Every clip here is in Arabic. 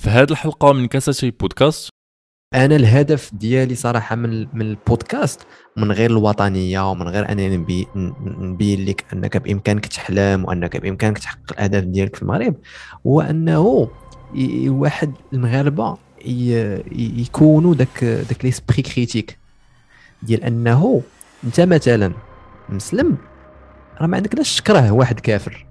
في هذه الحلقة من كاساتي بودكاست. أنا الهدف ديالي صراحة من من البودكاست من غير الوطنية ومن غير أنني نبي نبين لك أنك بإمكانك تحلم وأنك بإمكانك تحقق الأهداف ديالك في المغرب هو أنه واحد المغاربة يكونوا داك داك l'esprit critique. ديال أنه أنت مثلا مسلم راه ما عندك لاش تكره واحد كافر.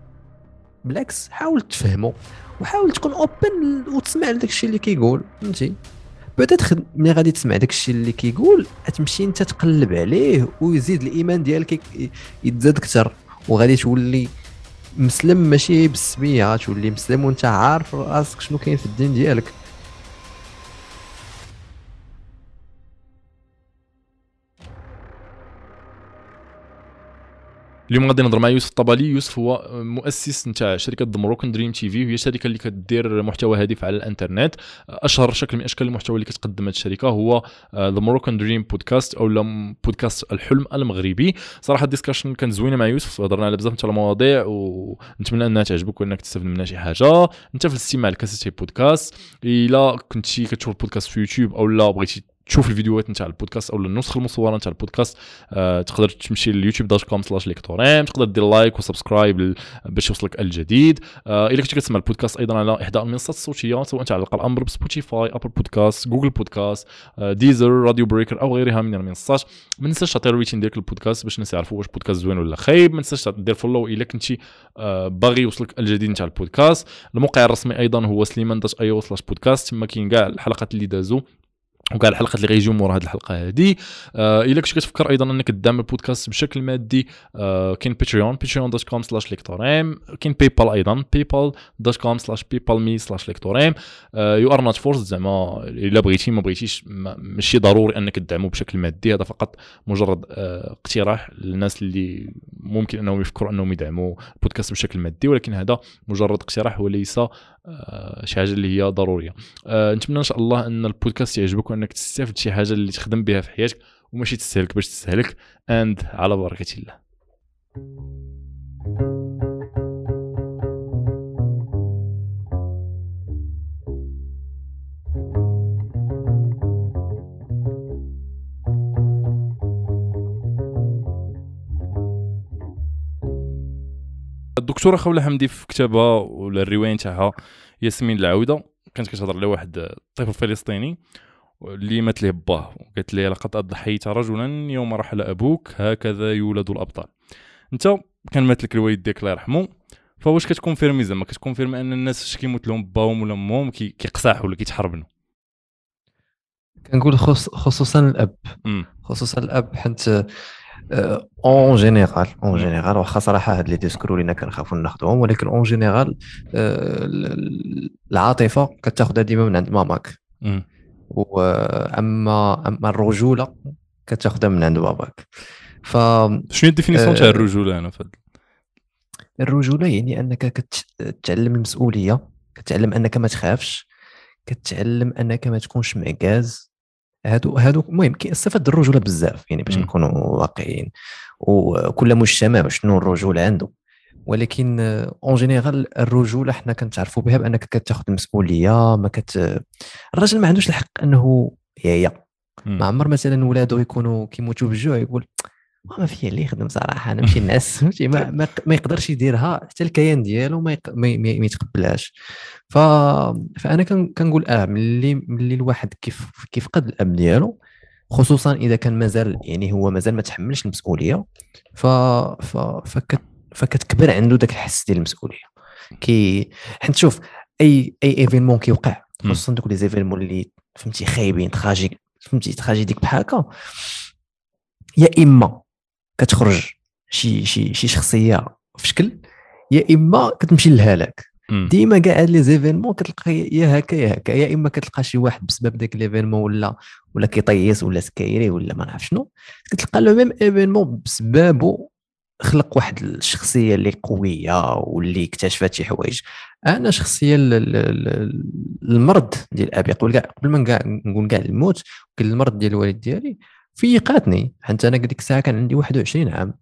بالعكس حاول تفهمه وحاول تكون open وتسمع لداك الشيء اللي كيقول فهمتي؟ peut-être ملي غادي تسمع داك الشيء اللي كيقول تمشي انت تقلب عليه ويزيد الإيمان ديالك يتزاد أكثر. وغادي تولي مسلم ماشي بالسمية تولي مسلم وانت عارف راسك شنو كاين في الدين ديالك. اليوم غادي نهضر مع يوسف الطبالي يوسف هو مؤسس نتاع شركة Moroccan Dream TV وهي شركة اللي كدير محتوى هادف على الإنترنت. أشهر شكل من أشكال المحتوى اللي كتقدم هذه الشركة هو The Moroccan Dream Podcast أو بودكاست الحلم المغربي. صراحة ال discussion كان زوينة مع يوسف هضرنا على بزاف نتاع المواضيع ونتمنى أنها تعجبك وأنك تستافد منها شي حاجة. أنت في الاستماع لكاسيتي بودكاست. إلا كنتي كتشوف البودكاست في يوتيوب أو لا بغيتي تشوف الفيديوهات نتاع البودكاست أو النسخه المصورة نتاع البودكاست آه تقدر تمشي لل YouTube dot com slash ليكتوريم تقدر دير like و subscribe باش يوصلك الجديد. آه إلا كنت كتسمع البودكاست أيضا على إحدى المنصات الصوتية سواء تعلق الامر ب Spotify Apple Podcast Google Podcast آه Deezer Radio Breaker أو غيرها من المنصات. ما تنساش تعطي ال rating ديالك البودكاست باش الناس يعرفوا واش بودكاست زوين ولا خايب. ما تنساش دير follow إلا آه باغي يوصلك الجديد نتاع البودكاست. الموقع الرسمي أيضا هو سليمان dot io slash بودكاست تما كاين كاع الحلقات اللي دازو. وكاع الحلقات اللي غيجيو مور هذه الحلقة هذه آه إلا كنت كتفكر أيضا أنك تدعم البودكاست بشكل مادي آه كاين Patreon Patreon dot com slash ليكتوريم كاين PayPal أيضا PayPal dot com slash PayPal me slash ليكتوريم you are not forced زعما إلا بغيتي ما بغيتيش ماشي ضروري أنك تدعمو بشكل مادي. هذا فقط مجرد آه اقتراح للناس اللي ممكن أنهم يفكروا أنهم يدعموا البودكاست بشكل مادي. ولكن هذا مجرد اقتراح وليس شي حاجة اللي هي ضرورية. نتمنى إن شاء الله أن البودكاست يعجبك وانك تستافد شي حاجة اللي تخدم بها في حياتك وماشي تستهلك باش تستهلك اند على بركة الله. الدكتورة خوله حمدي في كتابها ولا الرواية نتاعها ياسمين العوده كانت كتهضر على واحد طفل فلسطيني. اللي مات ليه باه وقالت لي لقد أضحيت رجلا يوم رحل أبوك هكذا يولد الأبطال. أنت كان مات لك الوالد ديالك الله يرحمه فواش كتكونفيرمي زعما كتكونفيرمي أن الناس فاش كيموت لهم باهم ولا امهم كيقصاحوا ولا كيتحربنوا. كنقول خصوصا الأب. خصوصا الأب حيت en général en général واخا صراحة هاد les discours اللي كنخافوا ناخذهم ولكن en général العاطفة كتاخذها ديما من عند ماماك. وأما أما الرجولة كتاخذها من عند باباك. ف شنو ال définition تاع الرجولة هنا فهاد الرجولة يعني أنك كتعلم المسؤولية كتعلم أنك ما تخافش كتعلم أنك ما تكونش معكاز هادو هادو المهم كيستفاد الرجولة بزاف يعني باش نكونوا واقعيين. وكل مجتمع شنو الرجولة عنده. ولكن en général الرجوله حنا كنتعرفوا بها بأنك كتاخذ المسؤولية ما كت الراجل ما عندوش الحق أنه يا ما عمر مثلا ولادو يكونوا كيموتوا بالجوع يقول ما فيها اللي يخدم صراحة أنا نمشي نعس فهمتي ما, ما, ما يقدرش يديرها حتى الكيان ديالو ما, يق... ما, ما يتقبلهاش. ف... فأنا كنقول آه ملي ملي الواحد كيف كيفقد الأب ديالو خصوصا إذا كان مازال يعني هو مازال ما تحملش المسؤولية ف... ف... فكت... فكتكبر عنده ذاك الحس ديال المسؤوليه كي حيت شوف أي أي événement كيوقع خصوصا دوك les événements اللي فهمتي خايبين tragiques فهمتي tragiques بحال هكا يا إما كتخرج شي شي شي شخصية في شكل يا إما كتمشي للهلاك ديما كاع هاد les événements كتلقى يا هكا يا هكا. يا إما كتلقى شي واحد بسبب داك l'événement ولا ولا كيطيس ولا سكايري ولا ما نعرف شنو كتلقى le même événement بسببه خلق واحد الشخصية اللي قوية واللي اكتشفت شي حوايج. أنا شخصيا المرض ديال أبي قبل قبل ما نقول كاع الموت كان المرض ديال الوالد ديالي فيقاتني حتى أنا ديك الساعة كان عندي 21 عام.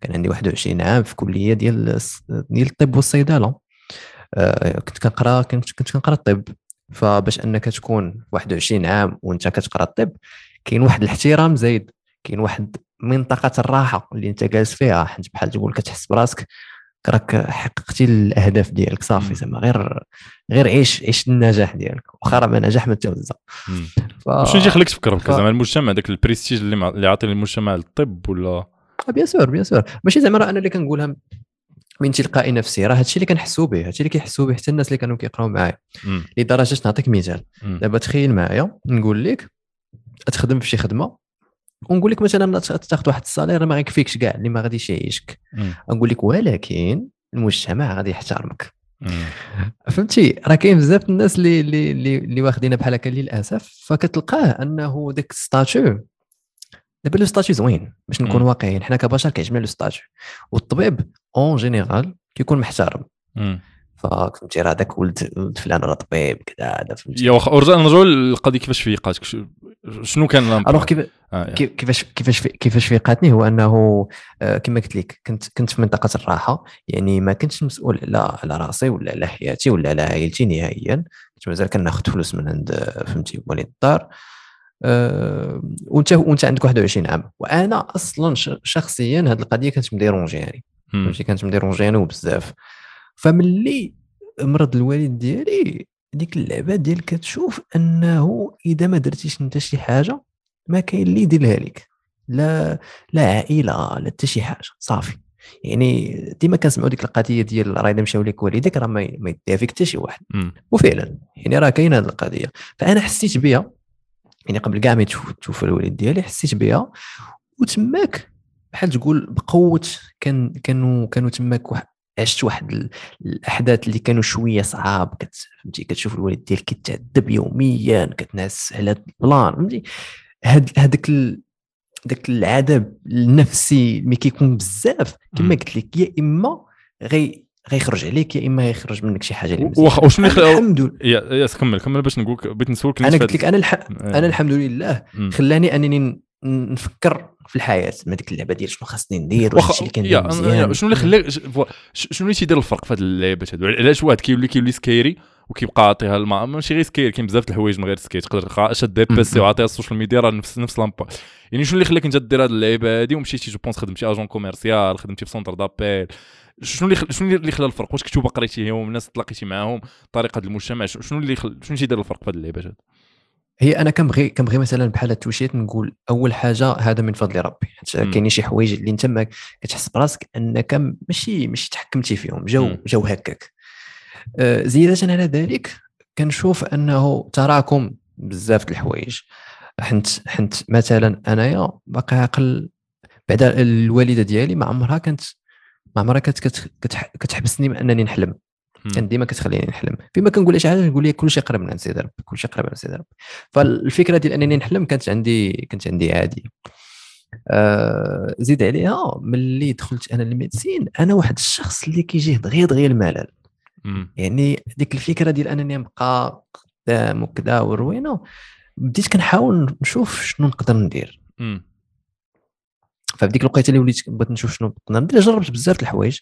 كان عندي 21 عام في كلية ديال ديال الطب والصيدلة. آه كنت كنقرأ كنت كنت كنقرأ الطب. فباش أنك تكون 21 عام وأنت كتقرأ الطب كاين واحد الاحترام زايد. كاين واحد منطقة الراحة اللي أنت جالس فيها حيت بحال تقول كتحس براسك راك حققتي الأهداف ديالك صافي زعما غير غير عيش عيش النجاح ديالك واخا راه ما نجاح ما توزع ف... شنو يجي يخليك تفكر ف... زعما المجتمع داك البريستيج اللي اللي عاطي للمجتمع الطب ولا؟ bien sûr bien sûr. ماشي زعما راه أنا اللي كنقولها من تلقائي نفسي راه هادشي اللي كنحسوا به هادشي اللي كيحسوا به حتى الناس اللي كانوا كيقراو معايا. لدرجة نعطيك مثال. دابا تخيل معايا نقول لك تخدم في شي خدمة ونقول لك مثلا تاخذ واحد salaire ما غيكفيكش كاع اللي ما غاديش يعيشك نقول لك ولكن المجتمع غادي يحترمك. فهمتي؟ راه كاين بزاف الناس اللي اللي اللي واخدينها بحال هكا للأسف. فكتلقاه أنه داك statut دابا le statut زوين باش نكون واقعيين. حنا كبشر كيعجبنا le statut. والطبيب en général كيكون محترم. فهمتي راه داك ولد ولد فلان راه طبيب كذا هذا فهمتي. يا واخا نرجعوا للقضية كيفاش فيقاتك شنو كان alors كيف آه كيفاش كيفاش كيفاش فيقاتني هو أنه آه كما قلت لك كنت كنت في منطقة الراحة يعني ما كنتش مسؤول على على رأسي ولا على حياتي ولا على عائلتي نهائيا كنت مازال كناخذ فلوس من عند فهمتي والد الدار. أه وأنت وأنت عندك 21 عام وأنا أصلا شخصيا هذه القضية كانت مديرونجياني فهمتي كانت مديرونجياني وبزاف. فملي مرض الوالد ديالي ديك اللعبة ديال كتشوف أنه إذا ما درتيش أنت شي حاجة ما كاين اللي يديرها لك لا لا عائلة لا حتى شي حاجة صافي. يعني ديما كنسمعوا ديك القضية ديال راه اذا مشاو لك والديك راه ما يديها فيك حتى شي واحد. وفعلا يعني راه كاينة هذه القضية. فأنا حسيت بها يعني قبل كاع ما تشوف الوالد ديالي حسيت بها وتماك بحال تقول بقوة كان كانوا كانوا تماك عشت واحد الأحداث اللي كانوا شوية صعاب فهمتي؟ كتشوف الوالد ديالك كيتعذب يوميا كتنعس على البلان فهمتي؟ هاد هذاك داك العذاب النفسي ملي كيكون بزاف كما قلت لك يا إما غي غيخرج عليك يا إما غيخرج منك شي حاجة اللي واخا وشنو الحمد لله. يا يا كمل كمل باش نقول بغيت نسولك أنا قلت لك أنا الح... أنا الحمد لله خلاني أنني نفكر في الحياة ما ديك اللعبة ديال شنو خاصني ندير واش اللي كندير مزيان. شنو اللي خلاك شنو اللي تيدير الفرق في هذه اللعبات هذو علاش واحد كيولي كيولي سكيري وكيبقى عاطيها الماء ماشي غير سكير كاين بزاف د الحوايج من غير سكير تقدر اشد دير PC وعطيها ال social media راه نفس نفس l'impact. يعني شنو اللي خلاك انت دير هذه اللعبة هذه ومشيتي je pense خدمتي agent commercial خدمتي في centre d'appel. شنو اللي شنو اللي خلى الفرق؟ واش كتب قريتيهم الناس تلاقيتي معاهم طريقة المجتمع شنو اللي خل... شنو تيدير الفرق في هذه اللعبات هذه هي أنا كنبغي كنبغي مثلا بحال touchit نقول أول حاجة هذا من فضل ربي. حيت كاينين شي حوايج اللي انت ما كتحس براسك أنك ماشي ماشي تحكمتي فيهم. جاو جاو هكاك. آه زيادة على ذلك كنشوف أنه تراكم بزاف د الحوايج. حيت حيت مثلا أنايا باقي عقل بعد الوالدة ديالي ما عمرها كانت ما عمرها كانت كتحبسني من انني نحلم. كان ديما كتخليني نحلم. فيما كنقول شي حاجة نقول لك كلشي قريب من عند سيدي ربي كلشي قريب من عند سيدي ربي فالفكرة ديال أنني نحلم كانت عندي كانت عندي عادي. آه زيد عليها ملي دخلت أنا للميدسين أنا واحد الشخص اللي كيجيه دغيا دغيا الملل. يعني ديك الفكرة ديال أنني نبقى قدام وكذا وروينة بديت كنحاول نشوف شنو نقدر ندير. ففي ديك الوقيتة اللي وليت بغيت نشوف شنو نقدر ندير جربت بزاف الحوايج.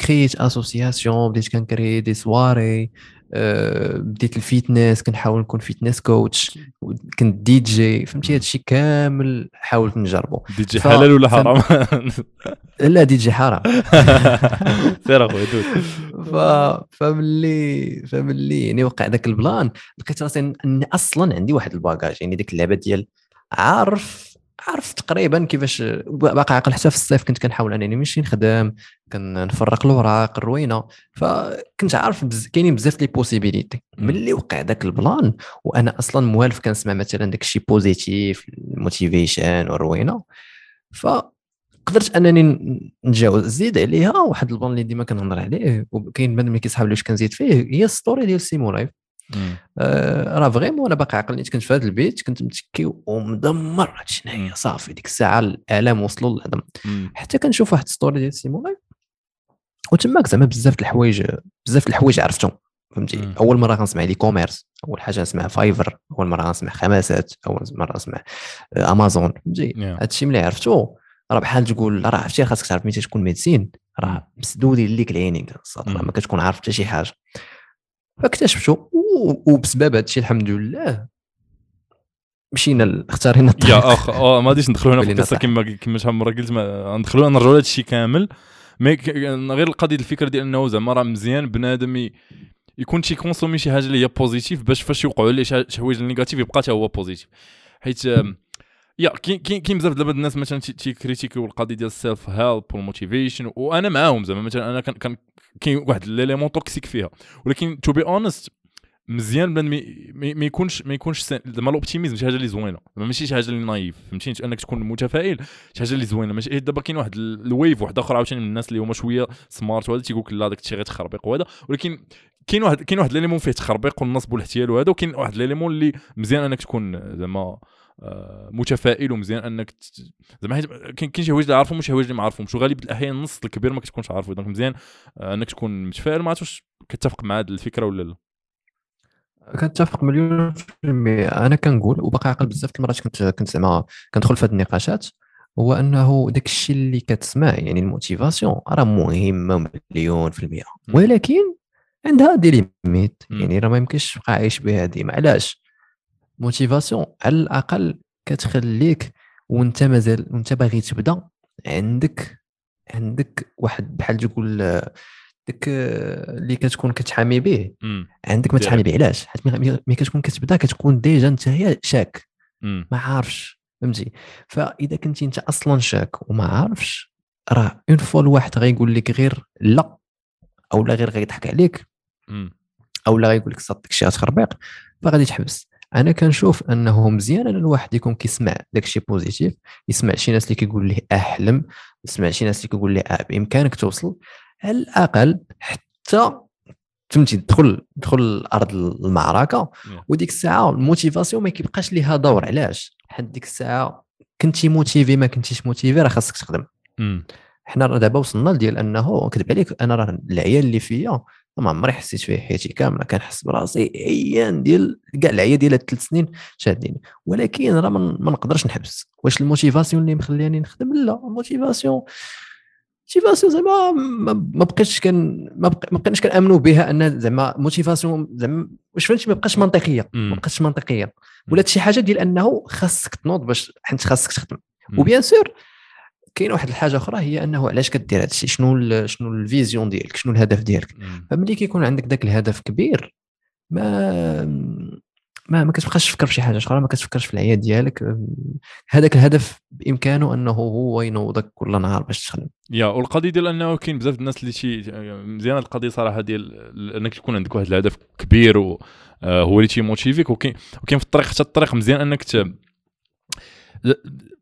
كريت association بديت كنكري des soirées أه بديت ال fitness كنحاول نكون fitness coach كنت دي جي فهمتي؟ هادشي كامل حاولت نجربه دي جي حلال ولا حرام؟ لا دي جي حرام. سير أخويا دوز. ف فملي فملي يعني وقع ذاك البلان لقيت راسي اني أصلا عندي واحد ال bagage يعني ديك اللعبة ديال عارف عارف تقريبا كيفاش باقي عاقل حتى في الصيف كنت كنحاول أنني نمشي نخدم كنفرق الاوراق الروينة. فكنت عارف بز... كاينين بزاف les possibilités ملي وقع داك البلان وأنا أصلا موالف كنسمع مثلا داك الشيء positive ال motivation والروينة. ف قدرت انني نتجاوز زيد عليها. واحد البلان اللي ديما كنهضر عليه وكاين بنادم اللي كيسحب لي واش كنزيد فيه هي story ديال سيمو لايف راه vraiment أنا باقي عاقل كنت في هذا البيت كنت متكي ومدمر هادشي هنايا. صافي ديك الساعة الآلام وصلوا للعظم حتى كنشوف واحد story ديال سيمو لايف وتماك زعما بزاف الحوايج بزاف الحوايج عرفتهم فهمتي. أول مرة غنسمع لي e-commerce أول حاجة نسمع فايفر أول مرة غنسمع خمسات أول مرة نسمع أمازون فهمتي. هادشي ملي عرفتو راه بحال تقول راه عرفتي خاصك تعرف ملي تكون médecine راه مسدودين ليك العينين ما كتكون عارف حتى شي حاجة. فاكتشفتو و- وبسبب هادشي الحمد لله مشينا اختارينا يا الطريق أخ آه ما غاديش ندخلوا هنا في القصة. كما كما شحال من مرة قلت ما ندخلوا نرجعوا لهذا الشيء كامل. mais غير القضية الفكرة ديال إنه زعما راه مزيان بنادم يكون شي consommé شي حاجة اللي هي positive باش فاش يوقعوا ليه شي حوايج négatives يبقى حتى هو positif حيت يا كاين كاين بزاف دابا الناس مثلا تي- تي critiquiw القضية ديال ال self-help وال motivation وأنا معاهم زعما. مثلا أنا كان كاين واحد l'élément toxique فيها. ولكن to be honest مزيان ي- ما يكونش ما يكونش زعما ال optimism شي حاجة اللي زوينة. ماشي شي حاجة اللي naïf فهمتي أنك تكون متفائل شي حاجة اللي زوينة. ماشي دابا كاين واحد ال- wave واحد آخر عاوتاني من الناس اللي هما شوية smart وهذا تيقول لك لا داك الشيء غير تخربيق وهذا. ولكن كاين واحد كاين واحد l'élément فيه تخربيق والنصب والاحتيال وهذا وكاين واحد l'élément اللي مزيان أنك تكون زعما متفائل ومزيان أنك زعما حيت كاين شي حوايج اللي عارفهم وشي حوايج اللي ما عارفهمش. وغالب الأحيان النص الكبير ما كتكونش عارفه. donc مزيان آه، أنك تكون متفائل ما عرفتش كتفق مع هذه الفكرة ولا لا. كنتفق مليون في المية. أنا كنقول وباقي عاقل بزاف المرات كنت كنت زعما كندخل في هذه النقاشات هو أنه داك الشيء اللي كتسمع يعني ال motivation راه مهمه مليون في المية. ولكن عندها des limites. يعني راه ما يمكنش تبقى عايش بها ديما. علاش؟ motivation على الاقل كتخليك وانت مازال وانت باغي تبدا عندك عندك واحد بحال تقول داك آه، اللي كتكون كتحامي به. عندك ما. تحامي به علاش؟ حيت ملي- كتكون كتبدا كتكون déjà انت هي شاك. ما عارفش فهمتي؟ فإذا كنتي انت أصلا شاك وما عارفش راه en fait الواحد غيقول لك غير لا أو لا غير غيضحك عليك أو لا غيقول لك صاد داكشي غتخربيق فغادي تحبس. أنا كنشوف انه مزيان ان الواحد يكون كيسمع داكشي positif يسمع شي ناس اللي كيقول ليه أحلم يسمع شي ناس اللي كيقول ليه آه بإمكانك توصل. على الأقل حتى فهمتي تدخل تدخل ارض المعركة. وديك الساعة ال motivation ما كيبقاش ليها دور علاش؟ حد ديك الساعة كنتي motivé ما كنتيش motivé راه خاصك تخدم. حنا دابا وصلنا لديال أنه كذب عليك أنا راه العيا اللي فيا ما عمري حسيت فيه حياتي كاملة كنحس براسي عيان ديال كاع العيا ديال الثلاث سنين شادين ولكن راه ما نقدرش نحبس. واش la motivation اللي مخلياني نخدم؟ la motivation, motivation زعما ما بقيتش كان ما بق- ما بقيناش كنأمنوا بها أن زعما motivation زعما واش فهمتي ما بقاش منطقية. ما. بقاش منطقية. ولات شي حاجة ديال أنه خاصك تنوض باش حيت خاصك تخدم. و bien sûr كاين واحد الحاجة أخرى هي أنه علاش كدير هذا الشيء شنو شنو la vision ديالك؟ شنو الهدف ديالك. فملي كيكون عندك ذاك الهدف كبير ما ما ما كتبقاش تفكر في شي حاجة أخرى ما كتفكرش في العياد ديالك. هذاك الهدف بإمكانه أنه هو ينوضك كل نهار باش تخدم. yeah والقضية ديال أنه كاين بزاف الناس اللي شي مزيانة القضية صراحة ديال أنك تكون عندك واحد الهدف كبير و آه، هو اللي تي motivيك. وكاين وكاين في الطريق حتى الطريق مزيان أنك ت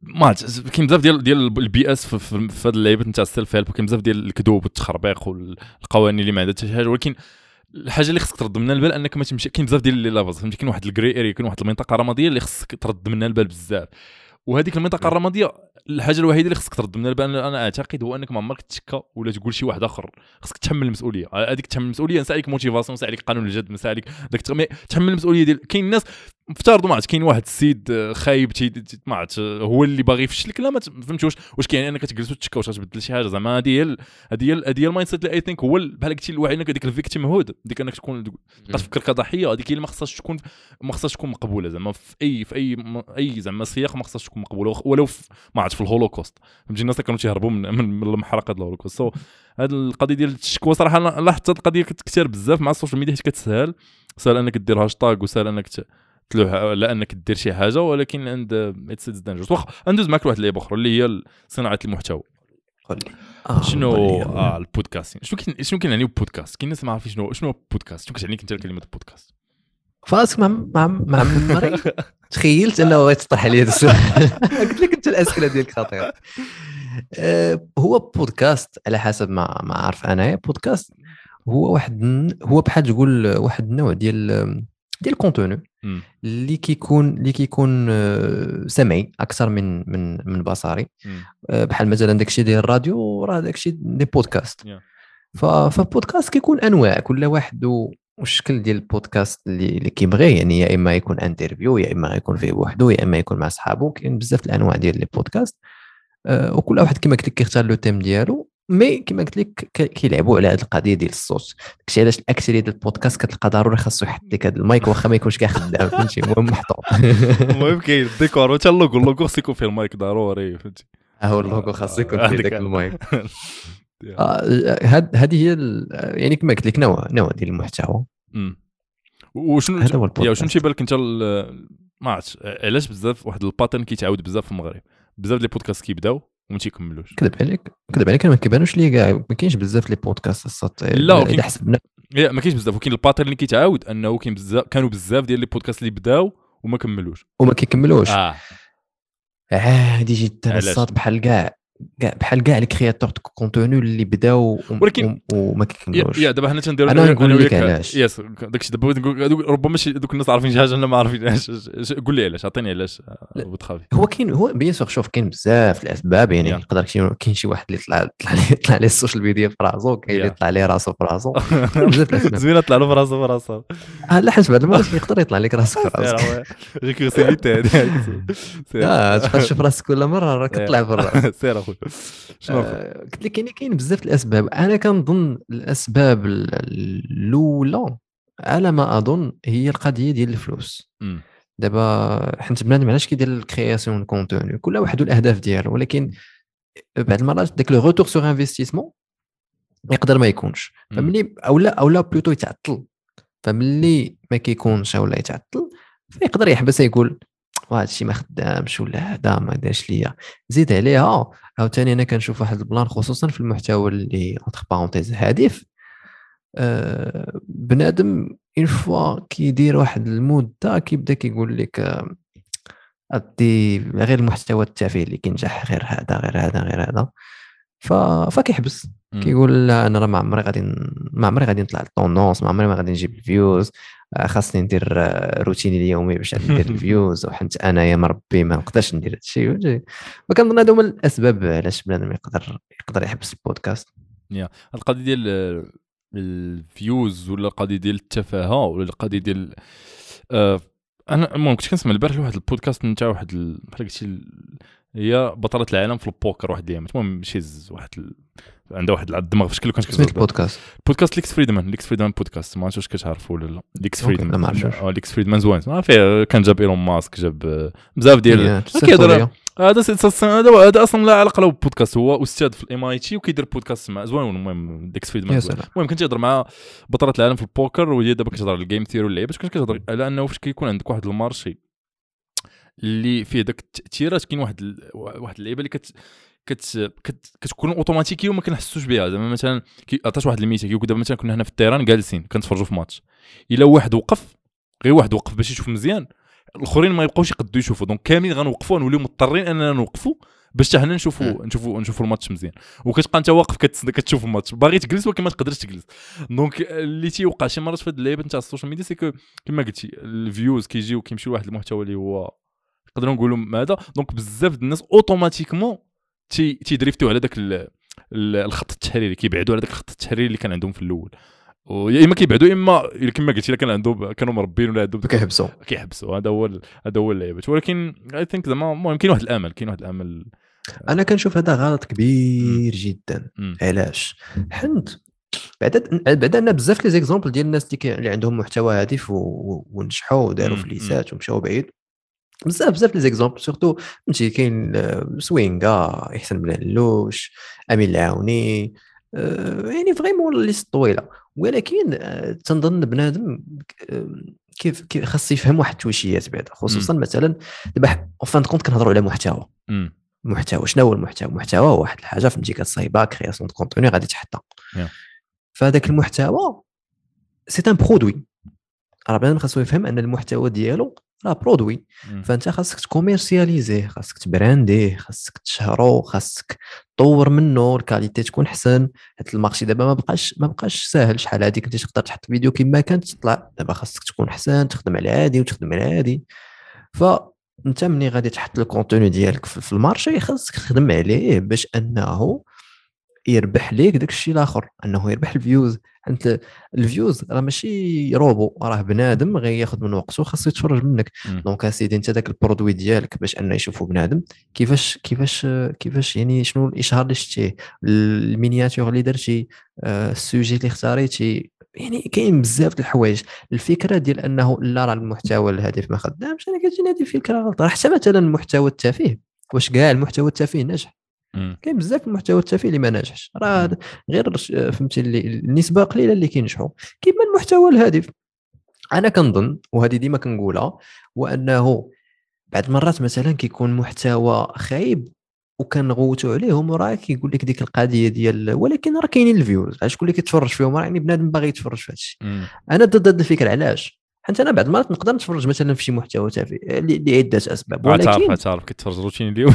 ما كاين بزاف ديال ديال ال BS في, هذه اللعيبات نتاع ال self help وكاين بزاف ديال الكذوب والتخربيق والقوانين اللي ما عندها حتى شي حاجة ولكن الحاجة اللي خصك ترد منها البال أنك ما تمشي كاين بزاف ديال les levels فهمتي؟ كاين واحد ال grey area كاين واحد المنطقة رمادية اللي خصك ترد منها البال بزاف. وهذيك المنطقة الرمادية الحاجة الوحيدة اللي خصك ترد منها البال أنا أعتقد هو أنك ما عمرك تشكى ولا تقول شي واحد آخر. خصك تحمل المسؤولية. هذيك تحمل المسؤولية نسى عليك motivation نسى عليك قانون الجد نسى عليك داك تحمل المسؤولية ديال كاين الناس افترضوا ما عرفت كاين واحد السيد آه، خايب ما عرفت آه، هو اللي باغي يفشلك لا ما فهمتي واش واش كاين انك تجلس وتشكى واش غتبدل شي حاجة. زعما هذه هي هذه هي هذه هي ال mindset اللي I think هو ال- بحال قلتي الوعي إنك هذيك ال victimhood ديك إنك تكون كتفكر كضحيه هذيك هي اللي ما خصهاش تكون ما خصهاش تكون مقبولة زعما في اي في أي أي زعما سياق ما خصهاش تكون مقبولة. ولو في ما عرفت في الهولوكوست. فهمتي؟ الناس اللي كانوا تيهربوا من من, المحرقة ديال الهولوكوست. so هذه القضية ديال الشكوى صراحة لاحظت هاد القضية كتكثر بزاف مع ال social media حيت كتسهل. سهل إنك دير هاشتاج وسهل إنك ت- تلوح لا انك دير شي حاجة ولكن عند it's dangerous واخا ندوز معك لواحد اللعيبه أخرى اللي هي صناعة المحتوى. قول لي. آه شنو. آه البودكاست شنو كاين شنو كاين يعني بودكاست؟ كاين الناس ما عارفين شنو شنو بودكاست؟ شنو كتعني انت كلمه بودكاست فراسك ما ما ما عمري تخيلت إنه غيتطرح علي هذا السؤال. قلت لك أنت الأسئلة ديالك خطيره آه، هو بودكاست على حسب ما ما عارف أنا. بودكاست هو واحد هو بحال تقول واحد النوع ديال ديال le contenu. اللي كيكون اللي كيكون آه، سمعي أكثر من من من بصري. آه، بحال مثلا داكشي ديال الراديو راه داكشي des podcasts. فالبودكاست كيكون أنواع كل واحد والشكل ديال البودكاست اللي, اللي كيبغي. يعني يا إما يكون interview يا إما يكون فيه بوحدو يا إما يكون مع صحابو كاين بزاف الأنواع ديال les podcasts آه، وكل واحد كما قلت لك كيختار le thème ديالو. mais كما قلت لك كيلعبوا على هذه القضية ديال الصوت داكشي علاش الأكثرية ديال البودكاست كتلقى ضروري خاصو يحط لك هذا المايك واخا ما يكونش كاع خدام فهمتي؟ المهم محطوط. المهم كاين الديكور حتى le logo le logo خص يكون فيه المايك ضروري فهمتي؟ ها هو le logo خاصو يكون فيه ذاك المايك. آه، هذه هي ال- يعني كما قلت لك نوع نوع ديال المحتوى. وشنو هذا هو البودكاست. تيبان لك انت ما عرفتش علاش بزاف واحد ال pattern كيتعاود بزاف في المغرب؟ بزاف ديال البودكاست كيبداو وما تيكملوش. كذب عليك كذب عليك ما كيبانوش لي كاع ما كاينش بزاف les podcasts الصوت لا، ولكن- إذا حسبنا لا ما كاينش بزاف ولكن ال pattern اللي كيتعاود أنه كاين بزاف كانوا بزاف ديال les podcasts اللي بداو وما كملوش. وما كيكملوش. آه. عادي جدا؟ الصوت بحال كاع. بحال كاع الكرياتور دو كونتوني اللي بداو ولكن- وم- وما كيكملوش يا دابا حنا تنديرو أنا نقول لك علاش. يس داكشي دابا ربما شي دوك الناس عارفين شي حاجة أنا ما عارفينهاش قول لي علاش عطيني علاش لا. بوتخافي هو كاين هو بيان سور شوف كاين بزاف الأسباب يعني. يقدر كاين شي واحد اللي طلع طلع ليه طلع ليه السوشيال ميديا في راسو كاين اللي. طلع ليه راسو في راسو. بزاف الأسباب. زوينة طلع له براسو براسو آه، لا حسب هذا المرات يقدر يطلع لك راسك في راسك. غير كيغسيليتي هذه آه تبقى تشوف راسك كل مرة راك يا. تطلع في الرأس. سير اخويا شنو أخويا؟ آه، قلت لك يعني كاين بزاف الأسباب. أنا كنظن الأسباب ال- الأولى على ما أظن هي القضية ديال الفلوس. دابا حيت بنادم علاش كيدير الكرياسيون كونتوني كل واحد والأهداف ديالو. ولكن بعض المرات داك لو روتور سور انفستيسمون يقدر ما يكونش. فملي اولا اولا plutôt يتعطل. فملي ما كيكونش اولا يتعطل فيقدر يحبس يقول وهذا الشيء ما خدامش ولا هذا ما دارش ليا. زيد عليها عاوتاني أنا كنشوف واحد ال plan خصوصا في المحتوى اللي entre parenthèses هادف. آه، بنادم une fois كيدير واحد المدة كيبدا كيقول لك آه، أدي غير المحتوى التافه اللي كينجح غير هذا غير هذا غير هذا. ف... فكيحبس. كيقول لا أنا راه ما عمري غادي ما عمري غادي نطلع les tendances ما عمري ما غادي نجيب ال views خاصني ندير آه، روتيني اليومي باش ندير ال views وحنت انايا مربي ما نقدرش ندير هادشي فكنظن هادو هما الأسباب علاش بنادم يقدر يقدر يحبس البودكاست. القضية ديال ال- ال views ولا القضية ديال التفاهة ولا القضية ديال آه أنا المهم كنت كنسمع البارح لواحد البودكاست نتاع واحد ال- بحال قلتي هي بطلة العالم في البوكر واحد الأيام. المهم she's واحد ال... عندها واحد الدماغ في شكل كنت كنت ال podcast podcast. ليكس فريدمان. ليكس فريدمان بودكاست. ما عرفتش واش كتعرفوا ولا لا. ليكس فريدمان. ما. آه ليكس فريدمان زوين. ما فيه كان جاب إيلون ماسك جاب آه، بزاف ديال كيهضر سوريا. هذا هذا هذا أصلا لا علاقة له بالبودكاست هو أستاذ في ال MIT وكيدير بودكاست مع زوين المهم ليكس فريدمان المهم كنت تهضر مع بطلة العالم في البوكر وهي دابا كتهضر ال game theory واللعيبه كنت كتهضر على أنه فاش كيكون عندك واحد le marché اللي فيه داك التاثيرات كاين واحد ال- واحد اللعيبة اللي كت كت كت كتكون اوتوماتيكيه وما كنحسوش بها. زعما مثلا كي عطاش واحد المثال كيقول دابا مثلا كنا هنا في ال terrain جالسين كنتفرجوا في ماتش. إلا واحد وقف غير واحد وقف باش يشوف مزيان الآخرين ما يبقاوش يقدوا يشوفوا. donc كاملين غنوقفوا نوليو مضطرين أننا نوقفوا باش حتى حنا نشوفوا نشوفوا نشوفوا الماتش مزيان. وكتبقى أنت واقف كتسنى كتشوف الماتش. باغي تجلس ولكن ما تقدرش تجلس. donc اللي تيوقع شي مرات في هاد اللعيبة نتاع ال social media c'est que كما قلتي ال views كيجيو كيمشيو لواحد المحتوى اللي هو نقدروا نقولوا هذا donc بزاف الناس automatiquement تي تي drift و على داك ال- ال- الخط التحريري كيبعدوا على داك الخط التحريري اللي كان عندهم في الأول. ويا إما كيبعدوا يا إما كما قلتي كان عندهم كانوا مربين ولا عندهم كيحبسوا. كيحبسوا. هذا هو هذا هو اللعيبة. ولكن I think زعما المهم كاين واحد الأمل كاين واحد الأمل. أنا كنشوف هذا غلط كبير جدا. علاش؟ حيت بعد بعد عندنا بزاف les exemples ديال الناس اللي, عندهم محتوى هادف ونجحوا وداروا فليسات ومشاو بعيد. بزاف بزاف les exemples surtout فهمتي كاين آه، سوينغا احسن بن علوش أمين العاوني آه، يعني vraiment liste طويلة. ولكن آه، تنظن بنادم آه، كيف كيف خاص يفهم واحد التويشيات بعدا خصوصا مثلا دابا fin de compte كنهضروا على محتوى. محتوى شنو هو المحتوى؟ المحتوى هو واحد الحاجة فهمتي كتصايبها création de contenu غادي تحطها. Yeah. فهذاك المحتوى c'est un produit راه بنادم خاصو يفهم أن المحتوى ديالو راه produit. فأنت خاصك ت commercialiser ه خاصك ت brander ه خاصك تشهرو خاصك تطور منه ال qualité تكون حسن. حيت ال marché دابا ما بقاش ما بقاش ساهل شحال هادي كنتي تقدر تحط فيديو كما كانت تطلع. دابا خاصك تكون حسن تخدم على هادي وتخدم على هادي. فانت ملي غادي تحط ال contenu ديالك في ال marché خاصك تخدم عليه باش أنه يربح ليك داك الشيء الآخر أنه يربح ال views. أنت ال views راه ماشي روبو راه بنادم غياخذ من وقته خاصو يتفرج منك. donc اسيدي أنت داك ال produit ديالك باش أنه يشوفوا بنادم كيفاش كيفاش كيفاش يعني شنو الإشهار اللي شتيه؟ ال miniature اللي درتي آه، ال sujet اللي اختاريتي؟ يعني كاين بزاف د الحوايج. الفكرة ديال أنه لا راه المحتوى الهادف ما خدامش. أنا كتجيني هذه الفكرة غلط حتى مثلا المحتوى التافه واش كاع المحتوى التافه ناجح. مم. كاين بزاف المحتوى التافه اللي ما ناجحش. راه غير فهمتي اللي النسبة قليلة اللي كينجحوا. كيما المحتوى الهادف. أنا كنظن وهذه ديما كنقولها وانه بعض المرات مثلا كيكون محتوى خايب وكنغوتوا عليهم وراه كيقول لك ديك القضية ديال ولكن راه كاينين ال views علاش شكون اللي كيتفرج فيهم؟ راه يعني بنادم باغي يتفرج في مم. أنا ضد هذه الفكرة. علاش؟ حيت أنا بعض المرات نقدر نتفرج مثلا في شي محتوى تافه لعدة أسباب ولكن تعرف كتفرج روتين اليوم.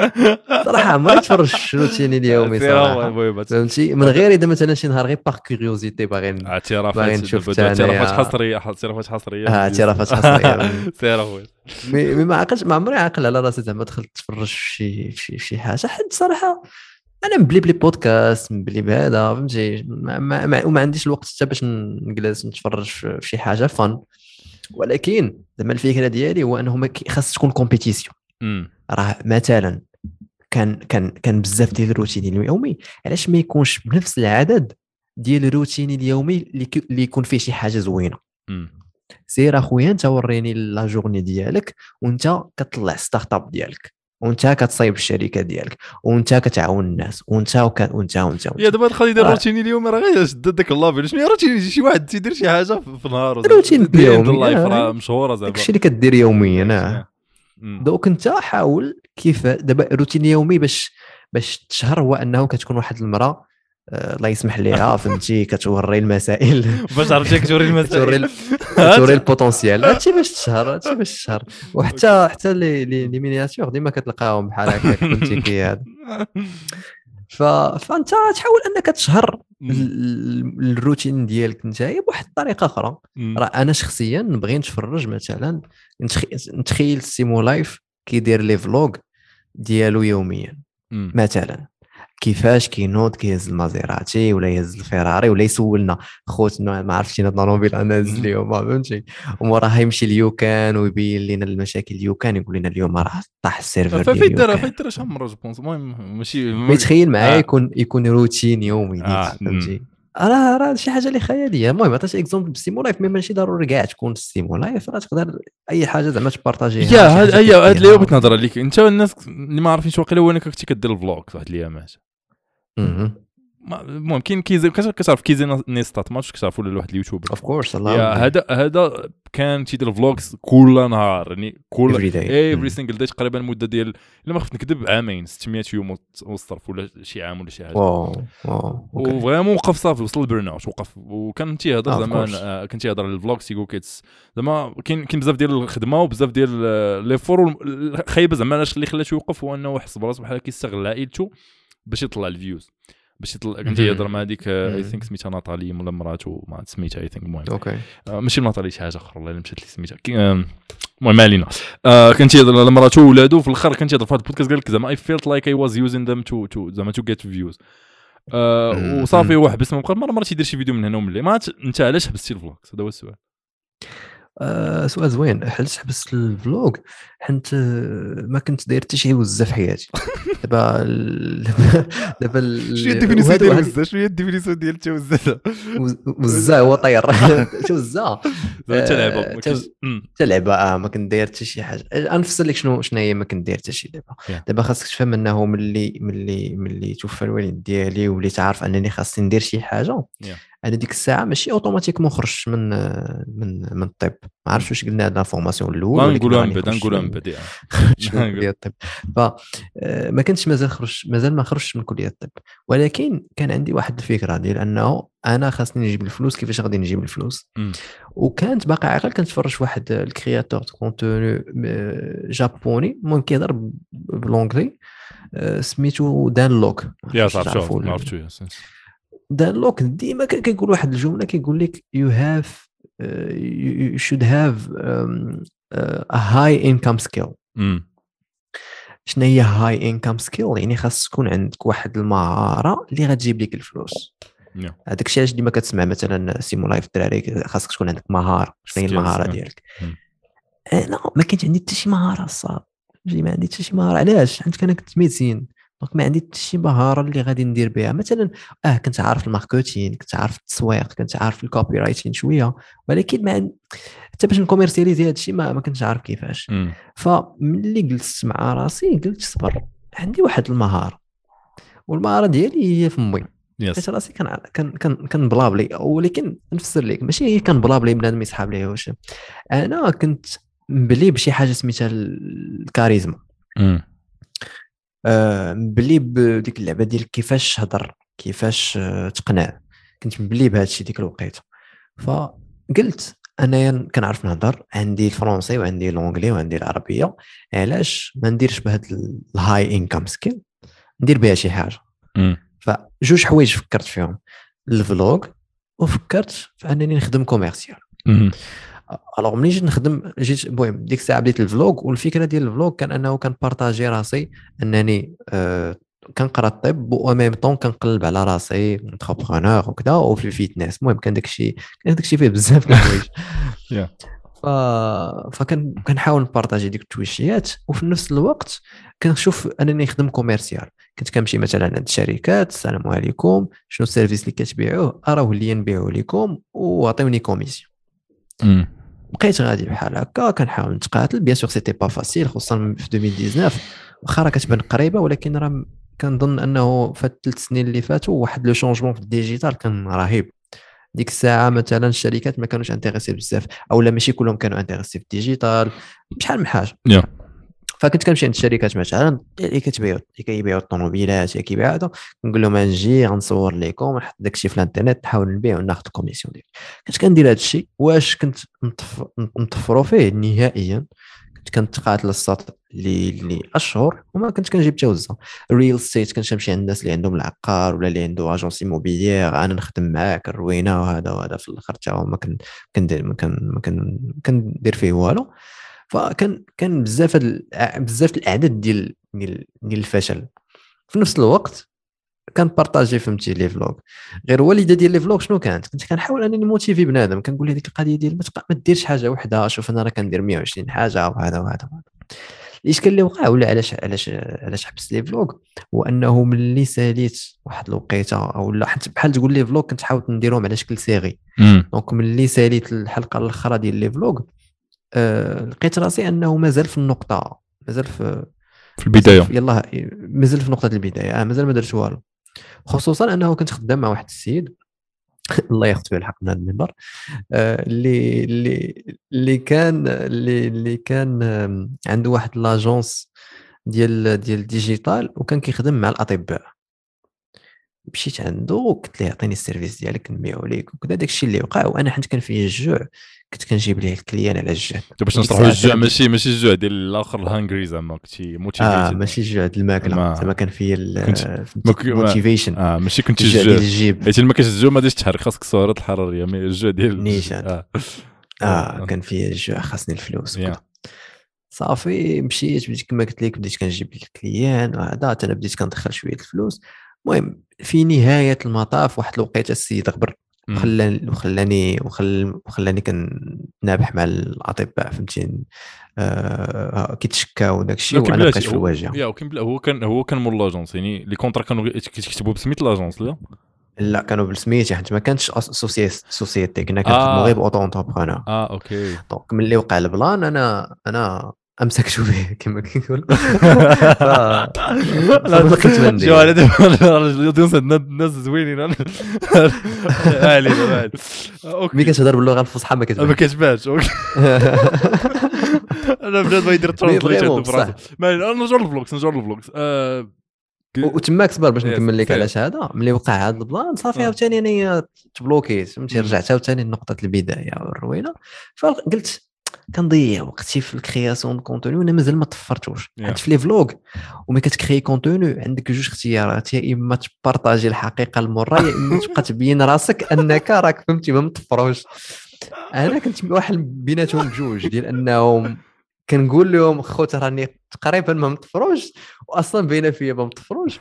صراحة ما نتفرج في روتيني اليومي صراحة فهمتي؟ من غير إذا مثلا شي نهار غير باغ curiosité باغي اعترافات باغي نشوف دابا اعترافات حصرية اعترافات حصرية. اعترافات حصرية. سير اخويا mais ما عقلتش ما عمري عاقل على راسي زعما دخلت تفرج في شي في شي- في شي حاجة حد صراحة أنا مبلي بلي بودكاست مبلي بهذا فهمتي؟ ما, ما, ما, وما عنديش الوقت حتى باش نجلس نتفرج في شي حاجة فن ولكن زعما الفكرة ديالي هو أنه خاص تكون compétition. راه مثلا كان كان كان بزاف ديال الروتين اليومي علاش ما يكونش بنفس العدد ديال الروتين اليومي اللي يكون فيه شي حاجة زوينة. سير أخويا أنت وريني la journée ديالك وأنت كتطلع startup ديالك. وانت كتصايب الشركة ديالك وانت كتعاون الناس وانت وك... وانت وانت. يا دابا القضية ديال آه. الروتين اليومي راه غير شد داك اللافيل شنو هي روتين يجي شي واحد تيدير شي حاجة في نهار الروتين اليومي، ال live. راه مشهورة زعما داك الشيء اللي كدير يوميا آه. donc انت حاول كيف دابا الروتين اليومي باش باش تشهر هو أنه كتكون واحد المرأة الله يسمح ليها فهمتي. كتوري المسائل. باش عرفتي كتوري المسائل. ال- كتوري ال potentiel هادشي باش تشهر هادشي باش تشهر. وحتى حتى les miniatures ديما كتلقاهم بحال هكاك. فهمتي كي هذا ف... فأنت تحاول أنك تشهر ال- ال- الروتين ديالك. أنت بواحد الطريقة أخرى. راه أنا شخصيا نبغي نتفرج مثلا نتخ- نتخيل سيمو لايف كيدير les vlogs ديالو يوميا. مثلا. كيفاش كينوض كيهز المازيراتي ولا يهز الفيراري ولا يسولنا خوتنا ما عرفتش الطوموبيل أنا هز اليوم فهمتي وموراها يمشي اليوكان ويبين لنا المشاكل اليوكان يقول لنا اليوم راه طاح ال serveur ديال فين دار اليوكان. فين دار شحال من مره je pense المهم ماشي ما يتخيل معايا آه. يكون يكون روتين يومي آه، فهمتي؟ راه راه شي حاجة اللي خيالية. المهم عطيت exemple بالسيمو لايف mais ماشي ضروري كاع تكون السيمو لايف راه تقدر أي حاجة زعما ت partager ها يا هاد اللي كديرها. بغيت نهضر عليك. أنت الناس اللي ما عارفينش واقيلا هو انك كنتي كدير ال vlog واحد الايامات المهم كاين كيزي كت- كتعرف كيزي نيستات ما عرفتش كتعرف ولا واحد ال youtuber. of course هذا هذا كان تيدير vlogs كل نهار يعني كل مم. single day تقريبا مدة ديال إلا ما خفت نكذب عامين 600 يوم والصرف ولا شي عام ولا شي حاجة. wow wow و vraiment وقف صافي وصل ال burn out وقف. وكان تيهضر آه، course. آه، كان تيهضر على ال vlogs تيقول كيتس. زعما كاين كاين بزاف ديال الخدمة وبزاف ديال آه، l'effort الخايبة زعما علاش اللي خلاته يوقف هو أنه حس براسو بحال كيستغل عائلته باش يطلع ال views باش يطلع كان تيهضر مع هذيك I mm. think سميتها ناتالي ولا مراته ما عرفت سميتها I think المهم. Okay. آه، ماشي ناتالي شي حاجة أخرى والله الا مشات لي سميتها. المهم ما علينا. آه، كان تيهضر على مراته وولادو في الأخر كان تيهضر في هذا البودكاست قال لك زعما I felt like I was using them to to زعما to get views. وصافي هو حبس ما بقى مره مرة تيدير شي فيديو من هنا ومن اللي. ما عرفت انت علاش حبستي ال vlog هذا هو السؤال. آه سؤال زوين. علاش حبست ال vlog حيت آه، ما كنت داير حتى شي وزة في حياتي. دابا ال- دابا شنو هي la définition ديال وزة شنو هي la définition ديال توزة وز- وزه هو طير توزه زعما تلعب آه، ما تو- كاينش- مم. حتى لعبة آه ما كنت داير حتى شي حاجة. غنفسر لك شنو شنو هي ما كنت داير حتى شي لعبة. Yeah. دابا خاصك تفهم أنه ملي ملي ملي توفى الوالد ديالي وليت عارف أنني خاصني ندير شي حاجة. أنا ديك الساعة ماشي automatiquement خرجت من من من الطب. ما عرفتش واش قلنا هاد l'information الأول نقولوها من بعد خرجت نقولها من- بعد. خرجت كلية الطب؟ ف آه، ما كنتش مازال خرج مازال ما خرجتش من كلية الطب. ولكن كان عندي واحد الفكرة ديال انه أنا خاصني نجيب الفلوس كيفاش غادي نجيب الفلوس. وكانت باقي عاقل كنتفرج واحد le créateur de contenu جابوني المهم كيهضر ب- ب l'anglais آه، سميتو دان لوك. يا عرفتش صافي دان لوك ديما كان كيقول واحد الجملة كيقول لك you have you should have a high income skill. شنو هي high income skill يعني خاص تكون عندك واحد المهارة اللي غتجيب لك الفلوس. هذاك الشيء علاش ديما كتسمع مثلا سيمو لايف الدراري خاصك تكون عندك مهارة شنو هي المهارة. ديالك. أنا ما كانش عندي حتى شي مهارة j'ai ما عندي حتى شي مهارة علاش حيت أنا كنت médecine donc ما عندي حتى شي مهارة اللي غادي ندير بها مثلا آه كنت عارف ال marketing كنت عارف التسويق كنت عارف ال copywriting شوية ولكن ما. حتى باش ن commercialiser هذا الشيء ما, ما كنتش عارف كيفاش. فملي جلست مع راسي قلت صبر عندي واحد المهارة والمهارة ديالي هي فمي يس حيت راسي كان كان كان كان بلابلي ولكن نفسر لك ماشي هي كان بلابلي بنادم يسحب ليه واش أنا كنت مبلي بشي حاجة سميتها الكاريزما. آه، مبلي بديك اللعبة ديال كيفاش تهضر كيفاش آه، تقنع. كنت مبلي بهذا الشيء ديك الوقيتة. فقلت أنايا كنعرف نهضر عندي الفرنسي وعندي l'anglais وعندي العربية. علاش ما نديرش بهاد ال high income skill ندير بها شي حاجة. فجوج حوايج فكرت فيهم. ال vlog وفكرت في أنني نخدم commercial. alors ملي جيت نخدم جيت المهم ديك الساعة بديت ال vlog والفكرة ديال ال vlog كان أنه كن partager راسي أنني آه كنقرأ الطب و même temps كنقلب على راسي entrepreneur وكذا وفي ال fitness المهم كان داك الشيء كان داك الشيء فيه بزاف د الحوايج. ف... فكان كنحاول ن partager ديك التويشيات وفي نفس الوقت كنشوف أنني نخدم commercial كنت كنمشي مثلا عند الشركات السلام عليكم شنو le service اللي كتبيعوه؟ اراه اللي نبيعو لكم وعطيوني commission. بقيت غادي بحال هكا كنحاول نتقاتل. bien sûr c'était pas facile خصوصا في 2019 واخا راه كتبان قريبة ولكن راه كنظن أنه في الثلاث سنين اللي فاتوا واحد le changement في le digital كان رهيب. ديك الساعة مثلا الشركات ما كانوش intéressés بزاف أو لا ماشي كلهم كانوا intéressés في le digital. بشحال من حاجة. Yeah. فكنت كنمشي عند الشركات مثلا اللي كتبيعوا اللي كيبيعوا الطوموبيلات اللي كيبيعوا هذا نقول لهم نجي غنصور لكم نحط داك الشيء في الانترنت نحاول نبيع وناخذ la commission ديالي. كنت كندير هذا الشيء واش كنت نطف- نطفروا فيه نهائيا. كنت كنتقاتل الساط اللي اللي أشهر وما كنت كنجيب حتى وزة. real estate كنت كنمشي عند الناس اللي عندهم العقار ولا اللي عنده agence immobilière أنا نخدم معاك الروينة وهذا وهذا في الآخر حتى ما كن كندير ما كن ما كن كندير فيه والو. فكان كان بزاف بزاف الأعداد ديال ديال الفشل. في نفس الوقت كان partager فهمتي les vlogs. غير الوالده ديال les vlogs شنو كانت؟ كنت كنحاول أنني motiver بنادم كنقول له ديك القضية ديال ما ديرش حاجة وحدة شوف أنا راه كندير 120 حاجة وهذا وهذا وهذا. الإشكال اللي وقع ولا علاش علاش علاش حبست les vlogs؟ هو أنه ملي ساليت واحد الوقيتة أو لا حتى بحال تقول les vlogs كنت حاولت نديرهم على شكل série مم. donc ملي ساليت الحلقة الأخرى ديال les vlogs لقيت راسي أنه مازال في النقطة مازال في في البداية. مازال في- يلا مازال في نقطة البداية آه مازال ما درت والو. خصوصا أنه كنت خدام مع واحد السيد الله ياخذ فيه الحق من هذا المنبر آه، اللي اللي اللي كان اللي اللي كان عنده واحد l'agence ديال ديال le digital وكان كيخدم مع الأطباء. مشيت عنده وقلت له عطيني le service ديالك نبيعو ليك وكذا داك الشيء اللي وقع. وأنا حيت كان فيا الجوع كنت كنجيب ليه les clients على الجهد باش الساعة الجوع ماشي ماشي الجوع ديال الآخر ال hungry زعما كنتي آه motivated ماشي الجوع ديال الماكلة. ما- زعما كان فيا كنت- ال motivation آه ماشي كنتي الجوع ديال الجوع الجيب. حيت ما كاينش الجوع ما غاديش تحرق خاصك السعرات الحرارية mais الجوع ديال نيشان. آه. آه كان فيا الجوع خاصني الفلوس. صافي مشيت بديت كما قلت لك بديت كنجيب لك les clients وهذا حتى أنا بديت كندخل شوية الفلوس. المهم في نهاية المطاف واحد الوقيتة السيد غبر مم. وخلاني وخلاني وخل- وخلاني كنابح مع الأطباء فهمتي؟ آه كيتشكى وداك الشيء وأنا بقيت في الواجهة. yeah ولكن بلا هو كان هو كان مول l'agence يعني les contrats كانوا غير كيكتبوا بسميت l'agence لا؟ لا كانوا بالسميتي حيت ما كانتش société كنا آه. كنخدموا غير ب auto-entrepreneur آه okay. donc ملي وقع ال plan أنا أنا امسكت به كما كيقول بقيت ما ندير. شو على الناس زوينين علينا ملي okay. كتهضر باللغة الفصحى ما ما كتبانش كتبانش okay. أنا بنادم يدير translate عنده براسو ما نرجعوا لل vlogs نرجعوا لل vlogs آه، وتماك صبر باش Yes, نكمل لك. علاش هذا ملي وقع هذا ال plan صافي آه. عاوتاني انايا تبلوكيت. فهمتي. رجعت عاوتاني لنقطة البداية والروينة. فقلت كنضيع وقتي في ال création contenu وأنا مازال ما طفرتوش. Yeah. حيت في les vlogs وملي كت créer contenu عندك جوج اختيارات يا إما ت partager الحقيقة المره يا إما تبقى تبين راسك أنك راك فهمتي ما مطفروش. أنا كنت واحد بيناتهم بجوج ديال أنهم كنقول لهم خوت راني تقريبا ما مطفروش واصلا باينة فيا ما مطفروش.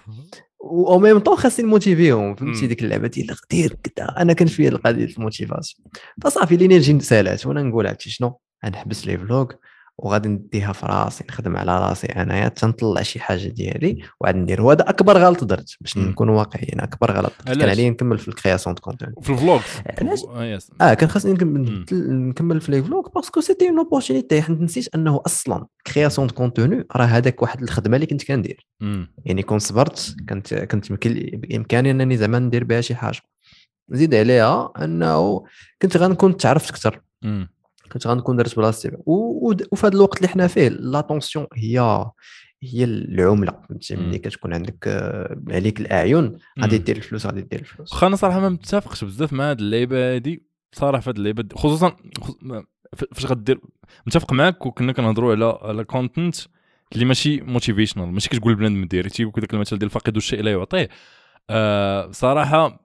و même temps خاصني نموتيفيهم فهمتي. ديك اللعبة ديال دير كذا أنا كان فيا القضية ال motivation. فصافي ال energy سالات وأنا نقول عرفتي شنو؟ غنحبس les vlogs وغادي نديها في راسي نخدم على راسي أنايا تنطلع شي حاجة ديالي وعاد ندير وهذا أكبر غلط درت باش. نكون واقعيين أكبر غلط. كان؟ عليا نكمل في ال création de contenu في ال vlog علاش؟ آه، آه كان خاصني نكمل. نكمل في les vlogs parce que c'était une opportunité حيت نسيت أنه أصلا création de contenu راه هذاك واحد الخدمة اللي كنت كندير. يعني كون صبرت كنت كنت بإمكاني أنني زعما ندير بها شي حاجة زيد عليها أنه كنت غنكون تعرفت أكثر. كنت غنكون درت بلاصتي وفي هذا الوقت اللي حنا فيه l'attention هي هي العملة فهمتي. ملي كتكون عندك آه، عليك الأعين غادي. دير الفلوس غادي دير الفلوس واخا أنا صراحة ما متفقش بزاف مع هاد اللعيبة هادي صراحة في هاد اللعيبة خصوصا فاش غدير متفق معاك وكنا كنهضروا على على content اللي ماشي motivational ماشي كتقول بنادم دير تيقول داك المثل ديال فاقد الشيء لا يعطيه آه صراحة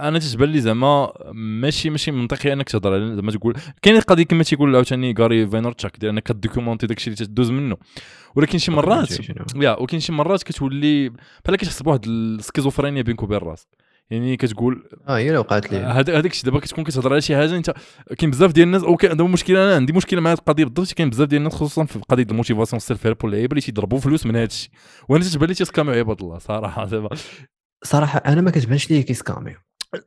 أنا تتبان لي زعما ماشي ماشي منطقي أنك تهضر على زعما تقول كاين قضية كما تيقول عاوتاني Gary Vaynerchuk ديال أنك كدوكيومونتي داكشي اللي تدوز منه. ولكن شي مرات؟ yeah وكاين شي مرات كتولي بحال كتحس بواحد السكيزوفرينيا بينك وبين راسك يعني كتقول آه هي اللي وقعت لي. هذا هذاك الشيء دابا كتكون كتهضر على شي حاجة انت كاين بزاف ديال الناس أو كاين دابا المشكلة أنا عندي مشكلة مع هذه القضية بالضبط كاين بزاف ديال الناس خصوصا في قضية ال motivation self-help واللعيبة اللي تيضربوا فلوس من هذا الشيء وأنا تتبان لي تيسكاميو عباد الله صراحة دابا صراحة أنا ما كتبانش لي كيسكاميو.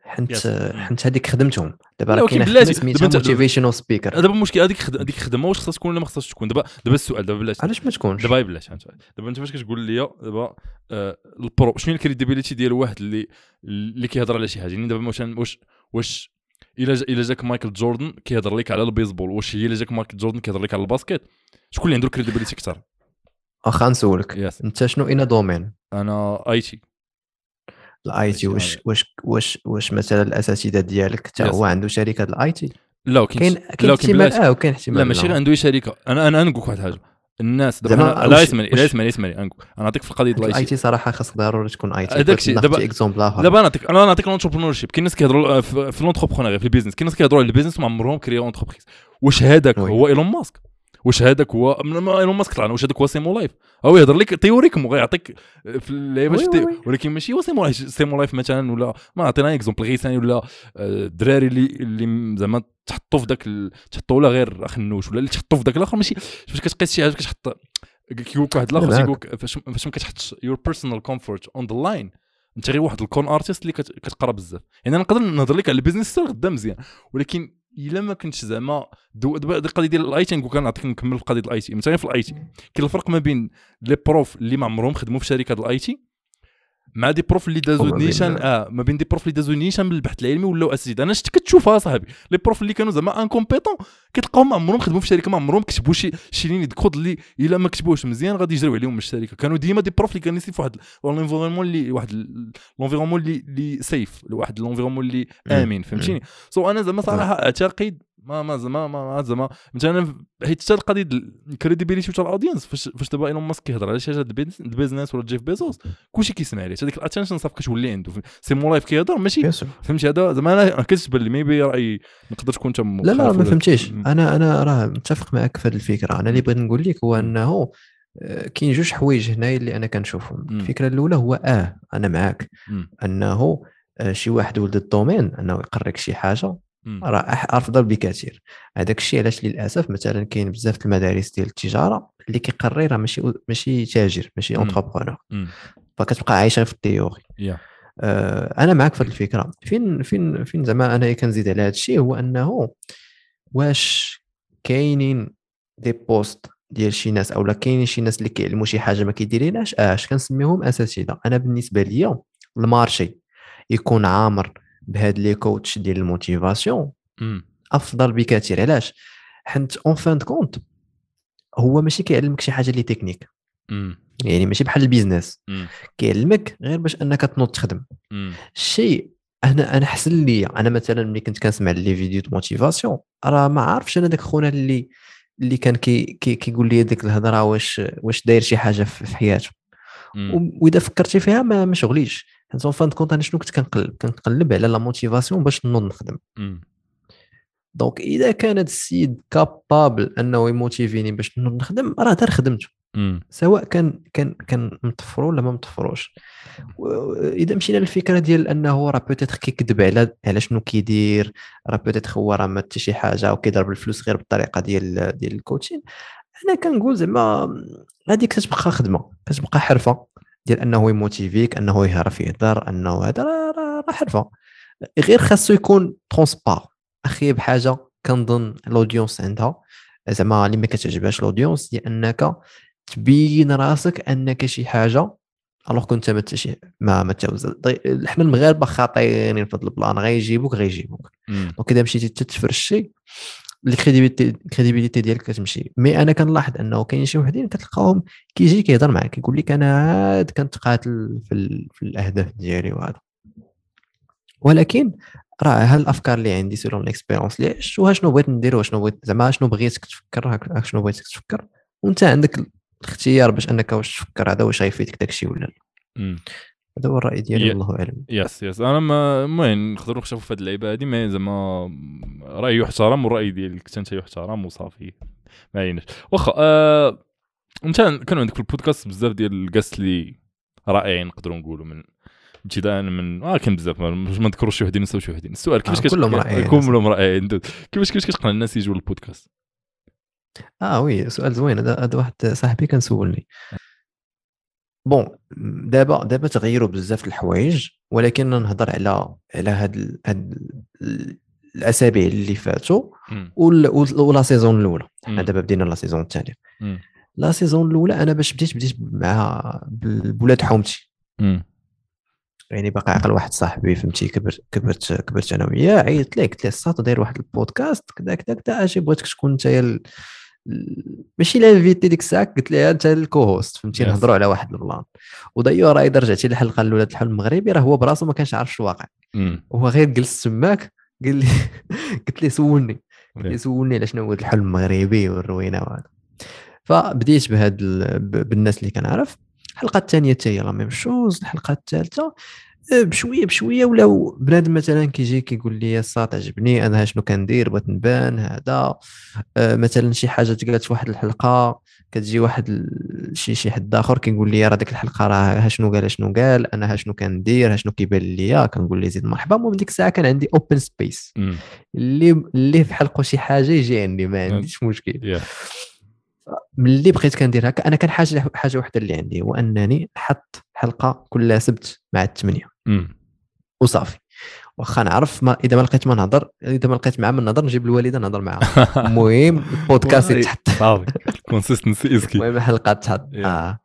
حنت. حنت هذيك خدمتهم. دابا راه دابا سميتها motivational speaker دابا المشكلة هذيك هذيك الخدمه واش خصها تكون ولا ما خصهاش تكون؟ دابا دابا السؤال دابا بلاتي. علاش ما تكونش؟ دابا بلاش دابا أنت فاش كتقول لي دابا آه ال bro شنو ال crédibilité ديال واحد اللي اللي كيهضر على شي حاجة؟ يعني دابا مثلا واش واش إلا إلا جاك مايكل جوردن كيهضر لك على البيسبول واش هي إلا جاك مايكل جوردن كيهضر لك على ال basket شكون اللي عنده ال crédibilité أكثر؟ واخا نسولك أنت شنو un domaine؟ أنا IT. ال IT واش. واش واش واش مثلا الاساتذة ديالك حتى. هو عنده شركة ال IT؟ لا كاين كاين احتمال. آه وكاين احتمال. لا ماشي غير عنده شركة. أنا أنا نقول لك واحد الحاجة الناس دابا لا اسمعني لا اسمعني اسمعني أنا نعطيك في القضية ديال ال IT. صراحة خاصك ضروري تكون IT. هذاك الشيء، دابا- exemple آخر. دابا نعطيك أنا نعطيك l'entrepreneur كاين ناس كيهضروا في, l'entrepreneur في ال business كاين ناس كيهضروا على ال business ما عمرهم كريو entreprise واش هذاك. هو إيلون ماسك؟ واش هذاك هو إيلون ماسك طلع واش هذاك هو سيمو لايف. هو يهضر لك théoriquement وغيعطيك في اللعيبة. ولكن ماشي هو سيمو لايف سيمو لايف مثلا ولا ما عطينا exemple غيساني ولا آه، الدراري اللي اللي زعما تحطوا في ذاك تحطوا ولا غير خنوش ولا اللي تحطوا في ذاك الآخر ماشي. فاش كتقيس شي حاجة كتحط كيقول واحد الآخر لا، تيقول فاش ما كتحطش your personal comfort on the line أنت غير واحد ال con artist اللي كت- كتقرا بزاف. يعني أنا نقدر نهضر لك على ال business حتى غدا مزيان ولكن إلا ما كنتش زعما القضية ديال ال IT نقول نعطيك نكمل في قضيه ال IT مثلا في ال IT كاين الفرق ما بين les profs اللي ما عمرهم خدموا في شركة ال IT مع des profs اللي بين- نيشان آه ما بين des profs اللي دازوا نيشان بالبحث العلمي ولاو اساتذه أنا شفت كتشوفها صاحبي. les profs اللي كانوا زعما incompétents كتلقاهم ما عمرهم خدموا في شركة ما عمرهم كتبوا شي شي ligne code اللي إلا ما كتبوش. مزيان غادي يجريو عليهم من الشركة. كانوا ديما des profs اللي كانوا في واحد l'environnement اللي واحد l'environnement اللي اللي safe واحد l'environnement اللي آمن فهمتيني؟ so أنا زعما صراحة أعتقد ما ما زعما ما ما زعما. مثلا حيت حتى القضية ال crédibilité تاع ال audience فاش فاش دابا إيلون ماسك كيهضر على شي حاجة ال business ولا جيف بيزوس كلشي كيسمع عليه. هذيك ال attention صافي كتولي عنده. سيمو لايف كيهضر ماشي. فهمتي؟ هذا زعما أنا كتبان لي maybe رأي نقدر تكون أنت لا لا ما فهمتيش. أنا أنا راه متفق معك في هذه الفكرة. أنا اللي بغيت نقول لك هو أنه آه، كاين جوج حوايج هنايا اللي أنا كنشوفهم. الفكرة الأولى هو آه أنا معاك. أنه آه، شي واحد ولد ال domaine أنه يقريك شي حاجة. راه افضل بكثير. هذاك الشيء علاش للأسف مثلا كاين بزاف المدارس ديال التجارة اللي كيقري راه ماشي ماشي تاجر ماشي. entrepreneur. فكتبقى عايشة في ال théorie. yeah. آه، أنا معك في هذه الفكرة. فين فين فين زعما أنا كنزيد على هذا الشيء هو أنه واش كاينين des postes ديال شي ناس اولا كاينين شي ناس اللي كيعلموا شي حاجة ما كيديرينهاش اش كنسميهم اساتذه أنا بالنسبة ليا ال marché يكون عامر. بهاد les coachs ديال la motivation. أفضل بكثير. علاش؟ حيت en fin de compte هو ماشي كيعلمك شي حاجة اللي تكنيك. مم. يعني ماشي بحال ال business. كيعلمك غير باش أنك تنوض تخدم. الشيء أنا أنا حسن لي أنا مثلا ملي كنت كنسمع les vidéos de motivation راه ما عارفش أنا داك خونا اللي اللي كان كي كي كيقول لي ديك الهضرة واش واش داير شي حاجة في حياته. وإذا فكرتي فيها ما ما شغليش. حيت fin de compte أنا شنو كنت كنقلب كنقلب على la motivation باش نوض نخدم. donc اذا كان هذا السيد capable انه يmotiver ني باش نخدم راه دار خدمته. سواء كان كان كان مطفرو ولا ما مطفروش اذا مشينا للفكرة ديال انه راه peut-être كيكذب على على شنو كيدير راه peut-être هو راه ما حتى شي حاجة وكيضرب الفلوس غير بالطريقة ديال ديال ال coaching. أنا كنقول زعما هذيك كتبقى خدمة كتبقى حرفة. ديال انه يmotiver ك انه يعرف يهضر انه هذا راه حرفة. غير خاصو يكون transparent. أخي بحاجة كنظن ال audience عندها. زعما اللي ما كتعجبهاش ال audience هي انك تبين راسك انك شي حاجة الوغ كنت ما شي ما ما تاوز طيب، حنا المغاربه خاطئين في هذا البلان غيجيبوك غيجيبوك. دونك اذا مشيتي تتفرشي الكريديبيتي ديالك كتمشي. مي أنا كنلاحظ أنه كاين شي وحدين كتلقاهم كيجي كيهضر معاك كيقول لك أنا عاد كنتقاتل في, ال... في الأهداف ديالي وهذا. ولكن راه ها الأفكار اللي عندي سيرون ليكسبيرونس اللي عشت شنو بغيت ندير وشنو بغيت زعما شنو بغيتك تفكر شنو بغيتك تفكر؟ وأنت عندك الاختيار باش أنك واش تفكر هذا واش غيفيدك داكشي ولا لا. هذا هو الرأي ديالي يا- والله أعلم. yes yes. أنا ما المهم نقدروا نخشفوا في هذه اللعيبة هذه mais زعما رأي يحترم والراي ديالك حتى أنت يحترم وصافي. ما عليناش واخا آه أنت كانوا عندك في البودكاست بزاف ديال ال guests اللي رائعين نقدروا نقولوا من ابتداء من آه كان بزاف ما ما نذكروش شي وحدين نساو شي وحدين. السؤال كيفاش آه، كلهم رائعين. كلهم رائعين. كيفاش كيفاش كتقنع الناس يجوا للبودكاست؟ آه oui سؤال زوين. هذا هذا واحد صاحبي كان سولني. bon دابا دابا تغيروا بزاف الحوايج ولكن نهضر على على هاد ال- هاد ال- الأسابيع اللي فاتوا ولا saison الأولى. حنا دابا بدينا la saison الثانية. la saison الأولى أنا باش بديت بديت مع بولاد حومتي. يعني باقي عقل واحد صاحبي فهمتي كبرت كبرت كبرت أنا وياه عيطت ليه قلت له الساط داير واحد البودكاست كذا كذا كذا أجي بغيتك تكون انت ماشي l'invité ديك الساعة قلت له أنت ال co-host فهمتي Yes. نهضروا على واحد البلان ودايوغ إذا رجعتي للحلقة الأولى الحلم المغربي راه هو براسو ما كانش عارف شنو واقع مم. هو غير جلس تماك قال لي قلت لي سولني قلت لي. سولني على شنو هو الحلم المغربي والروينة وهذا فبديت بهاد ال... ب- بالناس اللي كنعرف الحلقة الثانية حتى هي la même chose الحلقة الثالثة بشوية بشوية ولاو بنادم مثلا كيجي كيقول لي صات عجبني أنا شنو كندير؟ بغيت نبان هذا. آه، مثلا شي حاجة تقالت في واحد الحلقة كتجي واحد ال- شي شي حد آخر كيقول لي راه ديك الحلقة راه ها شنو قال شنو قال أنا ها شنو كندير ها شنو كيبان ليا. كنقول لي زيد مرحبا المهم ديك الساعة كان عندي open space. اللي اللي في حلقة شي حاجة يجي عندي ما عنديش مشكل. Yeah. ملي بقيت كندير هكا أنا كان حاجة حاجة وحدة اللي عندي هو انني نحط حلقة كل سبت مع الثمانيه. وصافي. واخا نعرف ما إذا ما لقيت ما نهضر إذا ما لقيت معاه ما نهضر نجيب الوالدة نهضر معاها. المهم البودكاست يتحط. صافي. consistency is key المهم الحلقة تحط. آه.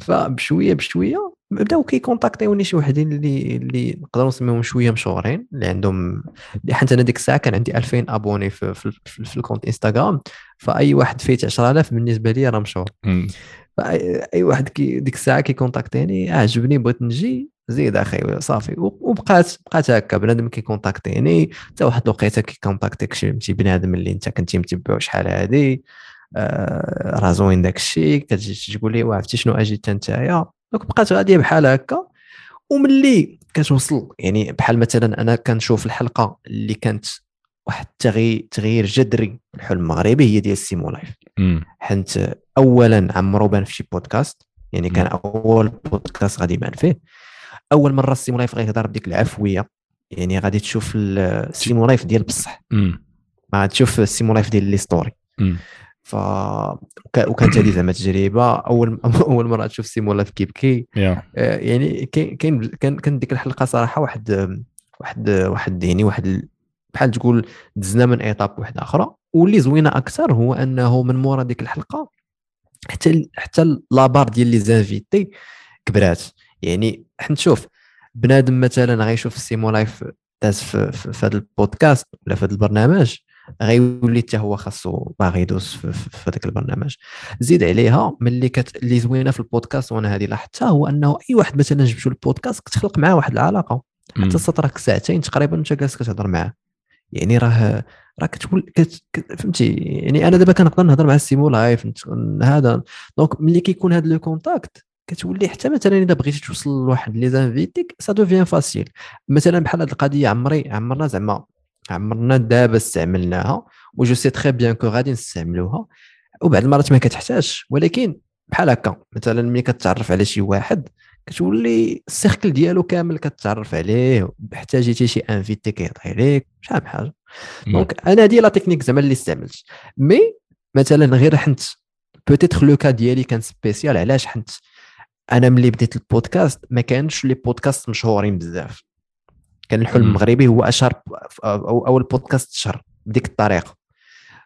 فبشويه بشوية بداو كيcontacter وني شي وحدين اللي اللي نقدروا نسميهم شوية مشهورين اللي عندهم حتى أنا ديك الساعة كان عندي 2000 abonnés في, في, في, في ال compte انستغرام فأي واحد فايت 10000 بالنسبة لي راه مشهور. فاي أي واحد كي ديك الساعة كيcontacter ني عجبني بغيت نجي. زيد أخي صافي. وبقات بقات هكا بنادم كيcontacter ني حتى واحد الوقيته كيcontacter ك شي بنادم اللي انت كنتي متبعو شحال هادي آه راه زوين داك الشيء كتجي تقول لي "واه، عرفتي شنو أجي حتى نتايا. donc بقات غادية بحال هكا. وملي كتوصل يعني بحال مثلا أنا كنشوف الحلقة اللي كانت واحد التغيير تغيير جذري في الحلم المغربي هي ديال سيمو لايف. حيت اولا عمرو بان في شي بودكاست. يعني كان. أول بودكاست غادي يبان فيه. أول مرة السيمو لايف غيهضر بديك العفوية يعني غادي تشوف ال- السيمو لايف ديال بصح. ما تشوف السيمو لايف ديال les stories. ف وك- وكانت هذه زعما تجربة. أول أول مرة تشوف سيمو لايف كيبكي آه، يعني كاين كان ديك الحلقة صراحة واحد واحد واحد يعني واحد ال- بحال تقول دزنا من étape واحدة أخرى. واللي زوينة أكثر هو أنه من مورا ديك الحلقة حتى حتى la barre ديال les invités كبرات. يعني حنا نشوف بنادم مثلا غيشوف السيمو لايف داز في, هذا البودكاست ولا في هذا البرنامج غيولي حتى هو خاصو باغي يدوز في, هذاك البرنامج. زيد عليها ملي كت اللي زوينة في البودكاست وأنا هذه لاحظتها هو أنه أي واحد مثلا جبتو البودكاست كتخلق معاه واحد العلاقة. حتى سطرك ساعتين تقريبا أنت جالس كتهضر معاه. يعني راه راه كتقول كت... فهمتي؟ يعني أنا دابا كنقدر نهضر مع السيمو لايف هذا. donc ملي كيكون هذا le contact كتولي حتى مثلا إذا بغيتي توصل لواحد les invités ك ça devient facile. مثلا بحال هذه القضية عمري عمرنا زعما عمرنا دابا استعملناها و je sais très bien que غادي نستعملوها وبعض المرات ما كتحتاجش. ولكن بحال هكا مثلا ملي كتعرف على شي واحد كتولي ال cercle ديالو كامل كتعرف عليه حتى جيتي شي invité كيهضر عليك شحال من حاجة donc أنا هادي la technique زعما اللي استعملت. mais مثلا غير حنت. peut-être le cas ديالي كان spécial علاش حنت؟ أنا ملي بديت البودكاست ما كانش les podcasts مشهورين بزاف. كان الحلم المغربي هو أشهر أو أول بودكاست شهر بديك الطريقة.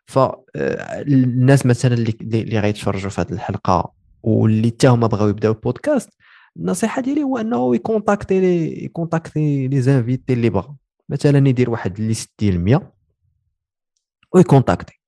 فالناس مثلا اللي اللي غيتفرجوا في هذه الحلقة واللي حتى هما بغاو يبداو البودكاست النصيحة ديالي هو أنه ي contacter les ي contacter les invités اللي بغا. مثلا يدير واحد liste ديال 100 وي contacter.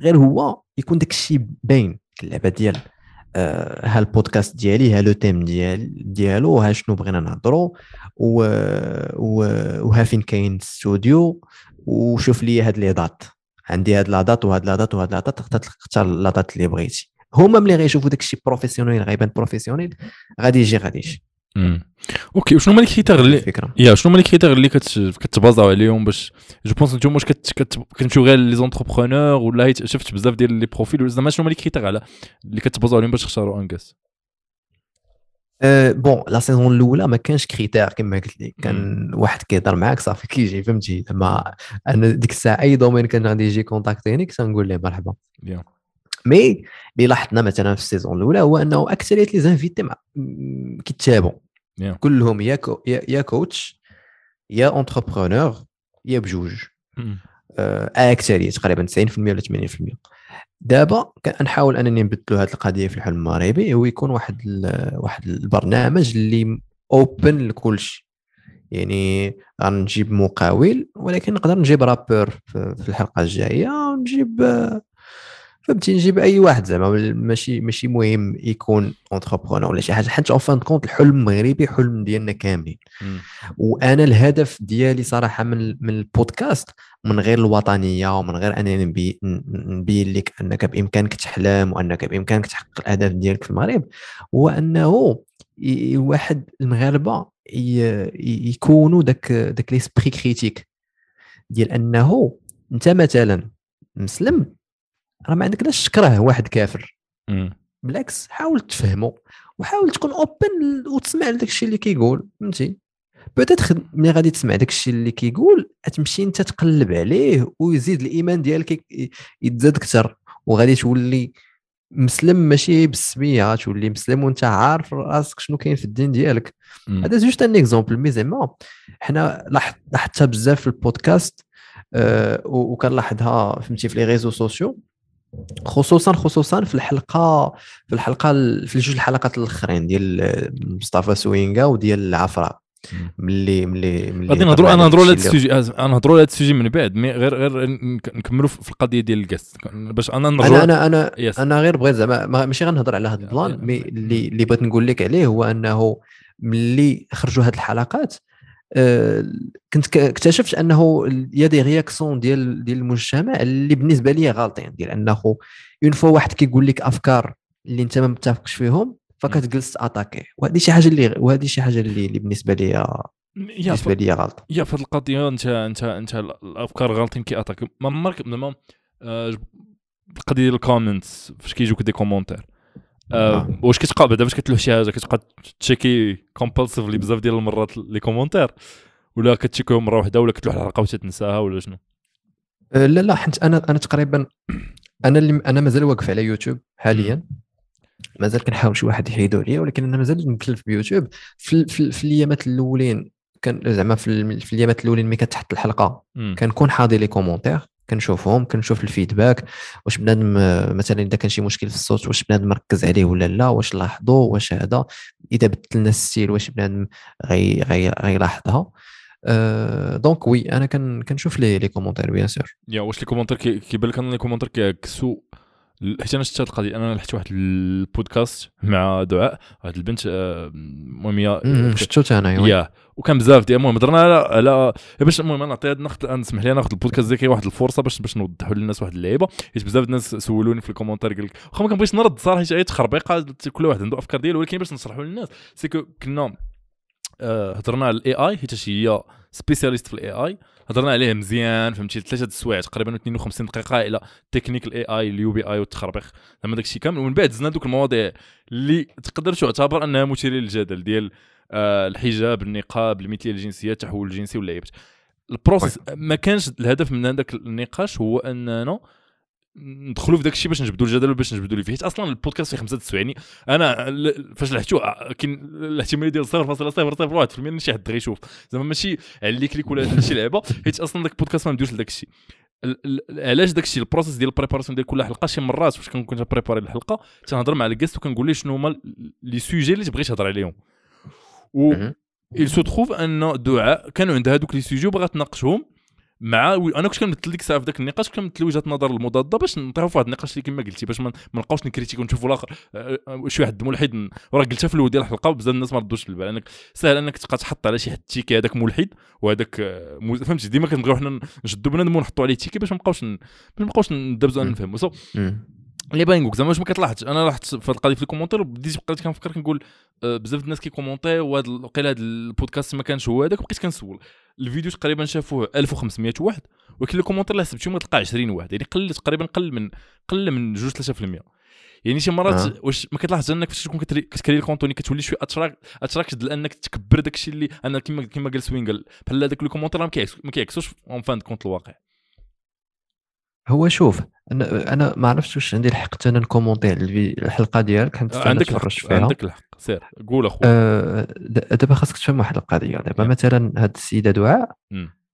غير هو يكون داك الشيء باين اللعبة ديال آه، ها البودكاست ديالي ها le thème ديال ديالو ها شنو بغينا نهضروا وها فين كاين الاستوديو وشوف لي هاد les dates. عندي هاد la date وهاد la date وهاد la date تختار la date اللي بغيتي. هما ملي غيشوفوا داك الشيء professionnel غيبان professionnel غادي يجي غادي يجي. OK وشنو هما ال critères اللي يا شنو هما ال critères اللي كت baser و عليهم باش je pense نتوما واش كتمشيو غير les entrepreneurs ولا شفت بزاف ديال les profils زعما شنو هما ال critères على اللي كت baser و عليهم باش تختاروا un cast أه bon لا saison الأولى ما كانش critères كما قلت لك. كان واحد كيهضر معاك صافي كيجي فهمتي؟ زعما أنا ديك الساعة أي domaine كان غادي يجي contacter ني كنت نقول له مرحبا. mais اللي لاحظنا مثلا في ال saison الأولى هو أنه اكثريه les invités كيتشابهوا yeah. كلهم يا co يا coach يا entrepreneur يا بجوج. آه أكثرية تقريبا 90% ولا 80% دابا كنحاول أنني نبدلوا هذه القضية في الحلم المغربي هو يكون واحد واحد البرنامج اللي open لكل شيء يعني غنجيب مقاول ولكن نقدر نجيب rappeur في الحلقة الجاية ونجيب فهمتي نجيب أي واحد زعما ماشي ماشي مهم يكون entrepreneur ولا شي حاجة. حيت en fin de compte الحلم المغربي حلم ديالنا كاملين. وأنا الهدف ديالي صراحة من من البودكاست من غير الوطنية ومن غير أنني نبين لك أنك بإمكانك تحلم وأنك بإمكانك تحقق الأهداف ديالك في المغرب هو أنه واحد المغاربة يكونوا داك داك l'esprit critique. ديال أنه أنت مثلا مسلم راه ما عندك لاش تكره واحد كافر. بالعكس حاول تفهمه وحاول تكون open وتسمع لداك الشيء اللي كيقول فهمتي؟ peut-être ملي غادي تسمع داك الشيء اللي كيقول تمشي انت تقلب عليه ويزيد الإيمان ديالك يتزاد أكثر. وغادي تولي مسلم ماشي بالسمية تولي مسلم وأنت عارف راسك شنو كاين في الدين ديالك. هذا juste un exemple mais زعما حنا لاحظتها بزاف في البودكاست أه وكنلاحظها فهمتي في les réseaux sociaux. خصوصا خصوصا في الحلقة في الحلقة في جوج الحلقات الأخرين ديال مصطفى سوينغا وديال العفراء ملي ملي ملي غادي نهضروا أنا نهضروا على هذا ال sujet أنا نهضروا على هذا ال sujet من بعد mais غير غير نكملوا في القضية ديال ال cast. باش أنا نرجع أنا أنا أنا, أنا غير بغيت زعما ماشي غنهضر على هذا ال plan mais اللي اللي بغيت نقول لك عليه هو أنه ملي خرجوا هذه الحلقات كنت اكتشفت أنه y a des réactions ديال ديال المجتمع اللي بالنسبة لي غالطين ديال أنه une fois واحد كيقول لك أفكار اللي أنت ما متفقش فيهم فكتجلس attaquer. وهذه شي حاجة اللي وهذه شي حاجة اللي, اللي بالنسبة لي بالنسبة لي غلط. يا في القضية انت انت أنت الأفكار غالطين كي attaquer. ما عمرك ما القضية ديال ال comments فاش كيجوك des commentaires آه، آه. واش كتبقى بعدا؟ فاش كتلوح شي حاجة؟ كتبقى ت checker compulsively بزاف ديال المرات les commentaires ولا كت checker هم مرة واحدة ولا كتلوح الحلقة وتتنساها؟ ولا شنو؟ أه لا لا حيت أنا أنا تقريبا أنا اللي أنا مازال واقف على يوتيوب حاليا. مازال كنحاول شي واحد يحيدو عليا ولكن أنا مازال نكلف بيوتيوب. في, في, في الأيامات الأولين كان زعما في, في الأيامات الأولين ملي كتحط الحلقة كنكون حاضر les commentaires كنشوفهم كنشوف ال feedback واش بنادم مثلا إذا كان شي مشكل في الصوت واش بنادم مركز عليه ولا لا؟ واش لاحظوا؟ واش هذا؟ إذا بدلنا ال style واش بنادم غي غي غيلاحظها؟ أه donc oui أنا كنشوف les commentaires bien sûr يا واش les commentaires كيبان لك أن les commentaires كيعكسوا حيت أنا شفت هذه القضية أنا لحت واحد البودكاست مع دعاء واحد البنت آه، المهم هي شفتو أنا يا وكان بزاف ديال المهم هضرنا على على باش المهم أنا نعطي ناخذ نسمح لي ناخذ البودكاست ديالي واحد الفرصة باش باش نوضحوا للناس واحد اللعيبة حيت بزاف الناس سولوني في ال commentaires قال لك واخا ما كنبغيش نرد صراحة حيت تخربيقه كل واحد عنده أفكار ديالو ولكن باش نشرحوا للناس c'est que كنا آه، هضرنا على ال AI حيت هي spécialiste في ال AI هضرنا عليه مزيان فهمتي؟ ثلاثة السوايع تقريبا 52 دقيقة la technique ال AI ال UBI والتخربيق زعما داكشي كامل. ومن بعد زدنا دوك المواضيع اللي تقدر تعتبر أنها مثيرة للجدل ديال آه الحجاب النقاب المثلية الجنسية التحول الجنسي واللعيبات ال process ما كانش الهدف من هذاك النقاش هو أننا ندخلوا في داك الشيء باش نجبدوا الجدل باش نجبدوا ليه فيه. حيت أصلا البودكاست فيه خمسة تسويعني أنا ل- فاش لحتو ع- كاين الاحتمالية ديال 0.001% ان شي حد غيشوف زعما ماشي على اللي click ولا شي لعبة. حيت أصلا داك البودكاست ما ندويش لداك الشيء. ال- ال- علاش داك الشيء؟ ال process ديال ال préparation ديال كل حلقة. شي مرات فاش كنكون préparé الحلقة تنهضر مع ال guest وكنقول ليه شنو هما les sujets اللي تبغي تهضر عليهم. و il se trouve أن دعاء كانوا عندها هذوك les sujets وبغات تناقشهم. مع أنا كنت كنمثل ديك الساعة في ذاك النقاش كنت كنمثل وجهة نظر المضادة باش نطيحوا في واحد النقاش اللي كما قلتي باش ما نبقاوش نكريتيكو ونشوفوا الآخر آه، آه، شي واحد ملحد وراه قلتها في الأول ديال الحلقة وبزاف الناس ما ردوش البال انك سهل أنك تبقى تحط على شي حد ticket هذاك ملحد وهذاك آه، فهمتي؟ ديما كنبغيو حنا نشدوا بنادم ونحطوا عليه ticket باش ما نبقاوش باش ما نبقاوش ندبزوا مم. نفهموا so باغي نقولك زعما واش ما كتلاحظش؟ أنا لاحظت في هاد القضية في ال commentaires بديت بقيت كنفكر كنقول آه، بزاف الناس كي commenter وهذا وقيلا هذا البودكاست ما كانش هو هذاك وبقيت كنسول. الفيديو تقريبا شافوه 1500 واحد ولكن ال commentaires اللي حسبتهم ما تلقى 20 واحد يعني قل تقريبا قل من قل من 2 3% يعني شي مرات آه. واش ما كتلاحظش أنك فاش تكون كت créer ال contenu كتولي شوية اتراك اتراكت لأنك تكبر داك الشيء اللي أنا كما كما قال سوين قال. بحال هذاك ال commentaire ما كيعكسوش en fin de compte الواقع. هو شوف أنا أنا ما عرفتش واش عندي الحق أنا ن commenter على الحلقة ديالك حيت عندك تفرجت الحق فيها عندك الحق سير قول أخويا آه، د- دابا خاصك تفهم واحد القضية دابا. مثلا هاد السيدة دعاء.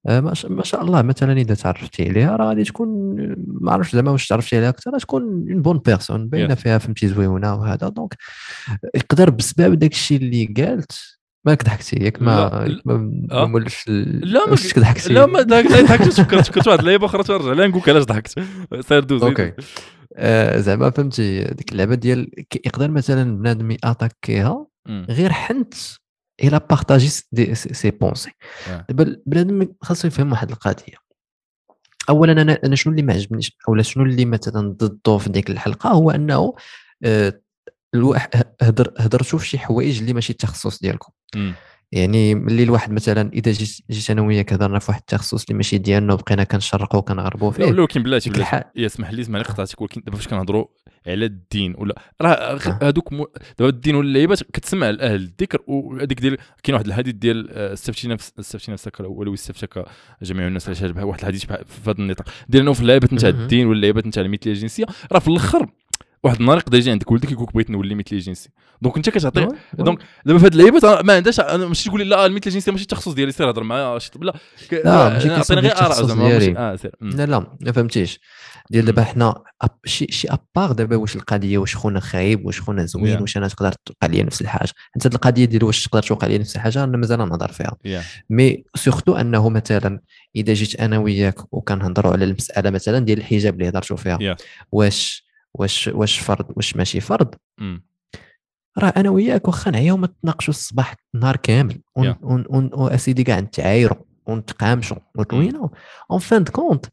آه، ما شاء- الله مثلا إذا تعرفتي عليها راه غادي تكون ما عرفتش زعما واش تعرفتي عليها أكثر تكون une bonne personne باينة. فيها فهمتي زويونه وهذا donc يقدر بسبب داك الشيء اللي قالت مالك ضحكتي ياك ما ما آه. مولفش لا، ما ضحكتي لا ما ضحكت لا ضحكت فكرت فكرت واحد اللعيبه أخرى ترجع لا نقول لك علاش ضحكت. سير دوز OK. آه، زعما فهمتي ديك اللعبة ديال يقدر مثلا بنادم ي attaquer ها. غير حيت il a partagé ses ses pensées. آه. دابا بنادم خاصو يفهم واحد القضية. اولا أنا أنا شنو اللي ما عجبنيش اولا شنو اللي مثلا ضده في ديك الحلقة؟ هو أنه آه، الواحد هدر هدرتوا في شي حوايج اللي ماشي التخصص ديالكم. يعني ملي الواحد مثلا إذا جيت جيت أنا وياك هضرنا في واحد التخصص اللي ماشي ديالنا وبقينا كنشرقوا وكنغربوا لا فيه ولا ولكن بلاتي بلاتي اسمح لي اسمح لي قطعتك ولكن دابا فاش كنهضروا على الدين ولا راه غ- آه. هذوك مو- دابا الدين واللعيبات كتسمع لأهل الذكر وهذيك ديال كاين واحد الحديث ديال آه، استفتي نفس استفتي نفسك ولو استفتك جميع الناس على شبه واحد الحديث في هذا النطاق ديال إنه في اللعيبات نتاع. الدين واللعيبات نتاع المثليه الجنسية راه في الأخر واحد النهار يقدر يجي عندك ولدك يقول لك بغيت نولي مثلي جنسي donc انت كتعطي. donc دابا في هاد اللعيبات أنا ما عندهاش ماشي تقول لي لا المثل الجنسي ماشي التخصص ديالي سير هضر معايا شي- لا. لا، ماشي غير آراء زعما مم. لا لا ما فهمتيش. ديال دابا حنا شي شي à part دابا واش القضية واش خونا خايب واش خونا زوين Yeah. واش أنا تقدر توقع لي نفس الحاجة. أنت هاد القضية ديال واش تقدر توقع لي نفس الحاجة أنا مازال نهضر فيها. mais surtout أنه مثلا إذا جيت أنا وياك وكنهضروا على المسألة مثلا ديال الحجاب اللي هضرتوا فيها Yeah. واش واش واش فرض واش ماشي فرض. راه أنا وياك واخا نعياو ما تناقشوا الصباح النهار كامل. ون- Yeah. ون- ون- واسيدي كاع نتعايروا ونتقامشوا ونتوينوا en fin de compte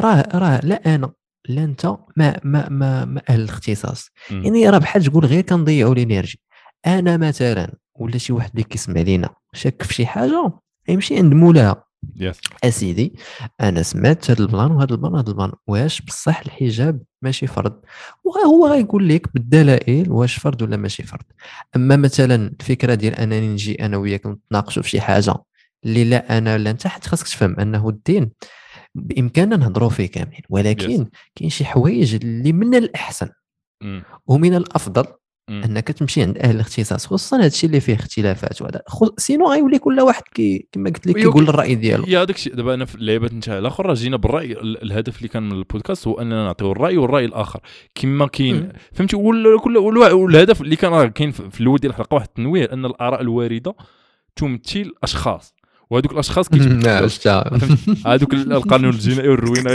راه راه لا أنا لا أنت ما ما ما, ما أهل الاختصاص. مم. يعني راه بحال تقول غير كنضيعوا ال energy. أنا مثلا ولا شي واحد اللي كيسمع لينا شاك في شي حاجة يمشي عند مولاها. yes أسيدي أنا سمعت هذا البلان وهذا البلان وهذا البلان. واش بصح الحجاب ماشي فرض؟ وهو غيقول لك بالدلائل واش فرض ولا ماشي فرض. أما مثلا الفكرة ديال أنني نجي أنا وياك نتناقشوا في شي حاجة اللي لا أنا لا أنت حتى خاصك تفهم أنه الدين بإمكاننا نهضروا فيه كاملين. ولكن كاين شي حوايج اللي من الأحسن مم. ومن الأفضل. أنك تمشي عند أهل الاختصاص خصوصا هذا الشيء اللي فيه اختلافات وهذا خو- سينو غيولي كل واحد كي كما قلت لك كيقول الرأي ديالو. يا هذاك الشيء دابا أنا في اللعيبات نتاع الآخر راه جينا بالرأي ال- الهدف اللي كان من البودكاست هو أننا نعطيو الرأي والرأي الآخر. كما كاين. فهمتي؟ وال- كل وال- والهدف اللي كان راه كاين في في الأول ديال الحلقة واحد التنويه أن الآراء الواردة تمثل أشخاص. وهذوك الأشخاص كيتبدلوا هذوك ال- القانون الجنائي والروينة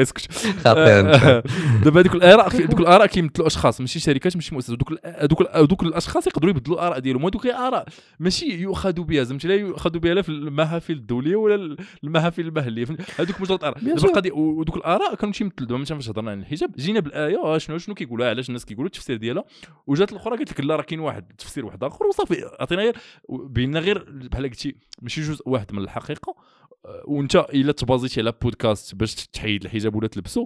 آه، دابا هذوك الآراء دوك الآراء كيمثلوا أشخاص ماشي شركات ماشي مؤسسات دوك هذوك هذوك الأشخاص يقدروا يبدلوا الآراء ديالهم. وهذوك آراء ماشي يؤخذ بها زعما لا يؤخذ بها لا في المحافل الدولية ولا ال- المحافل المحلية؟ هذوك مجرد آراء. دابا. القضية ودوك الآراء كانوا تيمثلوا دابا مثلا فاش هضرنا عن الحجاب. جينا بالآية آه، شنو شنو كيقولوا علاش الناس كيقولوا التفسير ديالها. وجات الاخرى قالت لك لا راه كاين واحد تفسير واحد آخر. وصافي عطينا غير بينا غير بحال قلتي ماشي جزء واحد من الحقيقة وانت إلا تبازيتي على بودكاست باش تحيد الحجاب ولا تلبسو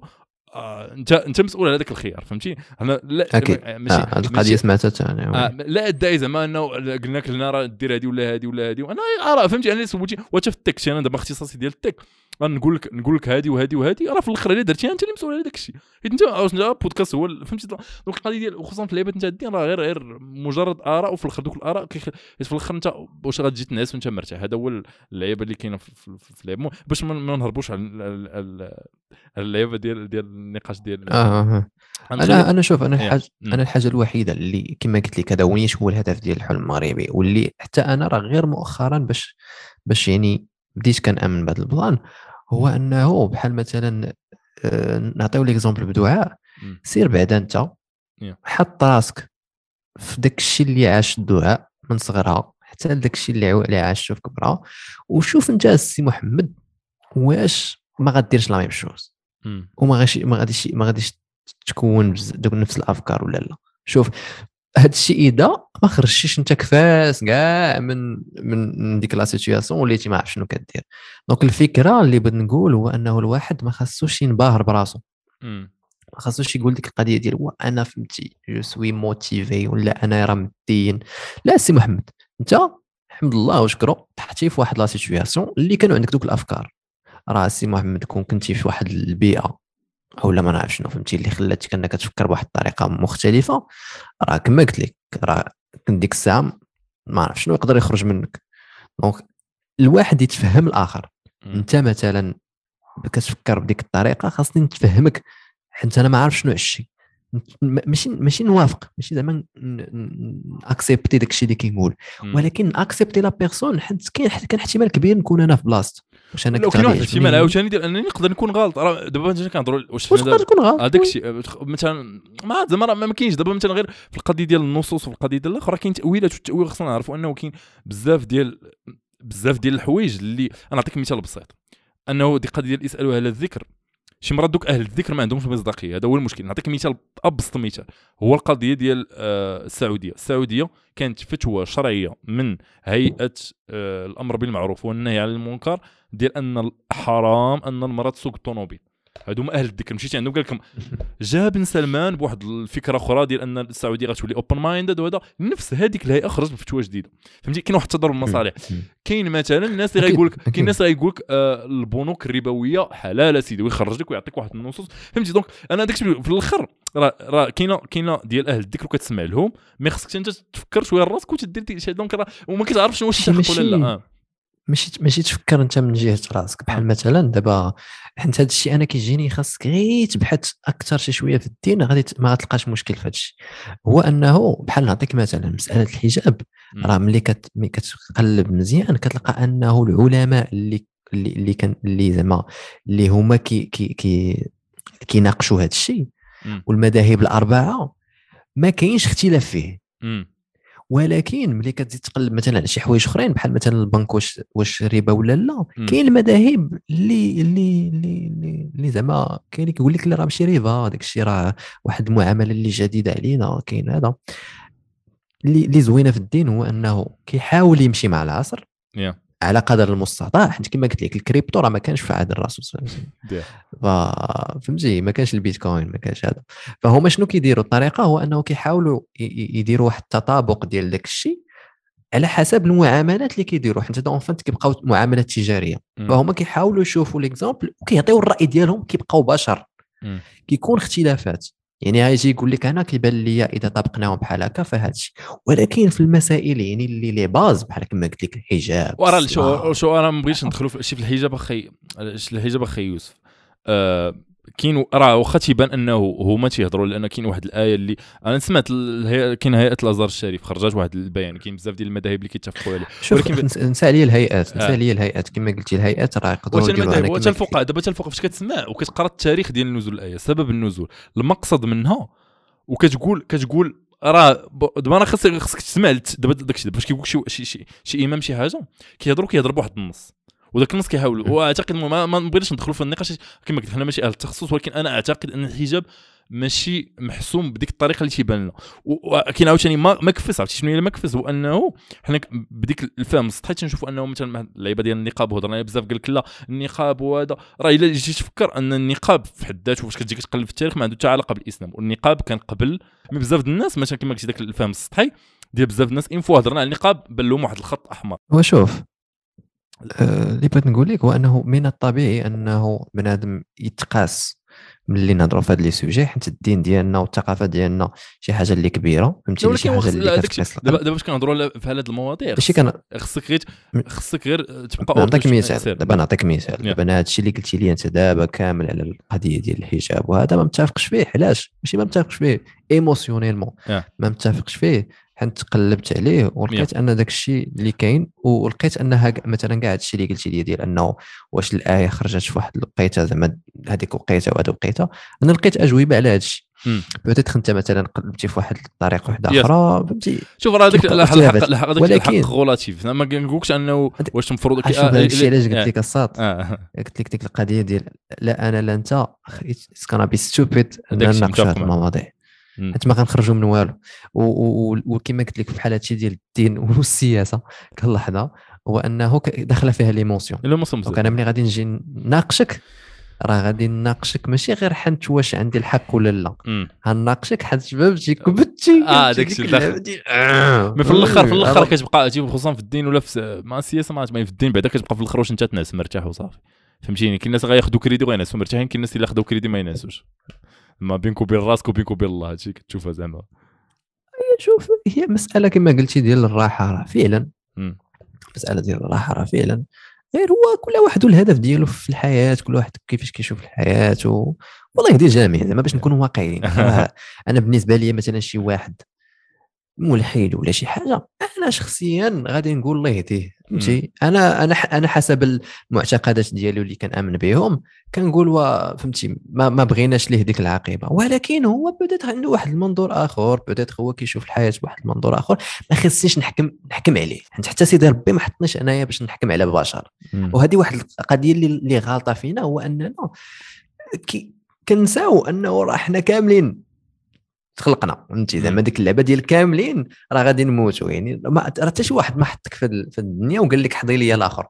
آه انت انت مسؤول على هذاك الخيار فهمتي؟ أنا لا أكيد. ماشي آه هذه القضية سمعتها ثاني آه لا ادعي زعما أنه قلنا لك لنا راه دير هذه ولا هذه ولا هذه وأنا راه فهمتي؟ أنا سولتي وحتى في ال tech أنا دابا اختصاصي ديال ال tech. نقول لك نقول لك هذه وهذه وهذه راه في الأخر اللي درتيها أنت اللي مسؤول على داك الشيء حيت أنت انت بودكاست هو فهمتي؟ donc القضية ديال وخصوصا في اللعيبات أنت الدين راه غير غير مجرد آراء وفي الأخر دوك الآراء في الأخر أنت واش غتجي تنعس وأنت مرتاح. هذا هو اللعيبه اللي كاينة في اللعب باش ما نهربوش على اللعيبه ديال ديال النقاش ديال آه. آه،, آه. أنا أنا شوف أنا الحاجة أنا الحاجة الوحيدة اللي كما قلت لك هذا هو الهدف ديال الحلم المغربي واللي حتى أنا راه غير مؤخرا باش باش يعني بديت كنأمن بهذا البلان. هو أنه بحال مثلا آه، نعطيو l'exemple بدعاء. سير بعدا أنت. حط راسك في داك الشيء اللي عاشت دعاء من صغرها حتى لداك الشيء اللي اللي عاشته في كبرها. وشوف أنت السي محمد واش ما غاديرش la même chose وما غاديش ما غاديش ما غاديش تكون دوك نفس الأفكار ولا لا. شوف هذا الشيء اذا ما خرجتيش انت كفاس كاع من من ديك la situation وليتي ما عرف شنو كدير. donc الفكرة اللي بغيت نقول هو أنه الواحد ما خاصوش ينبهر براسو. ما خاصوش يقول ديك القضية ديال هو أنا فهمتي je suis motivé ولا أنا راه مدين لا سي محمد أنت الحمد لله وشكرو طحتي في واحد la situation اللي كانوا عندك دوك الأفكار. راه سي محمد كون كنتي في واحد البيئة أو لا ما نعرف شنو فهمتي؟ اللي خلاتك أنك تفكر بواحد الطريقة مختلفة. راه كما قلت لك راه كنت ديك الساعة ما نعرف شنو يقدر يخرج منك. donc الواحد يتفهم الآخر. أنت مثلا كتفكر بديك الطريقة خاصني نتفهمك. حيت أنا ما عارف شنو عشي ماشي ماشي نوافق. ماشي زعما accepter داك الشيء اللي كيقول. ولكن accepter la personne حيت كاين كان احتمال كبير نكون أنا في بلاصتو واش أنا كنت واحد الاحتمال عاوتاني ديال انني نقدر نكون غلط. راه دابا مثلا كنهضروا واش تقدر تكون غلط؟ هذاك الشيء مثلا ما زعما ما كاينش. دابا مثلا غير في القضية ديال النصوص وفي القضية ديال الآخر كاين تأويلات والتأويل خصنا نعرفوا أنه كاين بزاف ديال بزاف ديال الحوايج اللي أنا نعطيك مثال بسيط. أنه دي قضية ديال اسالوا أهل الذكر. شي مرات دوك أهل الذكر ما عندهمش مصداقية هذا هو المشكل. نعطيك مثال ابسط مثال. هو القضية ديال آه، السعودية. السعودية كانت فتوى شرعية من هيئة آه، الأمر بالمعروف والنهي عن المنكر ديال أن حرام أن المراه تسوق الطوموبيل. هادو أهل الذكر مشيتي عندهم قال لكم جا بن سلمان بواحد الفكرة أخرى ديال أن السعودية غتولي open-minded وهذا نفس هذيك الهيئة خرجت بفتوى جديدة. فهمتي؟ كاين واحد التضارب المصالح كاين مثلا الناس اللي غايقول لك كاين الناس اللي غايقول لك آه البنوك الربوية حلال سيدي ويخرج لك ويعطيك واحد النصوص. فهمتي؟ donc أنا داك في الأخر راه راه كاينة كاينة ديال أهل الذكر وكتسمع لهم مي خصك انت تفكر شوية راسك وتدير شي donc راه وما كتعرفش واش الحق ولا لا. آه. ماشي ماشي تفكر انت من جهة راسك. بحال آه. مثلا دابا حيت هذا الشيء أنا كيجيني خاصك غير تبحث أكثر شي شوية في الدين غادي ما غتلقاش مشكل في هذا الشيء هو أنه بحال نعطيك مثلا مسألة الحجاب راه ملي كت ملي كتقلب مزيان كتلقى أنه العلماء اللي اللي اللي كان اللي زعما اللي هما كي كي كي كيناقشوا هذا الشيء والمذاهب الأربعة ما كاينش اختلاف فيه. ولكن ملي كتزيد تقلب مثلا على شي حوايج أخرين بحال مثلا البنك واش واش ربا ولا لا كاين المذاهب اللي اللي اللي اللي زعما كاين اللي كيقول لك لا راه ماشي ربا داك الشيء راه واحد المعاملة اللي جديدة علينا كاين هذا اللي اللي زوينة في الدين هو أنه كيحاول يمشي مع العصر yeah. على قدر المستطاع. حيت كما قلت لك الكريبتو راه ما كانش في عهد الرسول صلى الله عليه وسلم. فهمتي؟ ما كانش البيتكوين ما كانش هذا. فهما شنو كيديروا؟ الطريقة هو أنه كيحاولوا يديروا واحد التطابق ديال داك الشيء على حسب المعاملات اللي كيديروا. حيت donc en fait كيبقاو معاملات تجارية. فهما كيحاولوا يشوفوا l'exemple وكيعطيو الرأي ديالهم كيبقاو بشر. كيكون اختلافات. يعني غيجي يقول لك أنا كيبان لي إذا طبقناهم بحال هكا فهذا الشيء. ولكن في المسائل يعني اللي les bases بحال كما قلت لك الحجاب ورا شو شو أنا ما بغيتش ندخلوا في الحجاب أخي الحجاب أخي يوسف. آه كاين راه واخا تيبان انه هما تيهضروا لأن كاين واحد الآية اللي أنا سمعت كاين هيئة الأزهر الشريف خرجت واحد البيان كاين بزاف ديال المذاهب اللي كيتفقوا عليه. ولكن نسى عليا الهيئات نسى عليا الهيئات. كما قلتي الهيئات راه يقدروا يديروا حتى الفقهاء دابا حتى الفقهاء فاش كتسمع وكتقرا التاريخ ديال نزول الآية سبب النزول المقصد منها. وكتقول كتقول راه دابا أنا خاصك خاصك تسمع دابا داكشي فاش كيقول شي, شي, شي إمام شي حاجة كيهضروا كيهضر بواحد النص. وذاك النص كيحاولوا. وأعتقد ما, ما نبغيش ندخلوا في النقاش كما قلت حنا ماشي أهل التخصص ولكن أنا أعتقد أن الحجاب ماشي محسوم بديك الطريقة اللي تيبان لنا. وكاين عاوتاني ما مكفس عرفتي شنو هي المكفس هو انه حنا بديك الفهم السطحي تنشوفوا أنه مثلا اللعيبة ديال النقاب وهضرنا بزاف قال لك لا النقاب وهذا. راه إلا جيتي تفكر أن النقاب في حد ذاته فاش كتجي كتقلب في التاريخ ما عنده حتى علاقة بالإسلام. والنقاب كان قبل من بزاف الناس مثلا كما قلتي ذاك الفهم السطحي ديال بزاف الناس. انفو هضرنا على النقاب بان لهم واحد الخط أحمر. وشوف اللي بغيت نقول لك هو أنه من الطبيعي أنه بنادم يتقاس ملي نهضروا في هاد لي سوجي حيت الدين ديالنا والثقافة ديالنا شي حاجة اللي كبيرة فهمتي شي حاجة اللي كتقيس دابا دابا باش كنهضروا في هاد المواضيع ماشي كان خصك غير خصك غير تبقى نعطيك مثال دابا نعطيك مثال. دابا أنا هادشي اللي قلتي لي أنت دابا كامل على القضية ديال الحجاب وهذا ما متفقش فيه علاش؟ ماشي ما متفقش فيه émotionnellement ما متفقش فيه. حيت تقلبت عليه ولقيت أن داك الشيء اللي كاين ولقيت انها مثلا كاع هادشي اللي قلتي لي ديال أنه واش الآية خرجت في واحد الوقيتة زعما هذيك وقيتة وهذه وقيتة أنا لقيت أجوبة على هذا الشيء peut-être أنت مثلا قلبتي في واحد الطريقة واحدة أخرى فهمتي؟ شوف راه هذاك الحق الحق ولكن الحق relatif ما كنقولكش أنه واش المفروض هذا الشيء علاش قلت لك الساط قلت لك ديك القضية ديال لا أنا لا أنت it's gonna be stupid نناقشوا هذه المواضيع. حيت ما غنخرجوا من والو. وكما قلت لك بحال هادشي ديال الدين والسياسة كنلاحظها هو أنه داخلة فيها l'émotion l'émotion أنا ملي غادي نجي نناقشك راه غادي نناقشك ماشي غير حنت واش عندي الحق ولا لا. غنناقشك حيت فهمتي كبتي آه داك الشيء مي في الآخر في الأخر كتبقى خصوصا في الدين ولا في مع السياسة ما في الدين بعدا كتبقى في الأخر واش انت تنعس مرتاح وصافي. فهمتيني؟ كاين الناس غياخذوا كريدي وغينعسوا مرتاحين كاين الناس اللي خداو كريدي ما ينعسوش. ما بينك وبين راسك وبينك وبين الله هادشي كتشوفها زعما شوف هي مسألة كما قلتي ديال الراحة راه فعلا. مسألة ديال الراحة راه فعلا. غير هو كل واحد والهدف ديالو في الحياة كل واحد كيفاش كيشوف الحياة و... والله يهدي الجميع زعما باش نكونوا واقعيين. أنا بالنسبة لي مثلا شي واحد ملحد ولا شي حاجة. أنا شخصيا غادي نقول الله يهديه فهمتي؟ أنا أنا أنا حسب المعتقدات ديالي اللي كنأمن بهم كنقول فهمتي ما, ما بغيناش ليه ديك العاقبه ولكن هو بدات عنده واحد المنظور آخر بدات هو كيشوف الحياة بواحد المنظور آخر. ما خصنيش نحكم نحكم عليه. حتى سيدي ربي ما حطنيش أنايا باش نحكم على بشر. وهذه واحد القضية اللي, اللي غالطة فينا هو أننا كي كنساو أنه راه حنا كاملين تخلقنا فهمتي؟ زعما ديك اللعبة ديال كاملين راه غادي نموتوا يعني. راه حتى شي واحد ما حطك في, في الدنيا وقال لك حضي لي الآخر.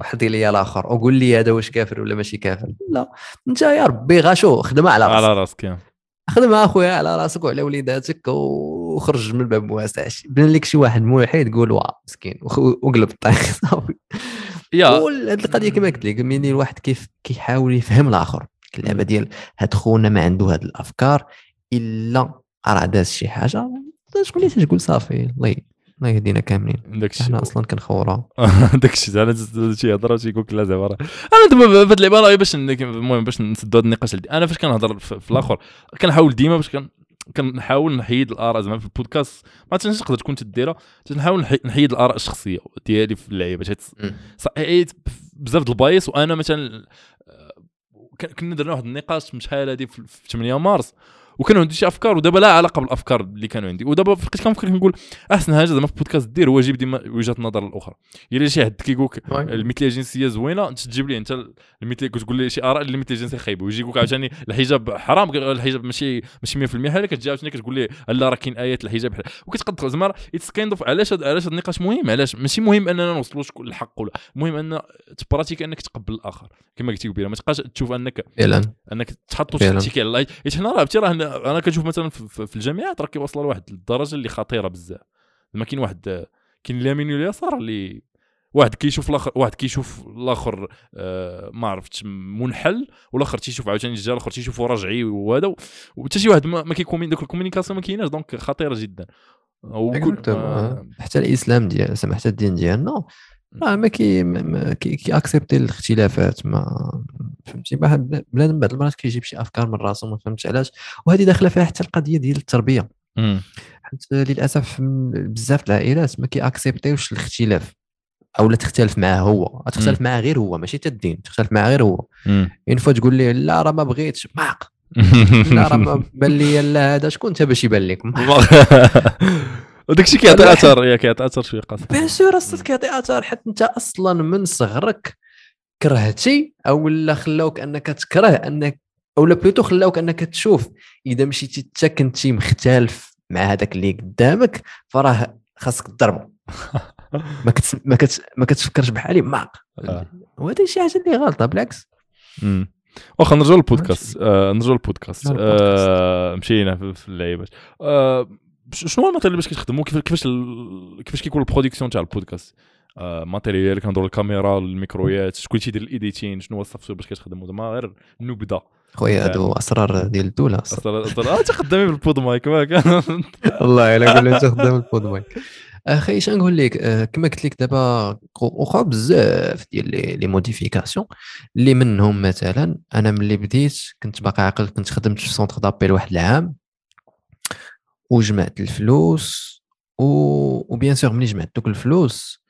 وحضي لي الآخر وقول لي هذا واش كافر ولا ماشي كافر. لا. انت يا ربي غاشو خدمة على راسك. على راسك خدمة أخويا على راسك وعلى وليداتك وخرج من الباب واسع بان لك شي واحد ملحد قول واه مسكين. وقلب الطريق. صافي يا هذه القضية كما قلت لك مني الواحد كيف كيحاول يفهم الآخر. اللعبة ديال هاد خونا ما عنده هاد الأفكار إلا راه داز شي حاجة شكون اللي تقول صافي الله الله يهدينا كاملين. داكشي حنا أصلا كنخورا داكشي زعما شي هضرة تيقول لك لا زعما أنا دابا في هاد اللعبة باش المهم باش نسدوا هاد النقاش أنا فاش كنهضر في الآخر كنحاول ديما باش كن كنحاول نحيد الآراء زعما في البودكاست. ما تقدر تكون تديرها نحاول نحيد الآراء الشخصية ديالي في اللعيبة. حيت بزاف د ال bias وأنا مثلا آه، كنا درنا واحد النقاش من شحال هادي في 8 مارس. وكانوا عندي شي أفكار ودابا لا علاقة بالأفكار اللي كانوا عندي. ودابا بقيت كنفكر كنقول احسن حاجة زعما في بودكاست دير هو جيب ديما وجهة النظر الاخرى الا شي حد كيقول لك المثليه الجنسيه زوينة أنت تجيب ليه أنت المثليه كتقول لي شي آراء اللي المثليه الجنسيه خايبة. ويجي يقول لك عاوتاني الحجاب حرام الحجاب ماشي ماشي 100% حاله كتجي عاوتاني كتقول لي لا راه كاين آيات الحجاب وكتقدر زعما it's kind of علاش علاش النقاش مهم؟ علاش؟ ماشي مهم أننا نوصلوا الحق ولا. المهم أن ت pratiquer أنك تقبل الآخر. كما قلتي قبيله ما تبقاش تشوف أنك فعلا. أنك تحط تشتكي على الله حيت حنا راه أنا كنشوف مثلا في الجامعات راه كيوصل لواحد الدرجة اللي خطيرة بزاف. ما كاين واحد كاين اليمين واليسار اللي واحد كيشوف الآخر واحد كيشوف الآخر آه ما عرفتش منحل والآخر تيشوف عاوتاني الجهة الآخر تيشوفو رجعي وهذا وحتى شي واحد ما كيكون داك ال communication ما كايناش donc خطيرة جدا. وكل حتى الإسلام ديال سما حتى الدين ديالنا راه ما كي ما كي, كي accepter الاختلافات ما فهمتي؟ بنادم بعض المرات كيجيب شي أفكار من راسه ما فهمتش علاش. وهذه داخلة فيها حتى القضية ديال التربية. حيت للأسف بزاف العائلات ما كي accepter يوش الاختلاف أو لا تختلف معاه هو. تختلف معاه غير هو ماشي حتى الدين تختلف معاه غير هو. يعني فوا تقول ليه لا راه ما بغيتش. ماق لا راه بان لي لا هذا شكون انت باش يبان لك وداك الشيء كيعطي اثر يا كيعطي اثر شوية قاصر bien sûr أصلا كيعطي اثر حتى أنت أصلا من صغرك كرهتي أو لا خلاوك أنك تكره أنك أو لا plutôt خلاوك أنك تشوف. إذا مشيتي انت كنتي مختلف مع هذاك اللي قدامك فراه خاصك تضربه ما كت ما كت ما كتفكرش بحالي ما آه. وهذا شي حاجة اللي غلطة بالعكس. واخا نرجعوا للبودكاست. آه نرجعوا للبودكاست. آه مشينا في اللعيبات. آه شنو هو ال matériel اللي باش كتخدموا كيف- كيفاش ال- كيفاش كيكون ال production تاع البودكاست؟ آه matériel كندور الكاميرا الميكرويات شكون تيدير ال editing شنو هو ال software باش كتخدموا زعما غير نبدا خويا هادو أسرار ديال الدولة. أصلا أصلا آه تخدمي بال PodMic ما كان والله إلا قول انت خدام البود مايك. أخي اش نقول لك؟ آه، كما قلت لك دابا واخا بزاف ديال les les modifications اللي منهم مثلا أنا ملي بديت كنت باقي عاقل كنت خدمت في centre d'appel واحد العام. وجمعت الفلوس و... و bien sûr ملي جمعت دوك الفلوس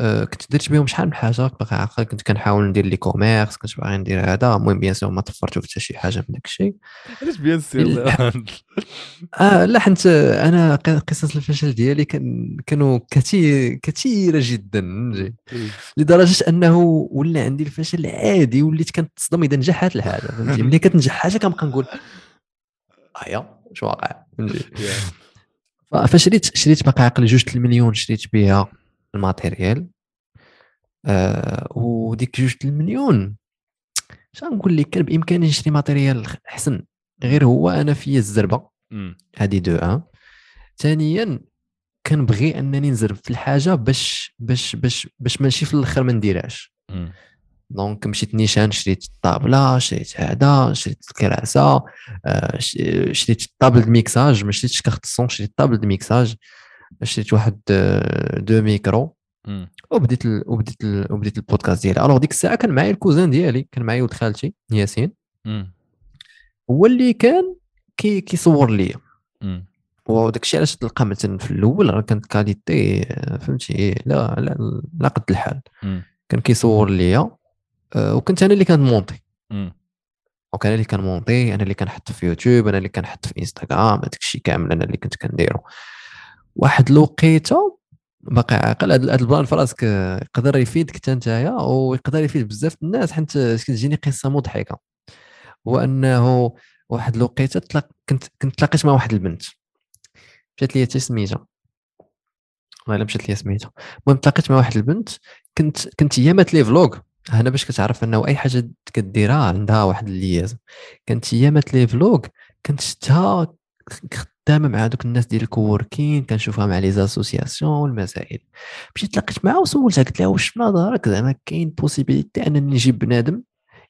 آه، كنت درت بهم شحال من حاجة. باقي عاقل كنت كنحاول ندير l'e-commerce كنت باغي ندير هذا. المهم bien sûr ما طفرت حتى شي حاجة من داك الشيء علاش bien sûr آه لا حنت أنا قصص الفشل ديالي كان كانوا كثير كثيره جدا؟ لدرجة أنه ولا عندي الفشل عادي وليت كنتصدم إذا نجحت الحاجة فهمتي؟ ملي كتنجح حاجة كنبقى نقول آيا. شو واقع فهمتي؟ فشريت شريت باقي عاقل جوج المليون شريت بها ال matériel. آه وديك جوج المليون اش نقول لك؟ كان بإمكاني نشري matériel احسن غير هو أنا فيا الزربة. هذه donc ثانيا كنبغي أنني نزرب في الحاجة باش باش باش باش ماشي في الأخر ما نديرهاش. donc مشيت نيشان شريت الطابلة شريت هذا شريت الكراسة آه، شريت ال table de mixage ما شريتش كارت شريت table de mixage شريت واحد آه، deux micros. وبديت ال... وبديت ال... وبديت البودكاست ديالي alors ديك الساعة كان معايا ال cousin ديالي كان معايا ولد خالتي ياسين. هو اللي كان كي كيصور ليا. وداك الشيء علاش تلقى مثلا في الأول راه كانت qualité آه، فهمتي لا لا لا قد الحال مم. كان كيصور ليا وكنت أنا اللي كنمونتي مم. donc أنا اللي كنمونتي أنا اللي كنحط في يوتيوب أنا اللي كنحط في إنستغرام هذاك الشيء كامل أنا اللي كنت كنديرو. واحد الوقيته باقي عاقل هذا ال plan في راسك آه، يقدر يفيدك حتى نتايا ويقدر يفيد بزاف الناس حيت كتجيني قصة مضحكة. هو أنه واحد الوقيته تلاق... كنت كنت تلاقيت مع واحد البنت. مشات لي حتى سميتها. والله إلا مشات لي سميتها. المهم تلاقيت مع واحد البنت كنت كنت هي مات لي vlog. هنا باش كتعرف أنه أي حاجة كديرها عندها واحد ال liaison كانت هي مات لي vlog كنت شفتها خدامة مع دوك الناس ديال ال coworking كنشوفها مع les associations والمسائل. مشيت تلاقيت معها وسولتها قلت لها واش في نظرك زعما كاين possibilité أنني نجيب بنادم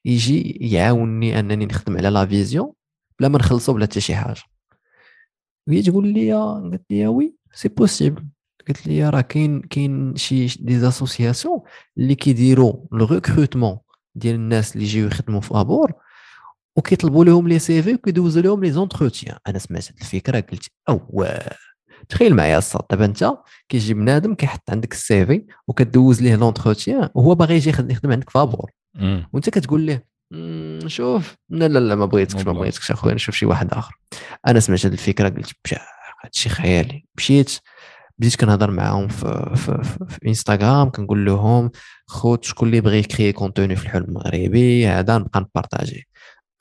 يجي يعاونني أنني نخدم على la vision بلا ما نخلصو بلا حتى شي حاجة. وهي تقول لي قالت لي oui c'est possible قالت لي راه كاين كاين شي des associations اللي كيديروا le recrutement ديال الناس اللي يجيو يخدموا فابور وكيطلبوا لهم les CV وكيدوزوا لهم les entretiens أنا سمعت هاد الفكرة قلت اواه تخيل معايا الساط دابا أنت كيجي بنادم كيحط عندك ال CV وكدوز ليه l'entretien وهو باغي يجي يخدم عندك فابور مم. وأنت كتقول ليه "مم، شوف لا لا لا ما بغيتكش ما. بغيتكش أخويا نشوف شي واحد آخر. أنا سمعت هذه الفكرة قلت بشا هادشي خيالي. مشيت بديت كنهضر معاهم في, في, في, في انستغرام كنقول لهم خوت شكون اللي بغى يكري contenu في الحلم المغربي؟ هذا نبقى نبارطاجي.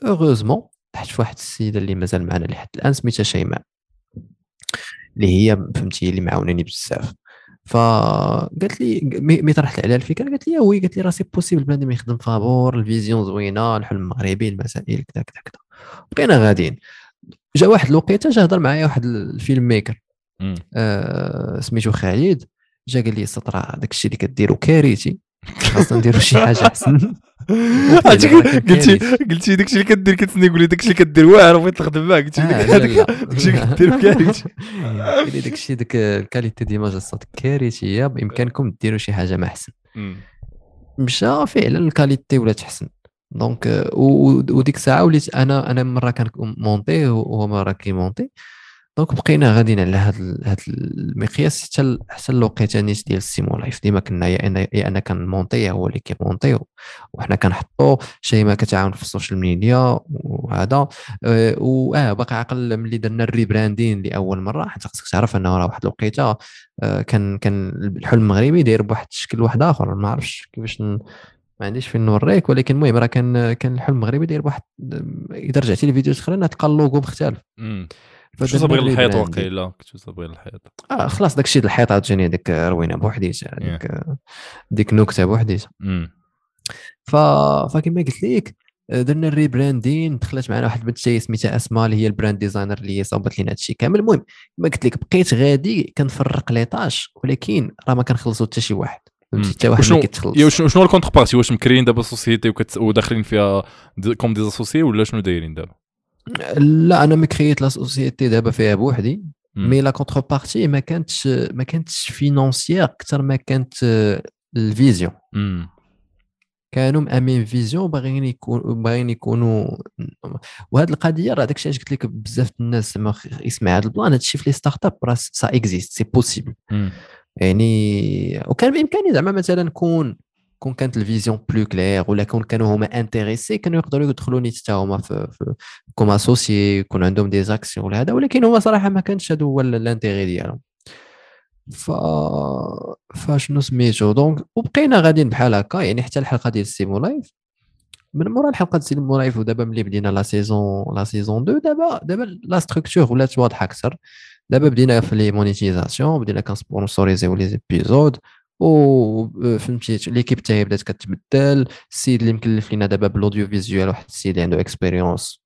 heureusement طحت في واحد السيدة اللي مازال معنا لحد الآن سميتها شيماء اللي هي فهمتي اللي معاوناني بزاف. فقالت لي mais طرحت عليها الفكرة قالت لي oui قالت لي راه c'est possible بنادم يخدم فابور ال vision زوينة الحلم المغربي المسائل كذا كذا كذا. بقينا غاديين. جا واحد الوقيتة جا هضر معايا واحد ال filmmaker. آه سميتو خالد جا قال لي سطرا داك الشيء اللي كديرو كارثي خاصنا نديرو شي حاجة أحسن. قلتي. قلتي داكشي اللي كدير كتسني يقول لي داكشي اللي كدير واعر بغيت نخدم معاك. قلتي آه، داك-. داكشي اللي كدير كارثي. قال لي داك الشيء داك ال qualité d'image الصوت كارثيه بإمكانكم ديروا شي حاجة ما أحسن. مشى فعلا ال qualité ولات أحسن. donc وديك الساعة وليت أنا أنا مرة كنمونتي وهو مرة كيمونتي donc بقينا غاديين على هذا هذا المقياس حتى حتى الوقيته نيت ديال السيمو لايف ديما كنا يا أنا يا أنا كنمونتي يا هو اللي كيمونتي وحنا كنحطو شي ما كتعاون في ال social media وهذا. آه، واه باقي عاقل ملي درنا ال rebranding لأول مرة حتى خصك تعرف أنه راه واحد الوقيتة آه، كان كان الحلم المغربي داير بواحد الشكل واحد آخر. ما عرفتش كيفاش ن- ما عنديش فين نوريك ولكن المهم راه كان كان الحلم المغربي داير واحد إذا رجعتي لل videos اخرين تلقى اللوغو مختلف كنت صابغ الحيط. واقيلا كنت صابغ الحيط آه خلاص داك الشيء الحيط عاوتاني هذيك روينة بوحديتها هذيك ديك نكتة بوحديتها. ف... فكما قلت لك آه، درنا ال rebranding دخلت معنا واحد البنت جاية سميتها اسماء اللي هي ال brand designer اللي صوبت لنا هادشي كامل المهم كما قلت لك بقيت غادي كنفرق les tâches ولكن راه ما كنخلصوا حتى شي واحد فهمتي. حتى واحد ما كيتخلص شنو ال contrepartie واش مكريين دابا société. وداخلين فيها. comme des associés ولا شنو دايرين دابا لا أنا ما كريت لا société دابا فيها بوحدي. mais la contrepartie ما كانتش ما كانتش financière أكثر ما كانت آه، ال vision. كانوا même vision باغيين يكون باغيين يكونوا وهذه القضية راه داكشي علاش قلت لك بزاف الناس زعما يسمع هذا ال plan هادشي في les startups راه ça existe c'est possible. يعني وكان بإمكاني زعما مثلا كون كون كانت ال vision plus claire ولا كون كانوا هما intéressés كانوا يقدروا يدخلوا نيت حتى هما في, فيه comme associés يكون عندهم des actions ولا هذا ولكن هما صراحة ما كانش هذا هو ال intérêt ديالهم ف فشنو سميتو donc وبقينا غاديين بحال هكا يعني حتى الحلقة ديال سيمو Life. من مورا الحلقة ديال سيمو Life ودابا ملي بدينا la saison la saison 2 دابا دابا la structure ولات واضحة أكثر. دابا بدينا في les monétisations بدينا كن sponsoriser يو les épisodes و فهمتي l'équipe تاعي بدات كتبدل السيد اللي مكلف لينا دابا بال audiovisuel واحد السيد اللي عنده expérience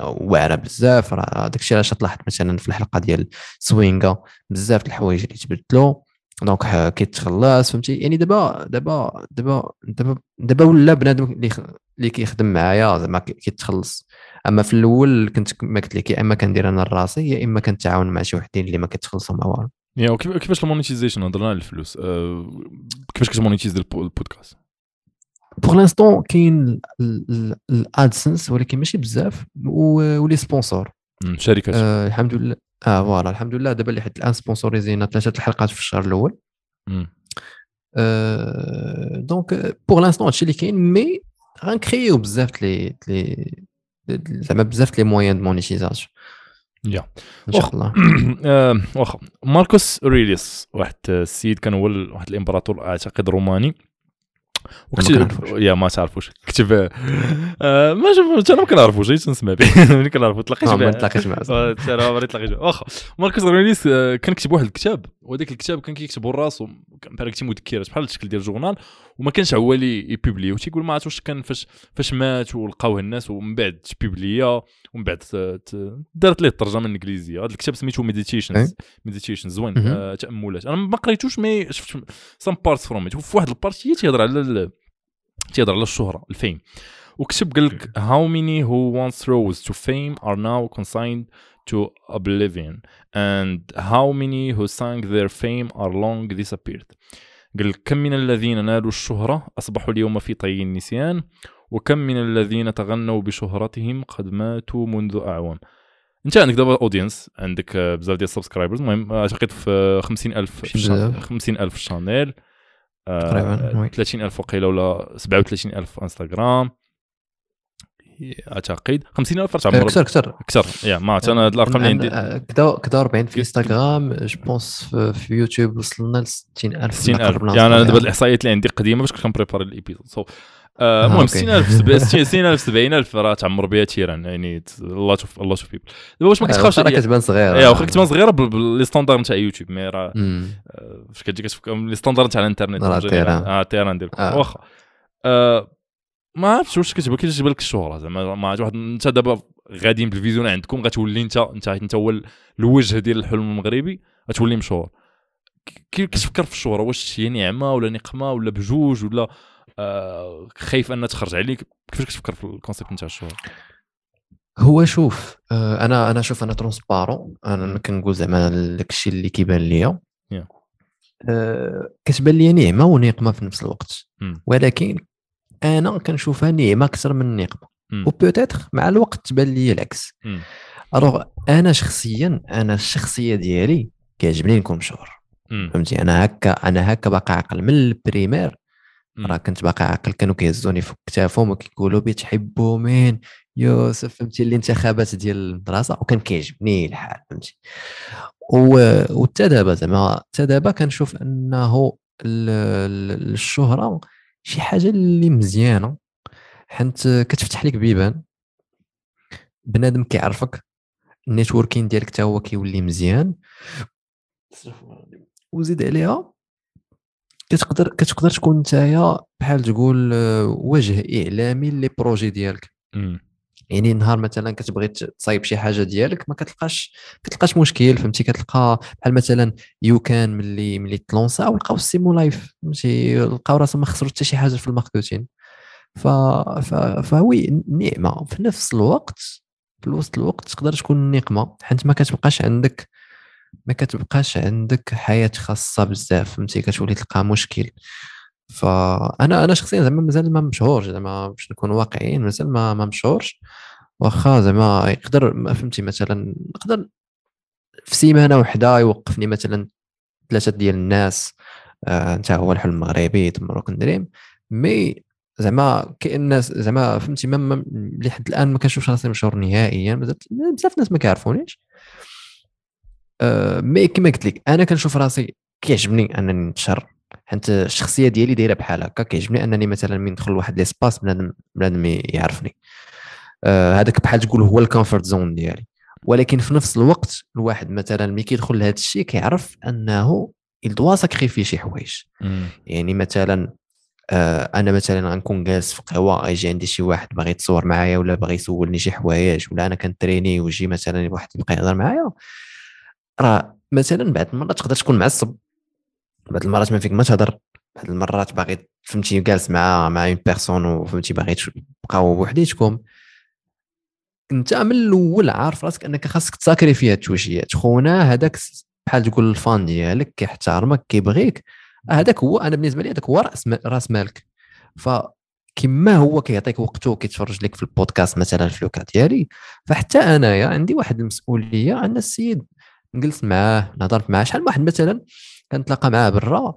واعرة بزاف راه داكشي علاش طلعت مثلا في الحلقة ديال سوينغا بزاف الحوايج اللي تبدلوا donc ح- كيتخلص فهمتي؟ يعني دابا دابا دابا دابا دابا ولا بنادم اللي اللي كيخدم معايا زعما كي- كيتخلص. أما في الأول كنت كما قلت لك يا إما كندير أنا راسي يا إما كنتعاون مع شي وحدين اللي ما كيتخلصوا مع والو yeah وكيف- كيفاش ال monetization هضرنا على الفلوس كيفاش كت monetize ال po- ال podcast pour l'instant كاين ال AdSense ولكن ماشي بزاف و les sponsors. شركات آه الحمد لله آه voilà الحمد لله دابا لحد الان sponsoris ينا ثلاثة الحلقات في الشهر الأول. آه donc pour l'instant هادشي اللي كاين mais غنكريو بزاف لي لي زعما بزاف لي موان دو مونيتيزاسيون يا. إن شاء الله. آه، واخا ماركوس أوريليوس واحد السيد كان هو واحد الإمبراطور أعتقد روماني. ما كنعرفوش. يا ما تعرفوش. كتب آه، ما شوف أنا ما كنعرفوش غير تنسمع به ملي كنعرفو تلاقيت آه، ما معاه آه، ترى ما تلاقيش به. واخا ماركوس أوريليوس آه، كان كتب واحد الكتاب. وهذاك الكتاب كان كيكتبو راسو كان بحال كتي مذكرات بحال الشكل ديال journal وما كانش فواليه ي publier وتيقول ما عرفت واش كان فاش فاش مات ولقاوه الناس ومن بعد ت publia ومن بعد دارت ليه الترجمة الإنجليزية. هذا الكتاب سميتو Meditations Meditation زوين. آه، تاملات أنا ما قريتوش mais شفت some parts from وفي واحد ال partie تيهضر على ال- تيهضر على الشهرة ال fame وكتب قال لك how many who once rose to fame are now consigned to oblivion and how many who sang their fame are long disappeared. قال لك كم من الذين نالوا الشهرة أصبحوا اليوم في طي النسيان وكم من الذين تغنوا بشهرتهم قد ماتوا منذ أعوام انت عندك دابا audience عندك آه، بزاف ديال ال subscribers المهم أعتقد في 50000 ماشي بزاف. 50000 channel تقريباً، oui. 30000 وقيلة ولا 37000 انستغرام أعتقد 50000 تعمر أكثر أكثر أكثر يا ما عرفت أنا هاد الأرقام اللي عندي. كدا كدا 40 في إنستغرام جو بونس في, يوتيوب وصلنا ل 60000 60000 يعني أنا دابا الإحصائيات اللي عندي قديمة باش كنت كنبريباري الإبيزود. سو آه، المهم أوكي. 60000 سب- 60000 70000 راه تعمر بها تيران. يعني الله شوف الله شوف بيبل دابا واش ما كتخافش راه كتبان صغيرة. يا واخا كنت صغيرة بال- بال- لي ستاندار نتاع يوتيوب. مي راه. آه، فاش كتجي كتفكر لي ستاندار تاع الإنترنت. راه في تيران. آه تيران آه. واخا. آه، ما عرفتش واش كتبغي كيفاش تجيب لك الشهرة؟ زعما ما عرفت واحد انت دابا غاديين بال vision عندكم غتولي انت انت انت هو ال- الوجه ديال الحلم المغربي غتولي مشهور. كيف كتفكر في الشهرة؟ واش هي نعمة ولا نقمة ولا بجوج ولا آه خايف أنها تخرج عليك؟ كيفاش كتفكر في ال concept نتاع الشهرة؟ هو شوف آه، أنا أنا شوف أنا transparent. أنا كنقول زعما داكشي اللي كيبان ليا. Yeah. آه، كتبان لي نعمة ونقمة في نفس الوقت. مم. ولكن أنا كنشوفها نعمه أكثر من نقمه. و peut-être مع الوقت تبان لي العكس. alors أنا شخصيا أنا الشخصية ديالي كيعجبني نكون مشهور. فهمتي؟ أنا هكا أنا هكا باقي عاقل. من ال primaire. راه كنت باقي عاقل. كانوا كيهزوني في كتافهم وكيقولوا بتحبوا مين؟ يوسف فهمتي؟ الانتخابات ديال المدرسة. وكان كيعجبني الحال فهمتي؟ وحتى دابا زعما حتى دابا كنشوف أنه ال- ال- الشهرة شي حاجة اللي مزيانة حيت كتفتح لك بيبان. بنادم كيعرفك ال networking ديالك حتى هو كيولي مزيان. وزيد عليها كتقدر كتقدر تكون نتايا بحال تقول آه، وجه إعلامي les projets ديالك. يعني نهار مثلا كتبغي تصايب شي حاجة ديالك ما كتلقاش كتلقاش مشكل فهمتي؟ كتلقى بحال مثلا يو كان ملي ملي تلونسا ولقاو السيمو لايف فهمتي؟ لقاو راسهم ما خسروا حتى شي حاجة في الماركتين ف... ف... فوي نعمة. في نفس الوقت في وسط الوقت تقدر تكون نقمة حيت ما كتبقاش عندك ما كتبقاش عندك حياة خاصة بزاف فهمتي؟ كتولي تلقى مشكل. فأنا أنا شخصيا زعما مازال ما مشهورش زعما باش نكون واقعيين مازال ما ما مشهورش. واخا زعما يقدر ما فهمتي مثلا نقدر في سيمانة وحدة يوقفني مثلا ثلاثة ديال الناس آه انت هو الحلم المغربي the Moroccan Dream mais زعما كاين الناس زعما فهمتي ما لحد الآن ما كنشوفش راسي مشهور نهائيا. بزاف الناس ما كيعرفونيش. آه mais كما قلت لك أنا كنشوف راسي كيعجبني أنني نتشر حيت الشخصية ديالي دايرة بحال هكا كيعجبني أنني مثلا من ندخل لواحد l'espace بنادم بنادم يعرفني. آه هذاك بحال تقول هو ال comfort zone ديالي. ولكن في نفس الوقت الواحد مثلا ملي كيدخل لهذا الشيء كيعرف أنه يدوا sacrifier شي حوايج. يعني مثلا آه أنا مثلا غنكون جالس في قهوة غيجي عندي شي واحد باغي يتصور معايا ولا باغي يسولني شي حوايج ولا أنا كن ترaîner ويجي مثلا واحد يبقى يهضر معايا راه مثلا بعض المرات تقدر تكون معصب. بعض المرات ما فيك ما تهضر. بعض المرات باغي فهمتي جالس مع مع une personne وفهمتي باغي تبقاو بوحديتكم انت من الأول عارف راسك أنك خاصك ت sacrifier هاد التوجيهات خونا هذاك بحال تقول ال fan ديالك كيحترمك كيبغيك هذاك هو أنا بالنسبة لي هذاك هو رأس رأس مالك. ف كما هو كيعطيك وقته كيتفرج لك في البودكاست مثلا في لوكا ديالي. فحتى أنايا عندي واحد المسؤولية أن السيد نجلس معاه نهضر معاه. شحال واحد مثلا كنتلاقى معاه برا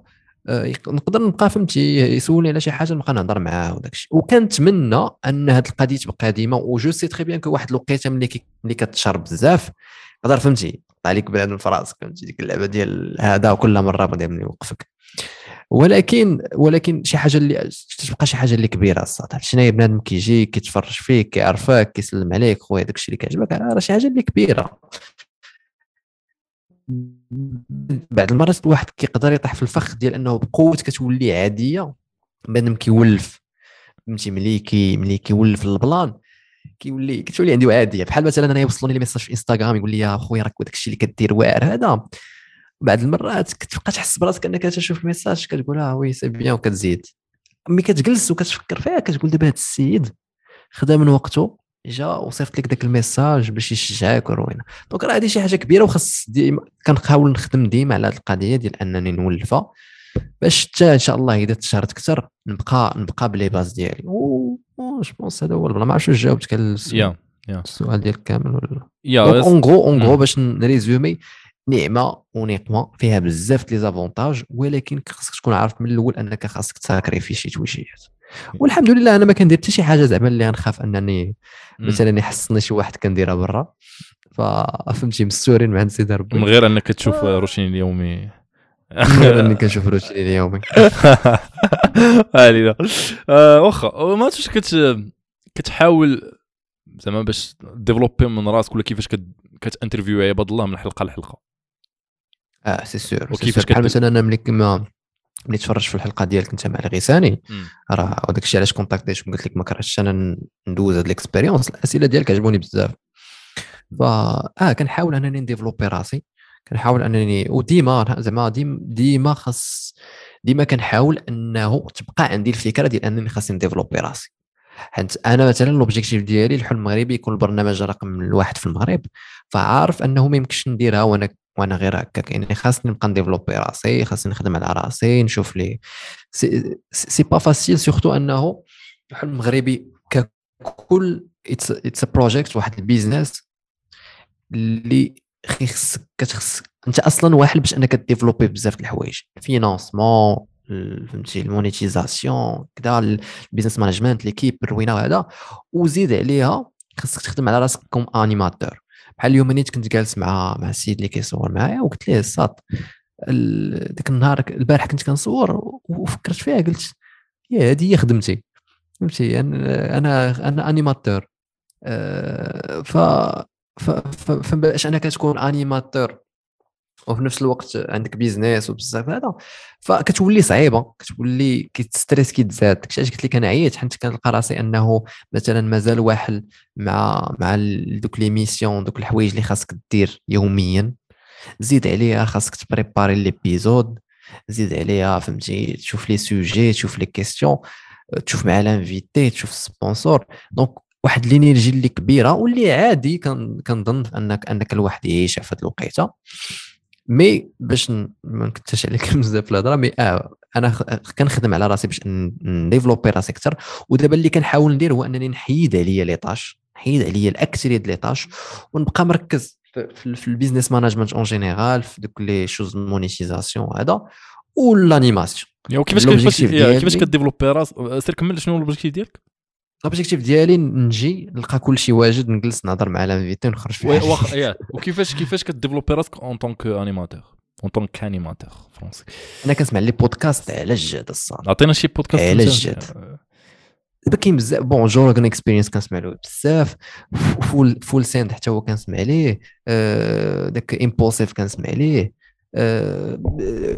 آه، نقدر نبقى فهمتي يسولني على شي حاجة نبقى نهضر معاه وداك الشيء وكنتمنى أن هذه القضية تبقى ديما و je sais très bien que واحد الوقيتة ملي ملي كتشرب بزاف تقدر فهمتي عليك بنادم في راسك فهمتي ديك اللعبة ديال هذا وكل مرة بغا يوقفك. ولكن ولكن شي حاجة اللي تبقى شي حاجة اللي كبيرة الصراحه شنو بنادم كيجي كيتفرج فيك كيعرفك كيسلم عليك خويا داك الشيء اللي كيعجبك راه شي حاجة اللي كبيرة. بعض المرات الواحد كيقدر يطيح في الفخ ديال انه بقوة كتولي عادية بنادم كيولف فهمتي ملي كي ملي كيولف ال plan كيولي كتولي عندي عادية. بحال مثلا أنا يوصلوني les messages في انستغرام يقول لي يا خويا راك داك الشيء اللي كدير واعر. هذا. بعض المرات كتبقى تحس براسك انك تشوف ال message كتقول آه oui c'est bien وكتزيد. ملي كتجلس وكتفكر فيها كتقول دابا هذا السيد خدا من وقته جا وصيفط لك ذاك ال message باش يشجعك وروينا donc راه هذه شي حاجة كبيرة وخاص ديما كنحاول نخدم ديما على هذه القضية ديال أنني نولفها باش حتى إن شاء الله إذا تشهرت أكثر نبقى نبقى ب les bases ديالي. و je pense هذا هو ما عرفتش جاوبتك على السؤال ديالك كامل ولا يا en gros en gros باش ن résumer نعمة ونقمه فيها بزاف les avantages ولكن خاصك تكون عارف من الأول أنك خاصك ت sacrifier شي توجيهات والحمد لله أنا ما كندير حتى شي حاجة زعما اللي غنخاف أنني مثلا يحصلني شي واحد كنديرها برا. ففهمتي مستورين مع سيدي ربي. من غير أنك تشوف. روتيني اليومي. غير أني كنشوف روتيني اليومي. هالي آه واخا ما تش كت كتحاول زعما باش développer من راسك ولا كيفاش كت interview عباد الله من حلقة لحلقة. آه c'est sûr وكيفاش بحال مثلا أنا ملي كما ملي تفرجت في الحلقة ديالك انت مع الغيساني راه وداك الشيء علاش contactيت قلت لك ما كرهتش أنا ندوز هاد ال expérience الأسئلة ديالك عجبوني بزاف. ف آه كنحاول أنني ن développer راسي. كنحاول أنني وديما زعما ديما ديما خاص ديما كنحاول أنه تبقى عندي الفكرة ديال أنني خاصني ن développer راسي. حيت أنا مثلا l'objectif ديالي الحلم المغربي يكون البرنامج رقم الواحد في المغرب. فعارف أنه ما يمكنش نديرها وأنا وأنا غير هكاك. يعني خاصني نبقى ن développer راسي خاصني نخدم على راسي نشوف لي c'est, c'est pas facile surtout انه الحلم المغربي ككل it's project واحد ال business اللي خصك كتخص انت أصلا واحد باش انك développer بزاف د الحوايج. ال financement فهمتي ال monétisation كذا ال business management l'équipe الروينة وهذا. وزيد عليها خصك تخدم على راسك comme animateur بحال اليوم نيت كنت جالس مع مع السيد اللي كيصور معايا وقلت ليه الساط ذاك النهار البارح كنت كنصور وفكرت فيها قلت هي هذه هي خدمتي. فهمتي؟ أنا أنا أنا animateur آه، ف ف ف فباش انك تكون animateur وفي نفس الوقت عندك business وبزاف هذا. فكتولي صعيبة كتولي كيت stress كيتزاد داكشي علاش قلت لك أنا عييت حيت كنلقى راسي أنه مثلا مازال واحد مع مع دوك les missions دوك الحوايج اللي خاصك دير يوميا. زيد عليها خاصك ت préparer l'épisode زيد عليها فهمتي تشوف les sujets تشوف les questions تشوف مع l'invité تشوف ال sponsor donc واحد l'énergie اللي كبيرة واللي عادي كنظن أنك أنك الواحد يعيشها في هذه الوقيتة. mais باش ما نكتش عليك بزاف الهضرة mais آه أنا كنخدم على راسي باش ن développer راسي أكثر ودابا اللي كنحاول ندير هو أنني نحيد عليا les tâches نحيد عليا الاكثريه ديال les tâches ونبقى مركز في, في ال business management en général في دوك les choses monétisation هذا والانيماسيون كيفاش كيفاش كديفلوبي راس سير كمل شنو الاوبجيكتيف ديالك؟ لوبجيكتيف ديالي نجي نلقى كل شيء واجد نجلس نهضر مع لانفيتي ونخرج في واخ وكيفاش كيفاش كديفلوبي راسك اون طونك انيماتور اون طونك انيماتور فرونسي أنا كنسمع لي بودكاست على الجد الصاد عطينا شي بودكاست على الجد دابا كاين بزاف بون جورغن اكسبيرينس كنسمع له بزاف فول فول ساند حتى هو كنسمع ليه داك امبولسيف كنسمع ليه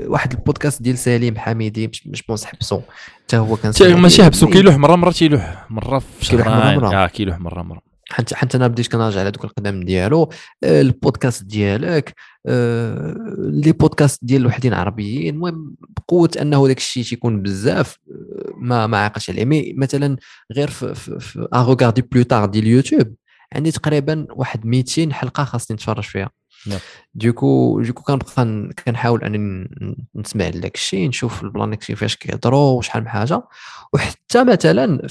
واحد البودكاست ديال سليم حميدي مش بونس حبسو. حتى هو كان ماشي حبسو كيلوح مرة مرة تيلوح. مرة في شهرين. آه كيلوح مرة مرة. حتى حتى أنا بديت كنراجع على دوك القدم ديالو. آه، البودكاست ديالك أه لي بودكاست ديال الوحدين عربيين. المهم بقوة أنه داك الشيء تيكون بزاف آه، ما ما عاقلش عليه. مي مثلا غير في, في, في اغوغاردي بلو تار ديال اليوتيوب عندي تقريبا واحد 200 حلقة خاصني نتفرج فيها. دوكو دوكو كنبقى كنحاول أنني نسمع لداك الشيء نشوف البلان كيفاش كيهضروا وشحال من حاجة. وحتى مثلا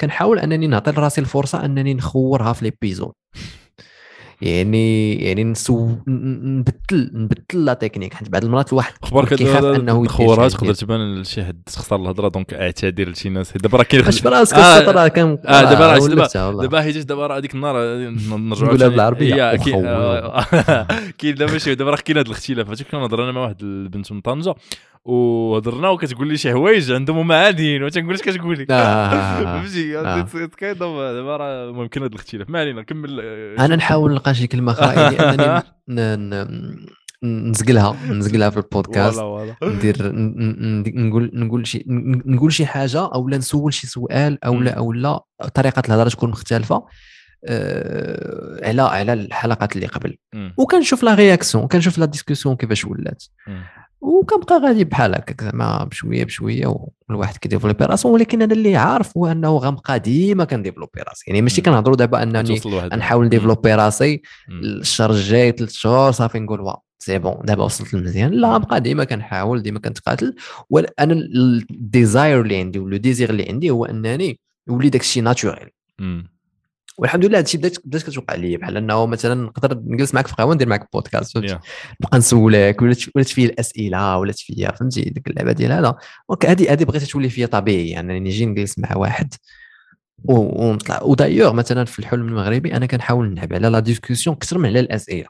كنحاول أنني نعطي لراسي الفرصة أنني نخورها في ليبيزود يعني يعني نسو نبدل نبدل لا تكنيك. حيت بعض المرات الواحد أخبارك كيخاف أنه يخورها تقدر تبان لشي حد تخسر الهضرة دونك اعتذر لشي ناس. دابا راه كاين خش براسك آه راه كان آه دابا راه دابا دابا حيت دابا راه هذيك النهار نرجعوا نقولها بالعربية. كاين دابا شي دابا راه كاين هذا الاختلاف فاش كنهضر أنا مع واحد البنت من طنجة. وهضرنا وكتقول لي شي حوايج عندهم هما عاديين وتنقول اش كتقول لي. فهمتي؟ كاين دابا راه ممكن هذا الاختلاف ما علينا كمل أنا نحاول نلقى شي كلمة أخرى يعني أنني نزقلها نزقلها في البودكاست. ندير نقول نقول شي نقول شي حاجة أو لا نسول شي سؤال أو لا أو لا طريقة الهضرة تكون مختلفة أه على على الحلقات اللي قبل. وكنشوف la réaction كنشوف la discussion كيفاش ولات. وكنبقى غادي بحال هكاك زعما بشوية بشوية والواحد كي développer راسو ولكن أنا اللي عارف هو أنه غنبقى ديما كن développer راسي. يعني ماشي كنهضروا دابا أنني نحاول ن développer راسي. الشهر الجاي ثلاث شهور صافي نقول واو c'est bon دابا وصلت لمزيان لا نبقى ديما كنحاول ديما كنتقاتل. وأنا ال desire اللي عندي ولا désir اللي عندي هو أنني يولي داك الشيء naturel والحمد لله هادشي بدات بدات كتوقع لي بحال أنه مثلا نقدر نجلس معك في قهوه ندير معك بودكاست نبقى نسولك ولا ولات فيا الأسئلة ولات فيا فهمتي؟ ديك اللعبة ديال هذا donc هذه هذه بغيت تولي فيا طبيعي يعني نجي نجلس مع واحد. ونطلع. ودايوغ مثلا في الحلم المغربي أنا كنحاول نلعب على la discussion أكثر من على الأسئلة.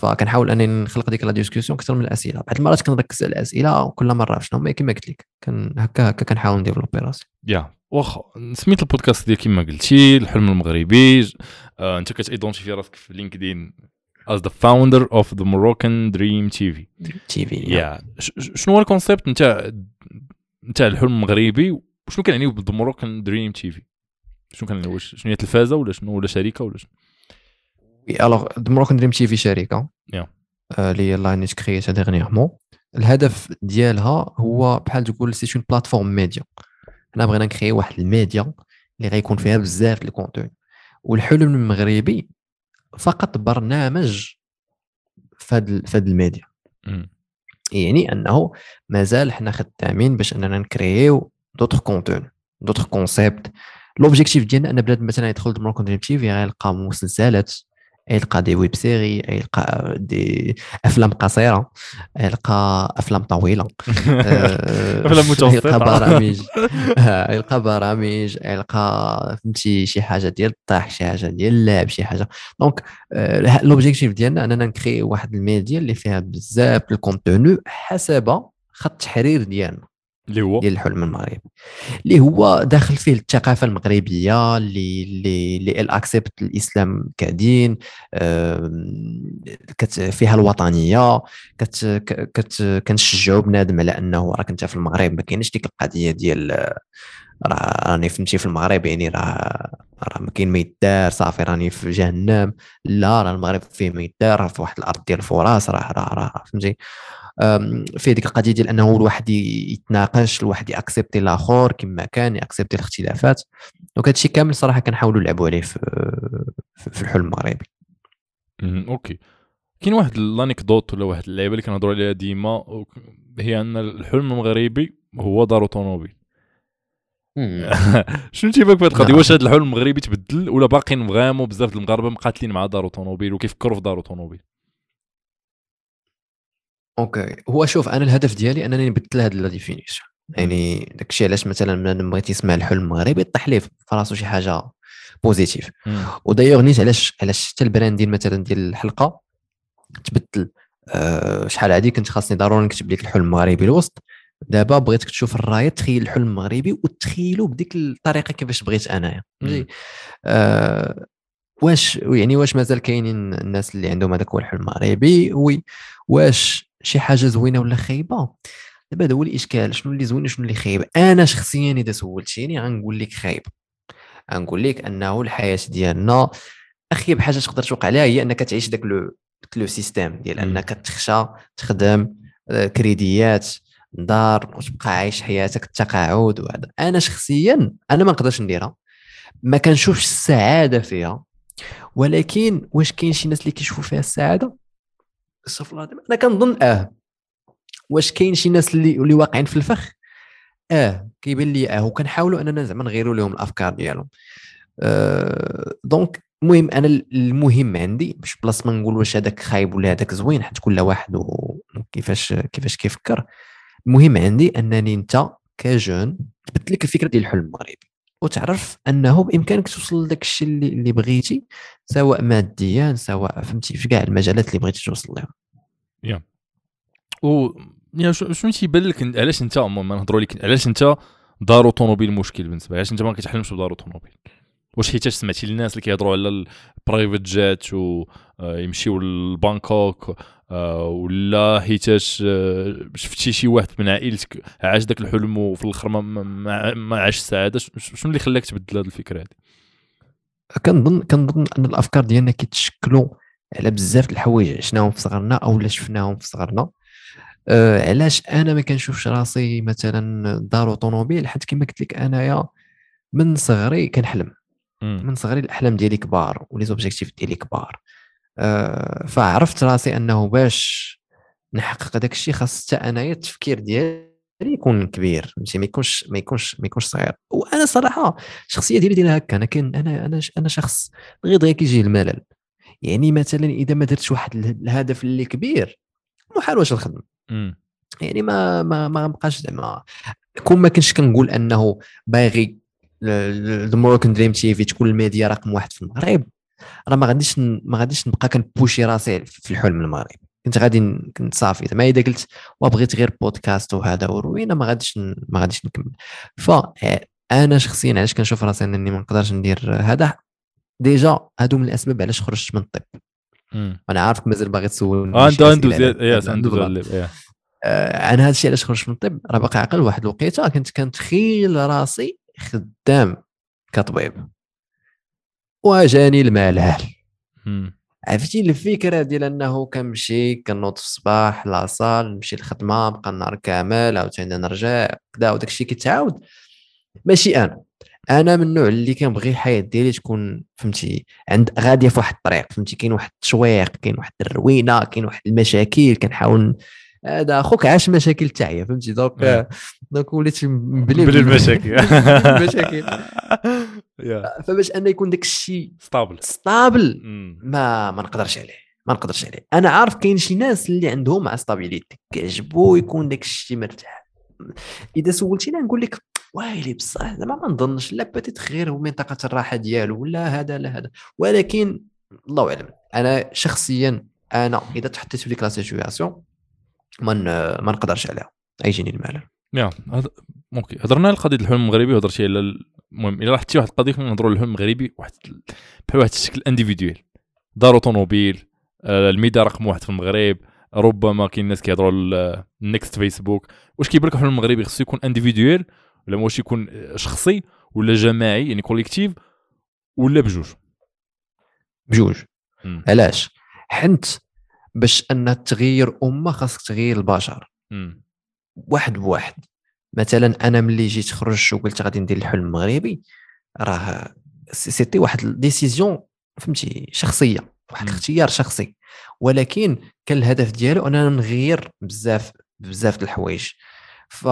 فكنحاول انني نخلق ديك la discussion أكثر من الأسئلة. بعض المرات كنركز على الأسئلة وكل مرة شنو؟ هما كما قلت لك. كان هكا هكا كنحاول ن développer راسي. yeah. واخا سميت البودكاست ديال كما قلتي الحلم المغربي. آه أنت كت identifier راسك في لينكدين as the founder of the Moroccan Dream TV TV yeah. شنو هو ال concept نتاع نتاع الحلم المغربي؟ وشنو كنعني ب Moroccan Dream TV شنو كان واش شنو هي تلفازه ولا شنو؟ ولا شركة ولا شنو؟ alors the Moroccan Dream TV شركه اللي هي يالاه نيت créer تها dernièrement الهدف ديالها هو بحال تقول c'est une plateforme média حنا بغينا ن créer واحد الميديا اللي غيكون فيها بزاف ال contenu والحلم المغربي فقط برنامج فهاد فهاد الميديا يعني انه مازال حنا خدامين باش اننا ن créer يو d'autres contenus d'autres concepts l'objectif ديالنا ان بنادم مثلا يدخل دمر TV غيلقى مسلسلات يلقى des web séries يلقى des أفلام قصيرة يلقى أفلام طويلة آه، أفلام متوسطة. يلقى برامج آه، يلقى برامج يلقى فهمتي شي حاجة ديال الضحك شي حاجة ديال اللعب شي حاجة. donc آه، l'objectif ديالنا أننا ن créer واحد الميديا اللي فيها بزاف ال contenu حسب خط التحرير ديالنا. اللي هو؟ ديال الحلم المغربي. اللي هو داخل فيه الثقافة المغربية اللي اللي اللي الأكسبت الإسلام كدين كت فيها الوطنية كت كت كنشجعوا بنادم على أنه راك انت في المغرب ما كاينش ديك القضية ديال راه راني فهمتي في المغرب يعني راه راه ما كاين ما يدار صافي راني في جهنم. لا راه المغرب فيه ما يدار راه في واحد الأرض ديال الفرص راه راه راه فهمتي. فيه ديك القضية ديال أنه الواحد يتناقش الواحد ي accepter الآخر كما كان ي accepter الاختلافات. donc هادشي كامل صراحة كنحاولوا نلعبوا عليه في في الحلم المغربي. okay. كاين واحد ال anecdote ولا واحد اللعيبه اللي كنهضروا عليها ديما هي أن الحلم المغربي هو دار طوموبيل. شنو تيبان في هذه القضية؟ نعم. واش هذا الحلم المغربي تبدل ولا باقيين vraiment بزاف د المغاربة مقاتلين مع دار طوموبيل وكيفكروا في دار طوموبيل؟ okay. هو شوف أنا الهدف ديالي أنني نبدل هذا la définition. يعني داكشي علاش مثلا من بغيت يسمع الحلم المغربي طيح ليه في راسو شي حاجة positive. ودايوغ نيت علاش علاش حتى ال branding مثلا ديال الحلقة تبدل أه شحال هادي كنت خاصني ضروري نكتب لك الحلم المغربي الوسط. دابا بغيتك تشوف الرايه تخيل الحلم المغربي وتخيلو بديك الطريقة كيفاش بغيت أنايا. آه واش يعني واش مازال كاينين الناس اللي عندهم هذاك هو الحلم المغربي؟ oui. واش شي حاجة زوينة ولا خايبة؟ دابا هذا هو الإشكال. شنو اللي زوين وشنو اللي خايب؟ أنا شخصيا إذا سولتيني غنقول لك خايب. غنقول لك أنه الحياة ديالنا اخيب حاجة تقدر توقع لها هي أنك تعيش داك le le système ديال. أنك تخشى تخدم آه، كريديات دار وتبقى عايش حياتك التقاعد وهذا. أنا شخصيا أنا ما نقدرش نديرها. ما كنشوفش السعادة فيها. ولكن واش كاين شي ناس اللي كيشوفوا فيها السعادة؟ استغفر الله. أنا كنظن آه. واش كاين شي ناس اللي اللي واقعين في الفخ؟ آه. كيبان لي آه. وكنحاولوا أننا زعما نغيروا لهم الأفكار ديالهم. آه. donc المهم أنا المهم عندي مش بلاص ما نقول واش هذاك خايب ولا هذاك زوين حيت كل واحد وكيفاش كيفاش كيفكر. المهم عندي أنني أنت ك jeune تبدل لك الفكرة ديال الحلم المغربي. وتعرف أنه بإمكانك توصل لداك الشيء اللي, اللي بغيتي سواء ماديا سواء فهمتي في كاع المجالات اللي بغيتي توصل لهم و yeah شنو تيبان لك علاش أنت المهم نهضروا لك علاش أنت دار أوتوموبيل المشكل بالنسبة؟ علاش أنت ما كتحلمش بدار أوتوموبيل؟ واش حيتاش سمعتي الناس اللي كيهضروا على ال private jet ويمشيو لبانكوك آه، ولا حيتاش شفتي شي واحد من عائلتك عاش داك الحلم وفي الآخر ما, ما, عاش السعادة شنو اللي خلاك تبدل هذه الفكرة هذه كنظن كنظن أن الأفكار ديالنا كيتشكلوا على بزاف د الحوايج عشناهم في صغرنا أو لا شفناهم في صغرنا. أه علاش أنا ما كنشوفش راسي مثلا دار طوموبيل حيت كما قلت لك أنايا من صغري كنحلم. من صغري الأحلام ديالي كبار ولي زوبجيكتيف ديالي كبار. فعرفت راسي أنه باش نحقق داك الشيء خاص حتى أنايا التفكير ديالي يكون كبير فهمتي؟ ما يكونش ما يكونش ما يكونش صغير. وأنا صراحة الشخصية ديالي ديالها هكا أنا كان أنا أنا أنا شخص غير دغيا كيجي الملل. يعني مثلا إذا ما درتش واحد اله- الهدف اللي كبير محال واش نخدم. يعني ما ما ما غنبقاش زعما. كون ما كنتش كنقول أنه باغي the Moroccan Dream TV تكون الميديا رقم واحد في المغرب راه ما غاديش ما غاديش نبقى كن pousser راسي في الحلم المغربي. كنت غادي كنت صافي. زعما اذا قلت وبغيت غير بودكاست وهذا وروينه ما غاديش ما غاديش نكمل. ف أنا شخصيا علاش كنشوف راسي أنني ما نقدرش ندير هذا؟ déjà هادو من الأسباب علاش خرجت من الطب. أنا عارفك مازال باغي تسولني شي عنده عنده yes. آه، أنا هذا الشيء علاش خرجت من الطب. راه باقي عاقل واحد الوقيتة كنت كنتخيل راسي خدام كطبيب. وجاني الملل. عرفتي الفكرة ديال أنه كنمشي كنوض في الصباح la salle نمشي الخدمه نبقى النهار كامل عاوتاني نرجع كدا وداك الشيء كيتعاود. ماشي أنا. أنا من النوع اللي كنبغي الحياة ديالي تكون فهمتي عند غادية في واحد الطريق فهمتي كاين واحد التشويق كاين واحد الروينة كاين واحد المشاكل كنحاول هذا أخوك عاش مشاكل تاعي فهمتي؟ donc. donc وليت مبلي بلي المشاكل. المشاكل. فباش أن يكون داك الشيء stable stable. ما ما نقدرش عليه. ما نقدرش عليه. أنا عارف كاين شي ناس اللي عندهم مع stabilité كيعجبو يكون داك الشيء مرتاح. إذا سولتيني نقول لك وايلي بصح زعما ما نظنش. لا باتيت غير هو منطقة الراحة ديالو ولا هذا لا هذا. ولكن الله أعلم. أنا شخصيا أنا إذا تحطيت في ديك la situation ما ن- ما نقدرش عليها. يجيني الملل يا هذا OK هضرنا على قضيه الحلم المغربي وهضرتي على ال- المهم إلا رحتي واحد القضية كنا نهضروا على الحلم المغربي واحد ال- بحال واحد الشكل individuel دار automobile آه، الميدا رقم واحد في المغرب ربما كاين الناس كيهضروا ال next Facebook واش كيبان لك الحلم المغربي خصو يكون individuel ولا واش يكون آه، شخصي ولا جماعي يعني collectif ولا بجوج؟ بجوج. علاش؟ حنت باش أن تغير أمة خاصك تغير البشر مم. واحد بواحد مثلا أنا ملي جيت خرجت وقلت غادي ندير الحلم المغربي راه c'- c'était واحد ال décision فهمتي شخصية واحد. الاختيار شخصي ولكن كان الهدف ديالو أننا نغير بزاف بزاف د الحوايج ف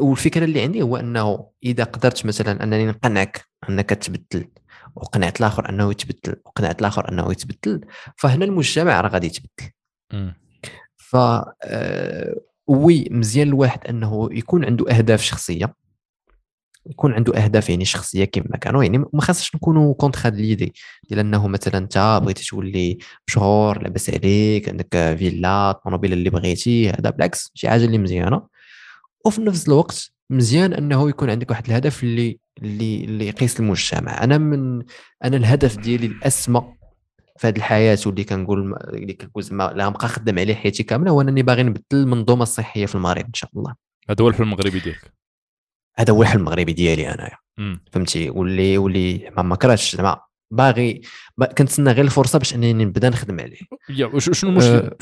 والفكرة اللي عندي هو أنه إذا قدرت مثلا أنني نقنعك أنك تبدل وقنعت الآخر أنه يتبدل وقنعت الآخر أنه يتبدل فهنا المجتمع راه غادي يتبدل. ف آه، oui مزيان الواحد أنه يكون عنده أهداف شخصية يكون عنده أهداف يعني شخصية كما كانوا يعني ما خاصش نكونوا contre هاد l'idée ديال أنه مثلا أنت بغيتي تولي مشهور لاباس عليك عندك فيلا الطوموبيل اللي بغيتي هذا بالعكس شي حاجة اللي مزيانة. وفي نفس الوقت مزيان أنه يكون عندك واحد الهدف اللي اللي اللي يقيس المجتمع. أنا من أنا الهدف ديالي الأسمى في هذه الحياة واللي كنقول اللي كنقول زعما لا نبقى خدام عليه حياتي كاملة هو أنني باغي نبدل المنظومة الصحية في المغرب إن شاء الله. هذا هو الحلم المغربي ديالك؟ هذا هو الحلم المغربي ديالي انايا. فهمتي؟ واللي واللي ما ما كرهتش زعما. باغي با- كنتسنى غير الفرصة باش أنني نبدا نخدم عليه. شنو المشكل؟ أه.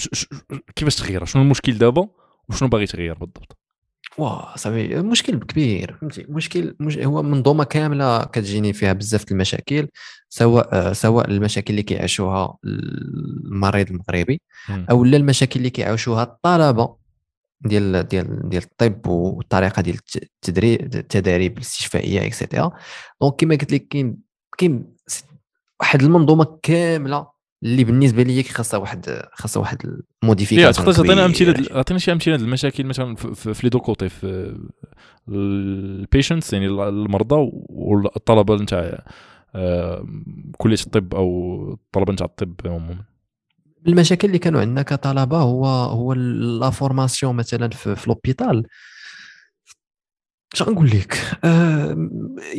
كيفاش تغير؟ شنو المشكل دابا؟ وشنو باغي تغير بالضبط؟ واه صافي. مشكل كبير فهمتي؟ مشكل مش هو منظومة كاملة كتجيني فيها بزاف المشاكل سواء سواء المشاكل اللي كيعيشوها المريض المغربي. أو لا المشاكل اللي كيعيشوها الطلبة ديال ديال ديال الطب والطريقة ديال الت- التدريب التداريب الاستشفائية et cetera donc كما قلت لك كاين كاين واحد المنظومة كاملة اللي بالنسبة لي خاصها واحد خاصها واحد ال modification تقدر تعطينا أمثلة عطينا شي أمثلة المشاكل مثلا في les deux côtés في ال patients يعني المرضى والطلبة نتاع آه، كلية الطب أو الطلبة نتاع الطب عموما. المشاكل اللي كانوا عندنا كطلبة هو هو la formation مثلا في, في l'hôpital اش غنقول لك؟ آه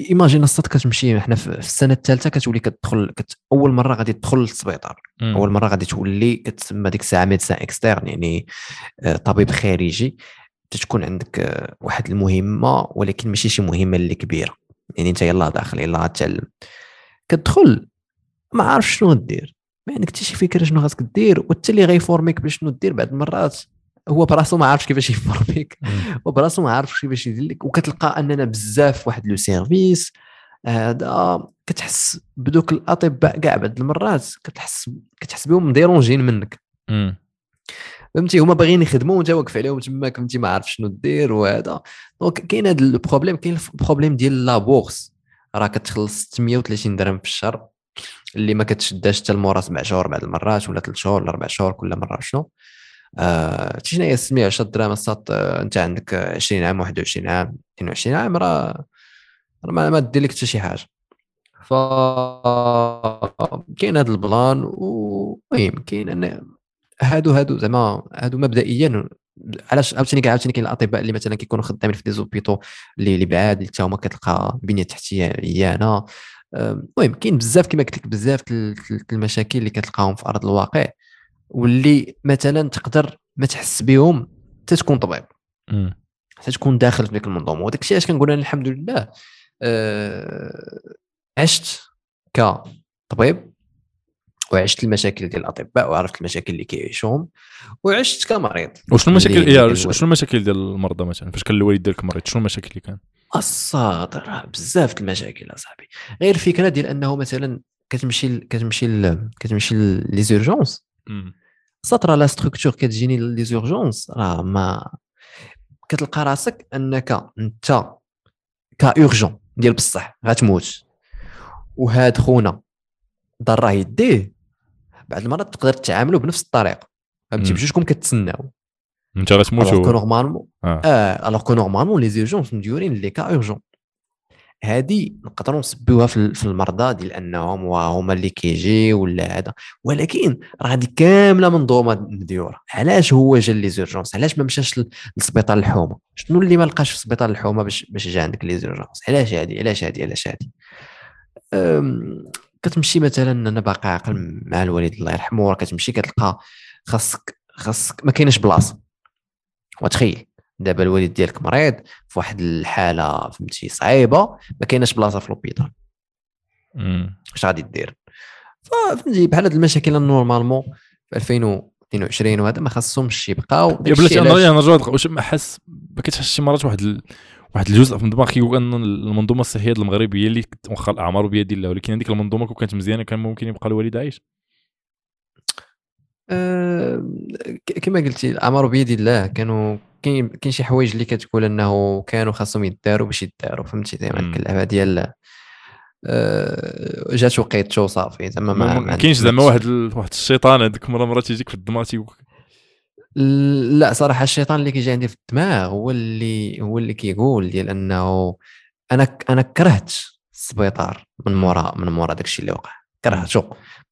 imagine الساط كتمشي حنا في السنة الثالثة كتولي كتدخل كت أول مرة غادي تدخل للسبيطار. أول مرة غادي تولي كتسمى ديك الساعة médecin externe يعني آه، طبيب خارجي. تتكون عندك آه، واحد المهمة ولكن ماشي شي مهمة اللي كبيرة. يعني انت يلاه داخل يلاه غتعلم كتدخل ما عارف شنو غدير. ما عندك حتى شي فكرة شنو خاصك دير وحتى اللي غيفورميك باش شنو دير بعض المرات. هو براسو ما عارفش كيفاش يفورميك مم. وبراسو ما عارفش كيفاش يدير لك وكتلقى أننا بزاف واحد le service هذا كتحس بدوك الأطباء كاع بعض المرات كتحس كتحس بهم مديرونجين منك. فهمتي؟ هما باغيين يخدموا وانت واقف عليهم تماك فهمتي؟ ما عارف شنو دير وهذا. donc كاين هذا ال problème كاين ال problème ديال la bourse. راه كتخلص 630 درهم في الشهر اللي ما كتشداش حتى لمورا سبع شهور بعض المرات ولا ثلاث شهور ولا أربع شهور كل مرة شنو؟ آه شنو هي 610 درهم الساط؟ آه، أنت عندك 20 عام 21 عام 22 عام راه راه ما, دير لك حتى شي حاجة. ف كاين هذا ال plan ومهم كاين أن هادو هادو زعما هادو مبدئيا علاش عاوتاني عاوتاني كاين الأطباء اللي مثلا كيكونوا خدامين في دي زوبيتو اللي اللي بعاد اللي حتى هما كتلقى بنية تحتية عيانة. أم، المهم كاين بزاف كما قلت لك بزاف المشاكل اللي كتلقاهم في أرض الواقع. واللي مثلا تقدر ما تحس بهم حتى تكون طبيب. حتى تكون داخل في ديك المنظومة. وداك الشيء علاش كنقول أنا الحمد لله آه، عشت كطبيب وعشت المشاكل ديال الأطباء وعرفت المشاكل اللي كيعيشوهم وعشت كمريض. وشنو المشاكل يا. شنو المشاكل ديال المرضى مثلا؟ فاش كان الوالد ديالك مريض شنو المشاكل اللي كان؟ راه بزاف المشاكل أصاحبي. غير الفكرة ديال أنه مثلا كتمشي ل- كتمشي ل- كتمشي les urgences راه la structure كتجيني les urgences راه ما كتلقى راسك أنك أنت cas urgent ديال بصح غتموت وهاد خونا دار راه يديه بعض المرات تقدر تعاملوا بنفس الطريقة فهمتي. بجوجكم كتسناو. أنت alors que غتموت normalement. آه. alors que normalement les urgences مديورين les cas urgents هادي نقدروا نسبوها في المرضى ديال انهم هما اللي كيجي ولا هذا. ولكن راه هذه كاملة منظومه مديورة. علاش هو جا les urgences؟ علاش ما مشاش لسبيطار الحومة؟ شنو اللي ما لقاش في سبيطار الحومة باش باش جا عندك les urgences؟ علاش هادي؟ علاش هادي؟ علاش هادي؟ كتمشي مثلا أنا باقي عاقل مع الوالد الله يرحمه راه كتمشي كتلقى خاصك خاصك ما كاينش بلاصة. وتخيل. دابا الوالد ديالك مريض في واحد الحالة فهمتي صعيبة ما كايناش بلاصة في l'hôpital اش غادي دير؟ فهمتي بحال هاد المشاكل normalement في 2022 وهذا ما خاصهمش يبقاو. يا بلاتي أنا نرجع واش ما حس ما كتحس شي مرات واحد ال... واحد الجزء في الدماغ كيقول إن المنظومة الصحية المغرب هي اللي واخا الأعمار بيد الله ولكن هذيك المنظومة كون كانت مزيانة كان ممكن يبقى الوالد عايش. أه كما قلتي الأعمار بيد الله كانوا كاين كاين شي حوايج اللي كتقول أنه كانوا خاصهم يداروا باش يداروا فهمتي؟ زعما اللعبه ديال أه جات وقيتو صافي زعما ما كاينش زعما واحد واحد الشيطان هذيك مرة مرة تيجيك في الدماغ تيقول لا صراحة الشيطان اللي كيجي عندي في الدماغ هو اللي هو اللي كيقول ديال أنه أنا أنا كرهت السبيطار من مورا من مورا داكشي اللي وقع. كرهتو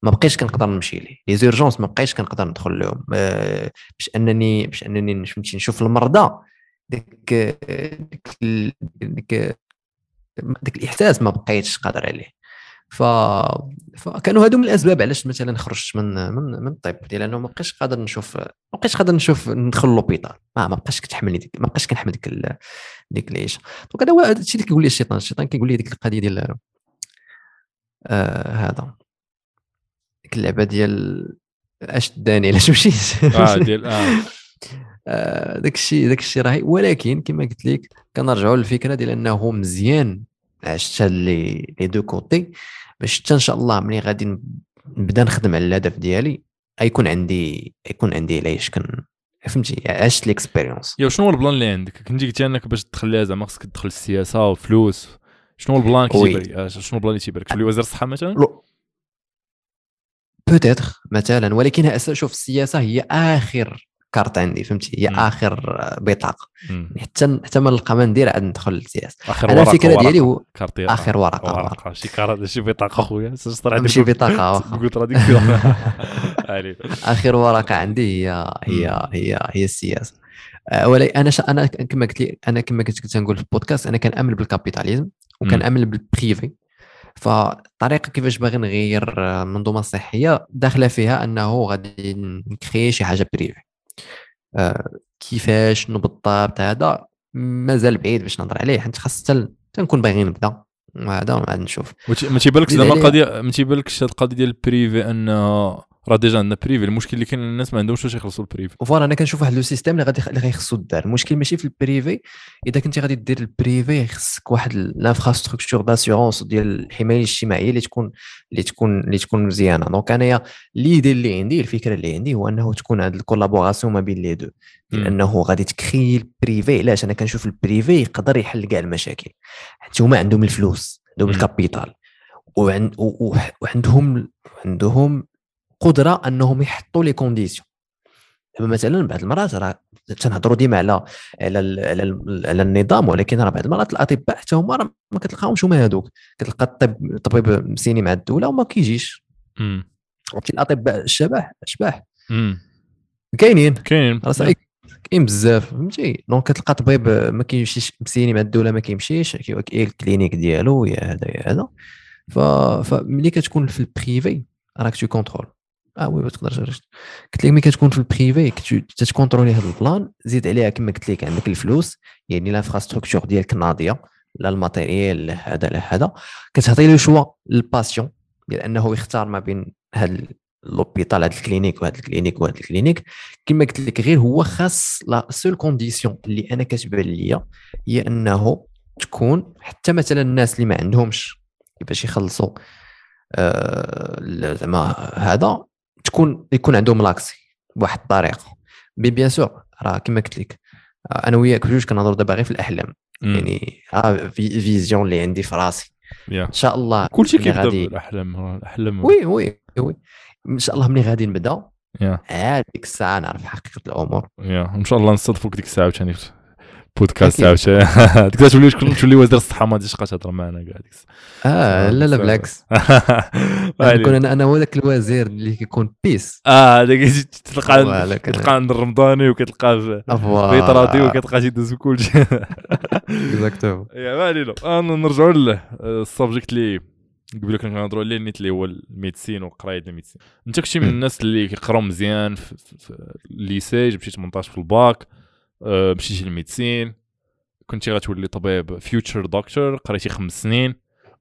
ما بقيتش كنقدر نمشي ليه. لي زيرجونس ما بقيتش كنقدر ندخل لهم. آه، باش انني باش أنني فهمتي نشوف المرضى. ديك ديك ديك ديك الإحساس ما بقيتش قادر عليه. ف... فكانوا هادو من الأسباب علاش مثلا خرجت من من من الطب لأنه ما بقيتش قادر نشوف ما بقيتش قادر نشوف ندخل لوبيطال ما ما بقاش كتحملني ديك ما بقاش كنحمل ديك. ديك العيشة. donc هذا هو الشيء اللي كيقول لي الشيطان. الشيطان كيقول لي ديك القضية ديال آه هذا. ديك اللعبة ديال أش داني علاش مشيت آه ديال آه, آه، داك الشيء داك الشيء راهي. ولكن كما قلت لك كنرجعوا للفكرة ديال أنه مزيان عشت les les deux côtés باش حتى إن شاء الله ملي غادي نبدا نخدم على الهدف ديالي غيكون عندي يكون عندي علاش كن فهمتي؟ عشت l'expérience يا شنو هو ال plan اللي عندك؟ كنتي قلتي انك باش تدخل زعما خصك تدخل السياسة وفلوس. شنو ال plan كيبان شنو ال plan اللي تيبان لك تولي وزير الصحة مثلا؟ peut-être مثلا ولكن شوف السياسة هي آخر كارت عندي فهمتي؟ هي آخر بطاقة. حتى حتى ما نلقى ما ندير عاد ندخل للسياسة. آخر أنا الفكرة ديالي هو آخر ورقة ورقة. شي كارت شي بطاقة خويا. ماشي بطاقة قلت راه آخر ورقة عندي هي هي هي هي السياسة. آه، ولكن أنا أنا كما قلت لي أنا كما كنت نقول في البودكاست أنا كنامن بال capitalisme وكنامن بال privé فالطريقة كيفاش باغي نغير المنظومة الصحية داخلة فيها أنه غادي ن créer شي حاجة privé. آه كيفاش بالضبط هذا؟ مازال بعيد باش نهضر عليه حيت خاص تنكون باغي نبدا. هذا وعاد نشوف. ما تيبانلكش زعما القضية ما تيبانلكش القضية ديال ال privé انها راه déjà عندنا privé المشكل اللي كاين الناس ما عندهمش واش يخلصوا البريفي فوالا أنا كنشوف واحد le système اللي غادي اللي غيخصو الدار. المشكل ماشي في ال privé إذا كنتي غادي دير ال privé خصك واحد ال infrastructure d'assurance ديال الحماية الاجتماعية اللي تكون اللي تكون اللي تكون مزيانة. donc أنايا l'idée اللي عندي الفكرة اللي عندي هو أنه تكون هذه ال collaboration ما بين les deux لأنه غادي ت créer ال privé علاش؟ أنا كنشوف ال privé يقدر يحل كاع المشاكل. حيت هما عندهم الفلوس عندهم ال capital وعندهم عندهم قدرة أنهم يحطوا les conditions دابا مثلا بعض المرات راه تنهضروا ديما على على على, النظام ولكن راه بعض المرات الأطباء حتى هما راه ما كتلقاهمش هما هذوك كتلقى الطب الطبيب م signé مع الدولة وما كيجيش. عرفتي؟ الأطباء الشبح أشباح. كاينين. كاينين. كاين بزاف فهمتي؟ donc كتلقى طبيب ما كيمشيش م signé مع الدولة ما كيمشيش كاين ال clinique ديالو يا هذا يا هذا. فملي كتكون في ال privé راك tu contrôles. آه oui تقدر قلت لك ملي كتكون في ال privé تت contrôler هذا ال plan زيد عليها كما قلت لك عندك الفلوس يعني l'infrastructure ديالك ناضية لا ال matériel لا هذا لا هذا. كتعطي له choix لل patient ديال انه يختار ما بين هذا l'hôpital هذا ال clinique وهذا ال clinique وهذا ال clinique كما قلت لك غير هو خاص la seule condition اللي أنا كتبان ليا هي انه تكون حتى مثلا الناس اللي ما عندهمش كيفاش يخلصوا آه زعما هذا تكون يكون عندهم l'accès بواحد الطريقة بي bien sûr راه كما قلت لك آه، أنا وياك بجوج كنهضروا دابا غير في الأحلام مم. يعني ها في vision اللي عندي في راسي yeah. إن شاء الله كلشي كيبدأ. بالأحلام الأحلام oui oui oui إن شاء الله ملي غادي نبدأ. yeah. عاد ديك الساعة نعرف حقيقة الأمور yeah. إن شاء الله نصدفوك ديك الساعة ثاني بودكاست. عاوتاني. ديك الساعة تولي تولي وزير الصحة ما غاديش تهضر معنا كاع ديك آه لا لا. بالعكس. نكون أنا أنا هو ذاك الوزير اللي كيكون بيس آه هذاك تلقى كتلقى عند الرمضاني وكتلقى في راضي وكتلقى تيدوز كلشي exactement يا ما علينا. آه، نرجعوا له ال subject اللي قبل كنا كنهضروا عليه نيت اللي هو ال médecine وقراية ال médecine. أنت كنتي من. الناس اللي كيقراو مزيان في, ال lycée جبتي 18 في الباك آه، مشيتي لل médecine كنتي غتولي طبيب future doctor قريتي خمس سنين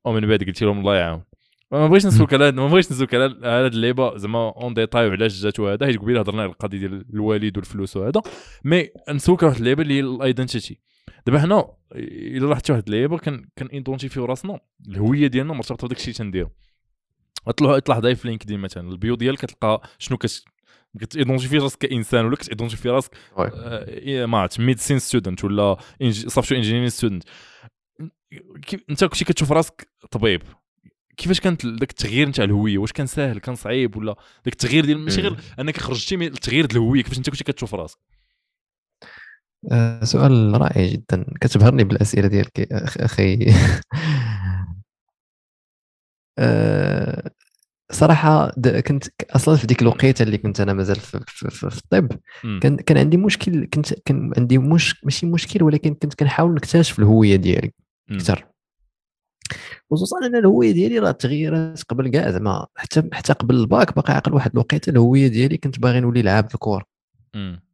ومن بعد قلتي لهم الله يعاون. ما بغيتش نسولك على ما بغيتش نسولك على على هاد اللعيبة زعما en détail وعلاش جات وهذا حيت قبيلة هضرنا على القضية ديال الوالد والفلوس وهذا. mais نسولك على واحد اللعيبة اللي هي ال identity دابا حنا الا لاحظتي واحد اللعيبة كان كان identifier و راسنا الهوية ديالنا مرتبطة بداك الشيء تنديرو. اطلع اطلع داي في LinkedIn مثلا ال bio ديالك كتلقى شنو كت كت identifier راسك كإنسان ولا كت identifier راسك. آه، إيه، ما عرفت medicine student ولا software engineering student انت كنتي كتشوف راسك طبيب. كيفاش كانت ذاك التغيير نتاع الهوية؟ واش كان ساهل؟ كان صعيب؟ ولا ذاك التغيير ديال ماشي غير أنك خرجتي من التغيير ديال الهوية كيفاش انت كنتي كتشوف راسك؟ سؤال رائع جدا كتبهرني بالأسئلة ديالك أخي آه، صراحة كنت أصلا في ديك الوقيتة اللي كنت أنا مازال في, في, في, في الطب. كان كان عندي مشكل كنت كان عندي مش ماشي مشكل ولكن كنت كنحاول نكتشف الهوية ديالي. أكثر خصوصا أن الهوية ديالي راه تغيرات قبل كاع زعما حتى حتى قبل الباك باقي عاقل واحد الوقيتة الهوية ديالي كنت باغي نولي لعاب الكور مم.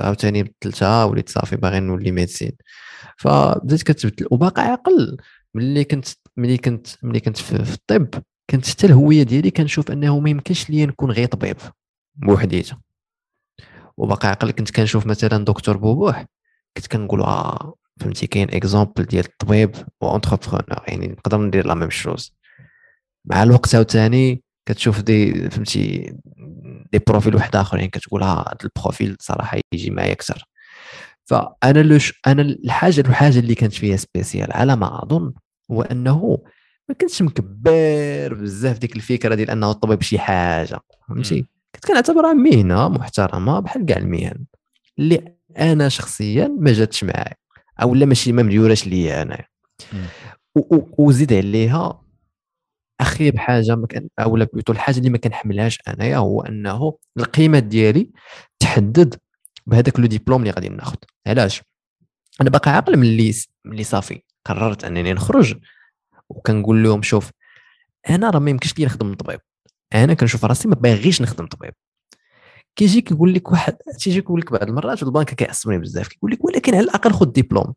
عاوتاني بدلتها وليت صافي باغي نولي ميديسين. فبديت كتبدل وباقي عاقل ملي كنت ملي كنت ملي كنت في, في الطب كانت حتى الهوية ديالي كنشوف أنه ما يمكنش ليا نكون غير طبيب بوحديته وباقي عاقل كنت كنشوف مثلا دكتور بوبوح كنت كنقول آه فهمتي كاين exemple ديال الطبيب و entrepreneur يعني نقدر ندير la même chose مع الوقت عاوتاني كتشوف des فهمتي des profils واحد آخرين كتقول ها هذا ال profil صراحة يجي معايا أكثر فأنا لوش أنا الحاجة الحاجة اللي كانت فيها spéciale على ما أظن هو أنه ما كنتش مكبر بزاف ديك الفكرة ديال أنه الطبيب شي حاجة فهمتي. كنت كنعتبرها مهنة محترمة بحال كاع المهن اللي أنا شخصيا ما جاتش معايا أو لا ماشي ما مديوراش ليا أنا مم. و- و- وزيد عليها اخيب حاجة ما كان ou plutôt الحاجة اللي ما كنحملهاش أنايا هو أنه القيمة ديالي تحدد بهذاك le diplôme اللي غادي ناخذ علاش؟ أنا باقي عاقل ملي ملي صافي. قررت أنني نخرج وكنقول لهم شوف أنا راه ما يمكنش لي نخدم طبيب. أنا كنشوف راسي ما باغيش نخدم طبيب. كيجي كيقول لك واحد تيجي يقول لك بعض المرات البنك كيعصبني بزاف. كيقول لك ولكن على الأقل خذ ديبلوم.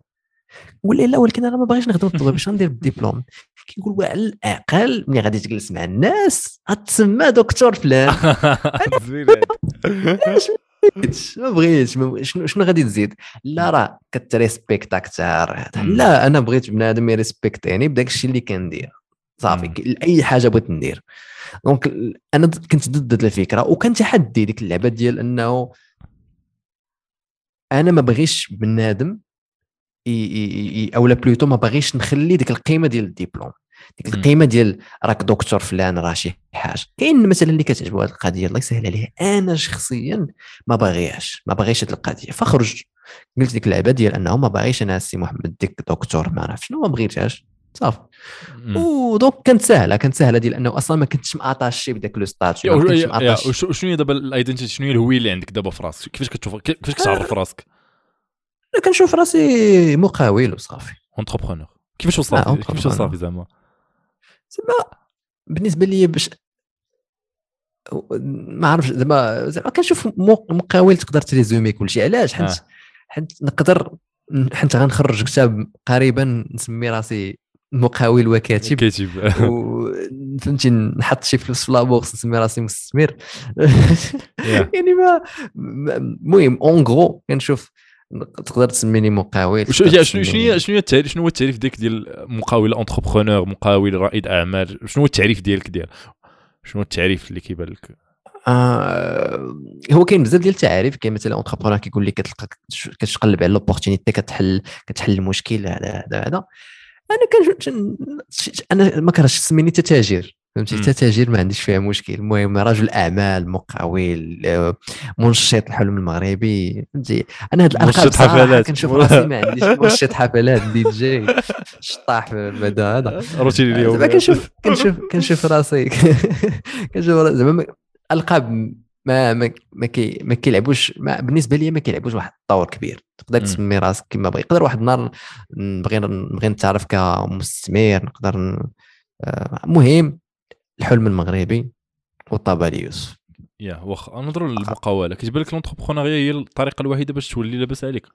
نقول له لا ولكن أنا ما باغيش نخدم الطبيب اش غندير بالديبلوم كيقول وعلى الأقل ملي غادي تجلس مع الناس غتسمى دكتور فلان. ما بغيتش. شنو شنو غادي تزيد؟ لا راه كتريسبكت أكثر. لا أنا بغيت بنادم يريسبكتيني بداك الشيء اللي كندير. صافي أي حاجة بغيت ندير. donc أنا كنت ضد الفكرة وكان تحدي ديك اللعبة ديال أنه أنا ما بغيش بنادم أو لا plutôt ما باغيش نخلي ديك القيمة ديال الدبلوم ديك. القيمة ديال راك دكتور فلان راه شي حاجة. كاين مثلا اللي كتعجبو هذه القضية الله يسهل عليه أنا شخصيا ما باغيهاش ما باغيش هذه القضية. فخرج قلت ديك اللعبة ديال أنه ما باغيش أنا السي محمد ديك دكتور ما عرف شنو ما بغيتهاش. صافي. مم. و donc كانت سهلة كانت سهلة ديال أنه أصلا ما كنتش م attaché بداك le statut شنو هي دابا ال identité شنو هي الهوية اللي عندك دابا في راسك؟ كيفاش كتشوف كيفاش كتعرف راسك؟ أنا كنشوف راسي مقاول وصافي. entrepreneur كيفاش وصلت آه، كيفاش. وصافي زعما؟ زعما بالنسبة لي باش ما عرفتش زعما زعما كنشوف مقاول تقدر ت résumer كل شيء. علاش؟ حيت آه. حيت نقدر حيت غنخرج كتاب قريبا نسمي راسي مقاول وكاتب. كاتب. فهمتي نحط شي فلوس في la bourse نسمي راسي مستثمر. يعني ما ما- المهم en gros كنشوف تقدر تسميني مقاول شنو شنو شنو التعريف شنو هو التعريف ديالك ديال مقاول entrepreneur مقاول رائد أعمال؟ شنو هو التعريف ديالك ديال؟ شنو هو التعريف اللي كيبان لك؟ آه هو كاين بزاف ديال التعاريف كاين مثلا entrepreneur كيقول لك كتلقى كتقلب على l'opportunité كتحل كتحل المشكل هذا هذا هذا. أنا كان أنا ما كرهتش تسميني حتى تاجر. فهمتي. حتى تاجير ما عنديش فيها مشكل. المهم رجل أعمال مقاول آه، منشط الحلم المغربي. فهمتي؟ أنا هاد الالقاب حفلات. كنشوف راسي ما عنديش منشط حفلات دي جي شطاح في المدى هذا. روتين اليوم. زعما كنشوف كنشوف كنشوف راسي. كنشوف زعما القاب ما ما ما, كي ما كيلعبوش ما بالنسبة لي ما كيلعبوش واحد الطور كبير. تقدر. تسمي راسك كما بغي. يقدر واحد النهار نبغي نبغي نتعرف كمستثمر نقدر ن- آه، المهم الحلم المغربي وطابا يوسف يا واخا نهضروا للمقاولة. كتبان لك لونتربرونيا هي الطريقة الوحيدة باش تولي لاباس عليك.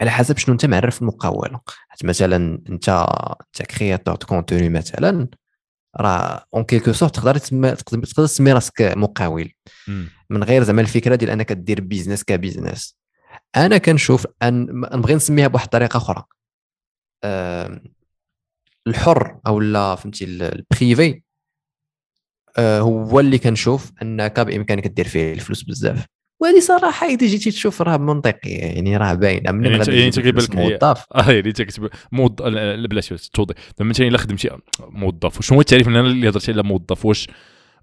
على حسب شنو انت معرف المقاوله حيت مثلا انت انت créateur de contenu مثلا راه en quelque sorte تقدر تقدر تسمي راسك مقاول. من غير زعما الفكرة ديال أنك دير business ك business. أنا كنشوف أن نبغي نسميها بواحد الطريقة أخرى. الحر أو لا فهمتي ال- ال privé آه، هو اللي كنشوف انك بامكانك دير فيه الفلوس بزاف. وهذه صراحة إذا جيتي تشوف راه منطقيه يعني راه باينه من يعني يعني انت كيبان لك موظف. آه يعني انت كتب موظف لا بلاش توضيح. انت إلا خدمتي موظف وشنو هو التعريف اللي هضرتي على موظف؟ واش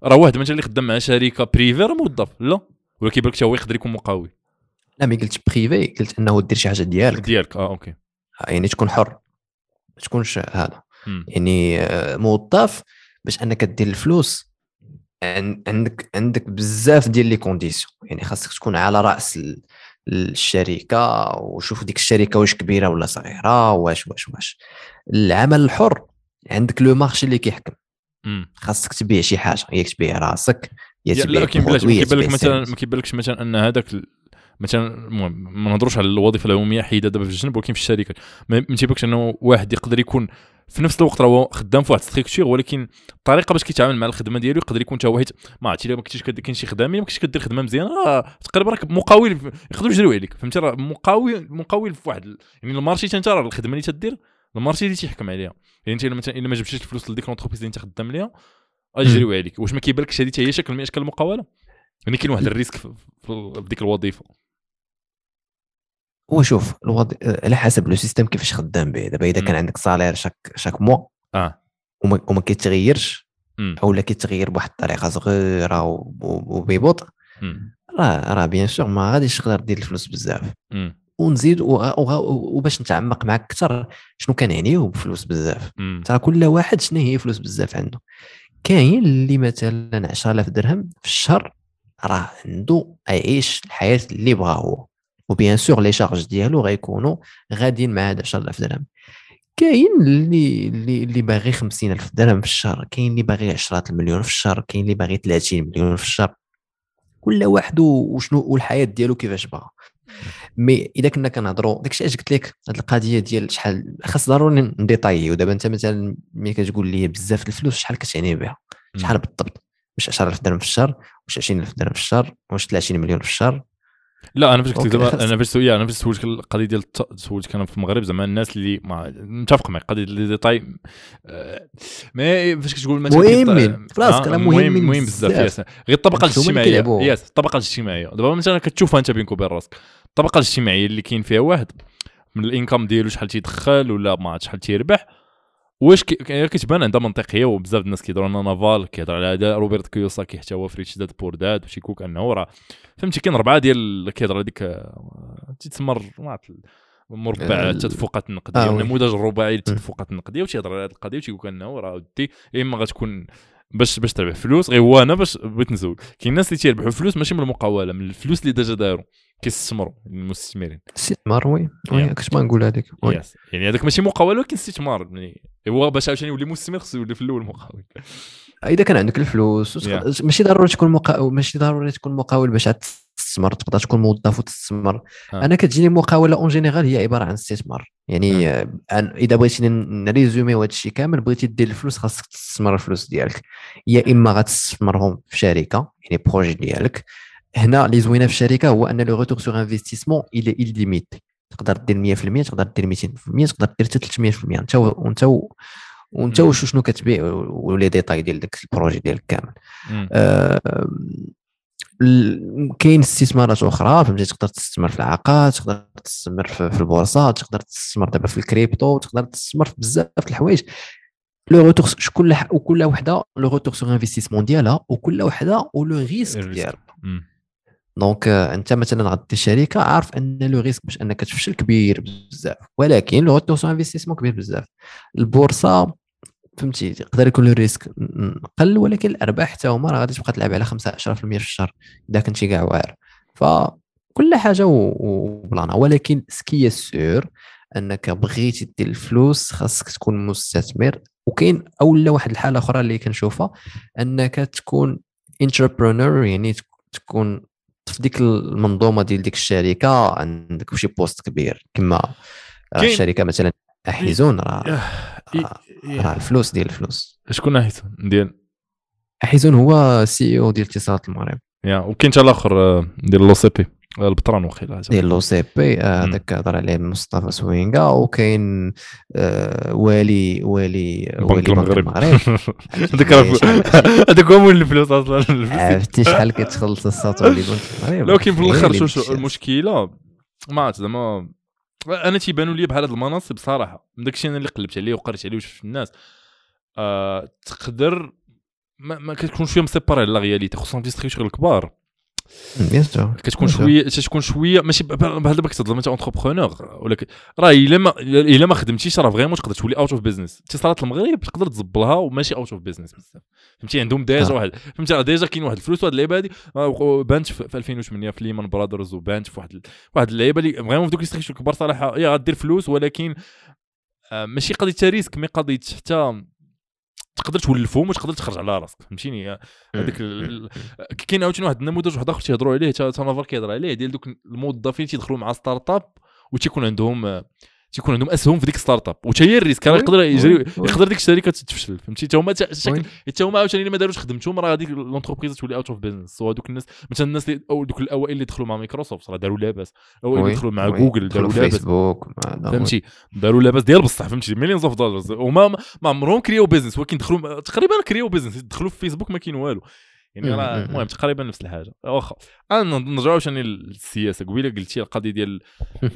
راه واحد مثلا اللي خدام مع شركة privée راه موظف؟ لا. ولا كيبان لك هو يقدر يكون مقاول لا mais قلت بريفي قلت أنه دير شي حاجة ديالك. ديالك آه OK. يعني تكون حر. ما تكونش هذا. يعني آه، موظف باش انك دير الفلوس. عن- عندك عندك بزاف ديال les conditions. يعني خاصك تكون على رأس ال- الشركة وشوف ديك الشركة واش كبيرة ولا صغيرة واش واش واش. العمل الحر عندك le marché اللي كيحكم. خاصك تبيع شي حاجة. ياك تبيع راسك يا يا تبيع لا ما يا كيبان لك مثلا. ما كيبان لكش مثلا أن هذاك مثلا المهم ما نهضروش على الوظيفة اليومية حيدة دابا في الجنب ولكن في الشركة. ما ما تيبانكش أنه واحد يقدر يكون في نفس الوقت راه خدام في واحد structure ولكن الطريقة باش كيتعامل مع الخدمة ديالو يقدر يكون حتى هو حيت ما عرفتي إلا ما كنتيش كاين شي خدامين ما كنتيش كدير خدمة مزيانة راه تقريبا راك مقاول يقدروا يجريو عليك فهمتي؟ راه مقاول مقاول في واحد يعني ال marché حتى انت راه الخدمة اللي تدير ال marché اللي تيحكم عليها. يعني انت إلا مثلا إلا ما جبتيش الفلوس لديك l'entreprise اللي انت خدام ليها غيجريو عليك. واش ما كيبانلكش هذه حتى هي شكل من أشكال المقاولة؟ يعني كاين واحد ال risque في ديك الوظيفة. هو شوف الوضع على حسب le système كيفاش خدام به دابا إذا. كان عندك salaire chaque chaque mois آه وما, وما كيتغيرش. أو لا كيتغير بواحد الطريقة صغيرة وببطء. راه راه bien sûr ما غاديش تقدر دير الفلوس بزاف. ونزيد وباش نتعمق معك أكثر شنو كنعنيو بفلوس بزاف. ترى كل واحد شنو هي فلوس بزاف عنده كاين اللي مثلا 10000 درهم في الشهر راه عنده يعيش الحياة اللي بغا هو و bien sûr les charges ديالو غيكونوا غاديين مع هاد 10000 درهم. كاين اللي اللي اللي باغي 50000 درهم في الشهر كاين اللي باغي 10 المليون في الشهر كاين اللي باغي 30 مليون في الشهر. كل واحد وشنو والحياة ديالو كيفاش بغا مي إذا كنا كنهضروا داكشي اش قلت لك هاد القضية ديال شحال خاص ضروري نديطايي ودابا أنت مثلا ملي كتقول لي بزاف الفلوس شحال كتعني بها؟ شحال بالضبط؟ واش 10000 درهم في الشهر واش 20000 درهم في الشهر واش 30 مليون في الشهر. لا أنا فاش قلت دابا خلاص. أنا فاش سويت أنا فاش سولتك القضية ديال سولتك أنا في المغرب زعما الناس اللي ما متفق معك قضية لي ديتاي آه، ما فاش كتقول مثلا مهمين. كيط- في راسك، آه، مهم مهمين مهم بزاف غير الطبقة الاجتماعية. ياس الطبقة الاجتماعية. دابا مثلا كتشوفها أنت بينك وبين راسك. الطبقة الاجتماعية اللي كاين فيها واحد من الإنكم ديالو شحال تيدخل ولا ما شحال تيربح واش كي- كتبان عندها منطقية وبزاف الناس كيهضروا على نافال كيهضر على هذا. روبرت كيوساكي حتى هو فريتش داد بور داد وشيكوك انه راه فهمتي كاين ربعة ديال كيهضر هذيك آه، تيتسمى مربع ال- التدفقات النقديه آه،. النموذج الرباعي للتدفقات النقديه وتيهضر على هذه القضية وتيقول أنه راه ودي يا اما غتكون باش باش تربح فلوس. غير هو أنا باش بغيت نزول. كاين الناس اللي تيربحوا فلوس ماشي من المقاولة من الفلوس اللي déjà داروا كيستثمروا المستثمرين. استثمار oui. كنت ما نقول هذيك يعني هذاك ماشي مقاوله ولكن استثمار يعني هو باش عاوتاني يولي مستثمر خصو يولي في الأول مقاول إذا كان عندك الفلوس ماشي ضروري تكون مقاول ماشي ضروري تكون مقاول باش تستثمر تقدر تكون موظف وتستثمر. آه. أنا كتجيني مقاولة en général هي عبارة عن استثمار. يعني آه. إذا بغيتي نريزومي هذا الشيء كامل بغيتي دير الفلوس خاصك تستثمر الفلوس ديالك. يا إما غتستثمرهم في شركة يعني projet ديالك هنا اللي زوينة في الشركة هو أن le retour sur investissement il est illimité تقدر دير 100% تقدر دير 200% تقدر دير حتى 300% أنت وانت وانت شنو كتبيع و les détails ديال داك ال projet ديالك كامل. آه، كاين استثمارات أخرى فهمتي؟ تقدر تستثمر في العقار تقدر تستثمر في البورصه تقدر تستثمر دابا في الكريبتو تقدر تستثمر في بزاف الحوايج. le retour شكون وكل وحدة le retour sur investissement ديالها وكل وحدة و le risque. ديالها. donc آه، أنت مثلا غدي شركة عارف أن le risque باش أنك تفشل كبير بزاف. ولكن le sur investissement كبير بزاف. البورصة فهمتي يقدر يكون le risque قل ولكن الأرباح حتى هما راه غادي تبقى تلعب على 5 10% في الشهر إذا كنتي كاع واعر. فكل حاجة وبلانها ولكن ce qui est sûr أنك بغيتي دير الفلوس خاصك تكون مستثمر. وكاين أولا واحد الحالة أخرى اللي كنشوفها أنك تكون intrapreneur يعني تك- تكون في ديك المنظومة ديال ديك الشركة عندك شي poste كبير. كما راه الشركة مثلا أحيزون راه إيه- راه إيه. الفلوس ديال الفلوس. شكون ناحيته ديال؟ أحيزون هو سي أو ديال اتصالات المغرب. يا وكاين حتى الآخر آه، ديال لو سي بي البطران وخيلا ديال لو سي بي آه،. هذاك هضر عليه مصطفى سوينغا وكاين آه، والي والي والي بنك المغرب هذاك هذاك هو مول الفلوس أصلا. عرفتي شحال كتخلص الساطو اللي بنك المغرب لكن في الأخر غير شو اللي شو مشات. المشكلة؟ ما عرفت زعما أنا تيبانوا لي بحال هاد المناصب صراحة. من داك الشيء أنا اللي قلبت عليه وقريت عليه وشفت الناس. آه تقدر ما, ما كتكونش فيها مسيباري على la réalité خصوصا في structures الكبار bien sûr كتكون. شوية تكون شوية ماشي بحال بحال دابا كتظلم انت entrepreneur ولكن راه إلا ما إلا ما خدمتيش راه vraiment تقدر تولي out of business اتصالات المغرب تقدر تزبلها وماشي out of business بزاف. فهمتي؟ عندهم déjà. واحد. فهمتي؟ راه déjà كاين واحد الفلوس وهاد اللعيبة هادي آه، بانت في في 2008 في ليمان برادرز وبانت في واحد واحد اللعيبة اللي vraiment في دوك الكبار صراحة يا غدير فلوس ولكن آه، ماشي قضية risque mais قضية حتى تقدر تولفهم وتقدر تخرج على راسك فهمتيني؟ هذيك ال- ال- كاين عاوتاني واحد النموذج واحد آخر تيهضروا عليه تا تا Naval كيهضر عليه ديال دوك الموظفين تيدخلوا مع startup وتيكون عندهم تيكون عندهم أسهم في ديك startup. وتا هي ال risque راه يقدر يجري. يقدر ديك الشركة تفشل فهمتي؟ تا هما. حتى هما عاوتاني ما داروش خدمتهم راه هذيك l'entreprise تولي out of business سواء دوك الناس مثلا الناس اللي أو دوك الأوائل اللي دخلوا مع مايكروسوفت راه داروا لاباس. الاوائل اللي دخلوا مع oui. جوجل داروا لاباس. فيسبوك. فهمتي؟ داروا لاباس ديال بصح فهمتي؟ millions of dollars وما ما عمرهم كريو business ولكن دخلوا تقريبا كريو business دخلوا في فيسبوك ما كاين والو. يعني راه المهم. تقريبا نفس الحاجة. واخا أنا نرجعوا ثاني للسياسة. قبيله قلتي القضية ديال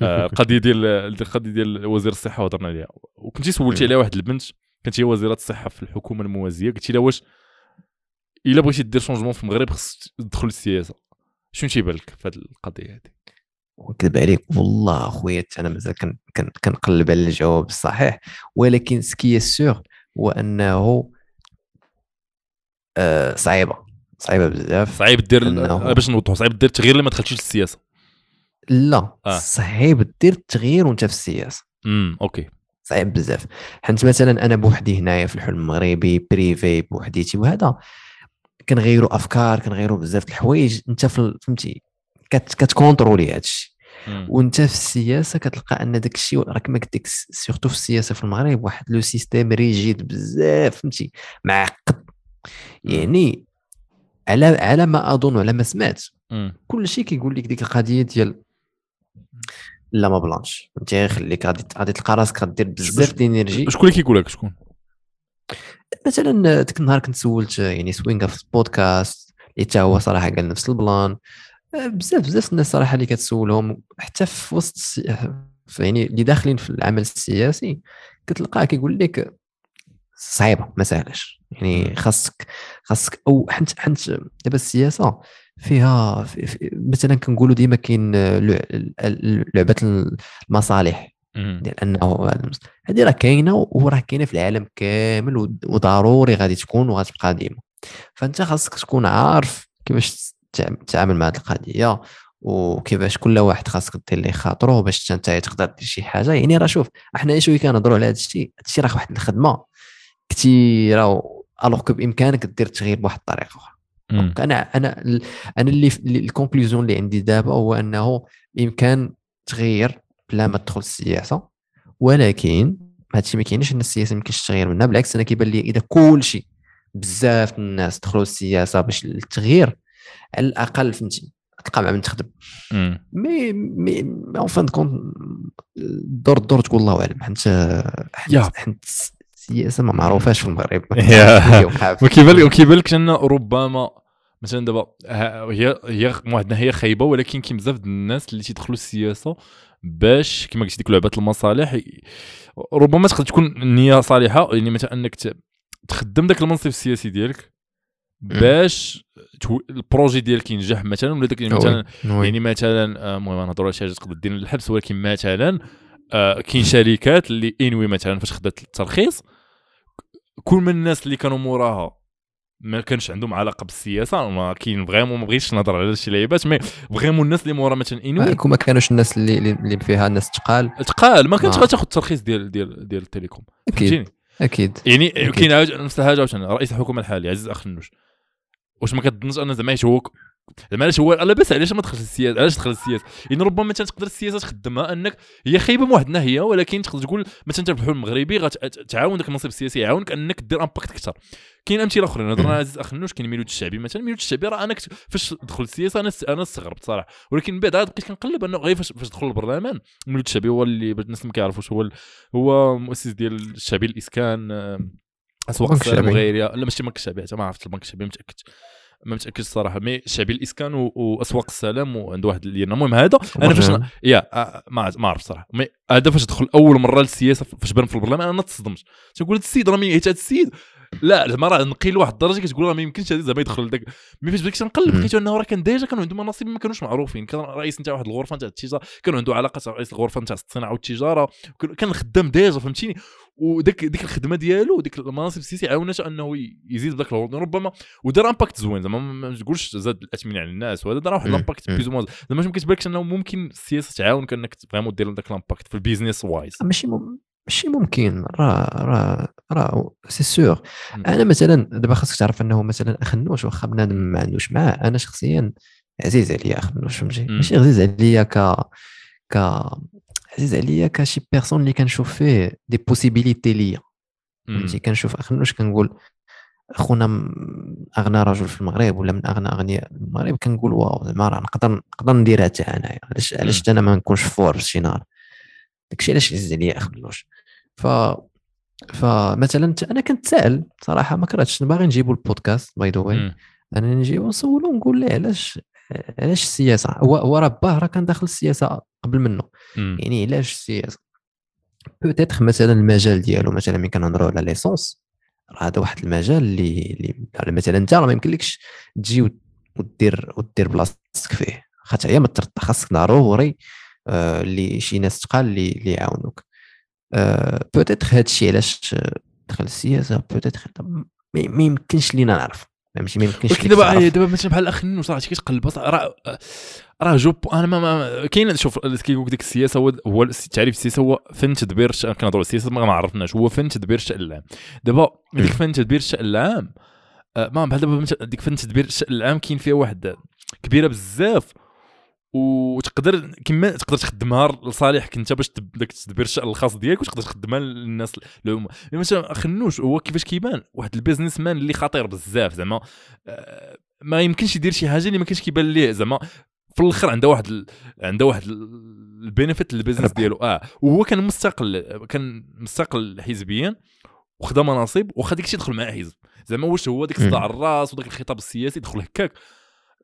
آه، القضية ديال القضية ديال وزير الصحة وهضرنا عليها. وكنتي سولتي. عليها واحد البنت كانت هي وزيرة الصحة في الحكومة الموازية. قلتي لها واش إلا بغيتي دير changement في المغرب خصك تدخل السياسة شنو تيبان لك في هذه القضية هذه ونكذب عليك. والله أخويا حتى أنا مازال كن- كن- كنقلب على الجواب الصحيح. ولكن ce qui est sûr هو أنه آه، صعيبة. صعيبة بزاف. صعيب دير إنه- باش نوضحوا صعيب دير التغيير اللي ما دخلتيش للسياسة. لا آه. صعيب دير التغيير وانت في السياسة. امم okay. صعيب بزاف. حيت مثلا أنا بوحدي هنايا في الحلم المغربي بريفي بوحديتي وهذا كنغيروا أفكار كنغيروا بزاف د الحوايج. أنت فهمتي كت كتكونترولي هادشي. وانت في السياسة كتلقى أن داك الشيء راه كما قلت لك surtout في السياسة في المغرب واحد le système rigide بزاف فهمتي معقد. يعني على على ما أظن وعلى ما سمعت. كل شيء كيقول لك ديك القضية ديال لا ما بلانش. فهمتي؟ خليك غادي غادي تلقى راسك غدير بزاف ديال ال énergie شكون اللي كيقول لك شكون؟ مثلا ديك النهار كنت سولت يعني سوينغا في البودكاست اللي حتى هو صراحة قال نفس ال plan. بزاف بزاف الناس صراحة اللي كتسولهم حتى في وسط يعني اللي داخلين في العمل السياسي كتلقاه كيقول لك صعيبة ما ساهلاش يعني. خاصك خاصك أو حنت حنت دابا السياسة فيها في في مثلا كنقولوا ديما كاين لعبة المصالح. ديال أنه هذه راه كاينة وراه كاينة في العالم كامل وضروري غادي تكون وغتبقى ديما. فأنت خاصك تكون عارف كيفاش تع- تتعامل مع هذه القضية وكيفاش كل واحد خاصك دير ليه خاطرو باش أنت تقدر دير شي حاجة. يعني راه شوف إحنا شوية كنهضروا على هذا الشيء هذا الشيء راه واحد الخدمة. كثيره alors que بإمكانك دير التغيير بواحد الطريقة أخرى أنا أنا ال- أنا اللي اللي- ال conclusion اللي عندي دابا هو أنه بإمكان تغير بلا ما تدخل السياسة ولكن هادشي ما كاينش أن السياسة ما يمكنش تغير منها بالعكس أنا كيبان لي إذا كل شيء بزاف الناس دخلوا السياسة باش التغيير على الأقل فهمتي تلقى مع من تخدم. مي مي en fin de compte الدور الدور تقول الله أعلم. حيت حيت السياسة ما معروفاش في المغرب. وكيبان وكيبان لك ان ربما مثلا دابا هي هي واحد الناحيه خايبة ولكن كاين بزاف الناس اللي تيدخلوا السياسة باش كما قلتي ديك لعبة المصالح ربما تقدر تكون النيه صالحة يعني مثلا إنك تخدم داك المنصب السياسي ديالك باش ال projet ديالك ينجح مثلا ولا داك مثلا. يعني مثلا آه، المهم نهضروا على شي حاجة تقدر دير للحبس ولكن مثلا آه، كاين شركات اللي inwi مثلا فاش خدات الترخيص كل من الناس اللي كانوا موراها ما كانش عندهم علاقة بالسياسة ما كاين vraiment ما بغيتش نهضر على شي لعيبات mais vraiment الناس اللي مورا مثلا inwi هاكم ما كانوش الناس اللي اللي فيها ناس تقال تقال ما كانش آه. غتاخذ الترخيص ديال ديال ديال ال télécom أكيد أكيد يعني. كاين نفس الحاجة عاوتاني رئيس الحكومة الحالي عزيز اخنوش واش ما كتظنش أن زعما هو زعما علاش هو لاباس علاش ما دخلش السياسة علاش دخل السياسة يعني ربما مثلا تقدر السياسة تخدمها أنك هي خايبة من واحد الناحيه ولكن تقدر تقول مثلا انت بحال المغربي غتعاون داك المنصب السياسي يعاونك أنك دير impact أكثر. كاين أمثلة أخرين. هضرنا عزيز اخنوش كاين ميلود الشعبي مثلا. ميلود الشعبي راه أنا كنت فاش دخل السياسة أنا أنا استغربت صراحة. ولكن من بعد عاد بقيت كنقلب أنه غير فاش فاش دخل البرلمان ميلود الشعبي هو اللي باش الناس ما كيعرفوش. هو ال- هو مؤسس ديال الشعبي الإسكان اسواق السلام الشعبي. وغيرها لا ماشي البنك الشعبي حتى ما عرفت البنك الشعبي متأكد. ما متأكدش الصراحه mais الشعبي الإسكان و- واسواق السلام وعنده واحد المهم هذا أنا فاش. يا آه، ما ما عرفت صراحة. mais هذا فاش دخل أول مرة للسياسة فاش بان في البرلمان أنا تصدمت تنقول هذا السيد راه حيت هذا السيد لا زعما راه نقي لواحد الدرجة كتقول راه ما يمكنش هذا زعما يدخل لذاك mais فاش بديت تنقلب مم. لقيت انه راه كان déjà كانوا عنده مناصب ما كانوش معروفين كان رئيس نتاع واحد الغرفة نتاع التجارة كان عنده علاقة مع رئيس الغرفة نتاع الصناعة والتجارة وكان- كان خدام déjà فهمتيني وديك ديك الخدمة ديالو ديك المناصب السياسية عاونته أنه يزيد بداك الغرض ربما ودار impact زوين زعما ما ما تقولش زاد الأثمنة على الناس وهذا دار واحد. ال impact. بيزو زعما ما كيتبانلكش أنه ممكن السياسة تعاونك انك vraiment دير داك ال impact في ال business wise ماشي. ماشي ممكن راه راه راه c'est sûr. أنا مثلا دابا خاصك تعرف أنه مثلا اخنوش واخا بنادم ما عندوش معاه أنا شخصيا عزيز عليا اخنوش فهمتي. ماشي عزيز عليا ك ك عزيز عليا كشي personne اللي كنشوف فيه des possibilités ليا. فهمتي؟ كنشوف اخنوش كنقول اخونا م- أغنى رجل في المغرب ولا من أغنى أغنياء المغرب كنقول wow زعما راه نقدر نقدر نديرها حتى انايا علاش علاش أنا ما نكونش في فوربس شي نهار؟ داكشي علاش عزيز عليا اخنوش ف فمثلا أنا كنت سائل صراحة ما كرهتش باغي نجيبوا البودكاست by the way. أنا نجي ونسولو ونقول له علاش علاش السياسة؟ هو هو راه باه راه كان داخل السياسة قبل منه. مم. يعني علاش السياسة؟ peut-être مثلا المجال ديالو مثلا ملي كنهضروا على l'essence راه هذا واحد المجال اللي اللي مثلا أنت راه ما يمكنلكش تجي ودير ودير بلاصتك فيه. خاطر هي ما خاصك ضروري آه، اللي شي ناس تقال اللي اللي يعاونوك. peut-être هذا الشيء علاش آه، دخل السياسة peut-être ما يمكنش لينا نعرف. فهمتي؟ ما يمكنش ولكن دابا. دابا مثلا بحال الأخرين واش عرفتي كتقلب أص- راه راه جو أنا ما, ما كاين شوف كيقول لك ديك السياسة هو هو التعريف السياسة هو فن تدبير الشأن كنهضروا على السياسة ما عرفناش. هو فن تدبير الشأن العام دابا ديك. فن تدبير الشأن العام آه، ما بحال دابا ديك فن تدبير الشأن العام كاين فيها واحد كبيرة بزاف. وتقدر كما تقدر تخدمها لصالحك انت باش داك تدبير الشأن الخاص ديالك وتقدر تخدمها للناس العموم يعني مثلا اخنوش هو كيفاش كيبان؟ واحد ال businessman اللي خطير بزاف زعما. آه، ما يمكنش يدير شي حاجة اللي ما كانش كيبان ليه زعما. في الأخر عنده واحد ال... عنده واحد ال benefit لل business. ديالو. آه وهو كان مستقل كان مستقل حزبيا وخدا مناصب وخا ديك الشيء دخل معاه حزب. زعما واش هو ديك. صداع الراس وداك الخطاب السياسي دخل هكاك.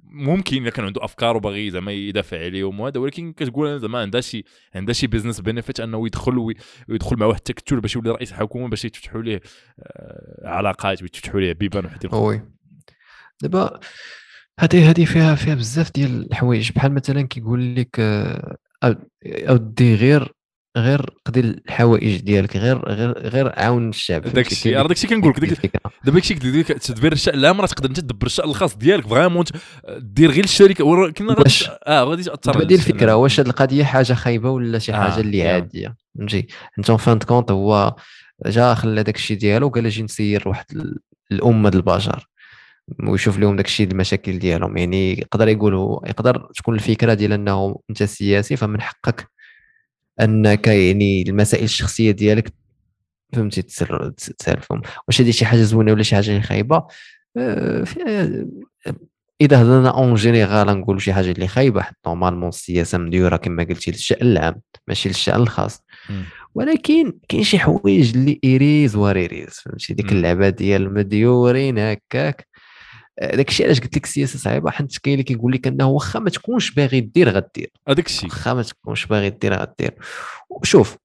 ممكن الا كان عنده أفكار وباغي زعما يدافع عليهم وهذا ولكن كتقول زعما عندها شي عندها شي business benefit أنه يدخل وي- ويدخل مع واحد التكتل باش يولي رئيس حكومة باش يتفتحوا ليه آه، علاقات ويتفتحوا ليه بيبان وحدين وي دابا هذه هذه فيها فيها بزاف ديال الحوايج. بحال مثلا كيقول لك آه، اودي غير غير قضي الحوائج ديالك غير غير غير عاون الشعب داك فهمتي؟ الشيء راه داك الشيء كنقول لك دابا داكشي قلت لك تدبير الشأن العام راه تقدر انت تدبر الشأن الخاص ديالك vraiment دير غير الشركة غادي واش- آه غادي تأثر الشأن الفكرة. واش هذه القضية حاجة خايبة ولا شي آه، حاجة اللي يا. عادية فهمتي انت fin de compte هو جا خلى داك الشيء ديالو قال أجي نسير واحد ال- الأمة د البشر ويشوف لهم داك الشيء المشاكل ديالهم يعني يقدر يقولوا يقدر تكون الفكرة ديال أنه أنت سياسي فمن حقك أنك يعني المسائل الشخصية ديالك فهمتي تسالفهم. واش هذه شي حاجة زوينة ولا شي حاجة خايبة؟ آه، في- إذا هضرنا en général نقولوا شي حاجة اللي خايبة حيت normalement السياسة مديورة كما قلتي للشأن العام ماشي للشأن الخاص. ولكن كاين شي حوايج اللي ايريز وريريز فهمتي؟ ديك. اللعبة ديال مديورين هكاك. داك الشيء علاش قلت لك السياسة صعيبة؟ حيت كاين اللي كيقول لك أنه واخا ما تكونش باغي دير غدير. هذاك الشيء. واخا ما تكونش باغي دير غدير. شوف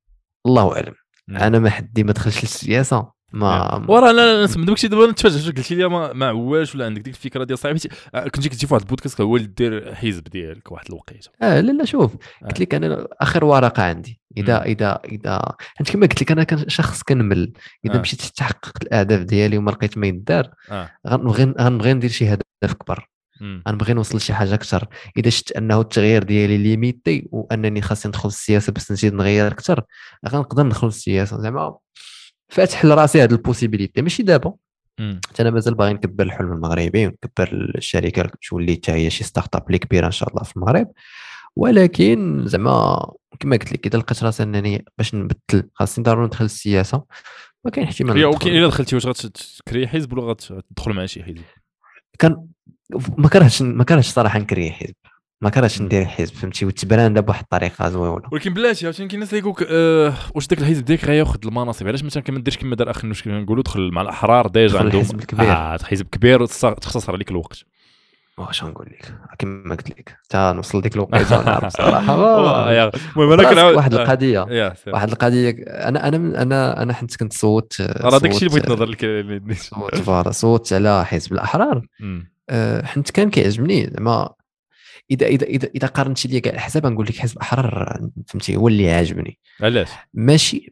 الله أعلم. نعم. أنا ما حدي ما دخلش للسياسة ما وراه لا لا نسمع. داك الشيء دابا نتفاجئ قلت لي ما, ما عواش ولا عندك ديك الفكرة ديال صعيبه كنتي كنتي في واحد البودكاست هو اللي دير حزب ديالك واحد الوقيتة. آه لا لا شوف. آه. قلت لك أنا آخر ورقة عندي. إذا. إذا إذا حيت كما قلت لك أنا كان شخص كنمل إذا آه. مشيت تحقق الأهداف ديالي وما لقيت ما يدار آه غنبغي غنبغي ندير شي هدف كبر. غنبغي نوصل لشي حاجة أكثر إذا شفت أنه التغيير ديالي limité وأنني خاصني ندخل السياسة باش نزيد نغير أكثر غنقدر ندخل السياسة زعما فاتح لراسي هاد ال possibilité ماشي دابا. حتى أنا مازال باغي نكبر الحلم المغربي ونكبر الشركة تولي حتى هي شي startup اللي كبيرة إن شاء الله في المغرب ولكن زعما كما قلت لك إذا لقيت راسي أنني باش نبدل خاصني ضروري ندخل السياسة ما كاين احتمال. ولكن إلا دخلتي واش غتكري حزب ولا غتدخل مع شي حزب كان ما كرهتش ما كرهتش صراحة نcréer حزب ما كرهتش. ندير حزب فهمتي وت brand بواحد الطريقة زوينة ولكن بلاتي عاوتاني كاين الناس اللي يقولك آه واش داك الحزب ديالك غياخذ المناصب علاش مثلا كما ديرش كما دار اخ كما نقولوا دخل مع الأحرار déjà عندهم الحزب الكبير. آه حزب كبير وتص- تختصر عليك الوقت واش نقول لك كما قلت لك حتى نوصل ديك الوقيته نعرف صراحة والله ما- يا- المهم أنا كنعاود واحد آه. القضية. واحد القضية أنا أنا أنا أنا حنت كنت صوت راه داك الشيء اللي بغيت نهضر لك. صوت فار- صوت على حزب الأحرار. أه، حنت كان كيعجبني زعما إذا إذا إذا إذا قارنتي لي كاع الأحزاب نقول لك حزب أحرار فهمتي هو اللي عاجبني. علاش؟ ماشي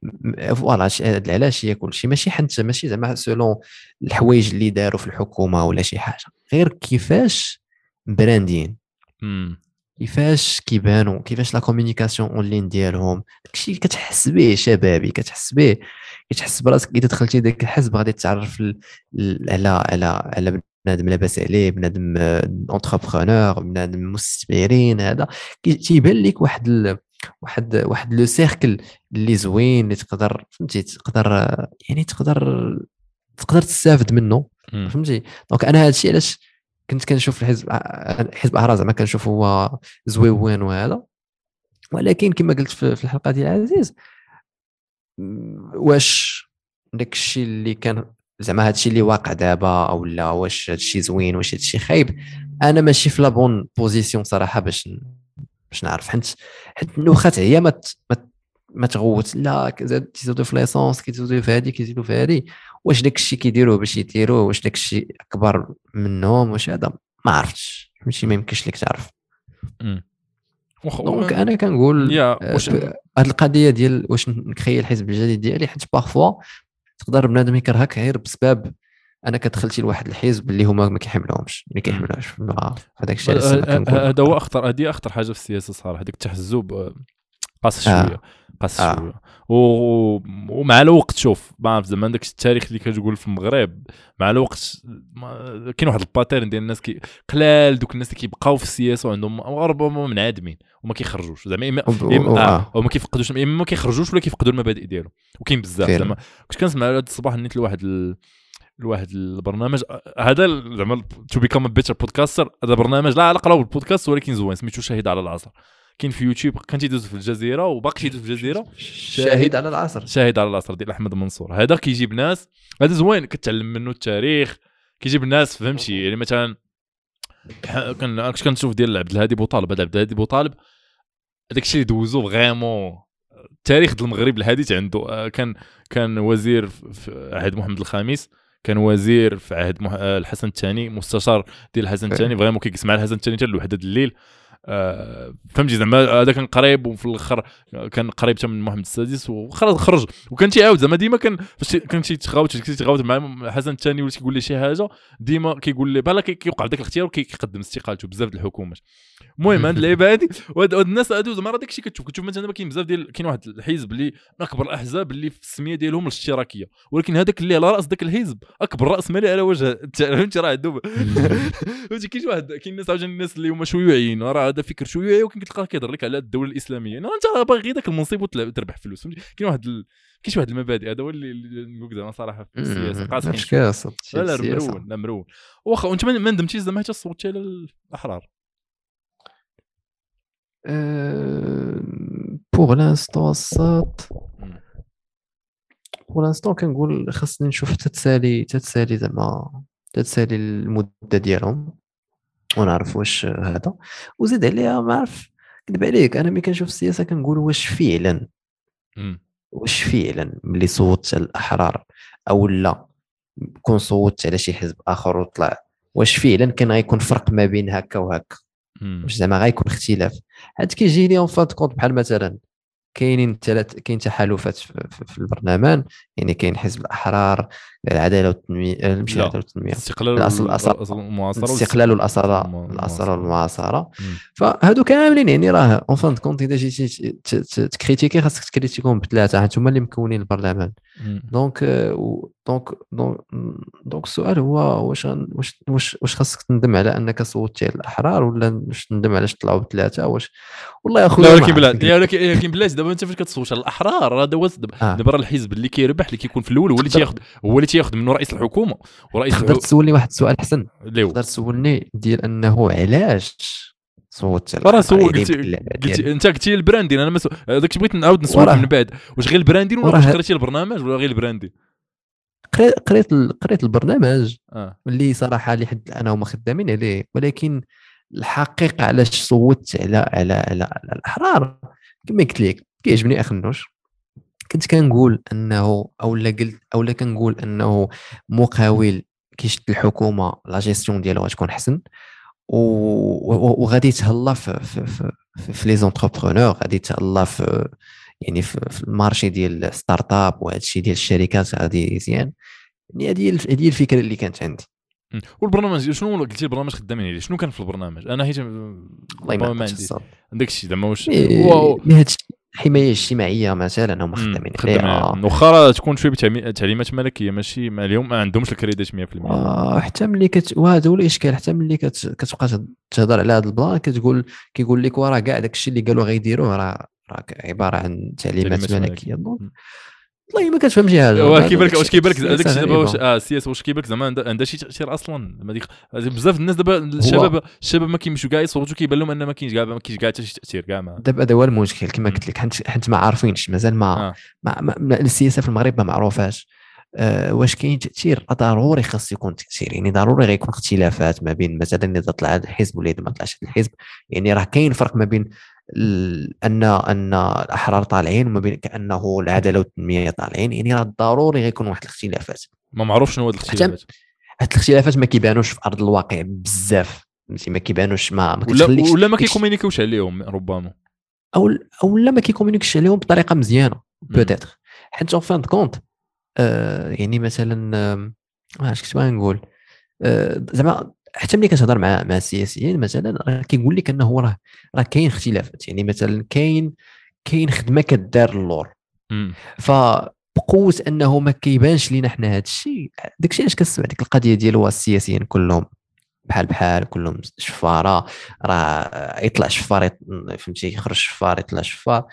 voilà ش- هاد العلاش هي كلشي ماشي حنت ماشي زعما سولون الحوايج اللي داروا في الحكومة ولا شي حاجة. غير كيفاش branding. كيفاش كيبانوا كيفاش la communication en ligne ديالهم. داكشي كتحس به شبابي كتحس به كتحس براسك إذا دخلتي داك الحزب غادي تعرف ال- ال- على على على بنادم لاباس عليه بنادم entrepreneur بنادم مستثمرين هذا تيبان لك واحد ال... واحد واحد le cercle اللي زوين اللي تقدر فهمتي تقدر يعني تقدر تقدر تستافد منه. فهمتي donc أنا هذا الشيء علاش كنت كنشوف الحزب حزب أحرار زعما كنشوف هو زويون وهذا ولكن كما قلت في الحلقة ديال عزيز واش داك الشيء اللي كان زعما هذا الشيء اللي واقع دابا أو لا واش هذا الشيء زوين واش هذا الشيء خايب. أنا ماشي في la bonne position صراحة باش باش نعرف. حيت حيت النوخات هي ما ما تغوت. لا كيزيدوا في l'essence كيزيدوا في هذه كيزيدوا في هذه واش داك الشيء كيديروه باش يديروه واش داك الشيء أكبر منهم؟ واش هذا؟ ما عرفتش. ماشي ما يمكنش لك تعرف. donc أنا كنقول آه، هاد القضية ديال واش ن créer الحزب الجديد ديالي حيت parfois تقدر بنادم يكرهك غير بسبب انك دخلتي لواحد الحزب اللي هما ما كيحملوهمش ما كيحملوهاش هذاك الشيء علاش زعما كنقول. هذا هو أخطر هذه أخطر حاجة في السياسة صراحة هذاك التحزب. قاص آه. شوية قاص آه. شوية و- ومع الوقت شوف ما عرفت زعما داك التاريخ اللي كتقول في المغرب مع الوقت ما- كاين واحد ال pattern ديال الناس كي قلال دوك الناس اللي كيبقاو في السياسة وعندهم ربما منعدمين وما كيخرجوش زعما اما آه آه. أو ما كيفقدوش إما ما كيخرجوش ولا كيفقدوا المبادئ ديالهم وكاين بزاف. زعما كنت كنسمع هذا الصباح نيت لواحد ال... لواحد البرنامج هذا زعما to become better podcaster هذا برنامج لا علاقة له بالبودكاست ولكن زوين سميتو شاهد على العصر كاين في يوتيوب كان تيدوز في الجزيرة وباقي تيدوز في الجزيرة. شاهد على العصر. شاهد على العصر ديال أحمد منصور. هذا كيجيب ناس هذا زوين كتعلم منه التاريخ كيجيب الناس فهمتي؟ يعني مثلا كان كنت كنشوف ديال عبد الهادي بوطالب هذا عبد الهادي بوطالب هذاك الشيء اللي دوزو vraiment التاريخ ديال المغرب الحديث عنده آه، كان كان وزير في- عهد محمد الخامس كان وزير في عهد. آه، الحسن الثاني مستشار ديال الحسن الثاني vraiment كيجلس مع الحسن الثاني حتى الوحده ديال الليل فهمتي زعما هذا كان قريب وفي الآخر كان قريب حتى من محمد السادس وخرج خرج. وكان تيعاود زعما ديما كان فاش كان تيتغاوت تيتغاوت مع الحسن الثاني ولا تيقول لي شي حاجة ديما كيقول لي بحال كي- كيوقع داك الاختيار وكيقدم استقالته بزاف د الحكومات. المهم هاد اللعيبة هادي وهاد هاد الناس هادو زعما راه داكشي كتشوف كتشوف مثلا كاين بزاف ديال كاين واحد الحزب اللي من أكبر الاحزاب اللي في السمية ديالهم الاشتراكية. ولكن هذاك اللي على رأس ذاك الحزب أكبر رأس مالي على وجه فهمتي؟ راه عندهم فهمتي؟ كاين واحد كاين ناس عاوتاني الناس اللي هما شيوعيين راه هذا فكر شيوعي ولكن كتلقاه كيهضر لك على الدولة الإسلامية. أنت راه باغي غير ذاك المنصب وتربح فلوس. فهمتي؟ كاين واحد ال... كاين واحد المبادئ هذا هو اللي نقول زعما صراحة في السياسة. قاصحين لا لا مرون لا مرون واخا وأنت ما ندمتيش زعما حتى صوتي على الأحرار؟ pour l'instant الصوت. pour l'instant كنقول خاصني نشوف حتى تسالي حتى تسالي زعما تتسالي المدة ديالهم. ونعرف واش هذا. وزيد عليها ما عرف كذب عليك أنا ملي كنشوف السياسة كنقول واش فعلا. واش فعلا ملي صوتت على الأحرار أو لا كون صوتت على شي حزب آخر وطلع. واش فعلا كان غيكون فرق ما بين هكا وهكا. واش زعما غيكون اختلاف. عاد كيجي لي أون فات كونت بحال مثلا كاينين ثلاث كاين تحالفات في, في, في البرلمان يعني كاين حزب الأحرار العدالة والتنمية آه، لا. العدالة والتنمية الاستقلال المعاصرة الاستقلال والاصاله الم- الأصالة والمعاصرة. فهادو كاملين يعني راه en fin de compte إذا جيتي ت critiquer خاصك ت critiquer هم بثلاثة حيت هما اللي مكونين البرلمان. donc آه، donc donc السؤال هو واش واش واش واش خاصك تندم على أنك صوتي على الأحرار ولا واش تندم علاش طلعوا بثلاثة واش والله يا خويا ولكن عرفت بلا لا ولكن بلاتي دابا أنت فاش كتصوت على الأحرار هذا هو دابا آه. دابا راه الحزب اللي كيربح اللي كيكون في الأول هو اللي تياخذ هو اللي تياخذ منه رئيس الحكومة ورئيس تقدر تسولني واحد السؤال حسن تقدر تسولني ديال أنه علاش صوت راه الأحرار؟ سول قلتي ديال- قلتي أنت قلتي البراندين أنا مس... اللي بغيت نعاود نسولك من بعد. واش غير البراندين ولا واش قريتي البرنامج ولا غير البراندين؟ قريت قريت ال- قريت البرنامج. آه. اللي صراحة لحد الآن هما خدامين عليه ولكن الحقيقة علاش صوتت على على على, على الأحرار؟ كما قلت لك كيعجبني اخنوش كنت كنقول أنه أو لا قلت أو لا كنقول أنه مقاول كيشد الحكومة لا جيستيون ديالو غتكون حسن. و- و- وغادي يتهلا في في في, في, في les entrepreneurs غادي يتهلا في يعني في, في ال marché ديال start-up وهذا الشيء ديال الشركات غادي مزيان. يعني هذه هذه الفكرة اللي كانت عندي. والبرنامج شنو قلتي البرنامج خدامين عليه؟ شنو كان في البرنامج؟ أنا هيت ربما ما عندي. داك الشيء زعما واش؟ الشيء- الحمايه الاجتماعيه مثلا هما خدامين عليها. واخا تكون شوية تعليمات ملكية ماشي؟ ما اليوم ما عندهمش الكريديت 100% آه، حتى ملي كت وهذا هو الإشكال. حتى ملي كت... كتبقى تهض- تهضر على هذا ال plan كتقول كيقول لك وراه كاع داك الشيء اللي قالوا غيديروه راه راه عبارة عن تعليمات ملكية. donc. والله ما كتفهمش هذا واش كيبان لك واش كيبان لك؟ داك الشيء دابا. واش آه السياسة واش كيبان لك؟ زعما عندها شي تأثير أصلا. بزاف الناس دابا الشباب الشباب ما كيمشيو كاع يصوتوا كيبان لهم أن ما كاينش كاع ما كاينش كاع حتى شي تأثير كاع ما. دابا هذا هو المشكل كما قلت لك حنت ما عارفينش مازال ما, آه. ما, ما, ما السياسة في المغرب ما معروفاش. أه واش كاين تأثير؟ ضروري خاص يكون تأثير. يعني ضروري غيكون اختلافات ما بين مثلا إذا طلع هذا الحزب ولا إذا ما طلعش هذا الحزب. يعني راه كاين فرق ما بين أن أن الأحرار طالعين وما بين كأنه العداله والتنميه طالعين يعني راه ضروري غيكون واحد الاختلافات ما معروف شنو هاد الاختلافات. هاد الاختلافات ما كيبانوش في أرض الواقع بزاف فهمتي؟ ما كيبانوش ما, ما ولا ولا ما ديك كي communiquer وش عليهم ربما. أو أو لا ما كي communiquer ش عليهم بطريقة مزيانة peut-être حيت en fin de compte آه يعني مثلا آه، ما عرفتش كنت باغي نقول؟ آه زعما حتى ملي كتهضر مع مع السياسيين مثلا راه كيقول لك أنه راه راه كاين اختلافات. يعني مثلا كاين كاين خدمة كدار اللور. مم. فبقوة أنه ما كيبانش لينا حنا هذا الشيء داك الشيء علاش كنسمع ديك القضية ديال هو السياسيين كلهم؟ بحال بحال كلهم شفارة راه يطلع شفار فهمتي يخرج شفار يطلع شفار.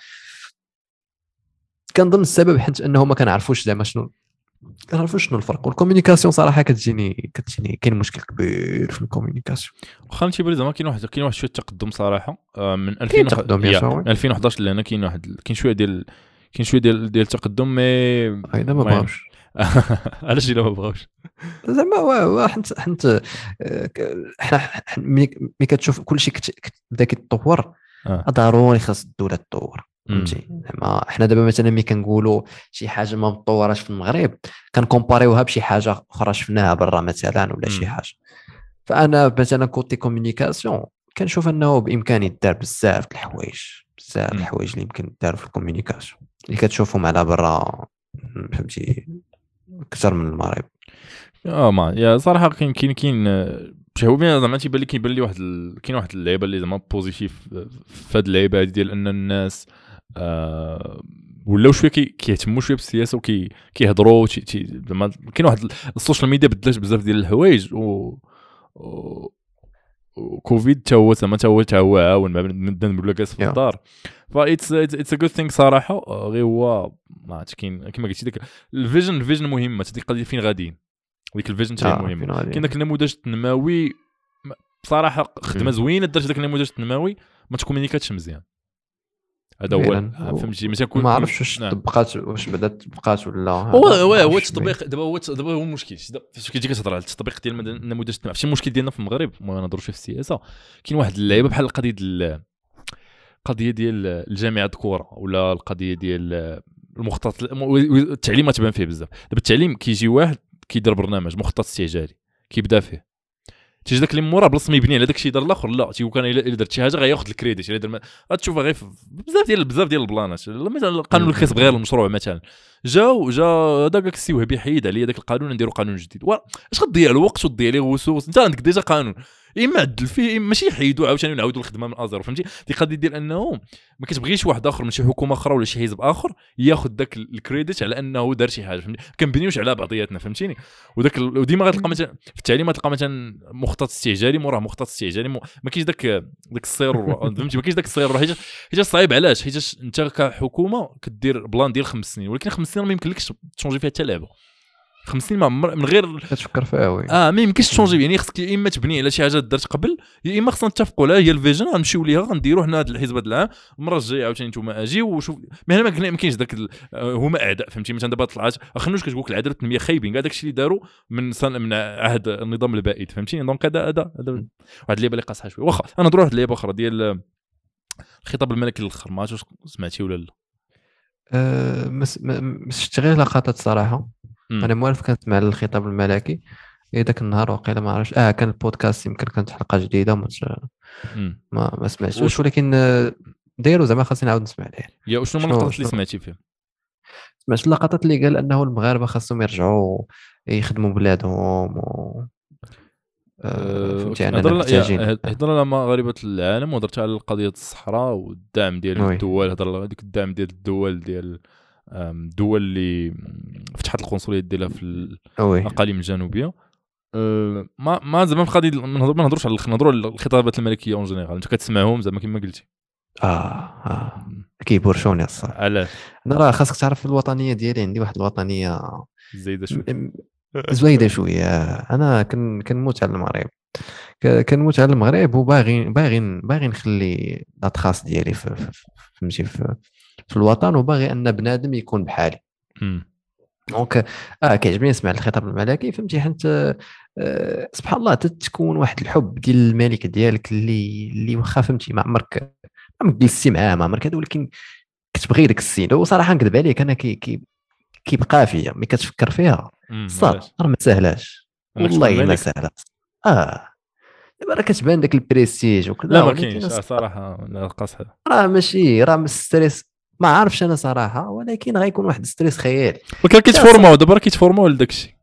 كنظن السبب حيت أنه ما كنعرفوش زعما شنو كنعرفوش شنو الفرق وال communication صراحة كتجيني كتجيني كاين مشكل كبير في ال communication واخا تيبان لي زعما كاين واحد كاين واحد شوية تقدم صراحة آه، من 2000 كاين تقدم، bien sûr. من 2011 لهنا كاين واحد كاين شوية ديال كاين شوية ديال ديال التقدم mais هيدا ما. بغاوش علاش الا ما بغاوش زعما حنت حنت آه، حنا ملي كتشوف كل شيء بدا كيتطور آه. ضروري خاص الدولة تطور. فهمتي؟ زعما حنا دابا مثلا ملي كنقولوا شي حاجة ما مطوراش في المغرب كن comparer يوها بشي حاجة أخرى شفناها برا مثلا ولا شي. حاجة. فأنا مثلا côté communication كنشوف أنه بإمكاني يدار بزاف الحوايج بزاف. الحوايج اللي يمكن يدار في ال communication اللي كتشوفهم على برا فهمتي؟ أكثر من المغرب. آه ما يا صراحة كاين كاين كاين شي هو زعما تيبان لي كيبان لي واحد ال... كاين واحد اللعيبة اللي زعما positive في هاد اللعيبة هادي ديال أن الناس آه ولاو شوية كي- كيهتموا شوية بالسياسة وكي كيهضروا تي- تي- زعما كاين واحد ال- ال en social media بدلات بزاف ديال الحوايج و, و... وكوفيد تا هو زعما تا هو تا هو عاون ما بدا نقول جالس في. الدار ف it's it's a good thing صراحة آه، غير هو ما عرفتش كاين كما قلتي ديك ال vision ال vision مهمه ديك القضية فين غاديين ديك ال vision هي آه، مهمه. كاين داك النموذج التنموي بصراحه خدمة. زوينة درت داك النموذج التنموي ما ت communiqua تش مزيان هذا هو فعلاً. فهمتي؟ ماشي كل ما عرفتش واش نعم. طبقات واش بعدا طبقات ولا هو هو هو. التطبيق دابا هو دابا هو المشكل فاش كتجي كتهضر على التطبيق ديال النموذج الاجتماعي شي المشكل ديالنا في المغرب ما نهضروش في السياسة. كاين واحد اللعيبة بحال القضية ديال القضية ديال الجامعة الكره ولا القضية ديال المخطط التعليم ما تبان فيه بزاف. دابا التعليم كيجي واحد كيدير برنامج مخطط استعجالي كيبدا فيه. تيجي داك اللي من موراه بلاصة ما يبني على داك الشيء دار الآخر لا تيقول كان الا درت شي حاجة غياخذ الكريديت الا دار ما- غتشوفها غير بزاف ديال بزاف ديال ال plans ات. مثلا قانون مم. الكسب غير المشروع مثلا. جاو جا هذاك السي وهبي حيد عليا داك القانون نديرو قانون جديد. اش غتضيع الوقت وتضيع ليه؟ وسوس. انت عندك déjà قانون. اما عدل فيه إما ماشي يحيدو عاوتاني ونعاودوا الخدمه من zéro فهمتي؟ دي قضية ديال أنه ما كتبغيش واحد آخر من شي حكومة أخرى ولا شي حزب آخر ياخذ داك ال- الكريديت على أنه دار شي حاجة فهمتي؟ كنبنيوش على بعضياتنا فهمتيني؟ وداك ال- وديما غتلقى مثلا في التعليم غتلقى مثلا مخطط استعجالي موراه مخطط استعجالي مو- ما كاينش داك داك ال suivi فهمتي؟ ما كاينش داك ال suivi حيت حيت صعيب علاش؟ حيت أنت كحكومة كدير plan ديال خمس سنين ولكن خمس سنين ما يمكنلكش ت changer فيها حتى لعبة. خمس سنين ما عمر- من غير كتفكر فيها oui. آه ما يمكنش ت changer يعني خصك يا إما تبني على شي حاجة درت قبل يا إما خصنا نتفقوا عليها هي ال vision غنمشيو ليها غنديروا حنا هذا الحزب هذا العام المرة الجاية عاوتاني نتوما أجي وشوف. ما هنا ما كاينش داك ال- آه، هما أعداء فهمتي؟ مثلا دابا طلعت اخنوش كتقول لك العدالة التنمية خايبين كاع داكشي اللي داروا من سن من عهد النظام البائد فهمتيني donc هذا هذا واحد اللعبة اللي قاصحه شوية. واخا أنا نهضروا واحد اللعبه أخرى ديال آه، الخطاب الملكي الآخر ما واش سمعتي ولا لا؟ أه، ما س- ما- ما شفت غير لقطات صراحة. مم. أنا موالف كنسمع الخطاب الملكي إيه ذاك النهار وقيلا ما عرفتش آه كان البودكاست يمكن كانت حلقة جديدة مم. ما, ما سمعتوش وش- ولكن آه، دايرو زعما خاصني نعاود نسمع عليه يا وشنو شنو- اللقطات اللي؟ سمعتي فيه سمعت اللقطات اللي قال أنه المغاربة خاصهم يرجعوا يخدموا بلادهم و آه، فهمتي اننا هضر محتاجين هضر على مغاربة العالم وهضرت على قضيه الصحراء والدعم ديال. الدول هضر على ديك الدعم ديال الدول ديال الدول اللي فتحت القنصليات ديالها في oui. الأقاليم الجنوبية. أه، ما ما زعما في ما نهضر- ما نهضروش على نهضروا على الخطابات الملكية en général أنت كتسمعهم زعما كما قلتي. آه آه. كي brancher وني الصراحة. على أنا راه خاصك تعرف الوطنية ديالي عندي واحد الوطنية زايدة شوي م- م- زويدة شوية. أنا كن كنموت على المغرب. كنموت على المغرب وباغي باغي باغي نخلي la trace ديالي في في- في- فهمتي في, في الوطن وباغي أن بنادم يكون بحالي. donc آه كيعجبني نسمع الخطاب الملكي فهمتي؟ حيت آه سبحان الله تتكون واحد الحب ديال الملك ديالك اللي اللي واخا فهمتي؟ ما عمرك ما عمرك جلستي معاه ما عمرك هذا ولكن كتبغي داك السيد. وصراحة نكذب عليك أنا كي كي كيبقى فيا ملي كتفكر فيها. صار؟ راه ما سهلاش والله ما؟ سهلة. آه. دابا راه كتبان داك البريستيج وكذا لا ما كاينش. آه، صراحة لا قاصحه راه ماشي راه من stress ما عارفش أنا صراحة ولكن غيكون واحد stress خيالي. ولكن كيت former او دابا راه كيت former او لداك الشيء.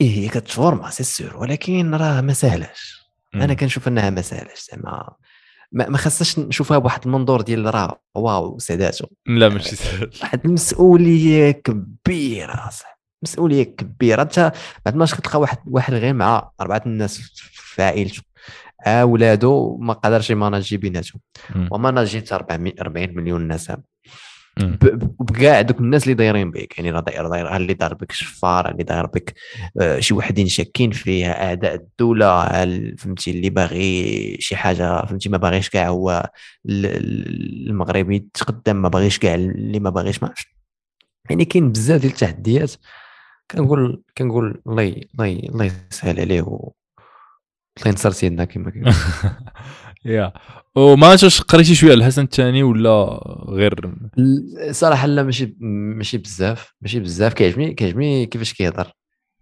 إيه كتفورما سي سور ولكن راه ما سهلاش أنا. كنشوف أنها ما سهلاش زعما. ما ما خاصناش نشوفها بواحد المنظور ديال راه waouh ساداتو. لا ماشي سهل. واحد المسؤولية كبيرة صاحبي مسؤولية كبيرة. انت بعد ما كتلقى واحد واحد غير مع أربعة الناس في عائلته ها ولادو ما قدرش ي manager بيناتهم. و manager حتى 400 40 مليون نسمة. بكاع دوك الناس اللي دايرين بك يعني راه داير داير اللي دار بك شفار اللي داير بك آه، شي وحدين شاكين فيه أعداء الدولة ال- فهمتي اللي باغي شي حاجة فهمتي ما باغيش كاع هو ال- ال- المغرب يتقدم ما باغيش كاع اللي ما باغيش ما عرفتش. يعني كاين بزاف ديال التحديات. كنقول كنقول الله الله الله يسهل عليه الله ينصر سيدنا كما كيقول يا. وما عرفتش قريتي شوية على الحسن الثاني ولا غير؟ صراحة لا ماشي ماشي بزاف ماشي بزاف. كيعجبني كيعجبني كيفاش كيهضر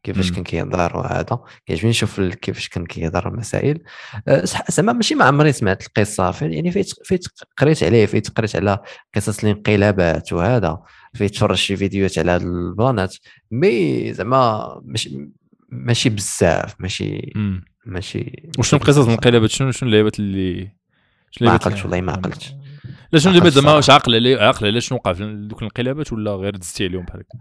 كيفاش. كان كيهضر وهذا. كيعجبني نشوف كيفاش كان كيهضر المسائل. أه، صح- زعما ماشي ما عمري سمعت القصة يعني فايت فايت قريت عليه فايت قريت على قصص الانقلابات وهذا. فايت تفرج شي فيديوهات على هاد البلانات mais زعما ماشي ماشي بزاف ماشي. ماشي. وشنو قصص الانقلابات شنو شنو اللعيبات اللي شنو ما عقلتش والله ما عقلتش. لا شنو اللعيبات زعما واش. عاقل عليه عاقل على شنو وقع في دوك الانقلابات ولا غير دزتي عليهم بحال هكا؟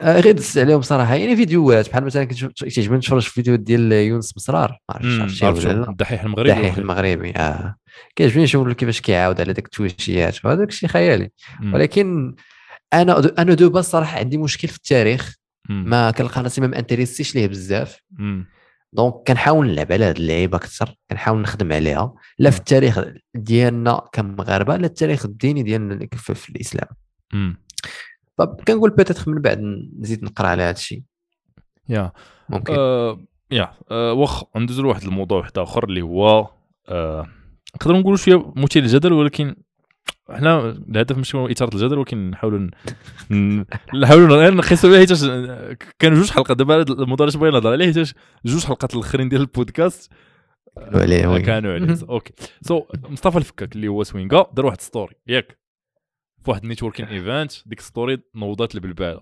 آه، غير دزت عليهم صراحة. يعني فيديوهات بحال مثلا كنت كيعجبني نتفرج في فيديو ديال يونس مسرار. ما عرفتش. عرفتي الدحيح المغربي الدحيح المغربي آه. كيعجبني نشوف كيفاش كيعاود على ديك التويشيات وهذاك الشيء خيالي. ولكن أنا أنا دوبا الصراحه عندي مشكل في التاريخ. ما كنلقى راسي ما مانتريسيش ليه بزاف. مم. donc كنحاول نلعب على هذه اللعيبة أكثر كنحاول نخدم عليها لا في التاريخ ديالنا كمغاربة لا التاريخ الديني ديالنا في, في الإسلام. فكنقول peut-être من بعد نزيد نقرأ على هذا الشيء. Yeah. ممكن. آه Yeah. آه واخ ندوزو لواحد الموضوع واحد آخر اللي هو آه نقدروا نقولوا شوية مثير للجدل ولكن حنا الهدف ماشي هو اثاره الجدل ولكن نحاولوا نحاولوا نقيسوا عليه حيتاش كانوا جوج حلقات. دابا الموضوع اللي بغينا نهضر عليه حيتاش جوج حلقات الأخرين ديال البودكاست قالوا عليه آه،. كانوا عليه. OK. So مصطفى الفكاك اللي هو سوينغا دار واحد story ياك. في واحد networking event ديك story نوضات البلباله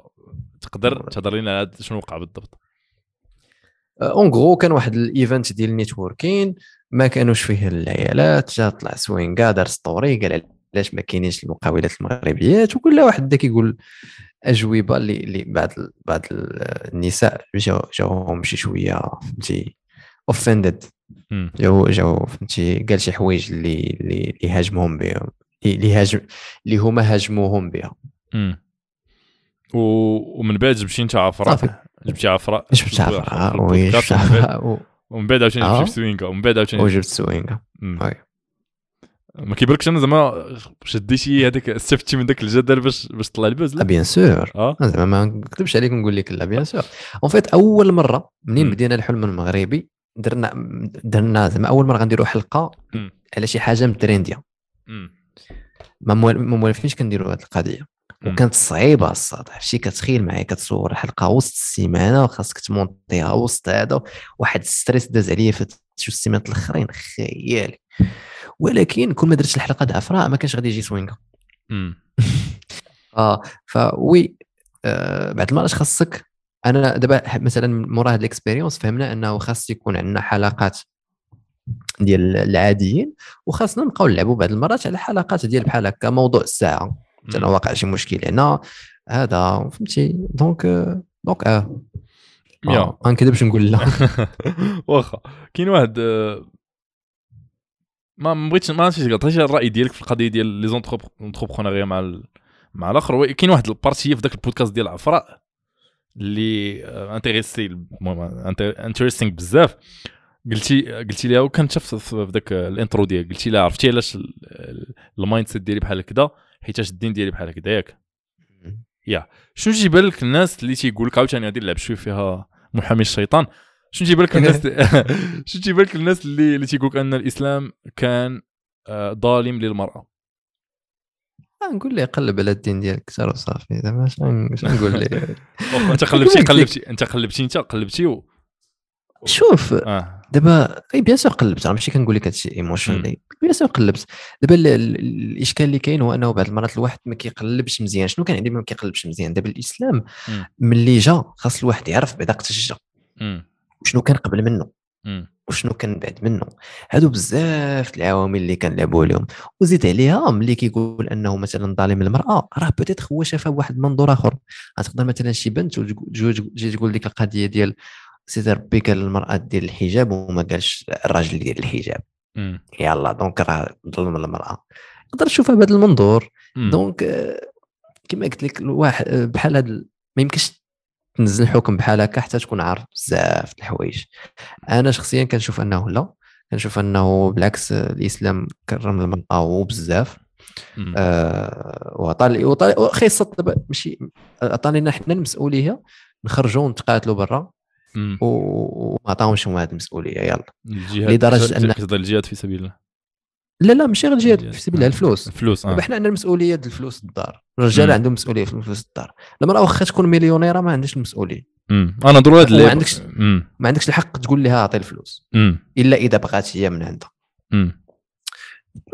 تقدر تهضر لنا على شنو وقع بالضبط؟ En gros كان واحد ال event ديال ال networking ما كانوش فيه العيالات جا طلع سوينغا دار story قال علاش ما كاينينش المقاولات المغربيات وكل واحد بدا كيقول أجوبة اللي اللي بعض بعض ال- النساء جاو جاوهم شي شوية فهمتي offended. جاو جاو فهمتي قال شي حوايج اللي اللي هاجمهم بهم اللي هاجم اللي هما هاجموهم بها. و... ومن بعد جبتي انت عفراء. جبتي عفراء جبت عفراء oui ومن بعد- عاوتاني آه. جبتي في سوينغا ومن بعد عاوتاني وجبت. Oui. ما كيبركش أنا زعما شديتي هذاك استفدتي من ذاك الجدل باش باش طلع ال buzz لا. bien sûr آه. زعما ما نكذبش عليك ونقول لك لا bien sûr en fait أول مرة منين. بدينا الحلم المغربي درنا درنا زعما أول مرة غنديروا حلقة. على شي حاجة مترينديه مم. ما موال- ما موالفينش كنديروا هذه القضية. وكانت صعيبة الصاد عرفتي كتخيل معايا كتصور حلقة وسط السيمانة وخاصك تمونطيها وسط هذا واحد ال stress داز عليا في جوج السيمانات الأخرين. خيالي. ولكن كل ما درت الحلقة د عفراء ما كانش غادي يجي سوينغا. مم. آه فوي آه بعد المرات خاصك أنا دابا مثلا مورا هاد ال expérience فهمنا أنه خاص يكون عندنا حلقات ديال العاديين وخاصنا نبقاو نلعبوا بعض المرات على حلقات ديال بحال هكا موضوع الساعة. مثلا واقع شي مشكل هنا هذا فهمتي؟ donc آه، donc آه. Yeah. آه، ما نكذبش نقول لا. واخا. كاين واحد آه، ما بغيتش ما عرفتش عطيتي الرأي ديالك في القضية ديال les entrepreneurs مع ال... مع الآخر. كاين واحد ال partie في ذاك البودكاست ديال عفراء اللي intéressé المهم interesting بزاف. قلتي قلتي لها وكانت في في ذاك ال intro ديالك. قلتي لها عرفتي علاش ال- ال- ال mindset ديالي بحال هكذا؟ حيتاش الدين ديالي بحال هكذا ياك؟ شنو تيبان لك الناس اللي تيقول لك عاوتاني غادي نلعب شوية فيها محامي الشيطان؟ شنو تيبان لك الناس شنو تيبان لك الناس اللي اللي تيقول لك أن الإسلام كان آه، ظالم للمرأة؟ آه، نقول لي قلب على الدين ديالك أكثر وصافي زعما شنو نقول لي؟ واخا أنت قلبتي. قلبتي أنت قلبتي أنت قلبتي و... شوف آه. دابا et bien sûr قلبت. أنا ماشي كنقول لك هادشي emotionally bien sûr قلبت. دابا ال- ال- الإشكال اللي كاين هو أنه بعض المرات الواحد ما كيقلبش مزيان. شنو كان عندي ما كيقلبش مزيان؟ دابا الإسلام. ملي جا خاص الواحد يعرف بعدا وقتاش جا. وشنو كان قبل منه. وشنو كان بعد منه؟ هادو بزاف العوامل اللي كنلعبوا عليهم وزيد عليها ملي كيقول أنه مثلا ظالم المرأة راه peut-être هو شافها بواحد المنظور آخر. غتقدر مثلا شي بنت وتجي تجي تقول ديك القضية ديال سيدي ربي قال للمرأة دير الحجاب وما قالش الراجل دير الحجاب. يلا donc راه ظلم المرأة. تقدر تشوفها بهذا المنظور. donc كما قلت لك الواحد بحال هذا ما يمكنش تنزل حكم بحال هكا حتى تكون عارف بزاف الحوايج أنا شخصيا كنشوف أنه لا كنشوف أنه بالعكس الإسلام كرم المرأة. آه وعطى وعطى خاصة دابا ماشي عطى لنا حنا المسؤولية نخرجوا ونتقاتلوا برا. وما عطاهمش هما هذه المسؤولية يلا أن- كتهضر الجهاد في سبيل الله لا لا ماشي غير الجهاد. في سبيل الفلوس الفلوس دابا حنا عندنا المسؤولية ديال الفلوس الدار الرجال. عندهم مسؤولية في فلوس الدار المراه واخا تكون مليونيره ما عندهاش المسؤولية مم. أنا ضروري هاد اللي- عندكش- مم. ما عندكش الحق تقول لها أعطي الفلوس مم. إلا إذا بغات هي من عندها.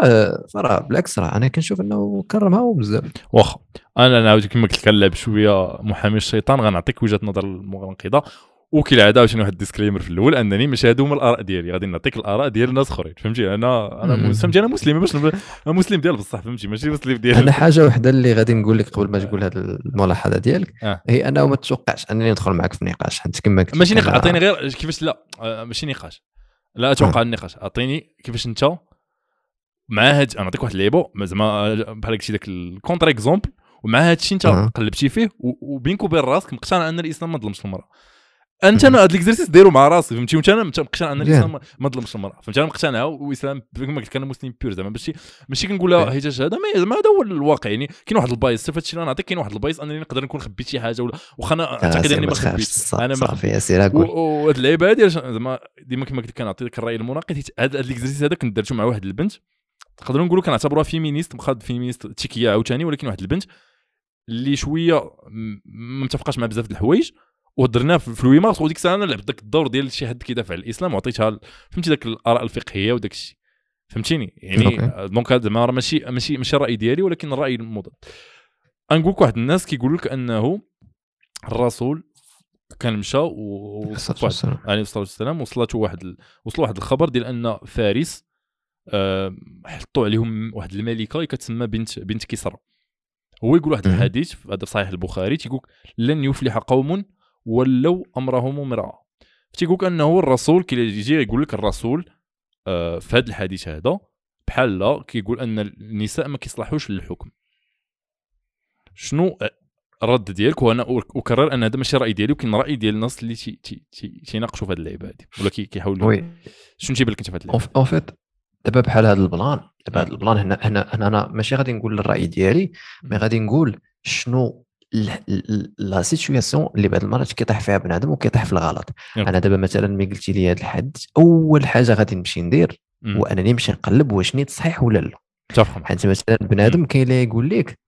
آه، فراه بالعكس راه أنا كنشوف أنه كرمها بزاف واخا أنا نعاود كما قلت لك كنلعب شوية محامي الشيطان غنعطيك وجهة نظر المنقضه وكالعاده عاوتاني واحد الديسكليمر في الأول؟ أنني ماشي هادو هما الآراء ديالي. غادي نعطيك الآراء ديال الناس اخرين فهمتي؟ أنا أنا. فهمتي؟ أنا مسلم باش أنا مسلم ديال بصح فهمتي؟ ماشي مسلم ديال أنا حاجة وحدة اللي غادي نقول لك قبل ما تقول هذه الملاحظة ديالك آه. هي انه ما تتوقعش أنني ندخل معك في نقاش حيت كما قلت ماشي نقاش أنا- عطيني غير كيفاش لا آه، ماشي نقاش. لا أتوقع النقاش. عطيني كيفاش أنت مع هاد أنا نعطيك واحد اللعيبة زعما آه، بحال قلتي داك ال contre-exemple ومع هاد الشيء أنت أه. قلبتي فيه وبينك وبين راسك مقتنع أن الإسلام ما ظلمش المرأة. أنت أنا هذا ال exercice دايرو مع راسي فهمتي؟ وأنت أنا مقتنع ان. الاسلام ما- ظلمش المراه فهمتي؟ أنا مقتنع والاسلام كما قلت لك أنا مسلم pure زعما. ماشي ماشي كنقولها إيه. حيت هذا ما زعما هذا هو الواقع. يعني كاين واحد ال bias حتى فهادشي اللي أنا نعطيك كاين واحد ال bias أنني نقدر نكون خبيت شي حاجة ولا واخا أنا أعتقد أني ما خبيت. أنا ما صافي سير وهاد اللعيبة هادي زعما ديما كما قلت لك كنعطي لك الرأي المناقض. حيت هذا ال exercice هذا كنت درتو مع واحد البنت. نقدروا نقولوا كنعتبروها féministe مخاد féministe تشيكية عاوتاني ولكن واحد البنت اللي شوية ما متفقاش مع بزاف د الحوايج. ودرناه في في ال huit mars وديك الساعة أنا لعبت داك الدور ديال شي حد كيدافع على الإسلام وعطيتها فهمتي داك الآراء الفقهية وداك الشيء فهمتيني يعني. دونك هذا راه ماشي ماشي ماشي الرأي ديالي ولكن الرأي المضاد نقول لك واحد الناس كيقولوا لك أنه الرسول كان مشى و. عليه الصلاة والسلام وصلته واحد ال... وصل واحد الخبر ديال أن فارس آه، حطوا عليهم واحد الملكة كتسمى بنت بنت كسرى هو يقول واحد. الحديث هذا في صحيح البخاري تيقول لن يفلح قوم ولوا أمرهم امرأة. تيقول انه الرسول كي يجي يقول لك الرسول آه، في هذا الحديث هذا بحال لا كيقول أن النساء ما كيصلحوش للحكم. شنو الرد ديالك؟ وأنا أكرر أن هذا ماشي الراي ديالي وكاين رأي ديال الناس اللي تي- تي- تي- تيناقشوا في هذه اللعيبه هذه. ولا كي- كيحاولوا oui. شنو تيبان لك أنت في هذه اللعيبه en fait دابا بحال هذا البلان دابا هذا البلان هنا هنا هنا أنا ماشي غادي نقول الرأي ديالي mais غادي نقول شنو la situation اللي بعض المرات كيطيح فيها بنادم وكيطيح في الغلط. أنا دابا مثلا ملي قلتي لي هذا الحد أول حاجة غادي نمشي ندير. هو انني نمشي نقلب واش نيت صحيح ولا لا. متفق حيت مثلا بنادم كاين اللي يقول لك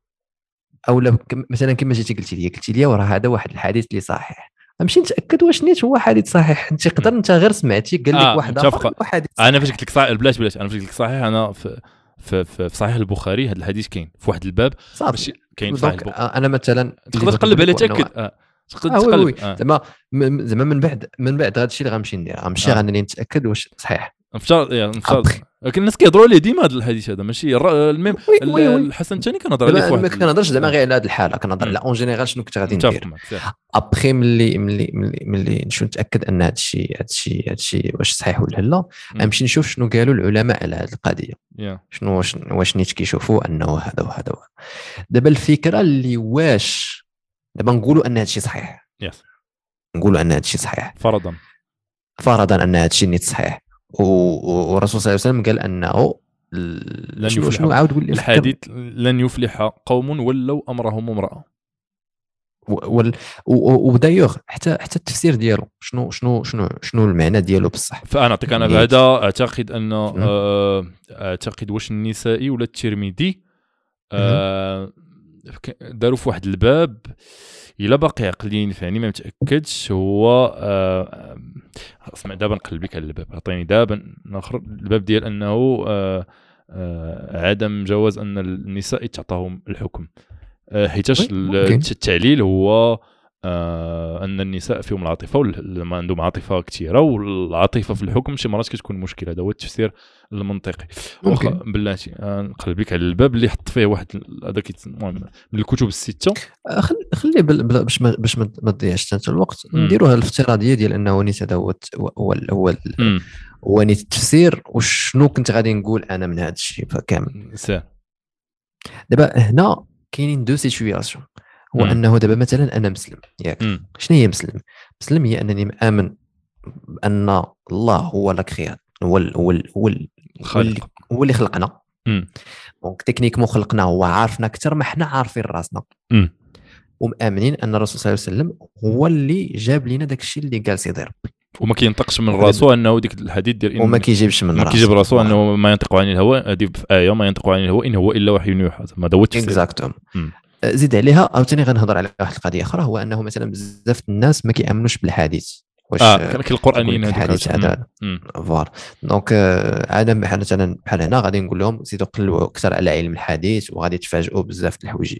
أو لا مثلا كما جيتي قلتي لي قلتي لي وراه هذا واحد الحديث اللي صحيح. نمشي نتأكد واش نيت هو حديث صحيح. أنت تقدر أنت غير سمعتي قال لك آه، واحد. آخر حديث أنا فاش قلت لك صحيح بلاش بلاش أنا فاش قلت لك صحيح أنا في في صحيح البخاري هذا الحديث كاين. في واحد الباب ماشي كاين في صحيح البخاري أنا مثلا تقدر تقلب نقول تأكد. تقدر تقلب. زعما زعما من بعد من بعد هذا الشيء اللي غنمشي ندير. غنمشي آه. غنمشي نتأكد واش صحيح. يعني نفترض أبخي. لكن الناس كيهضروا عليه ديما هذا الحديث هذا ماشي même الحسن الثاني كنهضر عليه ما كنهضرش زعما آه. غير على هذه الحالة كنهضر. على en général شنو كنت غادي ندير. ابخي ملي ملي ملي ملي نشوف نتأكد أن هذا الشيء هذا الشيء هذا الشيء واش صحيح ولا لا. نمشي نشوف شنو قالوا العلماء على هذه القضية يا. شنو واش واش نيت كيشوفوا أنه هذا وهذا وهذا دابا الفكرة اللي واش دابا نقولوا أن هذا الشيء صحيح يس نقولوا أن هذا الشيء صحيح فرضا فرضا أن هذا الشيء نيت صحيح والرسول صلى الله عليه وسلم قال أنه لن يفلح. عاود قول لي الفكرة. الحديث لن يفلح قوم ولوا أمرهم امرأة. وال- ودايوغ حتى حتى التفسير ديالو شنو شنو شنو شنو المعنى ديالو بصح؟ فأنا نعطيك أنا يعني- هذا أعتقد أن آه، أعتقد واش النسائي ولا الترمذي آه، داروا في واحد الباب إلا باقي عقلين فاني ما متأكدش هو آه، اسمع دابا نقلب لك على الباب. عطيني دابا نخر الباب ديال أنه آه، آه، عدم جواز أن النساء تعطاهم الحكم. آه، حيتاش ممكن. التعليل هو آه، أن النساء فيهم العاطفة وال- ما عندهم عاطفة كثيره والعاطفة في الحكم شي مرات كتكون مشكلة. هذا هو التفسير المنطقي. واخا بلاتي آه، نقلب لك على الباب اللي حط فيه واحد هذاك من الكتب الستة. آه، خل- خلي بل- بل- باش ما باش ما تضيعش انت الوقت. نديروها الافتراضية ديال أنه نيت هذا هو هو هو. هو نيت التفسير وشنو كنت غادي نقول أنا من هذا الشيء فكامل. سهل دابا هنا كاينين deux situations هو مم. أنه دابا مثلا أنا مسلم ياك مم. شنو هي مسلم؟ مسلم هي أنني مآمن بأن الله هو le créateur هو ال هو ال هو ال الخالق هو اللي خلقنا. donc techniquement خلقنا هو عارفنا أكثر ما حنا عارفين راسنا مم. ومآمنين أن الرسول صلى الله عليه وسلم هو اللي جاب لنا داك الشيء اللي جالس يدير وما كينطقش من راسو أنه ديك الحديث ديال إن- وما كيجيبش من ما راسه كيجيب راسو أنه ما ينطق عن الهوى هذه في آية ما ينطق عن الهوى إن هو إلا وحي يوحى هو التفسير exactement. زيد عليها. عاوتاني غنهضر على واحد القضية أخرى هو أنه مثلا بزاف الناس ما كيأمنوش بالحديث. واش آه القرانيين الحديث هذا. voilà. donc آه، عادة بحال مثلا بحال هنا غادي نقول لهم زيدوا قلبوا أكثر على علم الحديث وغادي تفاجئوا بزاف د الحوايج.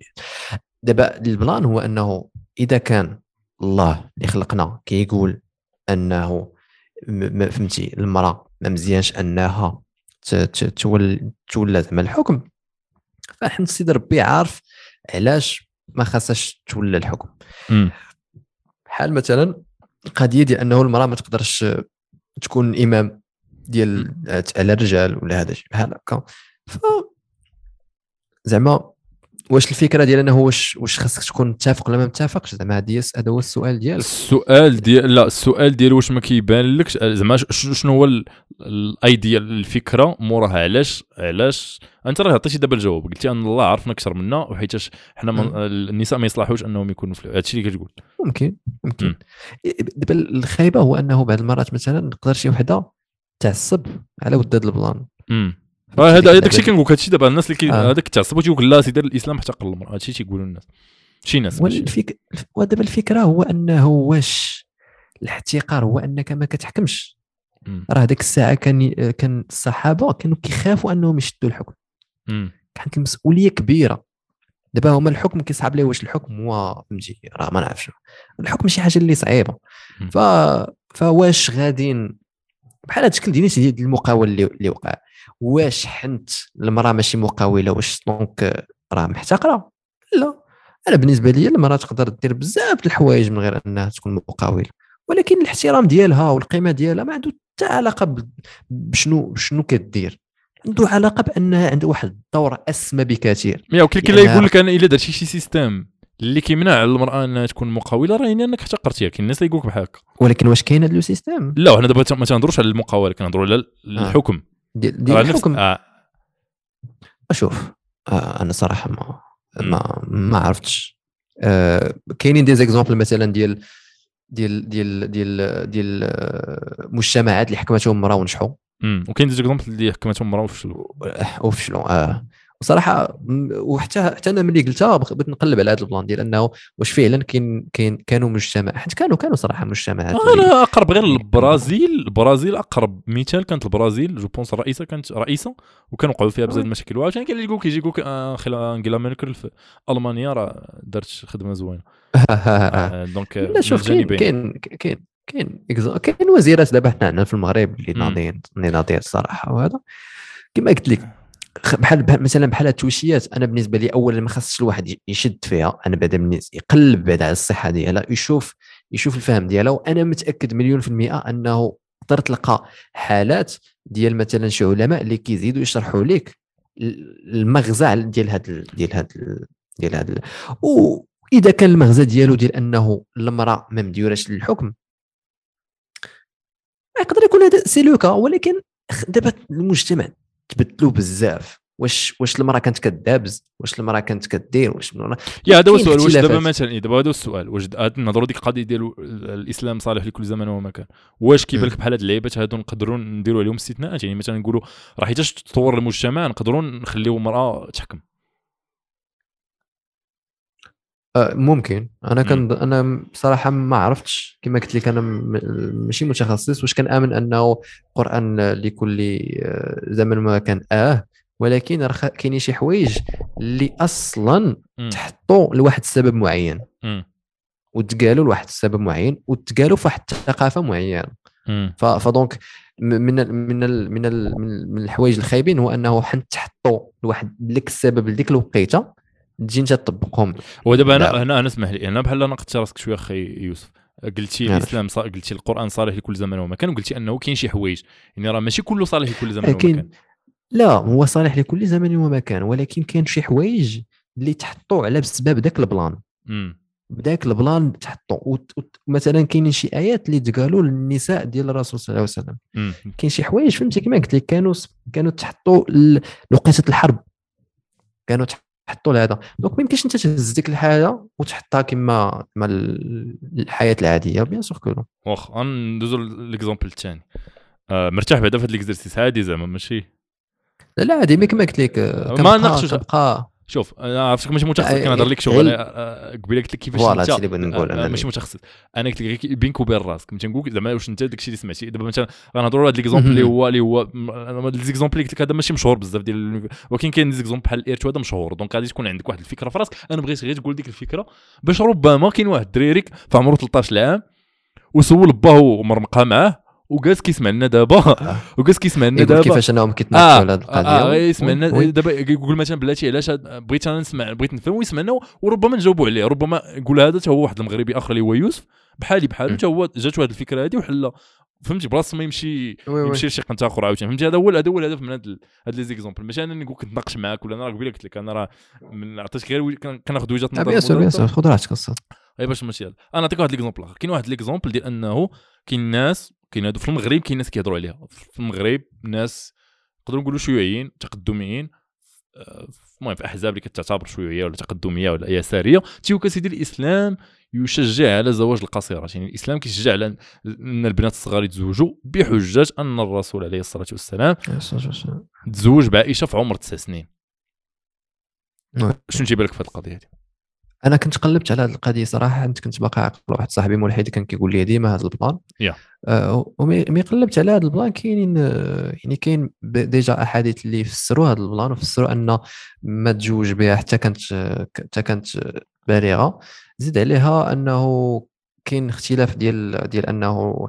دابا البلان هو أنه إذا كان الله اللي خلقنا كيقول أنه فهمتي المرأة ما مزيانش أنها ت- ت- تول تولى زعما الحكم فحنا السيد ربي عارف علاش ما خاصهاش تولى الحكم. بحال مثلا القضية ديال أنه المرأة ما تقدرش تكون إمام ديال على الرجال ولا هذا الشيء بحال هكا. ف زعما واش الفكرة ديال انه واش واش خاصك تكون متفق ولا ما متفقش؟ زعما هذا هذا هو السؤال ديالك. السؤال ديال لا السؤال ديال واش ما كيبان لكش زعما شنو هو ال- l'idée الفكرة؟ موراها علاش علاش؟ انت راه عطيتي دابا الجواب قلتي أن الله عرفنا أكثر منا وحيتاش حنا مم. ما النساء ما يصلحوش أنهم يكونوا في هادشي اللي كتقول. ممكن ممكن. مم. دابا الخايبة هو أنه بعض المرات مثلا نقدر شي وحدة تعصب على ود هذا البلان. امم فهمتي هذا هذاك الشيء كنقول هادشي دابا الناس اللي كي آه. هذاك تعصب وتيقول لا سيدي الإسلام احتقر المراه هادشي تيقولوا الناس شي ناس. والفك... ودابا الفكرة هو أنه واش الاحتقار هو انك ما كتحكمش. راه ديك الساعة كان كان الصحابة كانوا كيخافوا أنهم يشدوا الحكم. كانت المسؤولية كبيرة دابا هما الحكم كيصعب ليه واش الحكم هو فهمتي راه ما نعرفش الحكم شي حاجة اللي صعيبة. ف فواش غاديين بحال هذا الشكل ديال ديال المقاول اللي اللي وقع. واش حنت المرأة ماشي مقاوله؟ واش دونك راه محتقرة؟ لا. أنا بالنسبة لي المرأة تقدر دير بزاف الحوايج من غير أنها تكون مقاولة. ولكن الاحترام ديالها والقيمة ديالها ما عنده حتى علاقة بشنو شنو كدير. عنده علاقة بأنها عندها واحد الدور أسمى بكثير. يا اللي لأن- يقول لك أنا إلا درتي شي système اللي كيمنع المرأة إنها تكون مقاولة راه يعني إنك احتقرتيها كاين الناس اللي يقول لك بحال هكا. ولكن واش كاين هذا le système؟ لا حنا دابا ما تنهضروش على المقاولة كنهضروا على الحكم. ديال نفس- الحكم. آه. شوف آه أنا صراحة ما ما ما عرفتش. آه كاينين des exemples مثلا ديال ديال ديال ديال ديال آه، مجتمعات اللي حكمتهم مراه ونجحوا. وكاين des exemples اللي حكمتهم مراه وفشلوا. وفشلوا آه. وصراحه وحتى حتى أنا ملي قلتها بغ- بغيت نقلب على هذا البلان ديال أنه واش فعلا كاين كاين كانوا مجتمع حيت كانوا كانوا صراحة مجتمعات أنا أقرب غير البرازيل البرازيل أقرب مثال كانت البرازيل جو بونس الرئيسة كانت رئيسة وكانوا وقعوا فيها بزاف المشاكل وعاوتاني كاين اللي يقول لك يجي يقول آه، خلا أنجيلا ميركل في ألمانيا راه دارت خدمة زوينة آه، donc لا شوف كاين. كاين كاين كاين وزيرات دابا حنا عندنا في المغرب اللي. ناضيين اللي ناضيين الصراحه وهذا كما قلت لك خ- بحال مثلا بحال التوشيات أنا بالنسبة لي اولا ما خاصش الواحد يشد فيها أنا بعدا يقلب بعدا على الصحة ديالها يشوف يشوف الفهم ديالها وأنا متأكد مليون في المئه أنه تقدر تلقى حالات ديال مثلا شي علماء اللي كيزيدوا يشرحوا لك ال- المغزى ديال هاد ال- ديال هاد ال- ديال هاد واذا كان المغزى ديالو ديال أنه المرأة ما مديوراش للحكم يقدر يكون هذا سي لوكا ولكن دابا المجتمع تبدلوا بزاف. واش واش المراه كانت كدابز؟ واش المراه كانت كدير؟ واش يا هذا هو السؤال. واش دابا. مثلا دابا هذا هو السؤال واش نهضروا ديك القضية ديال الإسلام صالح لكل زمان ومكان واش كيبان لك بحال هاد اللعيبات؟ هادو نقدروا نديروا عليهم استثناءات. يعني مثلا نقولوا راه حيتاش تطور المجتمع نقدروا نخليو المراه تحكم آه، ممكن أنا. كان أنا بصراحه ما عرفتش كما قلت لك أنا ماشي متخصص واش كنامن أنه القرآن لكل آه، زمن ما كان آه ولكن راه كاينين شي حوايج اللي أصلا. تحطوا لواحد السبب معين. وتقالوا لواحد السبب معين وتقالوا في واحد الثقافة معينة فدونك من ال من ال من ال من- الحوايج الخايبين هو أنه حن تحطوا لواحد لك السبب لديك الوقيتة تجي انت تطبقهم ودابا أنا. هنا أنا اسمح لي أنا بحال ناقدت راسك شوية أخي يوسف قلتي. الإسلام صا... قلتي القرآن صالح لكل زمان ومكان وقلتي أنه كاين شي حوايج يعني راه ماشي كله صالح لكل زمان كاين ومكان لا هو صالح لكل زمان ومكان ولكن كاين شي حوايج اللي تحطوا على بسبب ذاك البلان. بداك البلان تحطوا وت- وت- مثلا كاينين شي آيات اللي تقالوا للنساء ديال الرسول صلى الله عليه وسلم. كاين شي حوايج فهمتي كما قلت لك كانوا كانوا تحطوا ل- لوقيتة الحرب كانوا تحطوا لهذا. donc ما يمكنش انت تهز ديك الحاجة وتحطها كما كما ال- الحياة العادية bien sûr que. واخ غندوزو l'exemple الثاني آه مرتاح بعدا في هذا ال exercice عادي زعما ماشي؟ لا لا عادي ما كما قلت لك ما ناقشوش. كنبقى شوف أنا عرفتك ماشي متخصص آه، كنهضر لك شوف علم. أنا آه، قبيلة قلت لك كيفاش voilà هادشي اللي بغيت نقول آه، أنا. ماشي متخصص أنا قلت لك بينك وبين راسك فهمتي نقول زعما واش أنت داكشي اللي سمعتي دابا مثلا غنهضروا على هذا l'exemple اللي هو اللي هو l'exemple اللي قلت لك هذا ماشي مشهور بزاف ديال ولكن كاين l'exemple بحال الايرت هذا مشهور donc غادي تكون عندك واحد الفكرة في راسك أنا بغيت غير تقول ديك الفكرة باش ربما كاين واحد الدريري في عمره 13 عام وسول باه ومرمقها معاه وجالس كيسمع لنا دابا. وجالس كيسمع لنا يقول دابا. كيفاش أنهم كيتناقشوا آه على هذه القضية؟ آه غير يسمع لنا. دابا يقول مثلا بلاتي علاش بغيت أنا نسمع بغيت نفهم ويسمعنا وربما نجاوبوا عليه. ربما يقول هذا حتى هو واحد المغربي آخر اللي هو يوسف. بحالي بحالو م. حتى هو جاتو هذه الفكرة هذه وحل. فهمتي؟ بلاصه ما يمشي. يمشي لشي قنت آخر عاوتاني. فهمتي؟ هذا هو هذا هو الهدف من هاد لي زيكزومبل. ماشي انني نقول كنتناقش معاك ولا أنا راه قبيلة قلت لك أنا راه من عطيتك غير كناخذ وجهة آه، نظر bien sûr bien. sûr. خذ راحتك الصاد إي باش ماشي أنا نعطيك واحد l'exemple. اخر كاين واحد l'exemple ديال أنه كاين ناس كاين هادو في المغرب كاين ناس كيهضروا عليها. في المغرب ناس نقدروا نقولوا شيوعيين تقدميين آه، المهم في أحزاب اللي كتعتبر شيوعية ولا تقدمية ولا يسارية. تيوكا سيدي الإسلام يشجع على زواج القاصرات يعني الإسلام كيشجع على إن البنات الصغار يتزوجوا بحجة أن الرسول عليه الصلاة والسلام تزوج بعائشة في عمر تسع سنين. نعم. شنو تيبان لك في هذه القضية هذه أنا كنت قلبت على هذه القضية صراحة أنت كنت باقي عاقل. واحد صاحبي ملحد كان كيقول لي ديما هذا البلان. yeah. آه ومي مي قلبت على هذا البلان كاينين يعني كاين déjà أحاديث اللي فسروا هذا البلان وفسروا أن ما تزوج بها حتى كانت حتى كانت بالغة. زيد عليها أنه كاين اختلاف ديال ديال أنه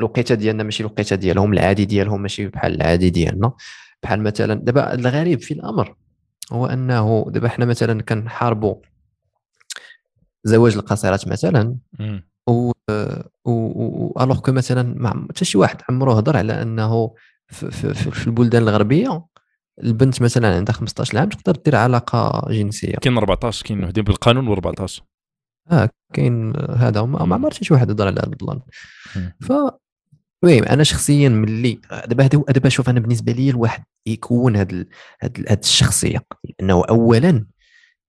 الوقيتة ديالنا ماشي الوقيتة ديالهم العادي ديالهم ماشي بحال العادي ديالنا. بحال مثلا دابا الغريب في الأمر هو أنه دابا حنا مثلا كنحاربوا زواج القصيرات مثلا. و و ألوغ كو مثلا ما حتى شي واحد عمره هضر على أنه في, في, في, البلدان الغربية البنت مثلا عندها 15 عام تقدر دير علاقة جنسية كاين 14 كاين وحدين بالقانون 14 آه كاين هذا ما عمر شي واحد هضر على هذا البلان. ف المهم أنا شخصيا ملي دابا هذا دابا شوف أنا بالنسبة لي الواحد يكون هاد ال- هاد ال- هاد الشخصية. لأنه اولا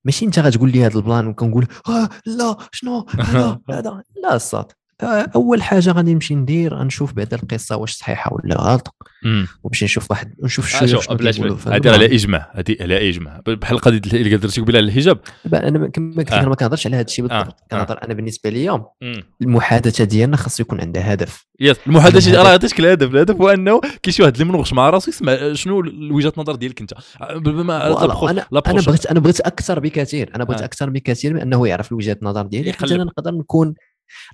ماشي أنت غتقول لي هذا البلان وكنقول آه لا شنو؟ هذا هذا لا الصاد. أول حاجة غادي نمشي ندير غنشوف بعدا القصة واش صحيحة ولا غلطه مم. ونمشي نشوف واحد نشوف آه، بلاش هذا هذه. على إجماع هذه على إجماع. بحال القضية اللي درتي قبيله على الحجاب. أنا كما قلت لك آه. أنا ما كنهضرش على هذا الشيء آه، بالضبط كنهضر أنا بالنسبة لي. المحادثة ديالنا خاص يكون عندها هدف. يس المحادثة راه شكل الهدف. الهدف هو أنه كاين شي واحد اللي منوغش مع راسو يسمع شنو وجهة النظر ديالك أنت؟ أنا أنا بغيت أنا بغيت أكثر بكثير. أنا بغيت آه. أكثر بكثير من أنه يعرف وجهه النظر ديالي. حتى. أنا نقدر نكون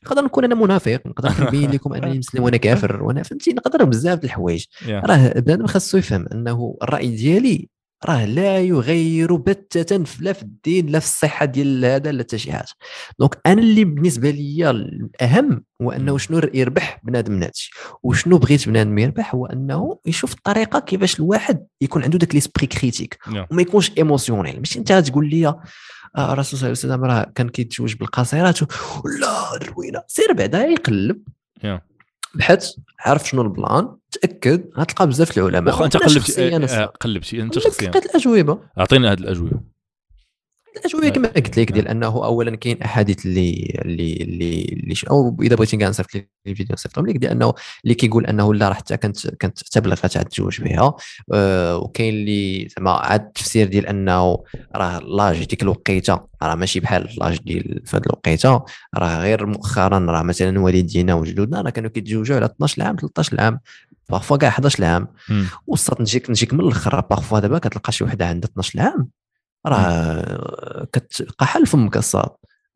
نقدر نكون أنا منافق نقدر نبين لكم انني مسلم وأنا كافر وأنا فهمتي نقدر بزاف د الحوايج. راه بنادم خاصو يفهم أنه الرأي ديالي راه لا يغير بتة لا في الدين لا في الصحة ديال هذا لا حتى شي حاجة. donc أنا اللي بالنسبة لي الأهم هو أنه مم. شنو يربح بنادم من هادشي وشنو بغيت بنادم يربح هو أنه يشوف الطريقة كيفاش الواحد يكون عنده داك l'esprit critique. وما يكونش émotionnel ماشي أنت تقول لي الرسول صلى الله عليه وسلم راه كان كيتزوج بالقاصرات لا الروينه سير بعدا يقلب. بحث عرف شنو البلان تأكد غتلقى بزاف العلماء واخا أنت قلبتي آه،. قلبتي أنت شخصيا لقيت الأجوبة. اعطينا هذه الأجوبة. الاجوبه كما قلت لك ديال أنه اولا كاين أحاديث اللي اللي اللي, أو إذا بغيتي كاع نصيفط لك الفيديو نصيفطهم لك ديال أنه اللي كيقول أنه لا راه حتى كانت كانت عاد تزوج بها. آه وكاين اللي زعما عاد التفسير ديال أنه راه لاج ديك الوقيتة راه ماشي بحال لاج ديال في هذه الوقيتة راه غير مؤخرا راه مثلا والدينا وجدودنا راه كانوا كيتزوجوا على 12 عام 13 عام بارفوا كاع 11 عام. وسط نجيك نجيك من الآخر بارفوا دابا كتلقى شي وحدة عندها 12 عام راه كتلقى حل فمك الصاد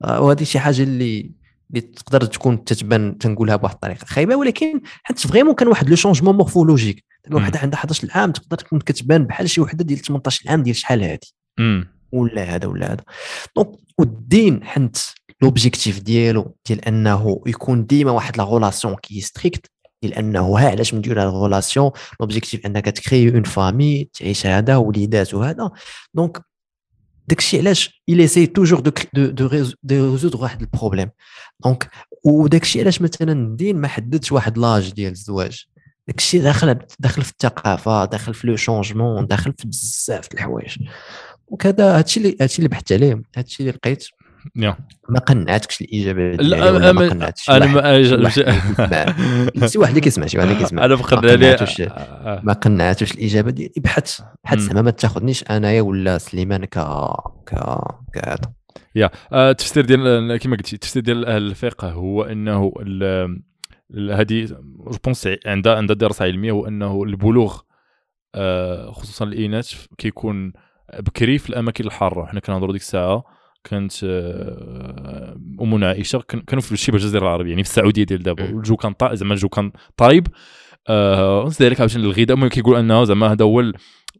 آه، وهذه شي حاجة اللي اللي تقدر تكون تتبان تنقولها بواحد الطريقة خايبة ولكن حيت فريمون كان واحد لو شونجمون مورفولوجيك. دابا مم. وحده عندها 11 عام تقدر تكون كتبان بحال شي وحدة ديال 18 عام ديال شحال مم. ولا هذا ولا هذا. دونك والدين حنت لوبجيكتيف ديالو ديال أنه يكون ديما واحد لا غولاسيون كي ستريكت ديال أنه ها علاش ندير هاد ال relation l'objectif أنك ت créer une famille تعيش هذا وليدات وهذا. donc داكشي علاش il essaie toujours de cr- de résoudre واحد ال problème donc وداكشي علاش مثلا الدين ما حددش واحد l'âge ديال الزواج. داكشي داخل داخل في الثقافة داخل في le changement داخل في بزاف د الحوايج. donc هذا هادشي اللي هادشي اللي بحثت عليه هادشي اللي لقيت. yeah. ما قنعتكش الإجابة لا ولا ما قنعتش أنا ما. شي واحد اللي كيسمع شي واحد اللي كيسمع أنا ما فقد عليه قنعتوش. آه. ما قنعتوش الإجابة ديالي بحث بحث. زعما ما تاخذنيش أنايا ولا سليمان ك ك كهذا يا آه، التفسير ديال كما قلتي التفسير ديال أهل الفقه هو إنه هذه جو بونس عندها عندها دراسه علميه هو إنه البلوغ آه، خصوصا الإناث كيكون بكري في الأماكن الحارة حنا كنهضروا ديك الساعة كانت آه، أمنا عائشه كان- كانوا في شبه الجزيره العربية يعني في السعودية ديال دابا. الجو كان طا- زعما الجو كان طايب آه ونزيد عليك عاوتاني الغذاء المهم كيقول أنه زعما هذا هو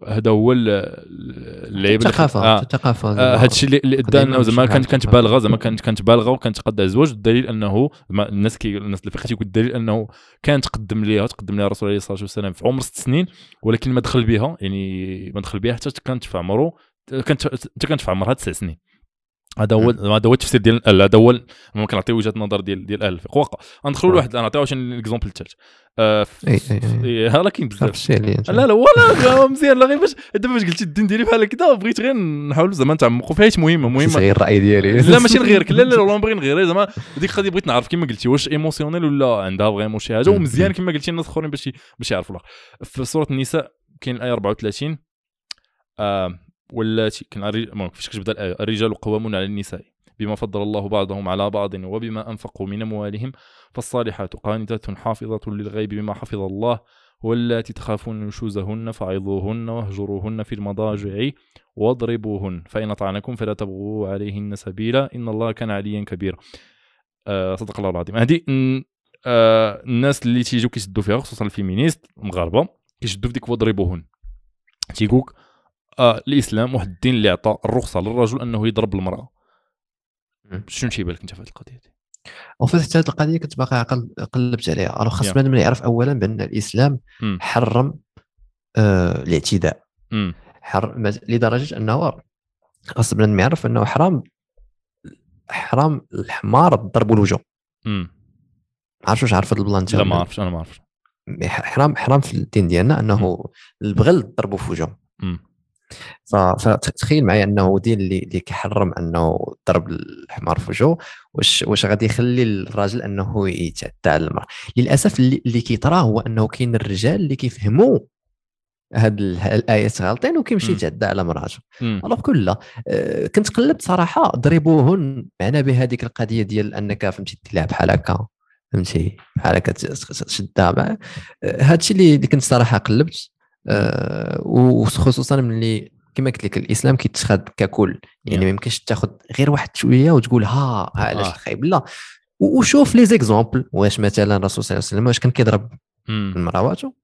هذا هو ال- ال- اللعيبه الثقافة آه. الثقافة آه، هذا الشيء اللي- ادى انه زعما كانت كانت بالغة زعما. كانت كانت بالغة وكانت تقدها الزواج الدليل أنه الناس كي الناس اللي فقه تيقول الدليل أنه كان تقدم ليها تقدم ليها الرسول عليه الصلاة والسلام في عمر ست سنين ولكن ما دخل بها يعني ما دخل بها حتى كانت في عمره كانت كانت في عمرها تسع سنين هذا هو هذا هو التفسير ديال ال- هذا هو ممكن نعطي وجهة نظر ديال ديال أهل الفقه واقع غندخلوا لواحد نعطيو عشان ال exemple الثالث إي ها كاين بزاف. لا لا ولا مزيان لا غير باش دابا باش قلتي الدين ديالي بحال هكذا بغيت غير نحاولوا زعما نتعمقوا فيها حيت مهمه مهمة. غير الرأي ديالي. لا ماشي نغيرك لا لا لا والله نبغي نغير. زعما ديك القضية بغيت نعرف كما قلتي واش émotionnel ولا عندها vraiment شي حاجة. ومزيان كما قلتي الناس الاخرين باش باش يعرفوا. في سورة النساء كاين الآية 34 آه واللاتي المهم كيفاش كتبدا الآية. الرجال قوامون على النساء بما فضل الله بعضهم على بعض وبما أنفقوا من أموالهم فالصالحات قانتات حافظة للغيب بما حفظ الله واللاتي تخافون نشوزهن فعظوهن واهجروهن في المضاجع واضربوهن. فإن أطعنكم فلا تبغوا عليهن سبيلا إن الله كان عليا كبيرا. آه صدق الله العظيم. هذه آه الناس اللي تيجوا كيشدوا فيها خصوصا ال féministes المغاربه كيشدوا في ديك واضربوهن. تيقولك آه الإسلام واحد الدين اللي عطى الرخصة للرجل أنه يضرب المرأة. شنو تيبان لك أنت في هذه القضية دي وفي حتى هذه القضية كنت باقي عاقل قلبت عليها الوغ خاص. بنادم يعرف اولا بأن الإسلام مم. حرم آه الاعتداء. حر... لدرجة أنه خاص بنادم يعرف أنه حرام حرام الحمار مم. ما عرفتش واش عارف هذا البلان لا ما عرفتش أنا ما عرفتش حرام حرام في الدين ديالنا أنه البغل ضربوا في وجهه فتخيل معايا انه دين اللي اللي كيحرم انه ضرب الحمار في وجهه واش واش غادي يخلي الراجل انه يتعدى على المرأة للأسف اللي, اللي كيطرا هو انه كاين الرجال اللي كيفهموا هاد ال- الآيات غالطين وكيمشي. يتعدى على مراته. ألوغ كو لا آه، كنت قلبت صراحة ضربوهن معنا بهذيك القضية ديال أنك فهمتي تلعب بحال هكا فهمتي بحال هكا هذا الشيء اللي اللي كنت صراحة قلبت آه، وخصوصا ملي كما قلت لك الإسلام كيتخذ ككل يعني Yeah. ما يمكنش تاخذ غير واحد شوية وتقول ها ها علاش آه. الخايب لا وشوف لي زيكزومبل واش مثلا الرسول صلى الله عليه وسلم واش كان كيضرب. مراواته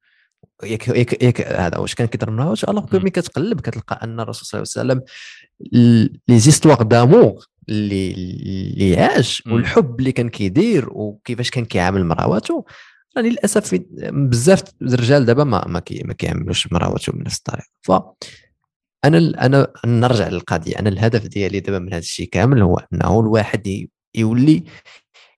ياك ياك ياك هذا واش كان كيضرب مراواته ألوغ. ملي كتقلب كتلقى أن الرسول صلى الله عليه وسلم لي زيستواغ دامور اللي اللي عاش. والحب اللي كان كيدير وكيفاش كان كيعامل مراواته راه للأسف في- بزاف الرجال دابا ما ما, كي ما كيعاملوش مراواته بنفس الطريقة. ف أنا أنا نرجع للقضية. أنا الهدف ديالي دابا من هذا الشيء كامل هو أنه الواحد يولي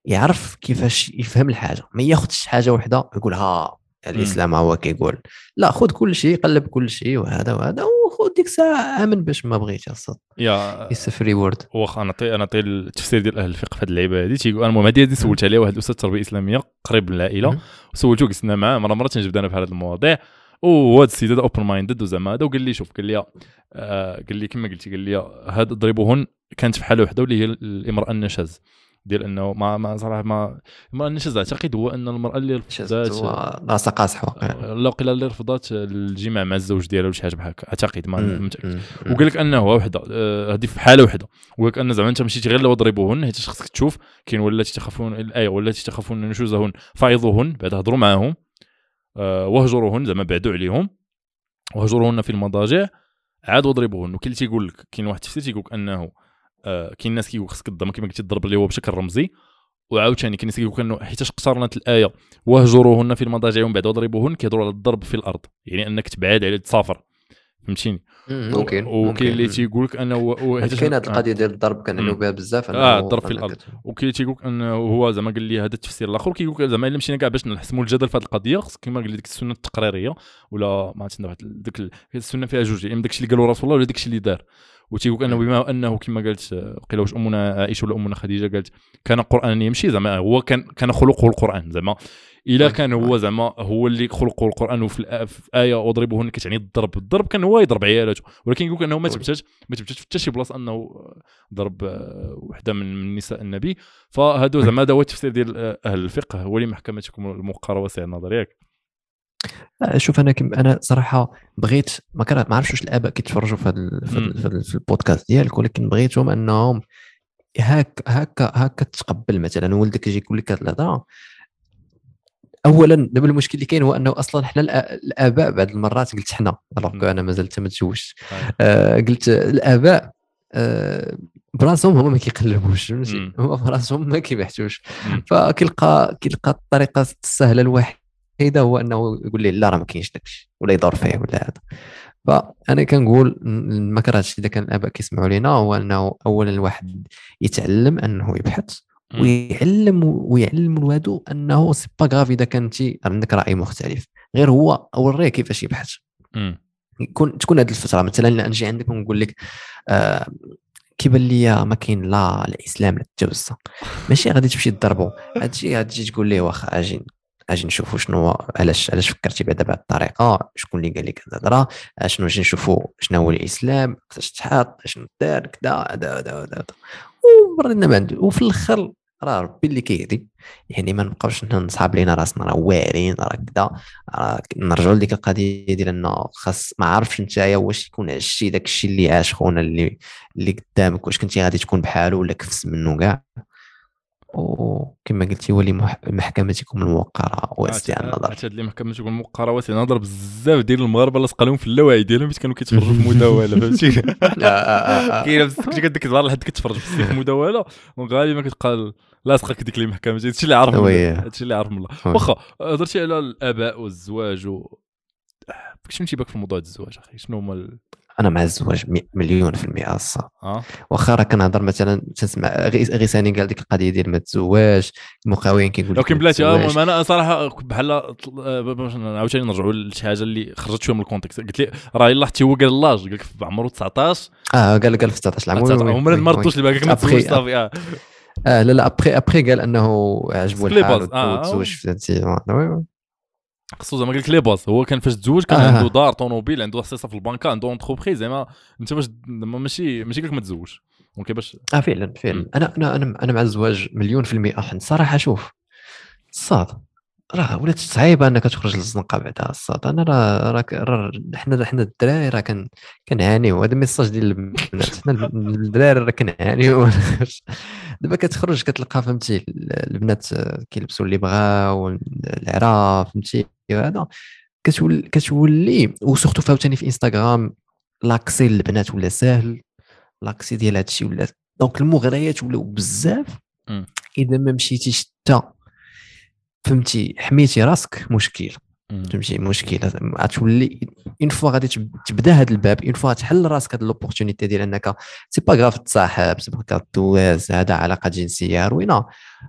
يعرف كيفاش يفهم الحاجة. ما ياخذش حاجة واحدة ويقول ها الإسلام هو كيقول لا خذ كل شيء قلب كل شيء وهذا وهذا وخذ ديك الساعة آمن باش ما بغيتش الصوت yeah it's free word واخا نعطي أنا نعطي التفسير ديال أهل الفقه في هذه اللعيبة هذه تيقول أنا المهم هذه سولت عليها واحد الأستاذ التربيه الاسلاميه قريب من العائلة. سولته قلت معاه مرة مرة تنجبد أنا في هذه المواضيع وهذا السيد هذا open-minded وزعما هذا وقال لي شوف قال لي آه قال لي كما قلتي قال لي هاد ضربوهن كانت في حالة وحدة واللي هي الإمرأة النشاز. ديال انه ما ما صراحة ما المراه النشاز اعتقد هو أن المرأة اللي رفضات راسها قاصح واقع لا قيل اللي رفضات الجماع مع الزوج ديالها ولا شي حاجة بحال هكا. أعتقد ما. متأكد. وقال لك انه وحدة. آه، هذه في حالة وحدة. وقال لك أن زعما أنت مشيتي غير لو ضربوهن حيت خصك تشوف كاين والتي تخافون الايه والتي تخافون نشوزهن فعظوهن بعد هضروا معاهم. آه، واهجروهن زعما بعدوا عليهم. واهجروهن في المضاجع. عاد واضربوهن وكاين اللي تيقول لك كاين واحد التفسير تيقول لك أنه آه، كاين الناس كيقول خصك تضرب كما قلتي تضرب اللي هو بشكل رمزي وعاوتاني كاين الناس كيقول لك انه حيتاش اقترنت الآية واهجروهن في المضاجع ومن بعد واضربوهن كيهضروا على الضرب في الأرض يعني أنك تبعد عليه تسافر فهمتيني مم. ممكن وكاين اللي. تيقول لك أنه حيت كاين هذه القضية ديال الضرب كنعنيو. بها بزاف أنه- الضرب في. ت- وكاين تيقول لك أنه هو زعما قال لي هذا التفسير الأخر كيقول لك زعما إلا مشينا كاع باش نحسموا الجدل في هذه القضية خص كما قال لي ديك السنة التقريرية ولا ما عرفتش ديك ال- السنة فيها جوج اما داك الشيء اللي قالوا رسول الله ولا داك الشيء اللي دار وتيقول أنه بما أنه كما قالت قيل واش أمنا عائشة ولا أمنا خديجة؟ قالت كان قرانا يمشي زعما هو كان كان خلقه القرآن زعما. إلا كان هو زعما هو اللي خلقه القرآن وفي الآ- في آية واضربوهن كتعني الضرب الضرب كان هو يضرب عيالاته. ولكن يقول أنه ما تبتاش ما تبتاش في حتى شي بلاصة أنه ضرب آه، وحدة من نساء النبي. فهذا زعما هذا هو التفسير ديال آه، أهل الفقه ولمحكمتكم الموقره واسع النظر ياك. شوف أنا كم أنا صراحة بغيت ما ما عرفتش واش الاباء كيتفرجوا في هذا في, في, ال- في البودكاست ديالك ولكن بغيتهم أنهم هاك هكا هكا تقبل مثلا. ولدك يجي يقول لك هاد الهضرة. اولا دابا المشكل اللي كاين هو أنه أصلا حنا الآباء بعض المرات قلت حنا ألوغ أنا مازال ما تزوجتش آه قلت الآباء آه براسهم هما ما كيقلبوش فهمتي؟ هما براسهم ما كيبحثوش. فكيلقى كيلقى الطريقة السهلة الوحيدة هو إنه يقول لي لا راه ما كاينش داكشي ولا يدور فيه ولا هذا. فأنا كنقول ما كرهتش اذا كان الآباء كيسمعوا لينا هو إنه اولا الواحد يتعلم أنه يبحث ويعلم ويعلم ولادو أنه c'est pas grave إذا كان انت عندك رأي مختلف. غير هو اوريه كيفاش يبحث. يكون تكون هذه الفترة مثلا نجي عندك ونقول لك آه كيبان لي ما كاين لا الاسلام لا التوسع. ماشي غادي تمشي تضربو. هادشي غادي تقول ليه واخا أجي أجي نشوفوا شنو علاش علاش فكرتي بهذا بهذه الطريقة؟ شكون اللي قال لك هذا الهضرة؟ شنو نجي نشوفوا شنو هو الإسلام؟ كيفاش تحط شنو دار كذا هذا هذا هذا ومرينا ما عنده وفي الآخر راه ربي اللي كيهدي. يعني ما نبقاوش نصحاب لينا راسنا. راه واعرين راه كذا نرجعوا لديك القضية ديال إنه خاص ما عارفش نتايا واش يكون عشتي داك الشيء اللي عاش خونا اللي اللي قدامك. واش كنتي غادي تكون بحالو ولا كفس منه كاع. وكما قلتي ولي محكمتكم الموقرة واسع النظر. هاد اللي محكمتكم الموقرة واسع النظر بزاف ديال المغاربة لصق لهم في اللاوعي ديالهم حيت كانوا كيتفرجوا في مداولة فهمتي؟ كاين كنت كديك الظهر لحد كتفرج في المداوله وغالبا كتبقى لاصقك ديك المحكمه هادشي اللي عارف هادشي اللي عارف من الله واخا هضرتي على الآباء والزواج و فاش فهمتي باك في موضوع الزواج أخي شنو هما أنا مع الزواج مليون في المئه الصاط آه. واخا راه كنهضر مثلا تسمع غيساني قال ديك القضية ديال ما تزواج المقاوين كيقول لكن بلاتي آه أنا صراحة بحال عاوتاني نرجعوا لشي حاجة اللي خرجت شوية من contexte قلت لي راه يلا حتى هو قال لاج قال لك في عمره 19 آه قال قال في 19 عام هما ما ردوش باقي كنت صافي آه. آه لا لا أبخي أبخي قال أنه عجبو الحال وتزوج في خصو زعما قال لك les bases هو كان فاش تزوج كان آه. عنده دار طوموبيل عنده حسيسة في البنكه عنده entreprise زعما انت باش ماشي ماشي قال لك ما تزوج donc باش آه فعلا فعلا. أنا أنا أنا أنا مع الزواج مليون في المئه حيت صراحة شوف صاط راه ولات صعيبة أنك تخرج للزنقة بعدا الصاط أنا راه راه حنا حنا الدراري راه كان كنعانيو. هذا message ديال البنات. حنا الدراري راه كنعانيو. دابا كتخرج كتلقى فهمتي البنات كيلبسوا اللي بغاو العراء فهمتي. هذا كتولي كتولي و surtout عاوتاني في انستغرام l'accès للبنات ولا ساهل. l'accès ديال هادشي ولا donc المغريات ولاو بزاف. إذا ما مشيتيش حتى فهمتي حميتي راسك مشكل. فهمتي مشكل. غتولي une fois غادي تبدا هذا الباب une fois تحل راسك هذه l'opportunité ديال إنك c'est pas grave تصاحب c'est pas دوز هذا علاقة جنسية روينة.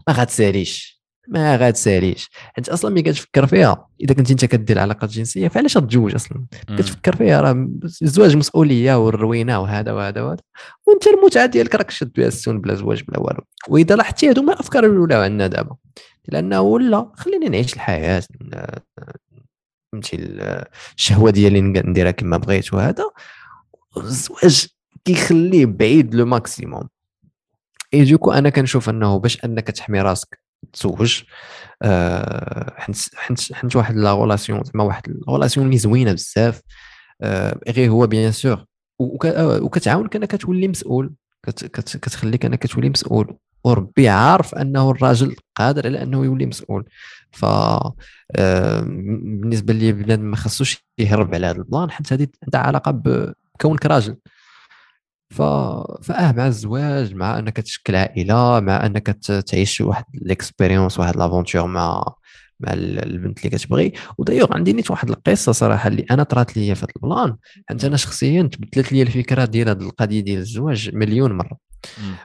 ما غاتساليش ما غاتساليش حيت أصلا ملي كتفكر فيها إذا كنت أنت كدير علاقة جنسية فعلاش تتزوج أصلا؟ كتفكر فيها راه الزواج مسؤولية والروينة وهذا وهذا وهذا. وأنت المتعة ديالك راك شد بها السون بلا زواج بلا والو. وإذا لاحظتي هذو هما الأفكار الأولى عندنا دابا. لأنه ولا خليني نعيش الحياة فهمتي الشهوة ديالي نديرها كما بغيت وهذا الزواج كيخليه بعيد لو ماكسيموم et du coup أنا كنشوف أنه باش أنك تحمي راسك تزوج آه، حيت حيت حيت واحد la relation زعما واحد ال relation اللي زوينة بزاف آه، غير هو bien sûr آه، وكتعاونك انك تولي مسؤول كتخليك انك تولي مسؤول. وربي عارف أنه الراجل قادر على أنه يولي مسؤول. ف بالنسبة لي بنادم ما خصوش يهرب على هذا ال plan حيت هذه عندها علاقة بكونك راجل. ف... فآه مع الزواج مع أنك تشكل عائلة مع أنك تعيش واحد l'expérience واحد l'aventure مع مع البنت اللي كتبغي. ودايوغ عندي نيت واحد القصة صراحة اللي أنا طرات لي في هذا ال plan. حيت أنا شخصيا تبدلت لي الفكرة ديال هذه القضية ديال الزواج مليون مرة.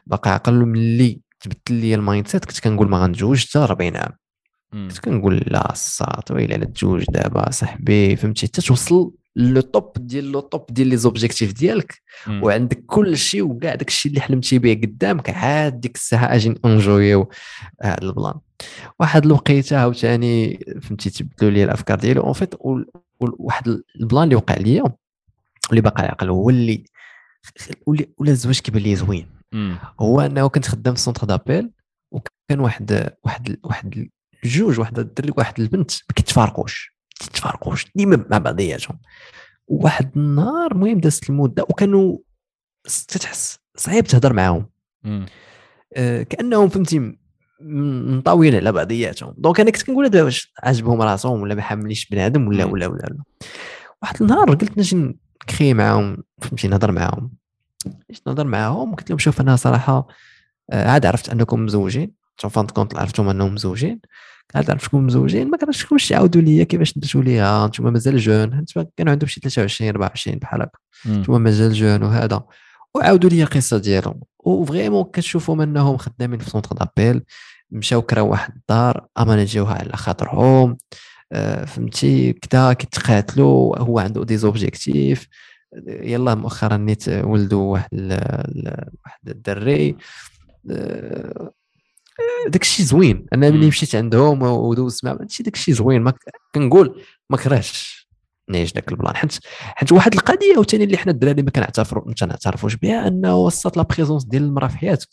باقي عقل ملي تبدل لي ال mindset كنت كنقول ما غنتزوجش حتى 40 عام. كنت كنقول لا الصاط ويلي على تزوج دابا صاحبي فهمتي؟ حتى توصل le top ديال le top ديال les objectifs ديالك. وعندك كل شيء وكاع داك الشيء اللي حلمتي به قدامك عاد ديك الساعة أجي enjoy هذا ال plan. واحد الوقيته عاوتاني فهمتي تبدلوا لي الأفكار ديالي. en fait واحد plan اللي وقع ليا اللي باقي عاقل هو اللي ولا الزواج كيبان لي زوين. هو انه كنت خدام في centre d'appel وكان واحد واحد واحد جوج واحد الدري واحد البنت ما كيتفارقوش. كيتفارقوش ديما مع بعضياتهم. واحد النهار المهم دازت المدة وكانوا تتحس صعيب تهضر معاهم. آه كأنهم فهمتي منطويين على بعضياتهم donc أنا كنت كنقول هذا واش عاجبهم راسهم ولا ما حامليش بنادم ولا ولا ولا, ولا. واحد النهار قلت نجي نكري معاهم فهمتي نهضر معاهم. نهضر معاهم قلت لهم شوف أنا صراحة آه، عاد عرفت أنكم مزوجين. فانت كونت عرفتم أنهم مزوجين. عاد عرفتكم مزوجين؟ ما كرهتكمش تعاودوا لي كيفاش درتوا ليها أنتم مازال jeunes. أنتم كانوا عندهم شي 23 24 بحال هكا. أنتم مازال jeunes وهذا. وعاودوا لي القصة ديالهم. و vraiment كتشوفهم أنهم خدامين في centre d'appel مشاو كراو واحد الدار امانه جاوها على خاطرهم آه، فهمتي؟ كدا كيتقاتلوا هو عنده des objectifs يلا مؤخرا نيت ولدوا واحد واحد الدري آه، داك الشيء زوين. أنا ملي مشيت عندهم ودوزت معهم هادشي داك الشيء زوين ما كنقول ما كرهتش نعيش ذاك ال plan. حيت حيت واحد القضية عاوتاني اللي حنا الدراري ما كنعترفوا ما كنعترفوش بها أنه وسط la présence ديال المرأة في حياتك.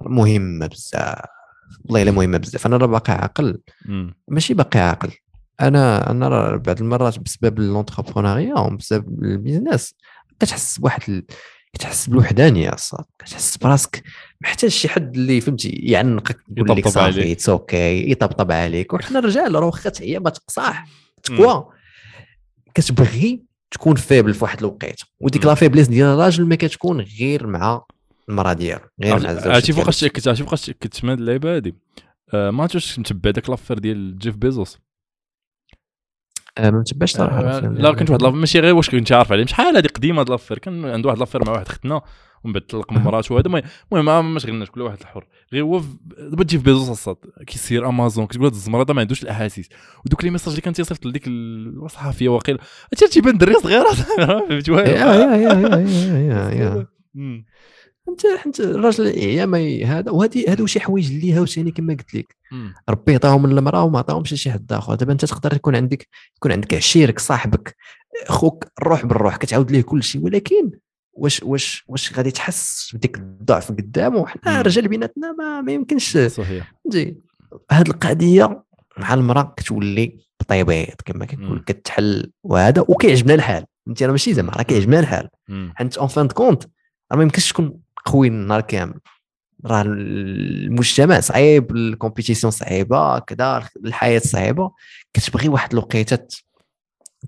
مهمه بزاف والله الا مهمة بزاف. أنا راه باقي عاقل. ماشي باقي عاقل. أنا أنا راه بعض المرات بسبب l'entrepreneuriat وبسبب ال business كتحس بواحد كتحس بالوحدانية أصلا. كتحس براسك محتاج شي حد اللي فهمتي يعنقك يقول لك صافي it's okay يطبطب عليك. وحنا الرجال راه واخا هي ما تقصاح. تكوا كتبغي تكون faible في واحد الوقيته وديك la faiblesse ديال الراجل ما كتكون غير مع المراه ديالو غير مع الزوج عرفتي فوقاش تاكدت عرفتي فوقاش تاكدت من هذه اللعيبه هذه آه ما عرفتش متبع داك l'affaire ديال جيف بيزوس. آه، ما متبعش صراحة آه لا كنت واحد ماشي غير واش كنت عارف عليه شحال هذه قديمة هاد l'affaire كان عنده واحد affaire مع واحد ختنا ومن بعد طلق مراته وهذا. المهم ما شغلناش كل واحد الحر. غير هو دابا تجي جيف بيزوس الصاط كيسير أمازون كتقول هذا الزمر هذا ما عندوش الأحاسيس. ودوك les messages اللي كان تيصيفط لديك الصحفيه واقيلا هادشي تيبان دري صغير فهمتي انت انت الراجل يا ما هذا وهذه هادو شي حوايج اللي عاوتاني كما قلت لك. ربي عطاهم للمراه وما عطاهمش لشي حد آخر. دابا انت تقدر يكون عندك يكون عندك عشيرك صاحبك خوك الروح بالروح كتعاود ليه كل شيء ولكن واش واش واش غادي تحس بديك الضعف قدامه؟ حنا الرجال بيناتنا ما, ما يمكنش. صحيح. هاد القضية مع المرأة كتولي بطيبيط كما كنقول كتحل وهذا وكيعجبنا الحال. انت راه ماشي زعما راه كيعجبنا الحال. حيت en fin de compte راه ما يمكنش تكون قوي النهار كامل. راه المجتمع صعيب ال compétition صعيبة كذا الحياة صعيبة. كتبغي واحد الوقيتة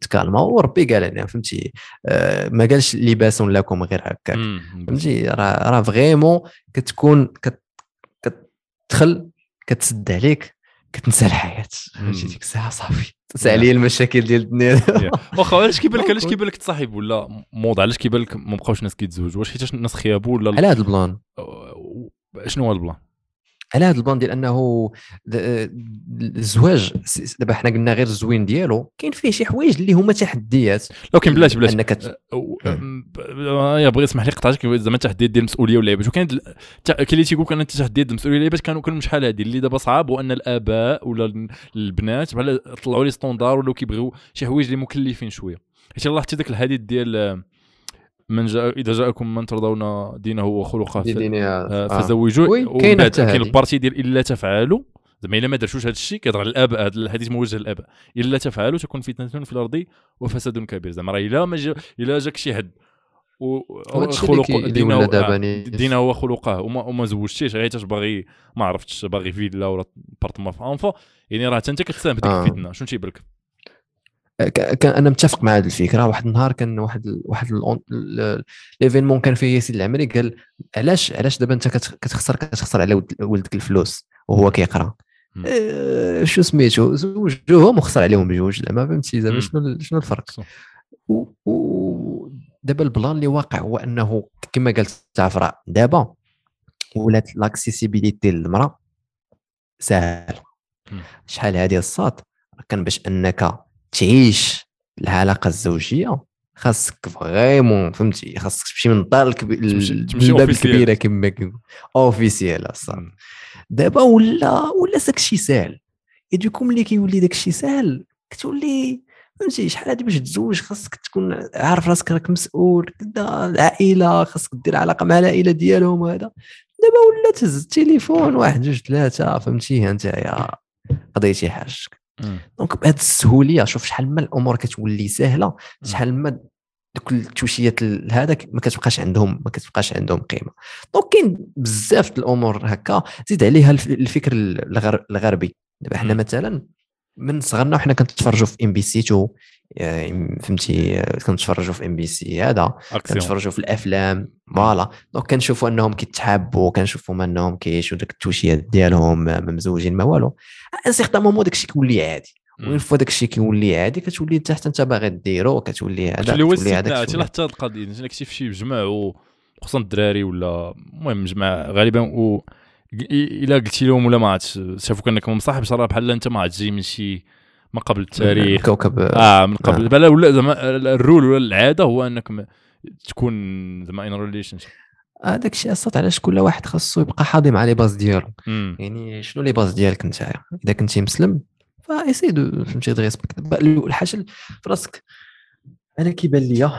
تكالما وربي قال لنا فهمتي؟ آه ما قالش لباس لكم غير هكاك. فهمتي؟ راه راه vraiment كتكون كتدخل كتسد عليك. كتنسى الحياة. فهمتي ديك الساعة صافي. تنسى عليا المشاكل ديال الدنيا. واخا علاش كيبان لك علاش كيبان لك أ صاحب ولا mode علاش كيبان لك ما بقاوش ناس كيتزوجوا؟ واش حيت الناس خيابوا ولا على هذا البلان. شنو هو البلان؟ على هذا البلان ديال أنه الزواج دابا حنا قلنا غير الزوين ديالو كاين فيه شي حوايج اللي هما تحديات. لكن بلاتي بلاتي أنك ت... يا بغيت اسمح لي قطعتك زعما تحديات ديال المسؤولية واللعيبات وكاين كاين اللي تيقول لك أن التحديات ديال المسؤولية واللعيبات كانوا كانوا شحال هذه اللي دابا صعاب هو أن الآباء ولا البنات بحال طلعوا لي standards ولاو كيبغيو شي حوايج اللي مكلفين شوية. حيت الله حتى ذاك الحديث ديال من جاء إذا جاءكم من ترضون دينه وخلقه آه، فزوجوه. كاين كاين ال partie ديال إلا تفعلوا. زعما إلا ما درتوش هذا الشيء كيهضر على الاباء هذا الحديث موجه للاباء إلا تفعلوا تكون فتنة في الأرض وفساد كبير. زعما راه إلا ما جا إلا جاك شي حد. وخلق دينه دينه وخلقه وما, وما زوجتيش غير باغي ما عرفتش باغي فيلا ولا appartement في انفا يعني راه أنت كتساهم بديك آه. الفتنة. شنو تيبان لك؟ كان أنا متفق مع هذه الفكرة. واحد النهار كان واحد ال واحد l'événement كان فيه ياسين العمري قال علاش علاش دابا أنت كتخسر كتخسر على ولدك الفلوس وهو كيقرأ؟ آه شو سميتو؟ زوجوهم وخسر عليهم بجوج زعما فهمتي؟ زعما شنو شنو الفرق؟ و دابا البلان اللي واقع هو أنه كما قالت عفراء دابا ولات l'accessibilité للمرأة سهل شحال هذه الصاد كان باش أنك تعيش العلاقة الزوجية خاصك vraiment فهمتي؟ خاصك تمشي من الدار للباب الكبيرة كما كنقول officiel دابا ولا ولا داك الشيء ساهل. et du coup ملي كيولي داك الشيء ساهل كتولي فهمتي؟ شحال هادي باش تزوج؟ خاصك تكون عارف راسك راك مسؤول كذا العائله خاصك دير علاقة مع العائلة ديالهم وهذا. دابا ولا تهز التليفون واحد جوج ثلاثة فهمتي؟ انت يا قضيتي حاجتك. donc بهذه السهولية شوف شحال ما الأمور كتولي سهلة شحال ما دوك التوشيات ال- هذاك ما كتبقاش عندهم ما كتبقاش عندهم قيمة. donc كاين بزاف د الأمور هكا زيد عليها الف- الفكر الغر- الغربي. دابا حنا. مثلا من صغرنا وحنا كنتفرجوا في إم بي سي 2 آه، فهمتي كنتفرجوا في إم بي سي هذا كنتفرجوا في الأفلام voilà. donc كنشوفوا أنهم كيتحابوا كنشوفوا أنهم كيعيشوا ديك التوشيات ديالهم ما مزوجين ما والو. un certain moment داك الشيء كيولي عادي. une fois داك الشيء كيولي عادي كتولي انت حتى انت باغي ديرو كتولي هذا كتولي هذاك كتولي حتى القضية انت كتشوف شي جمع و- خصوصا الدراري ولا المهم جمع غالبا و إلا قلتي لهم ولا ما عرفتش شافوك أنك ما مصاحبش راه بحال أنت ما عاد جاي من شي ما قبل التاريخ. الكوكب. آه من قبل. آه. بلا ولا زعما ال rôle ولا العادة هو إنك تكون زعما in relation هذاك الشيء أصلا علاش كل واحد خاصو يبقى حاضي مع les bases ديالو. يعني شنو les bases ديالك نتايا؟ إذا كنتي مسلم vas-y donc فهمتي do respect الحاجة في راسك. أنا كيبان ليا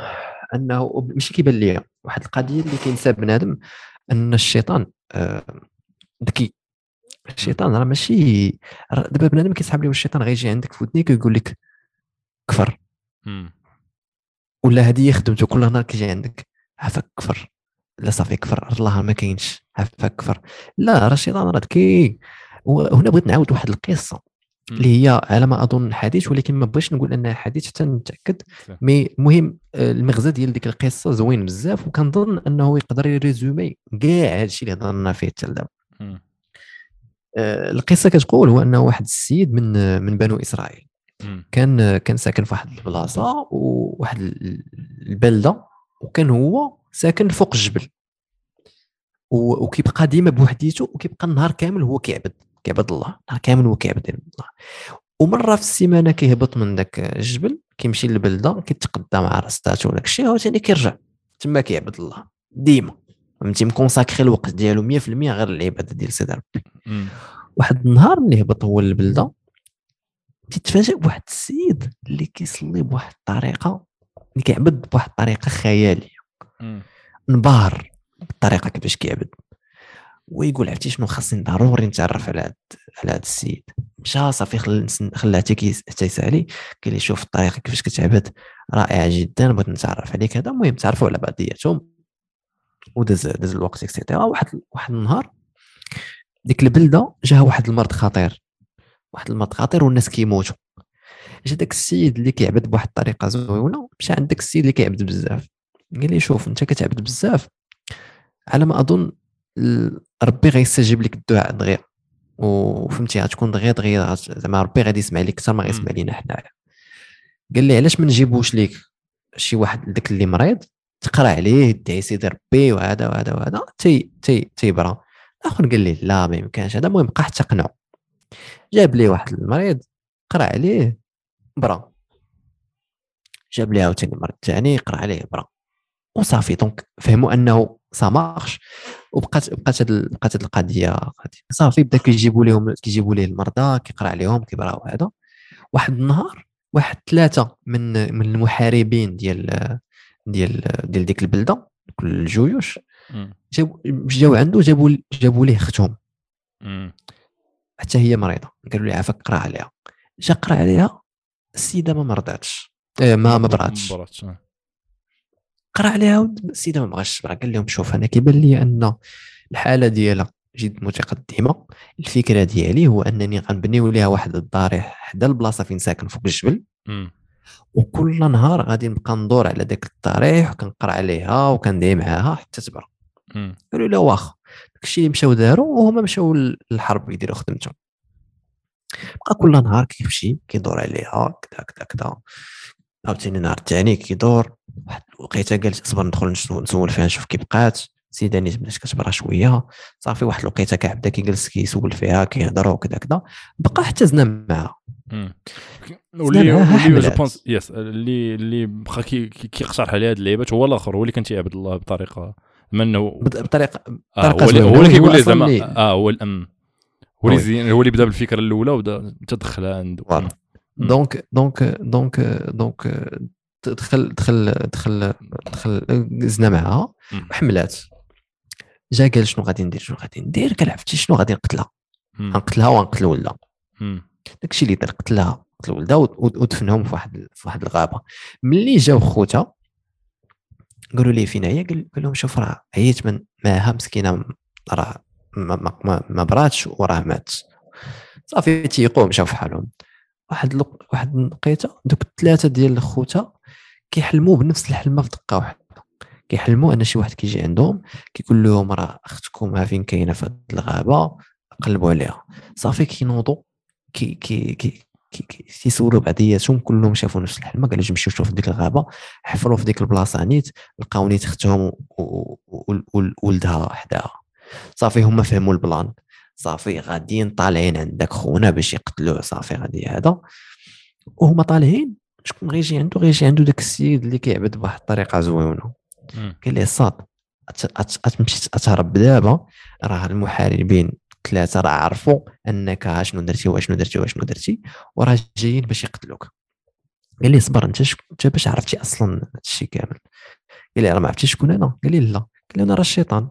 انه ماشي كيبان ليا واحد القضية اللي كينسى بنادم أن الشيطان آه، ذكي. الشيطان راه ماشي دابا بنادم كيسحب ليه الشيطان غيجي عندك في ودنيك ويقول لك كفر. ولا هذه خدمته كل نهار كيجي عندك عافاك كفر. لا صافي كفر الله ما كاينش عافاك كفر. لا راه الشيطان راه ذكي وهنا بغيت نعاود واحد القصة اللي هي على ما أظن حديث ولكن ما بغيتش نقول انها حديث حتى نتأكد. مي المهم آه، المغزى ديال ديك القصة زوين بزاف وكنظن أنه يقدر يريزومي كاع هادشي اللي هضرنا فيه حتى لدابا القصة كتقول هو أنه واحد السيد من آه، من بنو إسرائيل. كان آه، كان ساكن في واحد البلاصة وواحد ال- البلدة وكان هو ساكن فوق الجبل. وكيبقى ديما بوحديته وكيبقى النهار كامل هو كيعبد كيعبد الله النهار كامل هو كيعبد الله. ومرة في السيمانة كيهبط من ذاك الجبل كيمشي للبلدة كيتقدى مع راساتو وداك الشيء وثاني كيرجع تما كيعبد الله ديما. فهمتي مكونساكري الوقت ديالو 100% غير العبادة ديال سيدي ربي. واحد النهار ملي هبط هو للبلدة تيتفاجئ بواحد السيد اللي كيصلي بواحد الطريقة اللي كيعبد بواحد الطريقة خيالية. انبهر بالطريقة كيفاش كيعبد. ويقول عرفتي شنو؟ خاصني ضروري نتعرف على هاد على هاد السيد. مشى صافي خل خلاه حتى حتى يسألي قال لي شوف الطريقة كيفاش كتعبد رائعة جدا بغيت نتعرف عليك. هذا المهم تعرفوا على بعضياتهم. وداز داز الوقت اكسيتيرا واحد واحد النهار ديك البلدة جا واحد المرض خطير. واحد المرض خطير والناس كيموتوا. جا داك السيد اللي كيعبد بواحد الطريقة زوينة مشى عند داك السيد اللي كيعبد بزاف. قال لي شوف أنت كتعبد بزاف على ما أظن ربي غيستجيب لك الدعاء دغيا. وفهمتي غتكون دغيا دغيا زعما ربي غادي يسمع لك أكثر ما غيسمع لينا حنايا. قال لي علاش ما نجيبوش ليك شي واحد داك اللي مريض؟ تقرأ عليه دعي سيدي ربي وهذا وهذا وهذا تي تي تيبرا. الآخر قال لي لا ما يمكنش هذا المهم بقى حتى قنعو جاب لي واحد المريض قرأ عليه برا. جاب لي عاوتاني مرض ثاني قرأ عليه برا. وصافي donc فهموا أنه ça marche وبقات بقات هاد بقات هاد القضية. صافي بدا كيجيبوا لهم كيجيبوا ليه المرضى كيقرأ عليهم كيبرأو هذا. واحد النهار واحد ثلاثة من من المحاربين ديال ديال ديال ديك البلدة دوك الجيوش. جابوا جاو عنده جابوا جابوا ليه اختهم حتى هي مريضة. قالوا لي عافاك قرا عليها. جا قرا عليها السيدة ما مرضاتش. آه، ما ما براتش. آه. قرا عليها السيدة ما بغاش تبرع. قال لهم شوف أنا كيبان لي أن الحالة ديالها جد متقدمة. الفكرة ديالي هو أنني غنبنيو ليها واحد الدار حدا البلاصة فين ساكن فوق الجبل. مم. وكل نهار غادي نبقى ندور على داك الضريح وكنقرا عليها وكندعي معاها حتى تبرا مم. قالوا لا واخا داكشي اللي مشاو داروا وهما مشاو للحرب يديروا خدمتهم بقى كل نهار كيمشي كيدور عليها كذا كذا كذا عاوتاني نهار الثاني كيدور واحد الوقيته قال اصبر ندخل نسول فيها نشوف كي بقات. سيداني بدات كتبرا شوية. صافي واحد الوقيته كاع بدا كيجلس كيسول فيها كيهضروا كذا كذا بقى حتى زنا معاها. واللي معاها واللي جو حملات. بونس يس اللي اللي بقى كي- كي- كيقترح عليه هاد اللعيبات هو الآخر هو اللي كان تيعبد الله بطريقة بط- بطريقه آه هو اللي. هو اللي كيقول لي زعما آه هو الأم هو اللي هو اللي بدأ بالفكرة الأولى وبدا تدخلها عنده. donc donc donc donc دخل دخل دخل دخل زنا معها مم. وحملات جا قال شنو غادي ندير شنو غادي ندير قال عرفتي شنو غادي نقتلها. غنقتلها وغنقتل مم. داكشي اللي دار قتلها قتل ولدها ود- ود- ودفنهم في واحد في واحد الغابة. ملي جاو خوتها قالوا لي فين هي؟ قال لهم شوف راه عييت من معها مسكينة راه ما, ما, ما, ما براتش وراه مات. صافي تيقوا مشاو في حالهم. واحد لق... واحد لقيتها دوك الثلاثه ديال خوتها كيحلموا بنفس الحلمة في دقة واحدة. كيحلموا أن شي واحد كيجي عندهم كيقول لهم راه أختكم ها فين كاينة في هذه الغابة؟ قلبوا عليها. صافي كينوضوا. كي كي كي تيسولوا بعضياتهم كلهم شافوا نفس الحلمه قالوا نمشيو نشوفوا في ديك الغابة حفروا في ديك البلاصة نيت لقاو نيت اختهم وولدها حداها صافي هما فهموا البلان. صافي غاديين طالعين عندك خونا باش يقتلوه. صافي غادي هذا. وهما طالعين. شكون غيجي عنده؟ غيجي عنده داك السيد اللي كيعبد بواحد الطريقة زوينة. قال لي صاد تمشي تهرب دابا راه المحاربين ثلاثة راه عرفوا أنك شنو درتي واشنو درتي واشنو درتي وراه جايين باش يقتلوك. قال لي صبر أنت أنت باش عرفتي أصلا هذا الشيء كامل. قال لي راه ما عرفتي شكون أنا. قال لي لا. قال لي أنا راه الشيطان.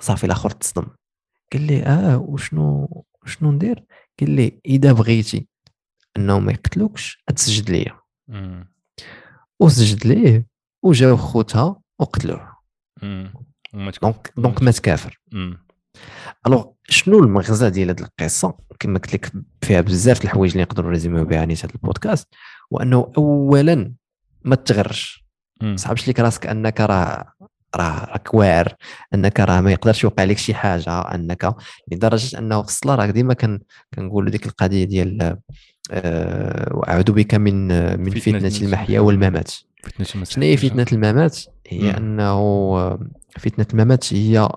صافي الآخر تصدم. قال لي آه وشنو شنو ندير؟ قال لي إذا بغيتي أنهم ما يقتلوكش تسجد ليا. وسجد ليه وجاو خوتها وقتلوه. donc donc مات كافر alors شنو المغزى ديال هذه القصة؟ كما قلت لك فيها بزاف الحوايج اللي نقدروا نـ résumer يو بها نيت هذا البودكاست. وأنه اولا ما تغرش. ما تصحابش لك راسك أنك راه راه راك واعر أنك راه ما يقدرش يوقع لك شي حاجة أنك لدرجة أنه في الصلاة راك ديما كان كنقول ديك القضية ديال آه، اعوذ بك من من فتنة المحيا والممات. شنو هي فتنة الممات؟ هي أنه فتنة الممات هي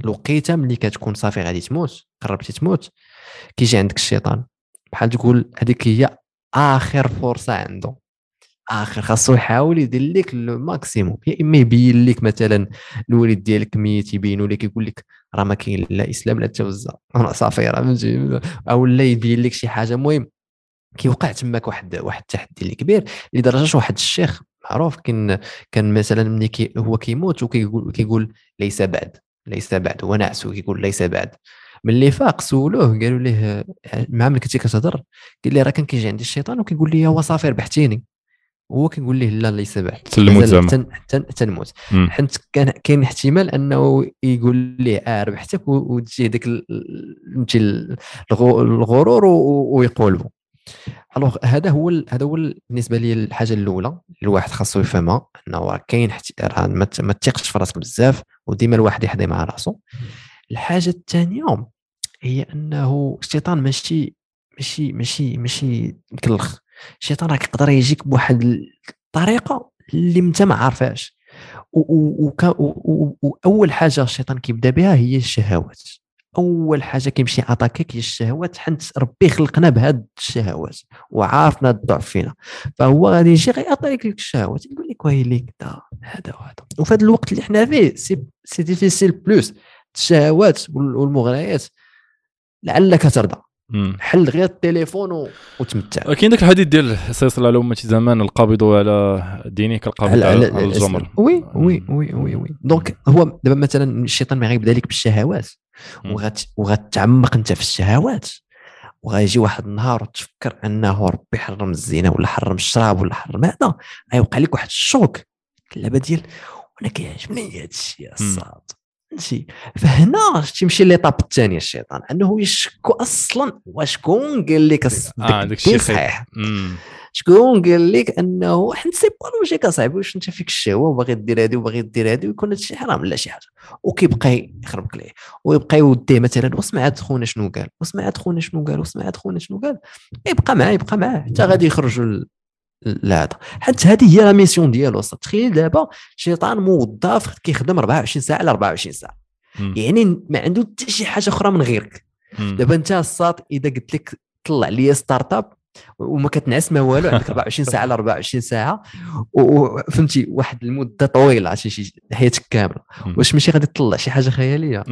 الوقيته ملي كتكون صافي غادي تموت قربتي تموت كيجي عندك الشيطان. بحال تقول هذيك هي آخر فرصة عنده. آخر خاصو يحاول يدير لك لو ماكسيموم. يا إما يبين لك مثلا الوالد ديالك ميت يبينوا لك يقول لك راه ما كاين لا إسلام لا توزع راه صافي راه أو لا يبين لك شي حاجة. مهم كيوقع تماك واحد واحد التحدي اللي كبير لدرجة واحد الشيخ معروف كان كان مثلا ملي هو كيموت وكيقول كيقول ليس بعد. ليس بعد هو نعس وكيقول ليس بعد. ملي فاق سولوه قالوا ليه مع ملي كنتي كتهضر؟ قال لي راه كان كيجي عندي الشيطان وكيقول لي هو صافي ربحتيني هو كيقول ليه لا ليس بعد. زعما. حتى نموت حيت كان كاين احتمال أنه يقول ليه آه ربحتك. وتجي داك الغرور ويقولبوا الوغ هذا هو هذا هو بالنسبة لي الحاجة الأولى الواحد خاصو يفهمها إنه كاين راه ما تثقش في راسك بزاف وديما الواحد يحضي مع راسو. الحاجة الثانية هي إنه الشيطان ماشي ماشي ماشي ماشي مكلخ. الشيطان راه يقدر يجيك بواحد الطريقة اللي انت ما عارفاش وأول حاجة الشيطان كيبدأ بها هي الشهوات. أول حاجة كيمشي attaquer يك هي الشهوات حنت ربي خلقنا بهاد الشهوات وعارفنا الضعف فينا. فهو غادي يجي غيعطيك لك الشهوات يقول لك وهي ليك هذا وهذا. وفي هذا الوقت اللي حنا فيه c'est c'est difficile plus الشهوات والمغريات لعلك ترضى. حل غير التليفون وتمتع. كاين داك الحديث ديال سيصل على أمة زمان القابض على دينه كالقابض على, على, على الجمر oui oui oui oui oui. donc هو دابا مثلا الشيطان ما غيبدا لك بالشهوات وغتعمق أنت في الشهوات. وغيجي واحد النهار وتفكر أنه ربي حرم الزنا ولا حرم الشراب ولا حرم هذا. غيوقع لك واحد ال choc. اللعبه ديال وأنا كيعجبني هذا الشيء الصاط فهمتي فهنا تيمشي l'étape الثانية الشيطان أنه يشكك أصلا وشكون قال لك الشيء صحيح؟ شكون قال لك أنه حيت c'est pas logique اصاحبي واش أنت فيك الشهوه وباغي دير هذه وباغي دير هذه ويكون هذا الشيء حرام لا شي حاجة. وكيبقى يخربك ليه. ويبقى يوديه مثلا واسمع هاد خونا شنو قال؟ واسمع هاد خونا شنو قال؟ واسمع هاد خونا شنو قال؟ يبقى معاه يبقى معاه حتى غادي يخرجوا لهذا. حتى هذه هي la mission ديالو تخيل دابا شيطان موظف كيخدم 24 ساعة على 24 ساعة. يعني ما عنده حتى شي حاجة أخرى من غيرك. دابا أنت الصاط إذا قلت لك طلع لي start-up وما كتنعس ما والو عندك 24 ساعة على 24 ساعة. وفهمتي واحد المدة طويلة شي حياتك كاملة. واش ماشي غادي تطلع شي حاجة خيالية؟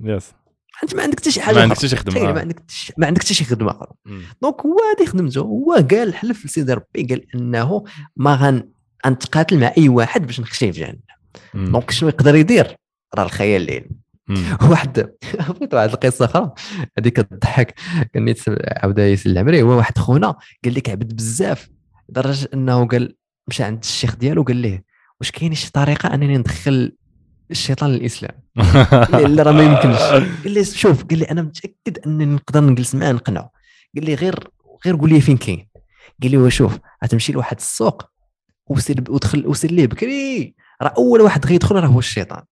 يس أنت ما عندك حتى شي حاجة ما عندك حتى شي خدمة. ما عندك ما عندك حتى شي خدمة أخرى. donc هو هذه خدمته. هو قال حلف لسيدي ربي قال إنه ما غن غنتقاتل مع أي واحد باش نخشيه في جهنم. donc شنو يقدر يدير؟ راه الخيال العلمي. واحد عرفت واحد القصة أخرى. هذيك كتضحك كان نيت عاود ياسين العمري هو واحد خونا قال لك عبد بزاف. لدرجة إنه قال مشى عند الشيخ ديالو قال ليه واش كاين شي طريقة أنني ندخل الشيطان للإسلام. لا راه ما يمكنش. قال لي شوف. قال لي أنا متأكد انني نقدر نجلس معاه نقنعه. قال لي غير غير قول لي فين كاين. قال لي وشوف غتمشي لواحد السوق وسير ودخل وسير ليه بكري. راه أول واحد غيدخل راه هو الشيطان.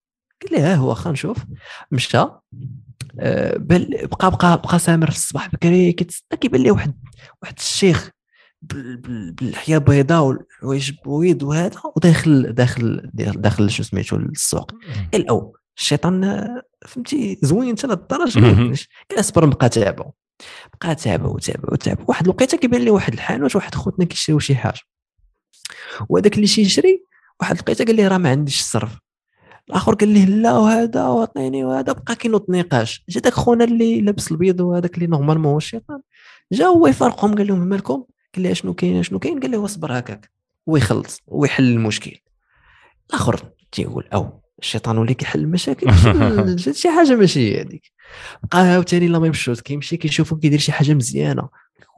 قال لي ها هو خا نشوف. مشى. آه، بل بقى بقى بقى سامر في الصباح بكري كيتسنى كيبان ليه واحد واحد الشيخ باللحيه بيضاء والحوايج بويض وهذا وداخل داخل داخل شو سميتو السوق قال أو الشيطان فهمتي زوين انت للدرجه قال اصبر نبقى تابعو. بقى تابعو تابعو تابعو. واحد الوقيتة كيبان لي واحد الحانوت واحد خوتنا كيشريو شي حاجة. وهذاك اللي يشري واحد الوقيتة قال لي راه ما عنديش الصرف الآخر قال ليه لا وهذا وعطيني وهذا بقى كينوض نقاش جا داك خونا اللي لابس البيض وهذاك اللي normalement هو الشيطان. جا هو يفارقهم قال لهم مالكم؟ قال لي أشنو كاين أشنو كاين؟ قال له اصبر هكاك ويخلص ويحل المشكل. الآخر تيقول أو الشيطان ولي كيحل المشاكل؟ شي حاجة ماشي هذيك. بقى عاوتاني la même chose كيمشي كيشوفو كيدير شي حاجة مزيانة.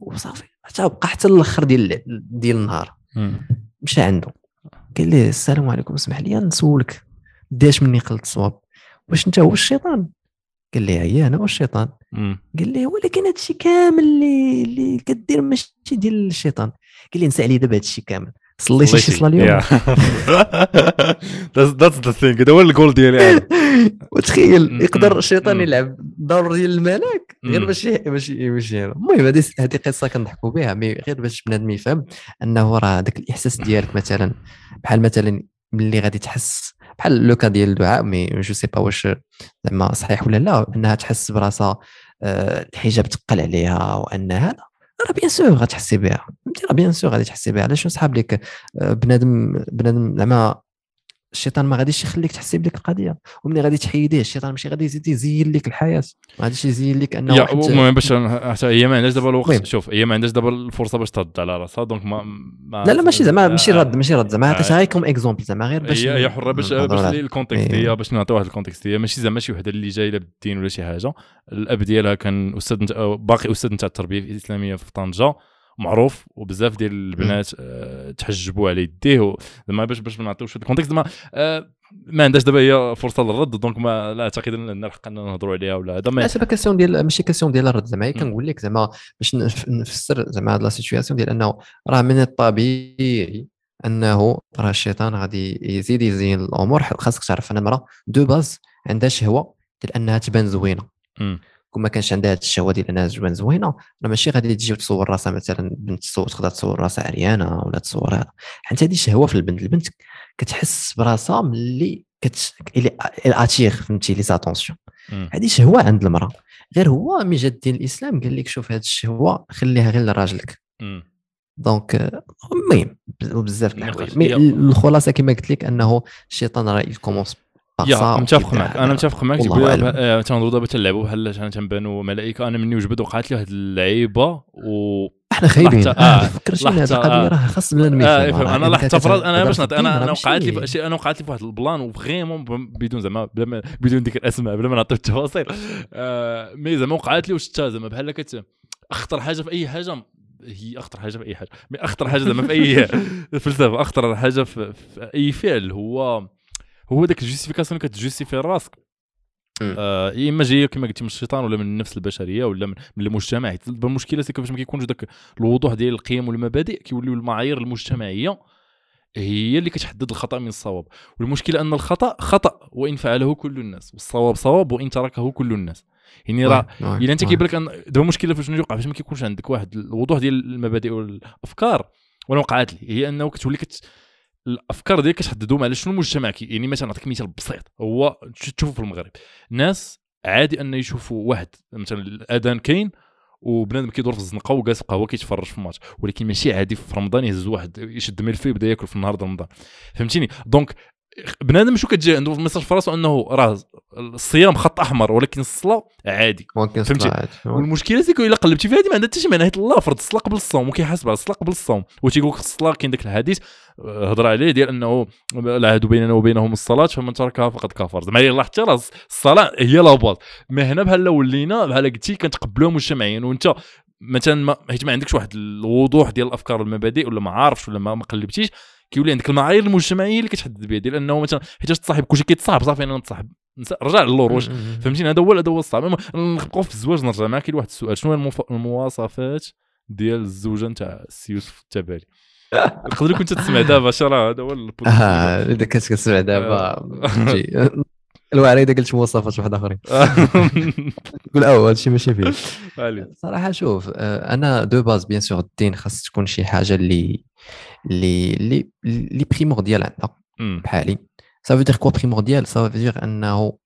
وصافي حتى بقى حتى الآخر ديال ديال النهار. مشى عنده. قال لي السلام عليكم اسمح لي نسولك. داش مني قلت الصواب. واش انت هو الشيطان؟ قال لي هي أنا والشيطان قال لي ولكن هادشي كامل اللي اللي كدير ماشي ديال الشيطان. قال لي نسى علي دابا هادشي كامل. صليتي شي صلاه اليوم that's the thing هذا هو الجول ديالي وتخيل يقدر الشيطان يلعب دور ديال الملاك غير باش ماشي ماشي المهم هذه هذه قصة كنضحكوا بها mais غير باش بنادم يفهم أنه راه ذاك الإحساس ديالك مثلا بحال مثلا ملي غادي تحس بحال le cas ديال الدعاء mais je sais pas واش زعما صحيح ولا لا انها تحس براسها آه، الحجاب تقل عليها وان هذا راه bien sûr غتحسي بها. فهمتي؟ راه bien sûr غادي تحسي بها. علاش نسحب لك آه، بنادم بنادم زعما الشيطان ما غاديش يخليك تحسي بديك القضية وملي غادي تحيديه الشيطان ماشي غادي يزيد يزين لك الحياة ما غاديش يزين لك أنه واحد المهم باش حتى هي ما عندهاش دابا الوقت. شوف هي ما عندهاش دابا الفرصة باش ترد على راسها donc ما, ما لا لا ماشي زعما ماشي رد ماشي رد. زعما عطيتها غير comme exemple زعما غير باش هي حرة باش باش ال contexte هي باش نعطي واحد ال contexte هي. ماشي زعما شي وحدة اللي جاية بالدين ولا شي حاجة. الأب ديالها كان أستاذ باقي أستاذ نتاع التربية الإسلامية في طنجة. معروف وبزاف ديال البنات أه تحجبوا على يديه زعما باش باش ما نعطيوش ال contexte زعما أه ما عندهاش دابا هي فرصة للرد donc ما لا أعتقد إن الحق اننا نهضروا عليها ولا هذا mais c'est question ديال ماشي question ديال الرد زعما كنقول لك زعما باش نفسر زعما هاد la situation ديال أنه راه من الطبيعي أنه راه الشيطان غادي يزيد يزين الأمور خاصك تعرف أن المرأة de base عندها شهوة ديال أنها تبان زوينة. كون ما كانش عندها هذه الشهوه ديال انها تبان زوينه راه ماشي غادي تجي وتصور راسها مثلا بنت تقدر تصور راسها عريانة ولا تصور هذا. حيت هذه شهوة في البنت البنت كتحس براسها ملي كت attire فهمتي les attentions هذه شهوة عند المرأة. غير هو mais جا الدين الإسلام قال لك شوف هذه الشهوة خليها غير لراجلك. donc المهم بزاف د الحوايج mais الخلاصة كما قلت لك أنه الشيطان راه يكومونس يا متفق معك أنا متفق معك. تنظروا دابا تنلعبوا بحال تنبانوا ملائكة أنا مني وجبد وقعت لي واحد اللعيبة و إحنا خايبين. آه. فكرتيني هذه القضية راه خاص بنادم يفهم آه أنا لاحظت فرض أنا باش أنا أنا وقعت لي شيء أنا وقعت لي في واحد البلان وفريمون بدون زعما بلا بدون ذكر الأسماء بلا ما نعطي التفاصيل. آه mais زعما وقعت لي وشتا زعما بحال كت أخطر حاجة في أي حاجة هي أخطر حاجة في أي حاجة mais أخطر حاجة زعما في أي فلسفة أخطر حاجة في, في أي فعل هو هو ذاك ال justification اللي كت justifier راسك. آه يا اما جاية كما قلتي من الشيطان ولا من النفس البشرية ولا من, من المجتمع المشكلة c'est كيفاش ما كيكونش ذاك الوضوح ديال القيم والمبادئ كيوليو المعايير المجتمعية هي اللي كتحدد الخطأ من الصواب. والمشكلة أن الخطأ خطأ وإن فعله كل الناس. والصواب صواب وإن تركه كل الناس. يعني راه إلا أنت كيبان لك أن دابا المشكلة فاش يوقع؟ فاش ما كيكونش عندك واحد الوضوح ديال المبادئ والأفكار وأنا وقعت لي. هي أنه كتولي كت الأفكار ديالك كتحددهم على شنو المجتمع كي يعني مثلا نعطيك مثال بسيط. هو تشوفوا في المغرب. ناس عادي أن يشوفوا واحد مثلا الأذان كاين وبنادم كيدور في الزنقة وجالس قهوه كيتفرج في الماتش. ولكن ماشي عادي في رمضان يهز واحد يشد ملفي ويبدأ ياكل في النهار رمضان. فهمتيني؟ donc بنادم شو كتجي عنده message في راسه انه راه الصيام خط احمر ولكن الصلاة عادي. فهمتي؟ والمشكلة c'est que إلا قلبتي في هذه ما عندها حتى شي معنى. حيت الله فرض الصلاة قبل الصوم وكيحاسب على الصلاة قبل الصوم. وتيقول لك الصلاة كاين ذاك الحديث آه، هضر عليه ديال إنه العهد بيننا وبينهم الصلاة فمن تركها فقد كفر زعما يلاه حتى راه الصلاة هي لا ما هنا بحال ولينا بحال قلتي كنتقبلوها مجتمعيا. وأنت مثلا ما حيت ما عندكش واحد الوضوح ديال الأفكار والمبادئ ولا ما عارفش ولا ما قلبتيش كيولي عندك المعايير المجتمعية اللي كتحدد بها ديال أنه مثلا حيت تصاحب كلشي كيتصاحب صافي أنا نتصاحب رجع للور واش فهمتيني؟ هذا هو هذا هو الصعب. نبقاو في الزواج نرجع معاك لواحد السؤال. شنو هي المواصفات ديال الزوجة نتاع السي يوسف التبالي نقدر كنت تسمع دابا شرا هذا هو البودكاست. إذا كنت كتسمع دابا فهمتي. الوعري إذا قلت مواصفات واحد آخرين تقول آه هادشي ماشي فيه. صراحة شوف آه، أنا de base bien sûr الدين خاص تكون شي حاجة اللي اللي اللي اللي primordial عندنا. بحال ça veut dire quoi primordial ça veut dire أنه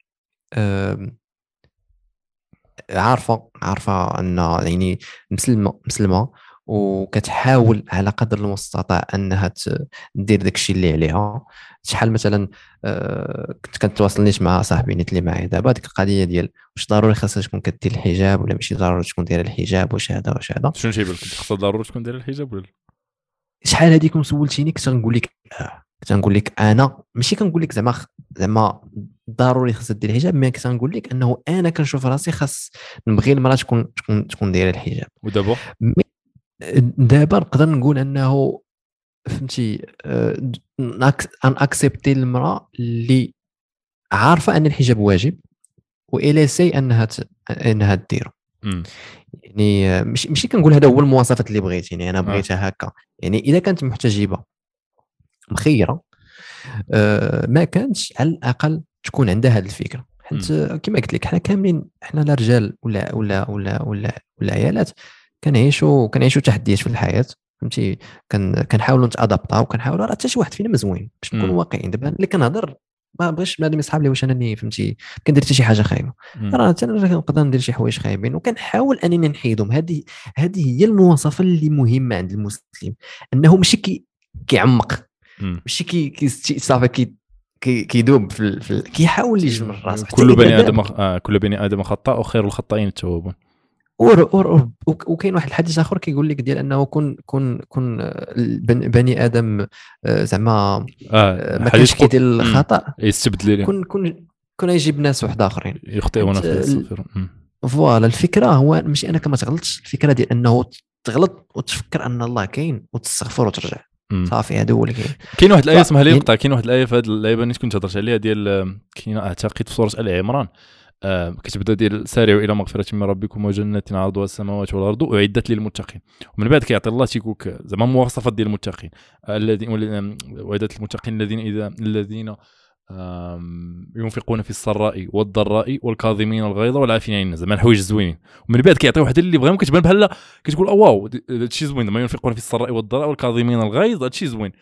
عارفة عارفة أن يعني مسلمة مسلمة وكتحاول على قدر المستطاع انها ت- دير داك الشيء اللي عليها. شحال مثلا آه، كنت كنتواصل نيت مع صاحبي نيت اللي معايا دابا ديك القضية ديال واش ضروري خاصها تكون كدير الحجاب ولا ماشي ضروري تكون دايرة الحجاب واش هذا واش هذا. شنو تيبان لك خاصها ضروري تكون دايرة الحجاب ولا لا؟ شحال هذيك سولتيني كنت غنقول لك آه كنت غنقول لك أنا ماشي كنقول لك زعما زعما ضروري خاصها دير الحجاب mais كنت غنقول لك أنه أنا كنشوف راسي خاص نبغي المرأة تكون تكون تكون دايرة الحجاب. ودابا؟ mais دابا نقدر نقول أنه فهمتي آه، أن أكسبتي المرأة اللي عارفة أن الحجاب واجب وال essai أنها ت... أنها ديرو. يعني آه، ماشي ماشي كنقول هذا هو المواصفات اللي بغيت يعني أنا بغيتها هكا. يعني إذا كانت محتجبة مخيرة آه، ما كانتش على الأقل تكون عندها هذه الفكرة. حيت آه، كما قلت لك حنا كاملين حنا لا رجال ولا ولا ولا ولا ولا عيالات. كنعيشوا كنعيشوا تحديات في الحياة فهمتي كن كنحاولوا نت adapter او كنحاولوا راه حتى شي واحد فينا ما زوين باش نكونوا مم. واقعيين دابا اللي كنهضر ما بغيتش بنادم يصحاب لي واش انني فهمتي كندير حتى شي حاجة خايبة. راه حتى أنا كنقدر ندير شي حوايج خايبين وكنحاول أنني نحيدهم هذه هذه هي المواصفة اللي مهمة عند المسلم أنه ماشي كي كيعمق. ماشي كي كي صافي كي كي كيدوب في, ال- في ال- كيحاول يجمع راسه كل بني. آدم آه كل بني آدم خطاء وخير الخطائين التوابون وكاين واحد الحديث آخر كيقول لك ديال أنه كون كون كون آه، بني آدم آه، زعما آه، آه ما كانش كيدير الخطأ. يستبدل كون كون كون يجيب ناس واحد آخرين. يخطئون أمم. فوالا الفكرة هو ماشي أنك ما تغلطش. الفكرة ديال أنه تغلط وتفكر أن الله كاين وتستغفر وترجع. صافي هذا هو اللي كاين. كاين واحد الآية اسمها لي يعني- نقطع كاين واحد الآية في هذه اللعيبه اللي كنت هضرت عليها ديال آه، كاينة اعتقد في سورة آل عمران. آه، كتبدا ديال سارعوا إلى مغفرة من ربكم وجنة عرضها السماوات والأرض اعدت للمتقين. ومن بعد كيعطي الله تيقول لك زعما مواصفات ديال المتقين. الذين وأعدت للمتقين الذين اذا الذين ينفقون في السراء والضراء والكاظمين الغيظ والعافين عن الناس زعما الحوايج الزوينين. ومن بعد كيعطي واحد اللي بغاهم كتبان بحال كتقول آه، واو هادشي زوين. زعما ينفقون في السراء والضراء والكاظمين الغيظ هادشي زوين.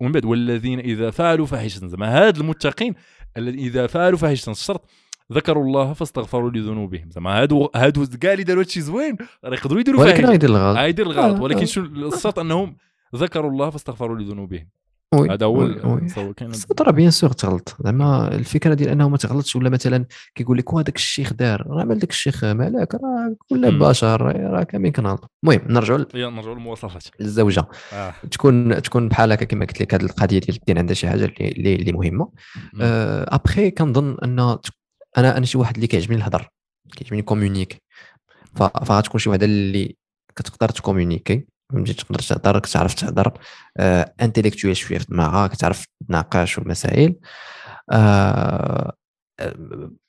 ومن بعد والذين إذا فعلوا فاحشة. زعما هاد المتقين الذين إذا فعلوا فاحشة. الشرط ذكروا الله فاستغفروا لذنوبهم. زعما هادو هادو كاع اللي داروا هادشي زوين راه يقدروا يديروا ولكن راه فاحشه يدير الغلط. آه، يدير الغلط. آه، ولكن آه. شو الشرط أنهم ذكروا الله فاستغفروا لذنوبهم. هذا هو ترى بيان سور تغلط. زعما الفكرة ديال أنه ما تغلطش ولا مثلا كيقول لك وهذاك الشيخ دار راه مال داك الشيخ مالك راه كل. بشر راه كاملين كنغلطوا المهم نرجعوا نرجعوا للمواصفات. للزوجة. آه. تكون تكون بحال هكا كما قلت لك هذه القضية ديال الدين عندها شي حاجة اللي اللي, مهمة. مم. آه، ابخي كنظن أن أنا أنا شي واحد اللي كيعجبني الهضر كيعجبني communique فغتكون شي وحدة اللي كتقدر ت communiquer فهمتي تقدر تهضر كتعرف تهضر آه intellectuelle شوية في دماغها كتعرف تناقش والمسائل آه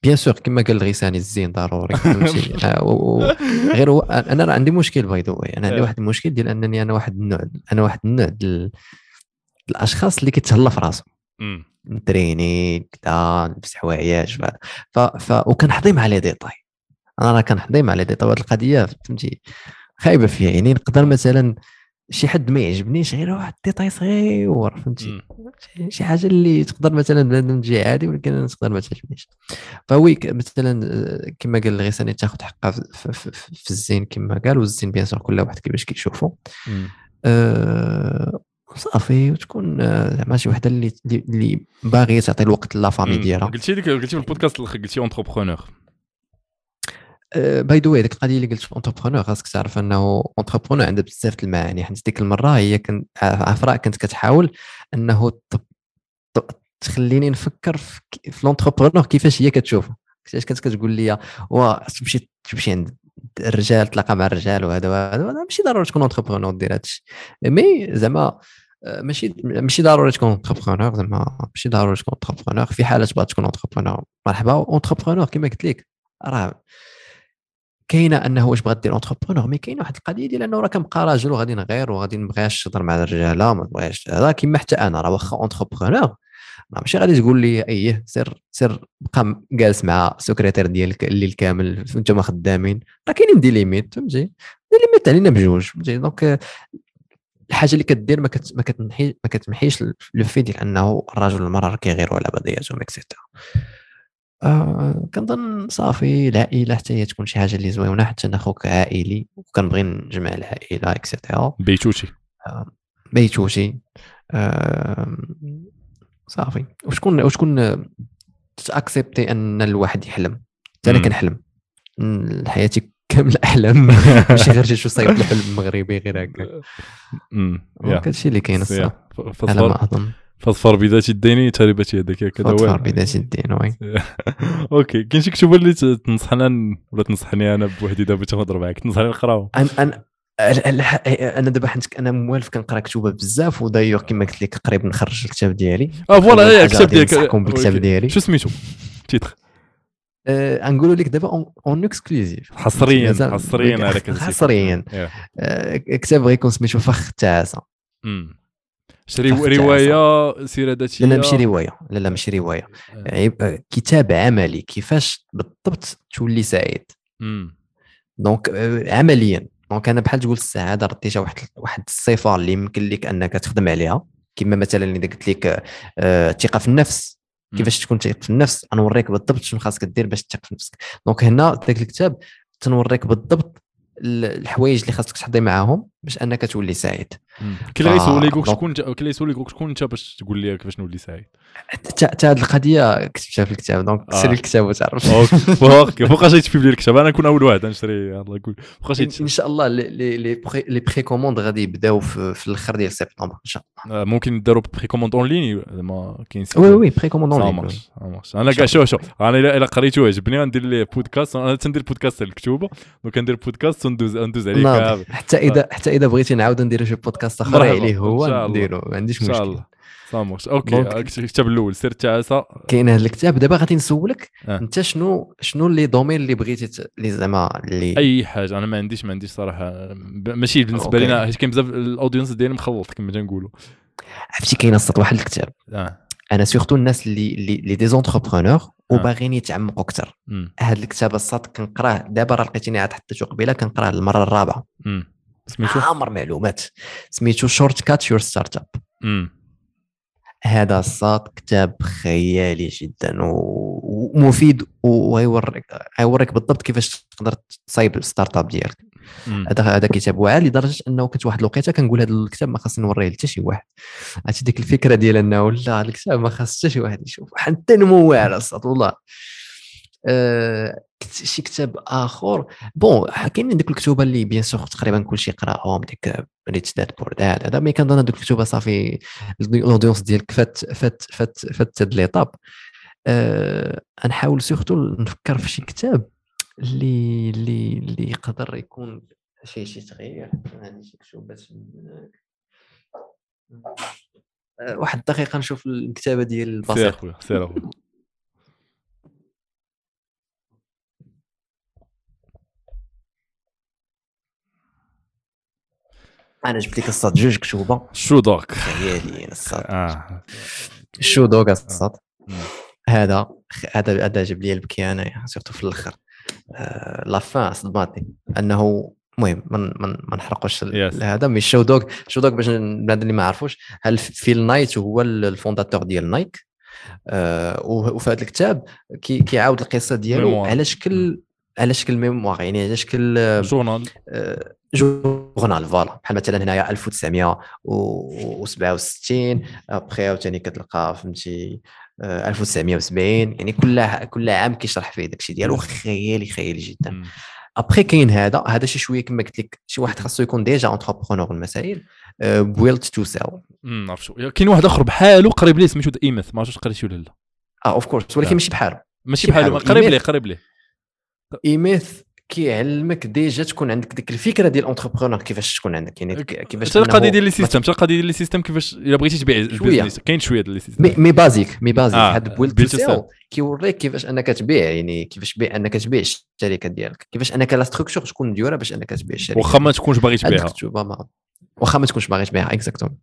bien sûr كما قال الغيساني الزين ضروري فهمتي؟ آه، غير هو أنا راه عندي مشكل by the أنا عندي آه. واحد المشكل ديال أنني أنا واحد النوع أنا واحد النوع الأشخاص اللي كيتهلا في راسهم. نت entraîner كذا نلبس حوايج ف... ف... ف... وكنحضي مع les détails أنا راه كنحضي مع les détails وهاد القضية فهمتي؟ خايبة فيها يعني نقدر مثلا شي حد ما يعجبنيش غير واحد détail صغير فهمتي. شي- حاجة اللي تقدر مثلا بنادم تجي عادي ولكن تقدر ما تعجبنيش. فوي مثلا آه، كما قال الغيساني تاخذ حقها في, في, في, في الزين كما قال والزين bien sûr كل واحد كيفاش كيشوفو. آه، صافي وتكون آه، زعما شي وحدة اللي اللي- باغية تعطي الوقت la famille. ديالها. قلتي لك قلتي في البودكاست الآخر قلتي entrepreneur by the ديك القضية اللي قلت entrepreneur خاصك تعرف أنه entrepreneur عنده بزاف المعاني. حيت ديك المرة هي كنت عفراء كنت كتحاول أنه تخليني نفكر في, في l'entrepreneur كيفاش هي كتشوفه. كيفاش كانت كتقول لي وا تمشي تمشي عند الرجال تلاقى مع الرجال وهذا وهذا ماشي ضروري تكون entrepreneur دير هذا الشيء mais زعما آه، ماشي ماشي ضروري تكون entrepreneur زعما ماشي ضروري تكون entrepreneur في حالات بغات تكون entrepreneur مرحبا entrepreneur كما قلت لك. راه كاينة أنه واش بغا دير entrepreneur mais كاينة واحد القضية ديال أنه راه كنبقى راجل وغادي نغير وغادي نبغيش نهضر مع الرجالة ما بغيش هذا. كيما حتى أنا راه واخا entrepreneur ماشي غادي تقول لي أيه سير سير بقى جالس مع ال secrétaire ديالك الليل كامل أنتم خدامين. راه كاينين des limites فهمتي؟ des limites علينا بجوج فهمتي؟ donc الحاجة اللي كدير ما كت ما كتنحي ما كتمحيش لو في ديال أنه الرجل والمراه راه على بعضياتهم et cetera آه كنظن صافي العائله حتى هي تكون شي حاجة اللي زوينة حتى أنا خوك عائلي وكنبغي نجمع العائلة et cetera بيتوتي. آه بيتوتي. آه صافي. وشكون وشكون t'acceptes أن الواحد يحلم؟ حتى أنا كنحلم. حياتي كامل احلام ماشي غير شي صيفط الحلم المغربي غير هكا. هادشي اللي كاين الصراحة. على ما أظن. فاظفر بذات الدين تربت يدك هكذا فاظفر بذات الدين oui. OK. كاين شي كتب اللي تنصحنا ولا تنصحني أنا بوحدي دابا تنهضر معاك؟ تنصحني نقرأو. أنا أنا دابا حنت أنا موالف كنقرأ كتب بزاف ودايوغ كما قلت لك قريب نخرج الكتاب ديالي. آه voilà الكتاب ديالك. بالكتاب ديالي. شو سميتو؟ titre. أه نقولوا لك دابا en exclusif حصريا حصريا حصريا. أه كتاب غيكون سميتو فخ التعاسة. شري رواية سيرة ذاتيه لا ماشي رواية. لا لا ماشي رواية. آه. كتاب عملي كيفاش بالضبط تولي سعيد. donc آه، عمليا. donc أنا بحال تقول السعادة رديتها واحد واحد الصفة اللي يمكن لك أنك تخدم عليها. كما مثلا اللي قلت لك الثقه آه، في النفس. كيفاش تكون تثق في النفس. غنوريك بالضبط شنو خاصك دير باش تثق في نفسك. donc هنا ذاك الكتاب تنوريك بالضبط الحوايج اللي خاصك تحضي معاهم. باش أنك تولي سعيد. كي اللي يسول لك شكون كي اللي يسول لك شكون انت باش تقول لي كيفاش نولي سعيد. حتى هذه القضية كتبتها في الكتاب donc شري الكتاب وتعرف. OK. فوقاش يتفي لي الكتاب؟ أنا نكون أول واحد نشري الله يقول فوقاش ان شاء الله les les précommandes غادي يبداو في الأخر ديال سبتمبر إن شاء الله. ممكن نديروا précommande en ligne ما كاين oui oui précommande en ligne أنا كاع شوف شوف. أنا الا قريتو عجبني غندير ليه بودكاست أنا تندير بودكاست الكتوبة. donc ندير بودكاست وندوز ندوز عليه حتى اذا حتى اذا بغيتي نعاود ندير شي بودكاست أخر عليه هو نديرو ما عنديش مشكل إن شاء الله. ça marche. OK الكتاب الأول. فخ التعاسه كاين هذا الكتاب. دابا غادي نسولك آه. أنت شنو شنو les domaines اللي بغيتي اللي زعما اللي أي حاجة. أنا ما عنديش ما عنديش صراحة. ماشي بالنسبة لنا حيت كاين بزاف ال audience ديالي مخلط كما تنقولوا. عرفتي كاين أصلا واحد الكتاب. آه. أنا surtout الناس اللي اللي لي des entrepreneurs. وباغيين يتعمقوا أكثر هذا الكتاب الصاد كنقراه. دابا راه لقيتيني عاد حطيته قبيلة كنقراه المرة الرابعة. سميتو؟ عامر معلومات. سميتو شورت كات يور ستارت اب هذا الصاد كتاب خيالي جدا ومفيد ويوريك يوريك بالضبط كيفاش تقدر تصايب الستارت اب ديالك هذا هذا كتاب واعر لدرجة أنه كنت واحد الوقيتة كنقول هذا الكتاب ما خاصني نوريه لحتى شي واحد. عرفتي ديك الفكرة ديال أنه لا الكتاب ما خاص حتى شي واحد يشوف. حتى نمو واعر الصاد والله. شي كتاب آخر. bon كاينين ديك الكتب اللي bien sûr تقريبا كلشي يقراهم ديك Rich Dad Poor Dad هذا mais كنظن هذوك الكتب صافي ال audience ديالك فات فات فات فات هاد l'étape أه نحاول surtout نفكر في شي كتاب اللي اللي اللي يقدر يكون شي شي تغيير. هذه شي كتب أه واحد الدقيقة نشوف الكتابة ديال البسيط سير أخويا سير أخويا. أنا جبت لك الصاد جوج كتوبه شو دوك خياليين الصاد. آه. شو دوك الصاد؟ هذا هذا هذا جاب لي البكي انايا سيرتو في الأخر. آه la fin صدماتني. أنه المهم ما نحرقوش هذا. mais Shoe Dog Shoe Dog باش البنات اللي ما عرفوش هو فيل نايت هو ال fondateur ديال نايك؟ آه وفي هذا الكتاب كي كيعاود القصة ديالو على شكل على شكل mémoires يعني على شكل journal آه journal voilà. بحال مثلا هنايا 1967 أبخي عاوتاني كتلقى فهمتي 1970 يعني كل كل عام كيشرح فيه داكشي ديالو خيالي خيالي جدا. أبخي كاين هذا هذا شي شوية كما قلت لك شي واحد خاصو يكون déjà entrepreneur المسائل Built to Sell. عرفت شو. كاين واحد آخر بحالو قريب ليه سميتو E-Myth ما عرفتش قريتي ولا لا. آه of course ولكن ماشي بحالو ماشي بحالو قريب ليه قريب ليه. E-Myth كيعلمك déjà تكون عندك ديك الفكرة ديال ال entrepreneur كيفاش تكون عندك؟ يعني كيفاش حتى القضية أنه ديال les systèmes حتى القضية ديال les systèmes كيفاش إلا بغيتي تبيع. ال business؟ كاين شوية ديال les systèmes mais basique mais basique آه، هاد sell كيوريك كيفاش أنك تبيع يعني كيفاش بيع أنك تبيع الشركة ديالك. كيفاش أنك la structure تكون مديورة باش أنك تبيع الشركة واخا ما تكونش باغي تبيعها. ما واخا ما تكونش باغي تبيعها exactement.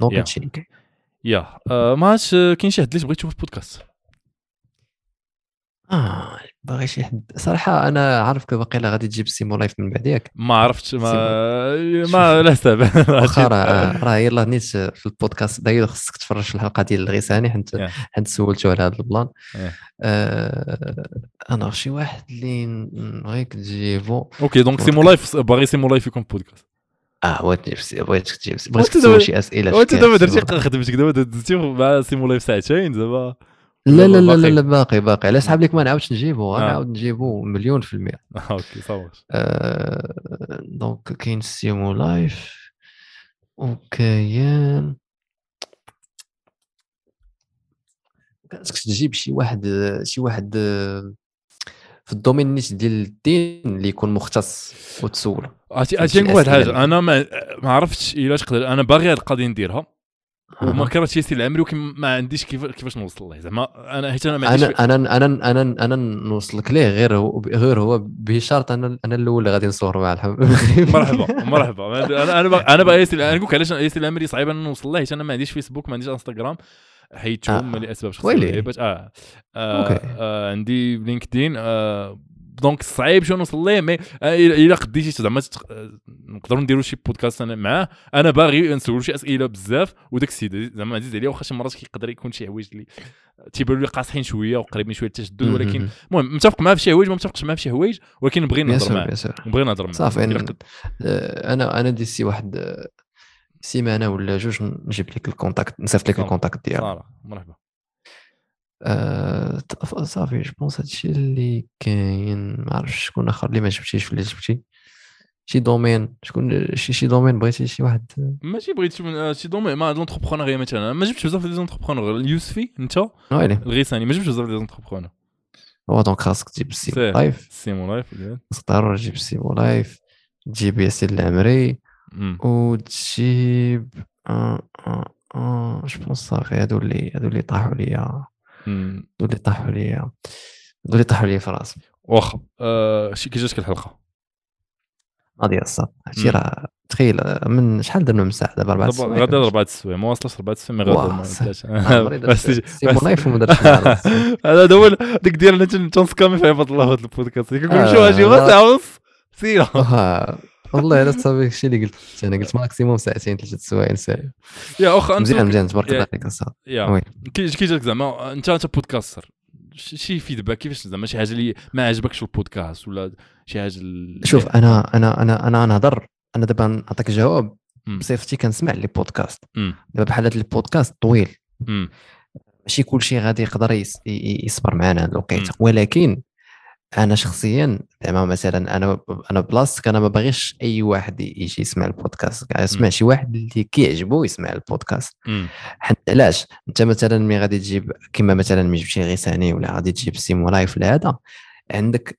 donc. هادشي اللي كاين يا آه، ما عرفتش آه، كاين شي حد اللي تبغي تشوف البودكاست. آه باغي شي حد. صراحة أنا عارفك باقي غادي تجيب سيمو لايف من بعد ياك. ما عرفتش ما ما لا حساب واخا راه راه يلا نيت في البودكاست. داير خصك تفرج في الحلقة ديال الغيساني حيت Yeah. حيت سولته على هذا البلان. Yeah. آه أنا شي واحد اللي نبغيك تجيبو أوكي دونك سيمو لايف باغي سيمو لايف يكون بودكاست آه بغيت بغيتك تجيب بغيتك دابا- تسول شي أسئلة فيها دابا درتي خدمتك دابا درتي مع سيمو لايف ساعتين زعما لا لا لا. لا, لا باقي باقي. على صحاب لك ما نعاودش نجيبو. آه. نعاود نجيبو مليون في المية. آه، أوكي صافي آه donc كاين Simo Life وكاين خاصك تجيب شي واحد شي واحد آه، في ال domaine نيت ديال الدين اللي يكون مختص وتسولو عرفتي نقول واحد الحاجة أنا ما ما عرفتش إلا تقدر أنا باغي هاد القضية نديرها. وما. كرهتش ياسين العمري ولكن ما عنديش كيف كيفاش نوصل له زعما أنا حيت أنا ما عنديش أنا أنا أنا أنا أنا نوصلك ليه غير هو غير هو بشرط أنا أنا الأول اللي غادي نصور مع الحب مرحبا مرحبا. أنا أنا أنا باغي ياسين أنا نقول لك علاش ياسين العمري صعيب أنا نوصل له حيت أنا ما عنديش فيسبوك ما عنديش إنستغرام. حيدتهم آه. لاسباب شخصية ويلي. آه, أوكي. آه عندي LinkedIn. آه donc صعيب شو نوصل ليه mais آه، الا قديتي زعما آه، نقدروا نديروا شي بودكاست أنا معاه. أنا باغي نسولو شي أسئلة بزاف وداك السيد زعما عزيز عليا واخا شي مرات كيقدر يكون شي حوايج اللي تيبانوا لي قاصحين شوية وقريبين شوية للتشدد ولكن المهم متفق معاه في شي حوايج ما متفقش معاه في شي حوايج ولكن بيان نهضر معاه. نبغي نهضر معاه. صافي قد- آه، أنا أنا d'ici واحد سيمانة ولا جوج نجيب لك ال contact نصيفط لك. ال contact ديالو مرحبا. صافي je pense هادشي اللي كاين ما عرفتش شكون آخر اللي ما جبتيش اللي جبتي شي domaine شكون شي شي domaine بغيتي شي واحد؟ ماشي بغيت شي آه، domaine mais l'entrepreneuriat مثلا. ما جبتش بزاف ديال l'entrepreneur اليوسفي انت؟ الغيساني ما جبتش بزاف ديال لونتربرونور هو دونك خاصك تجيب سير. لايف سيمون لايف خاصك ضروري تجيب السيمو لايف تجيب ياسين العمري. وتجيب آه آه آه جو بونس صافي هادو اللي هادو اللي طاحوا ليا. هادو اللي طاحوا ليا هادو اللي طاحوا ليا في رأسي. واخا. آه، شي كي جاتك الحلقة؟ غادي الصاد هادشي. راه تخيل آه، من شحال درنا من ساعه دابا أربع سوايع غادي أربعة السوايع ما واصلش مي واه، غادي ما سيمو بس- لايف وما درتش. هذا هو ديك ديالنا تن- تنسكامي في عباد الله في هذا البودكاست. كنقول آه، شو شي لا. ساعه ونص سيرة. واه، والله الا صافي الشيء اللي قلت أنا قلت ماكسيموم ساعتين ثلاثة سوايع ساعه يا أخ أنت مزيان مزيان تبارك الله عليك يا وي. كي جاتك زعما انت أنت بودكاستر شي فيدباك كيفاش زعما شي حاجة اللي ما عجبكش في البودكاست ولا شي حاجة شوف أنا أنا أنا أنا نهضر أنا دابا نعطيك جواب. بصفتي كنسمع les podcasts. دابا بحال هذا البودكاست طويل. ماشي كل شيء غادي يقدر يصبر معنا هاد الوقيتة. ولكن أنا شخصيا زعما مثلا أنا أنا بلاصتك أنا ما باغيش أي واحد يجي يسمع البودكاست. يسمع شي واحد اللي كيعجبو يسمع البودكاست. حيت علاش؟ أنت مثلا ملي غادي تجيب كما مثلا ملي جبتي غيساني ولا غادي تجيب سيمو لايف ولا هذا عندك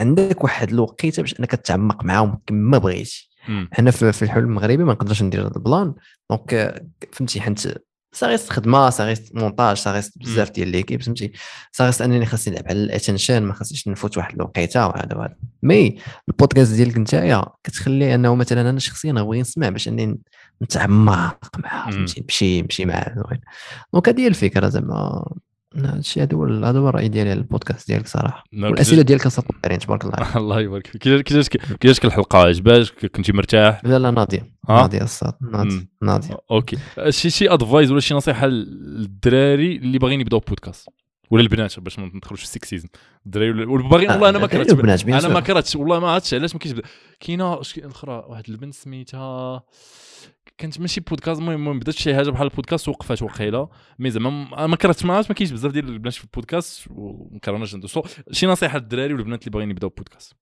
عندك واحد الوقيتة باش أنك تتعمق معاهم كما بغيتي. أنا في الحلم المغربي ما نقدرش ندير هذا البلان. donc فهمتي حيت ça reste خدمة ça reste montage ça reste بزاف ديال l'équipe فهمتي؟ ça reste أنني خاصني نلعب على ال attention ما خاصنيش نفوت واحد الوقيتة وهذا وهذا. mais البودكاست ديالك نتايا كتخلي أنه مثلا أنا شخصيا نبغي نسمع باش اني نتعمق معاه مم. فهمتي؟ نمشي نمشي زوين donc هذه هي الفكرة زعما. هادشي هذا هو هذا هو الرأي ديالي على البودكاست ديالك صراحة. والأسئلة ديالك صافي تبارك الله. الله يبارك فيك. كي كي جاتك كي جاتك الحلقة عجباتك كنتي مرتاح؟ لا لا ناضية؟ ناضية الصاد ناضية أوكي. شي شي advice ولا شي نصيحة للدراري اللي باغيين يبداو بودكاست ولا البنات باش ما ندخلوش في ال sexisme الدراري ولا ولا باغيين والله أنا ما كرهتش أنا ما. كرهتش والله ما عرفتش علاش ما كاينش كاينة الاخرى واحد البنت سميتها كانت ماشي بودكاست المهم المهم بدات شي حاجة بحال البودكاست وقفات وقيلة. mais زعما ما كرهتش ما كاينش بزاف ديال البنات في البودكاست وما كرهناش ندوز. So، شي نصيحة للدراري والبنات اللي باغيين يبداو بودكاست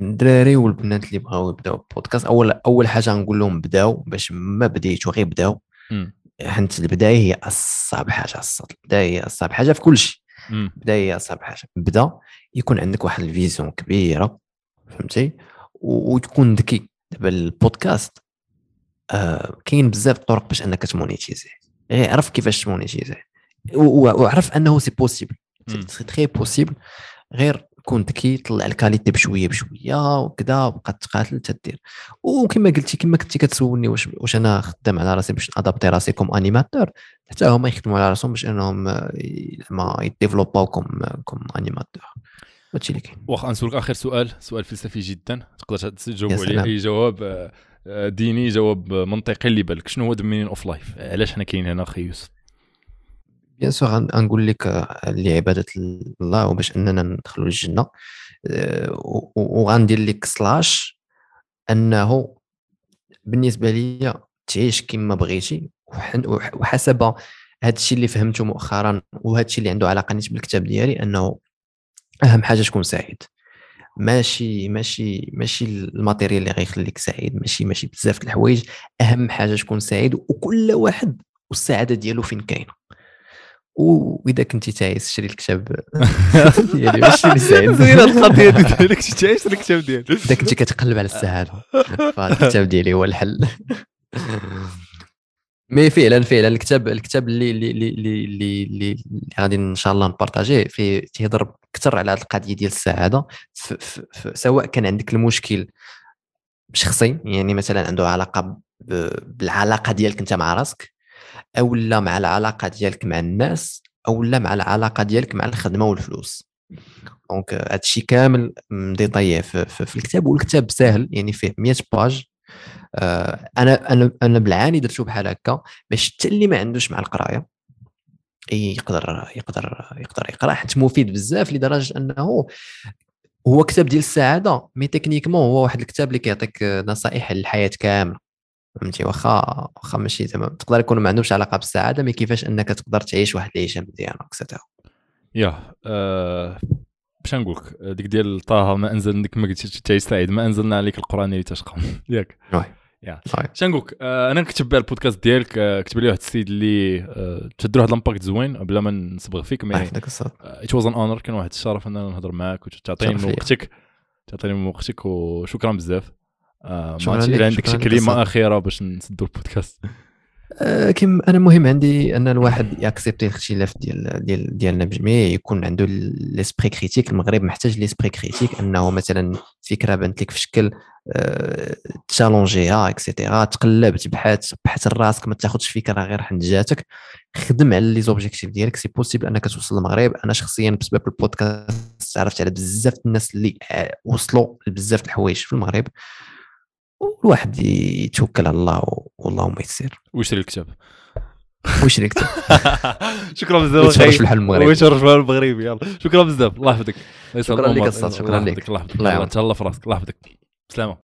الدراري والبنات اللي بغاو يبداو بودكاست أول أول حاجة نقول لهم بداو باش ما بديتوا غير بداو. حيت البداية هي أصعب حاجة الصاد البداية هي أصعب حاجة في كل شيء. بدا هي أصعب حاجة. بدا يكون عندك واحد vision كبيرة فهمتي؟ وتكون ذكي. دابا البودكاست آه كاين بزاف طرق باش انك تمونيتيزي. غير عرف كيفاش تمونيتيزي. وعرف انه c'est possible. c'est très possible غير كون ذكي طلع ال qualité بشوية بشوية وكذا وبقى تقاتل تدير. وكما قلتي كما كنتي كتسولني واش واش أنا خدام على راسي باش ادابتي راسي comme animateur حتى هما يخدموا على راسهم باش أنهم آه، زعما يديفلوباو comme comme animateur هادشي اللي كاين. واخا نسولك آخر سؤال سؤال فلسفي جدا. تقدر تجاوب عليه. أي جواب آه، آه، ديني جواب منطقي اللي بالك. شنو هو the of life علاش حنا كاينين هنا أخي يوسف؟ bien sûr غن- غنقول لك آه، اللي عباده الله وباش أننا ندخلوا الجنه آه، وغندير لك slash أنه بالنسبة لي تعيش كما بغيتي وح- وح- وحسب هذا الشيء اللي فهمته مؤخرا وهذا الشيء اللي عنده علاقة نيت بالكتاب ديالي أنه أهم حاجة تكون سعيد. ماشي ماشي ماشي ال matériel اللي غيخليك سعيد ماشي ماشي بزاف الحوايج. أهم حاجة تكون سعيد وكل واحد والسعادة ديالو فين كاينة. واذا كنتي تعيس شري الكتاب ديالي ماشي اللي سعيد. زين القضية ديالك تعيش الكتاب ديالك إذا كنتي كتقلب على السعاده فالكتاب ديالي هو الحل. mais فعلا فعلا الكتاب الكتاب اللي اللي اللي اللي, اللي, غادي إن شاء الله ن partager يه فيه تيهضر أكثر على هذه القضية ديال السعادة. ف ف ف سواء كان عندك المشكل شخصي يعني مثلا عنده علاقة بالعلاقة ديالك أنت مع راسك أو لا مع العلاقة ديالك مع الناس أو لا مع العلاقة ديالك مع الخدمة والفلوس. donc هذا الشيء كامل م détaillé في, في, في الكتاب والكتاب ساهل يعني فيه 100 pages. أنا أنا أنا بالعاني درتو بحال هكا باش حتى اللي ما عندوش مع القراية يقدر يقدر يقدر يقرأ حيت مفيد بزاف لدرجة أنه هو كتاب ديال السعادة mais techniquement هو واحد الكتاب اللي كيعطيك نصائح للحياة كاملة فهمتي؟ واخا واخا ماشي زعما تقدر يكون ما عندهمش علاقة بالسعادة mais كيفاش أنك تقدر تعيش واحد العيشة مزيانة et cetera يا آه، باش نقول لك ديك ديال طه ما أنزل ديك ما قلتش تعيش سعيد ما أنزلنا عليك القرآن لتشقى ياك oui. يا صحيح. اش نقول لك آه، أنا على البودكاست ديالك آه، كتب لي واحد السيد اللي آه، له واحد ال impact زوين بلا ما نصبغ فيك mais it was an honor كان واحد الشرف أننا نهضر معاك وتعطيني من. وقتك تعطيني من وقتك وشكرا بزاف ما عرفتش الا عندك شي كلمة. أخيرة باش نسدوا البودكاست كم أنا مهم عندي أن الواحد ي accepter الاختلاف ديال ديال ديالنا بجميع يكون عنده l'esprit critique المغرب محتاج l'esprit critique أنه مثلا فكرة بانت لك في شكل آه، ت challenger ها et cetera تقلب تبحث بحث راسك ما تاخذش فكرة غير حيت جاتك. خدم على les objectifs ديالك. c'est possible أنك توصل للمغرب. أنا شخصيا بسبب البودكاست عرفت على بزاف الناس اللي آه، وصلوا لبزاف الحوايج في المغرب. والواحد يتوكل على الله والله ما يسير ويشري الكتاب؟ ويشري كتاب شكرا بزاف. ويتفرج. في الحل المغربي. ويتفرج في الحل المغربي يلا. شكرا بزاف. الله يحفظك. الله شكراً لك شكراً الله لك. يحفظك الله يحفظك. الله الله يعاونك. تهلا في راسك. الله يحفظك. سلامة.